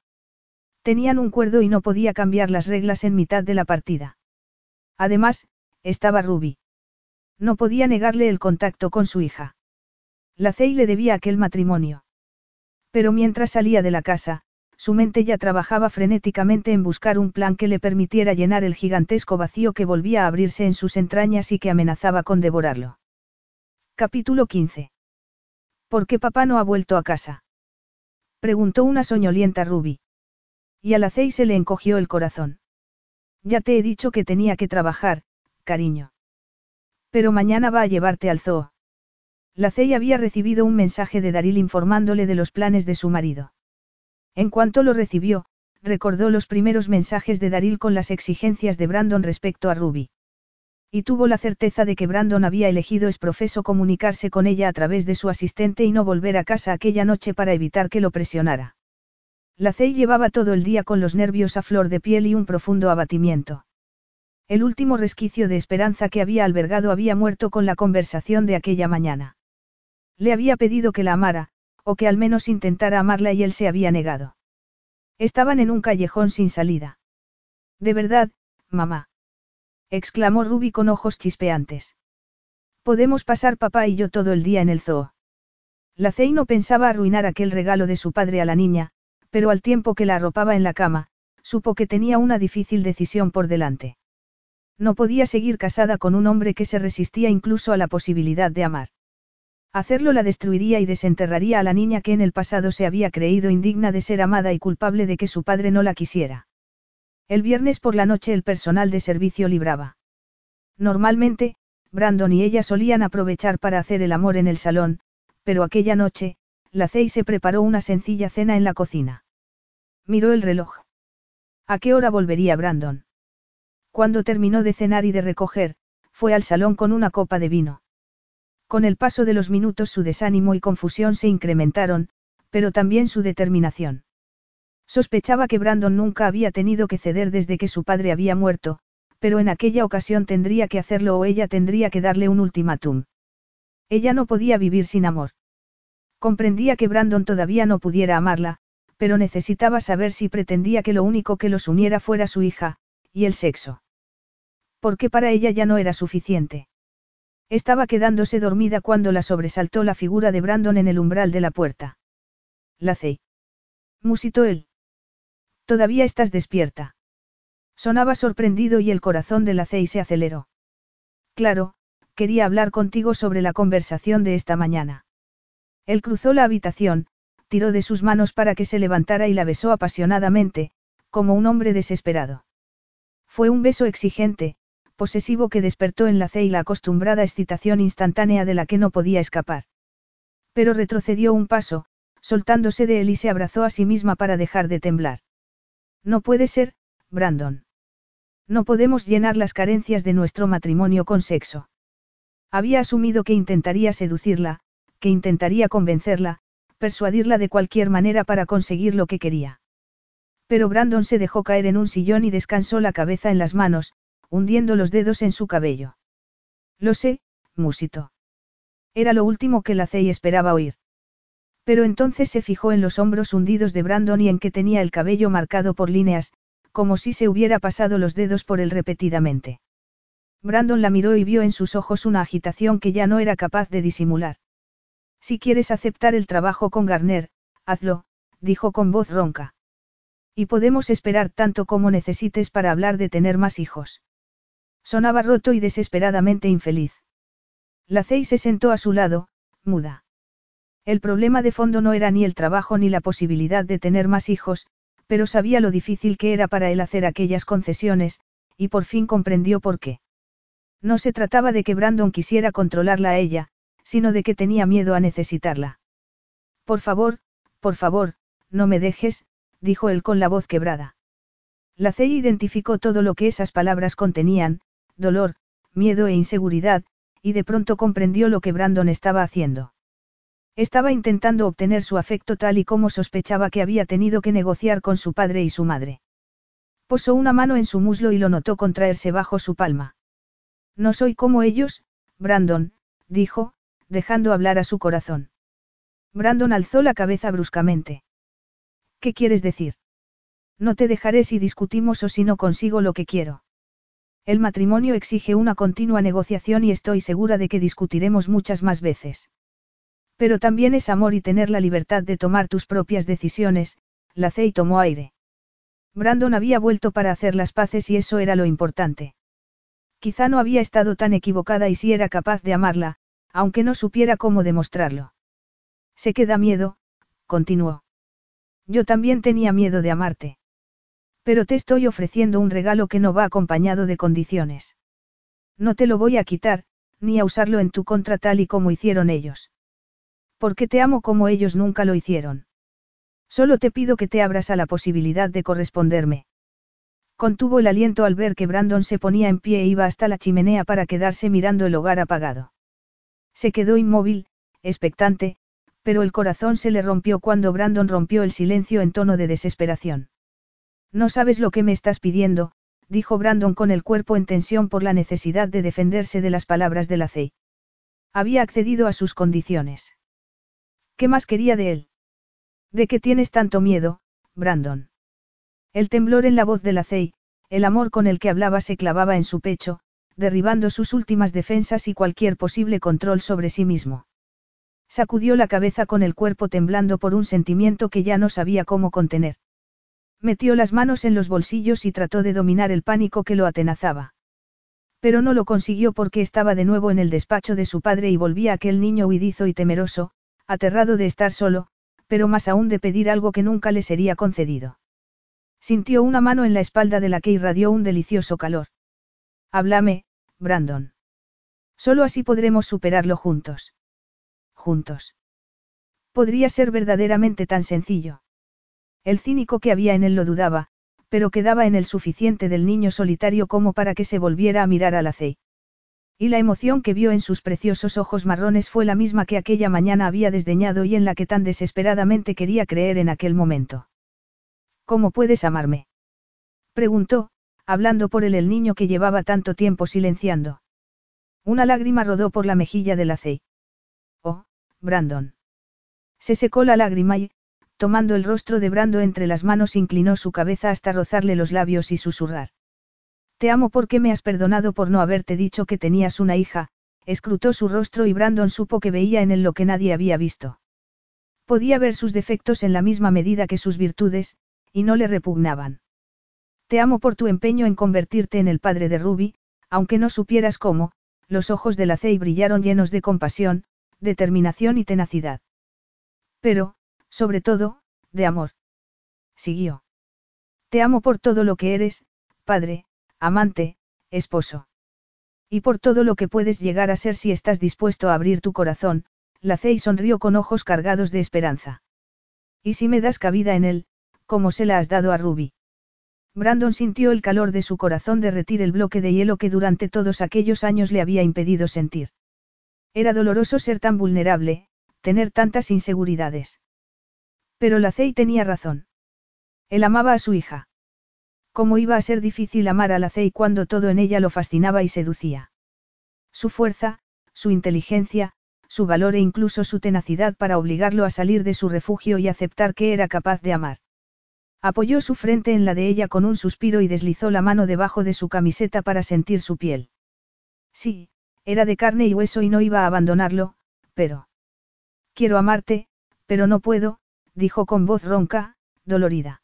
Tenían un cuerdo y no podía cambiar las reglas en mitad de la partida. Además, estaba Ruby. No podía negarle el contacto con su hija. La Cey le debía aquel matrimonio. Pero mientras salía de la casa, su mente ya trabajaba frenéticamente en buscar un plan que le permitiera llenar el gigantesco vacío que volvía a abrirse en sus entrañas y que amenazaba con devorarlo. Capítulo 15. ¿Por qué papá no ha vuelto a casa? Preguntó una soñolienta Ruby. Y a la se le encogió el corazón. Ya te he dicho que tenía que trabajar, cariño. Pero mañana va a llevarte al zoo. La Cey había recibido un mensaje de Daril informándole de los planes de su marido. En cuanto lo recibió, recordó los primeros mensajes de Daril con las exigencias de Brandon respecto a Ruby. Y tuvo la certeza de que Brandon había elegido es profeso comunicarse con ella a través de su asistente y no volver a casa aquella noche para evitar que lo presionara. La Cey llevaba todo el día con los nervios a flor de piel y un profundo abatimiento. El último resquicio de esperanza que había albergado había muerto con la conversación de aquella mañana. Le había pedido que la amara, o que al menos intentara amarla y él se había negado. Estaban en un callejón sin salida. De verdad, mamá. exclamó Ruby con ojos chispeantes. Podemos pasar papá y yo todo el día en el zoo. La Cey no pensaba arruinar aquel regalo de su padre a la niña, pero al tiempo que la arropaba en la cama, supo que tenía una difícil decisión por delante. No podía seguir casada con un hombre que se resistía incluso a la posibilidad de amar. Hacerlo la destruiría y desenterraría a la niña que en el pasado se había creído indigna de ser amada y culpable de que su padre no la quisiera. El viernes por la noche el personal de servicio libraba. Normalmente, Brandon y ella solían aprovechar para hacer el amor en el salón, pero aquella noche, la Cey se preparó una sencilla cena en la cocina. Miró el reloj. ¿A qué hora volvería Brandon? Cuando terminó de cenar y de recoger, fue al salón con una copa de vino. Con el paso de los minutos su desánimo y confusión se incrementaron, pero también su determinación. Sospechaba que Brandon nunca había tenido que ceder desde que su padre había muerto, pero en aquella ocasión tendría que hacerlo o ella tendría que darle un ultimátum. Ella no podía vivir sin amor. Comprendía que Brandon todavía no pudiera amarla, pero necesitaba saber si pretendía que lo único que los uniera fuera su hija, y el sexo. Porque para ella ya no era suficiente. Estaba quedándose dormida cuando la sobresaltó la figura de Brandon en el umbral de la puerta. La. Musitó él. Todavía estás despierta. Sonaba sorprendido y el corazón de la se aceleró. Claro, quería hablar contigo sobre la conversación de esta mañana. Él cruzó la habitación, tiró de sus manos para que se levantara y la besó apasionadamente, como un hombre desesperado. Fue un beso exigente, posesivo que despertó en la C y la acostumbrada excitación instantánea de la que no podía escapar. Pero retrocedió un paso, soltándose de él y se abrazó a sí misma para dejar de temblar. No puede ser, Brandon. No podemos llenar las carencias de nuestro matrimonio con sexo. Había asumido que intentaría seducirla, que intentaría convencerla, persuadirla de cualquier manera para conseguir lo que quería. Pero Brandon se dejó caer en un sillón y descansó la cabeza en las manos, hundiendo los dedos en su cabello. Lo sé, musito. Era lo último que la Cey esperaba oír. Pero entonces se fijó en los hombros hundidos de Brandon y en que tenía el cabello marcado por líneas, como si se hubiera pasado los dedos por él repetidamente. Brandon la miró y vio en sus ojos una agitación que ya no era capaz de disimular. Si quieres aceptar el trabajo con Garner, hazlo, dijo con voz ronca. Y podemos esperar tanto como necesites para hablar de tener más hijos. Sonaba roto y desesperadamente infeliz. La Cey se sentó a su lado, muda. El problema de fondo no era ni el trabajo ni la posibilidad de tener más hijos, pero sabía lo difícil que era para él hacer aquellas concesiones, y por fin comprendió por qué. No se trataba de que Brandon quisiera controlarla a ella, sino de que tenía miedo a necesitarla. Por favor, por favor, no me dejes, dijo él con la voz quebrada. La Cey identificó todo lo que esas palabras contenían, dolor, miedo e inseguridad, y de pronto comprendió lo que Brandon estaba haciendo. Estaba intentando obtener su afecto tal y como sospechaba que había tenido que negociar con su padre y su madre. Posó una mano en su muslo y lo notó contraerse bajo su palma. No soy como ellos, Brandon, dijo, dejando hablar a su corazón. Brandon alzó la cabeza bruscamente. ¿Qué quieres decir? No te dejaré si discutimos o si no consigo lo que quiero. El matrimonio exige una continua negociación y estoy segura de que discutiremos muchas más veces. Pero también es amor y tener la libertad de tomar tus propias decisiones, la y tomó aire. Brandon había vuelto para hacer las paces y eso era lo importante. Quizá no había estado tan equivocada y sí era capaz de amarla, aunque no supiera cómo demostrarlo. Se queda miedo, continuó. Yo también tenía miedo de amarte. Pero te estoy ofreciendo un regalo que no va acompañado de condiciones. No te lo voy a quitar, ni a usarlo en tu contra tal y como hicieron ellos. Porque te amo como ellos nunca lo hicieron. Solo te pido que te abras a la posibilidad de corresponderme. Contuvo el aliento al ver que Brandon se ponía en pie e iba hasta la chimenea para quedarse mirando el hogar apagado. Se quedó inmóvil, expectante, pero el corazón se le rompió cuando Brandon rompió el silencio en tono de desesperación. No sabes lo que me estás pidiendo, dijo Brandon con el cuerpo en tensión por la necesidad de defenderse de las palabras de la CEI. Había accedido a sus condiciones. ¿Qué más quería de él? ¿De qué tienes tanto miedo, Brandon? El temblor en la voz de la el amor con el que hablaba se clavaba en su pecho, derribando sus últimas defensas y cualquier posible control sobre sí mismo. Sacudió la cabeza con el cuerpo temblando por un sentimiento que ya no sabía cómo contener. Metió las manos en los bolsillos y trató de dominar el pánico que lo atenazaba. Pero no lo consiguió porque estaba de nuevo en el despacho de su padre y volvía aquel niño huidizo y temeroso, aterrado de estar solo, pero más aún de pedir algo que nunca le sería concedido. Sintió una mano en la espalda de la que irradió un delicioso calor. Háblame, Brandon. Solo así podremos superarlo juntos. Juntos. Podría ser verdaderamente tan sencillo. El cínico que había en él lo dudaba, pero quedaba en el suficiente del niño solitario como para que se volviera a mirar a la Cey. Y la emoción que vio en sus preciosos ojos marrones fue la misma que aquella mañana había desdeñado y en la que tan desesperadamente quería creer en aquel momento. ¿Cómo puedes amarme? preguntó, hablando por él el niño que llevaba tanto tiempo silenciando. Una lágrima rodó por la mejilla de la Cey. Oh, Brandon. Se secó la lágrima y, tomando el rostro de Brando entre las manos, inclinó su cabeza hasta rozarle los labios y susurrar. Te amo porque me has perdonado por no haberte dicho que tenías una hija, escrutó su rostro y Brandon supo que veía en él lo que nadie había visto. Podía ver sus defectos en la misma medida que sus virtudes, y no le repugnaban. Te amo por tu empeño en convertirte en el padre de Ruby, aunque no supieras cómo, los ojos de la Cey brillaron llenos de compasión, determinación y tenacidad. Pero, sobre todo, de amor. Siguió. Te amo por todo lo que eres, padre, amante, esposo. Y por todo lo que puedes llegar a ser si estás dispuesto a abrir tu corazón, la Cey sonrió con ojos cargados de esperanza. Y si me das cabida en él, como se la has dado a Ruby. Brandon sintió el calor de su corazón derretir el bloque de hielo que durante todos aquellos años le había impedido sentir. Era doloroso ser tan vulnerable, tener tantas inseguridades. Pero la Cey tenía razón. Él amaba a su hija. ¿Cómo iba a ser difícil amar a la Cey cuando todo en ella lo fascinaba y seducía? Su fuerza, su inteligencia, su valor e incluso su tenacidad para obligarlo a salir de su refugio y aceptar que era capaz de amar. Apoyó su frente en la de ella con un suspiro y deslizó la mano debajo de su camiseta para sentir su piel. Sí, era de carne y hueso y no iba a abandonarlo, pero... Quiero amarte, pero no puedo, dijo con voz ronca, dolorida.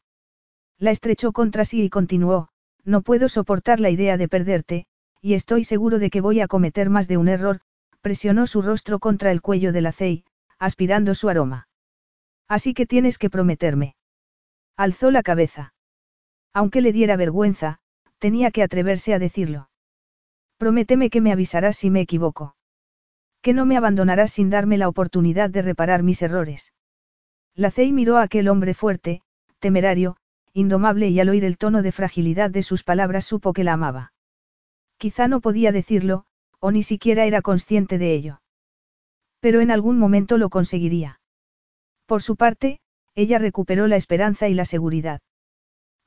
La estrechó contra sí y continuó, no puedo soportar la idea de perderte, y estoy seguro de que voy a cometer más de un error, presionó su rostro contra el cuello de la aspirando su aroma. Así que tienes que prometerme. Alzó la cabeza. Aunque le diera vergüenza, tenía que atreverse a decirlo. Prométeme que me avisarás si me equivoco. Que no me abandonarás sin darme la oportunidad de reparar mis errores. La Cey miró a aquel hombre fuerte, temerario, indomable y al oír el tono de fragilidad de sus palabras supo que la amaba. Quizá no podía decirlo, o ni siquiera era consciente de ello. Pero en algún momento lo conseguiría. Por su parte, ella recuperó la esperanza y la seguridad.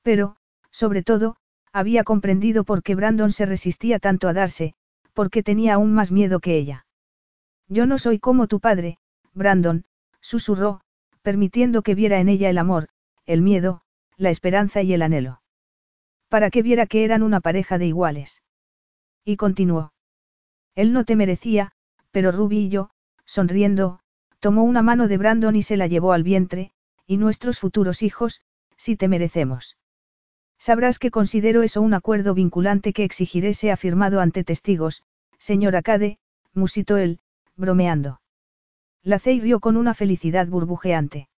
Pero, sobre todo, había comprendido por qué Brandon se resistía tanto a darse, porque tenía aún más miedo que ella. Yo no soy como tu padre, Brandon, susurró, permitiendo que viera en ella el amor, el miedo, la esperanza y el anhelo. Para que viera que eran una pareja de iguales. Y continuó. Él no te merecía, pero Ruby y yo, sonriendo, tomó una mano de Brandon y se la llevó al vientre, y nuestros futuros hijos, si te merecemos. Sabrás que considero eso un acuerdo vinculante que exigiré sea firmado ante testigos, señora Cade, musitó él, bromeando. La Cey rió con una felicidad burbujeante.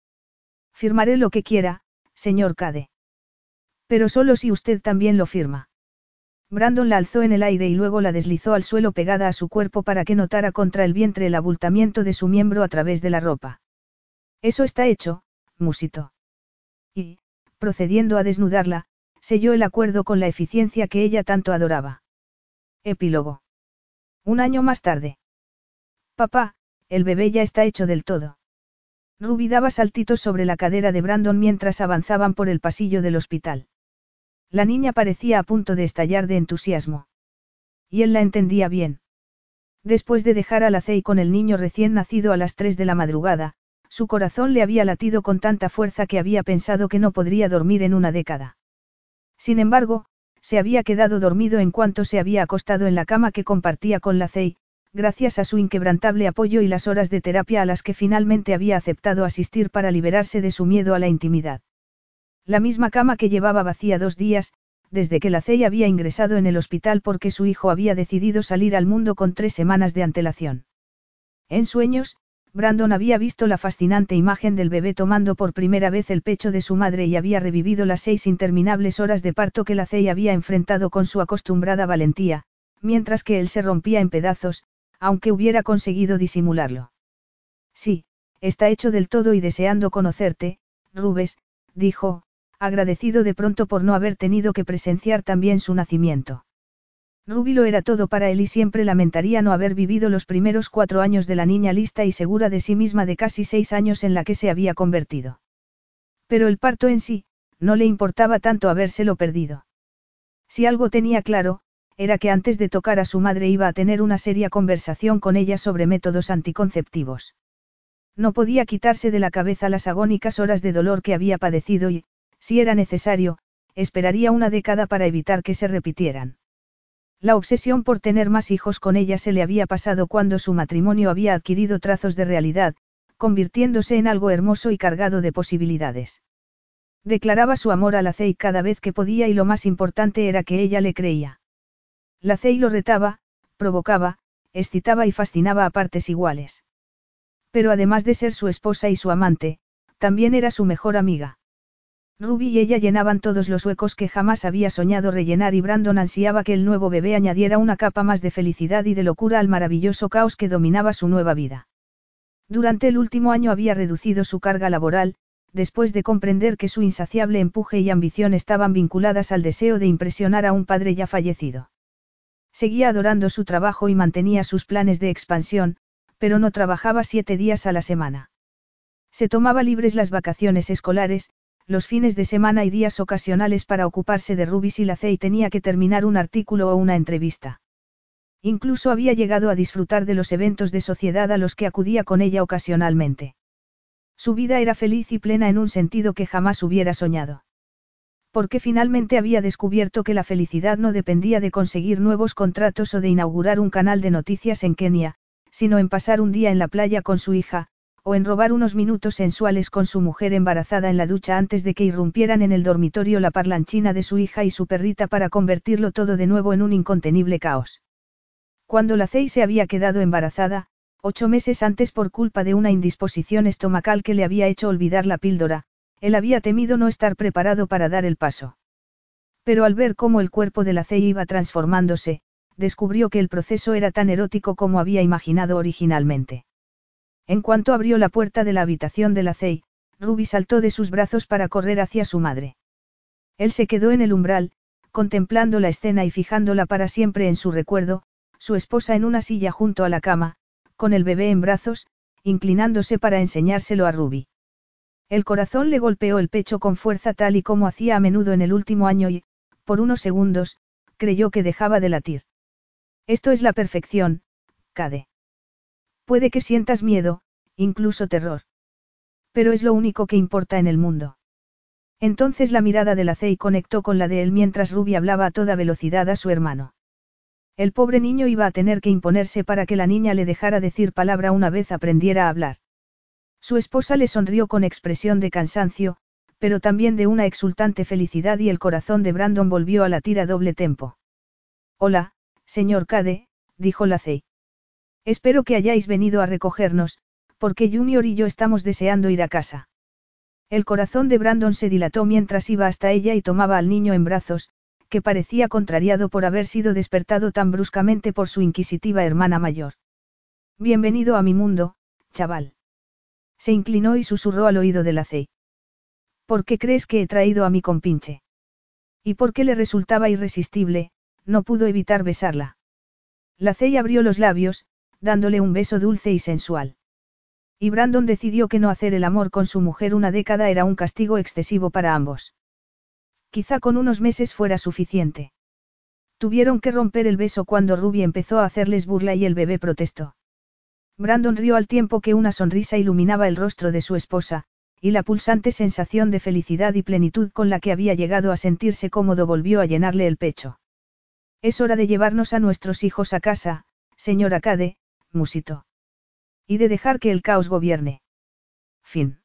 Firmaré lo que quiera, señor Cade. Pero solo si usted también lo firma. Brandon la alzó en el aire y luego la deslizó al suelo pegada a su cuerpo para que notara contra el vientre el abultamiento de su miembro a través de la ropa. Eso está hecho, musito. Y, procediendo a desnudarla, selló el acuerdo con la eficiencia que ella tanto adoraba. Epílogo. Un año más tarde. Papá, el bebé ya está hecho del todo. Ruby daba saltitos sobre la cadera de Brandon mientras avanzaban por el pasillo del hospital. La niña parecía a punto de estallar de entusiasmo. Y él la entendía bien. Después de dejar a la Cey con el niño recién nacido a las 3 de la madrugada, su corazón le había latido con tanta fuerza que había pensado que no podría dormir en una década. Sin embargo, se había quedado dormido en cuanto se había acostado en la cama que compartía con la Cey, gracias a su inquebrantable apoyo y las horas de terapia a las que finalmente había aceptado asistir para liberarse de su miedo a la intimidad. La misma cama que llevaba vacía dos días, desde que la Cey había ingresado en el hospital porque su hijo había decidido salir al mundo con tres semanas de antelación. En sueños, Brandon había visto la fascinante imagen del bebé tomando por primera vez el pecho de su madre y había revivido las seis interminables horas de parto que la Cey había enfrentado con su acostumbrada valentía, mientras que él se rompía en pedazos, aunque hubiera conseguido disimularlo. Sí, está hecho del todo y deseando conocerte, Rubes, dijo, agradecido de pronto por no haber tenido que presenciar también su nacimiento. Ruby lo era todo para él y siempre lamentaría no haber vivido los primeros cuatro años de la niña lista y segura de sí misma de casi seis años en la que se había convertido. Pero el parto en sí, no le importaba tanto habérselo perdido. Si algo tenía claro, era que antes de tocar a su madre iba a tener una seria conversación con ella sobre métodos anticonceptivos. No podía quitarse de la cabeza las agónicas horas de dolor que había padecido y, si era necesario, esperaría una década para evitar que se repitieran. La obsesión por tener más hijos con ella se le había pasado cuando su matrimonio había adquirido trazos de realidad, convirtiéndose en algo hermoso y cargado de posibilidades. Declaraba su amor a la Cey cada vez que podía y lo más importante era que ella le creía. La Cey lo retaba, provocaba, excitaba y fascinaba a partes iguales. Pero además de ser su esposa y su amante, también era su mejor amiga. Ruby y ella llenaban todos los huecos que jamás había soñado rellenar y Brandon ansiaba que el nuevo bebé añadiera una capa más de felicidad y de locura al maravilloso caos que dominaba su nueva vida. Durante el último año había reducido su carga laboral, después de comprender que su insaciable empuje y ambición estaban vinculadas al deseo de impresionar a un padre ya fallecido. Seguía adorando su trabajo y mantenía sus planes de expansión, pero no trabajaba siete días a la semana. Se tomaba libres las vacaciones escolares, los fines de semana y días ocasionales para ocuparse de Rubis y Lace y tenía que terminar un artículo o una entrevista. Incluso había llegado a disfrutar de los eventos de sociedad a los que acudía con ella ocasionalmente. Su vida era feliz y plena en un sentido que jamás hubiera soñado. Porque finalmente había descubierto que la felicidad no dependía de conseguir nuevos contratos o de inaugurar un canal de noticias en Kenia, sino en pasar un día en la playa con su hija, o en robar unos minutos sensuales con su mujer embarazada en la ducha antes de que irrumpieran en el dormitorio la parlanchina de su hija y su perrita para convertirlo todo de nuevo en un incontenible caos. Cuando la Cey se había quedado embarazada, ocho meses antes por culpa de una indisposición estomacal que le había hecho olvidar la píldora, él había temido no estar preparado para dar el paso. Pero al ver cómo el cuerpo de la Cey iba transformándose, descubrió que el proceso era tan erótico como había imaginado originalmente. En cuanto abrió la puerta de la habitación de la Cey, Ruby saltó de sus brazos para correr hacia su madre. Él se quedó en el umbral, contemplando la escena y fijándola para siempre en su recuerdo, su esposa en una silla junto a la cama, con el bebé en brazos, inclinándose para enseñárselo a Ruby. El corazón le golpeó el pecho con fuerza tal y como hacía a menudo en el último año y, por unos segundos, creyó que dejaba de latir. Esto es la perfección, Cade. Puede que sientas miedo, incluso terror. Pero es lo único que importa en el mundo. Entonces la mirada de la Cey conectó con la de él mientras Ruby hablaba a toda velocidad a su hermano. El pobre niño iba a tener que imponerse para que la niña le dejara decir palabra una vez aprendiera a hablar. Su esposa le sonrió con expresión de cansancio, pero también de una exultante felicidad y el corazón de Brandon volvió a latir a doble tempo. Hola, señor Cade, dijo Lacey. Espero que hayáis venido a recogernos, porque Junior y yo estamos deseando ir a casa. El corazón de Brandon se dilató mientras iba hasta ella y tomaba al niño en brazos, que parecía contrariado por haber sido despertado tan bruscamente por su inquisitiva hermana mayor. Bienvenido a mi mundo, chaval. Se inclinó y susurró al oído de la Cey. ¿Por qué crees que he traído a mi compinche? Y porque le resultaba irresistible, no pudo evitar besarla. La Cey abrió los labios, dándole un beso dulce y sensual. Y Brandon decidió que no hacer el amor con su mujer una década era un castigo excesivo para ambos. Quizá con unos meses fuera suficiente. Tuvieron que romper el beso cuando Ruby empezó a hacerles burla y el bebé protestó. Brandon rió al tiempo que una sonrisa iluminaba el rostro de su esposa, y la pulsante sensación de felicidad y plenitud con la que había llegado a sentirse cómodo volvió a llenarle el pecho. Es hora de llevarnos a nuestros hijos a casa, señora Cade, musito. Y de dejar que el caos gobierne. Fin.